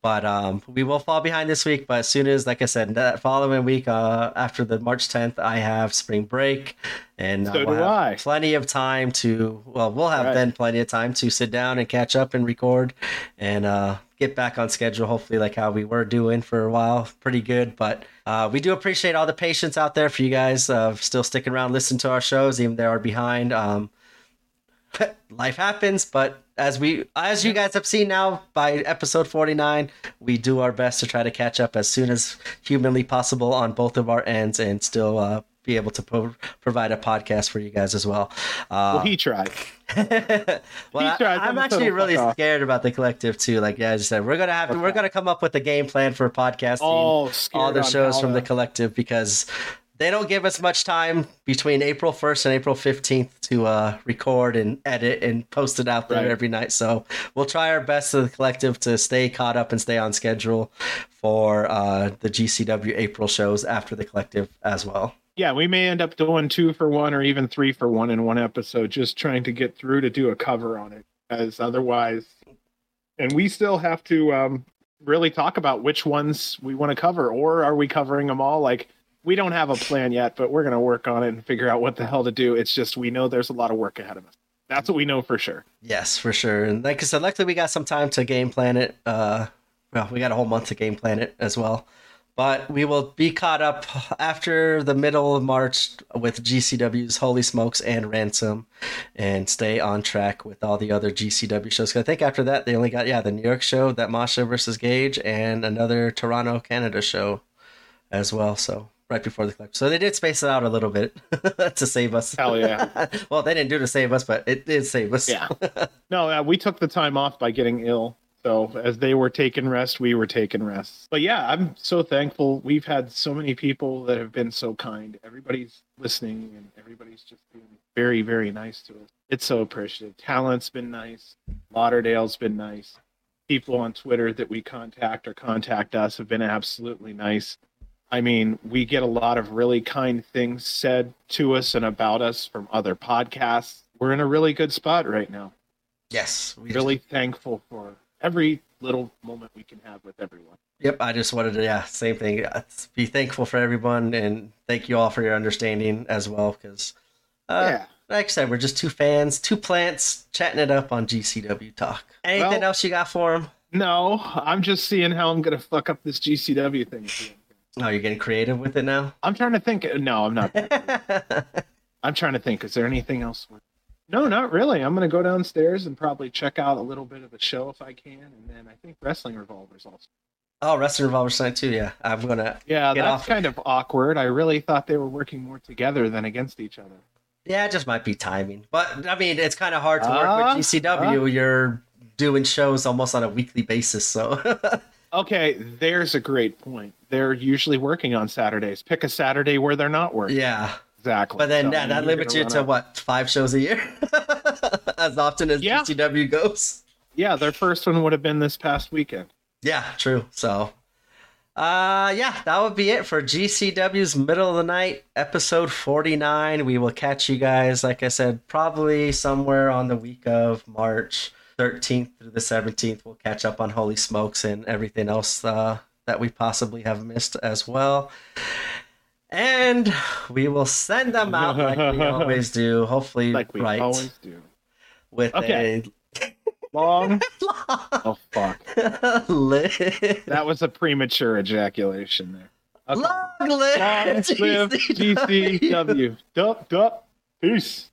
A: But um, we will fall behind this week. But as soon as, like I said, that following week, uh, after the March 10th, I have spring break, and
B: uh, so
A: we'll
B: do I.
A: plenty of time to. Well, we'll have right. then plenty of time to sit down and catch up and record, and uh, get back on schedule. Hopefully, like how we were doing for a while, pretty good. But uh, we do appreciate all the patience out there for you guys, uh, still sticking around, listening to our shows, even though they are behind. Um, <laughs> life happens, but as we as you guys have seen now by episode 49 we do our best to try to catch up as soon as humanly possible on both of our ends and still uh, be able to pro- provide a podcast for you guys as well.
B: Uh, well he tried. <laughs>
A: Well he tried. I, am actually really scared about the collective too like yeah, as I said we're gonna have to, we're gonna come up with a game plan for podcasting oh, all the shows from the collective because they don't give us much time between April 1st and April 15th to uh, record and edit and post it out there right. every night. So we'll try our best as the collective to stay caught up and stay on schedule for uh, the GCW April shows after the collective as well.
B: Yeah, we may end up doing two for one or even three for one in one episode, just trying to get through to do a cover on it. As otherwise, and we still have to um, really talk about which ones we want to cover, or are we covering them all? Like, we don't have a plan yet, but we're going to work on it and figure out what the hell to do. It's just we know there's a lot of work ahead of us. That's what we know for sure.
A: Yes, for sure. And like I said, luckily we got some time to game plan it. Uh, well, we got a whole month to game plan it as well. But we will be caught up after the middle of March with GCW's Holy Smokes and Ransom and stay on track with all the other GCW shows. I think after that, they only got, yeah, the New York show, that Masha versus Gage, and another Toronto, Canada show as well. So right before the clip. So they did space it out a little bit <laughs> to save us.
B: Hell yeah. <laughs>
A: well, they didn't do to save us, but it did save us.
B: Yeah. <laughs> no, uh, we took the time off by getting ill. So as they were taking rest, we were taking rest. But yeah, I'm so thankful. We've had so many people that have been so kind. Everybody's listening and everybody's just being very, very nice to us. It's so appreciative. Talent's been nice. Lauderdale's been nice. People on Twitter that we contact or contact us have been absolutely nice. I mean, we get a lot of really kind things said to us and about us from other podcasts. We're in a really good spot right now.
A: Yes.
B: We really just... thankful for every little moment we can have with everyone.
A: Yep, I just wanted to yeah, same thing. Be thankful for everyone and thank you all for your understanding as well because uh, yeah. like I said, we're just two fans, two plants chatting it up on GCW Talk. Anything well, else you got for them?
B: No, I'm just seeing how I'm gonna fuck up this GCW thing.
A: Oh, you're getting creative with it now?
B: I'm trying to think. No, I'm not. <laughs> I'm trying to think. Is there anything else? No, not really. I'm going to go downstairs and probably check out a little bit of a show if I can, and then I think Wrestling Revolvers also.
A: Oh, Wrestling Revolvers tonight too. Yeah, I'm gonna.
B: Yeah, that's kind of awkward. I really thought they were working more together than against each other.
A: Yeah, it just might be timing. But I mean, it's kind of hard to work uh, with GCW. Uh, You're doing shows almost on a weekly basis, so. <laughs>
B: okay, there's a great point. They're usually working on Saturdays. Pick a Saturday where they're not working.
A: Yeah,
B: Exactly.
A: But then so, yeah, that limits you to what five shows a year, <laughs> as often as yeah. GCW goes.
B: Yeah, their first one would have been this past weekend.
A: Yeah, true. So, uh, yeah, that would be it for GCW's Middle of the Night episode forty nine. We will catch you guys, like I said, probably somewhere on the week of March thirteenth through the seventeenth. We'll catch up on Holy Smokes and everything else uh, that we possibly have missed as well and we will send them out like we <laughs> always do. Hopefully,
B: like we right, always do.
A: With okay. <laughs>
B: a long. oh fuck! that was a premature ejaculation there.
A: Okay. Long live,
B: long live <laughs> GCW. Dup dup. Peace.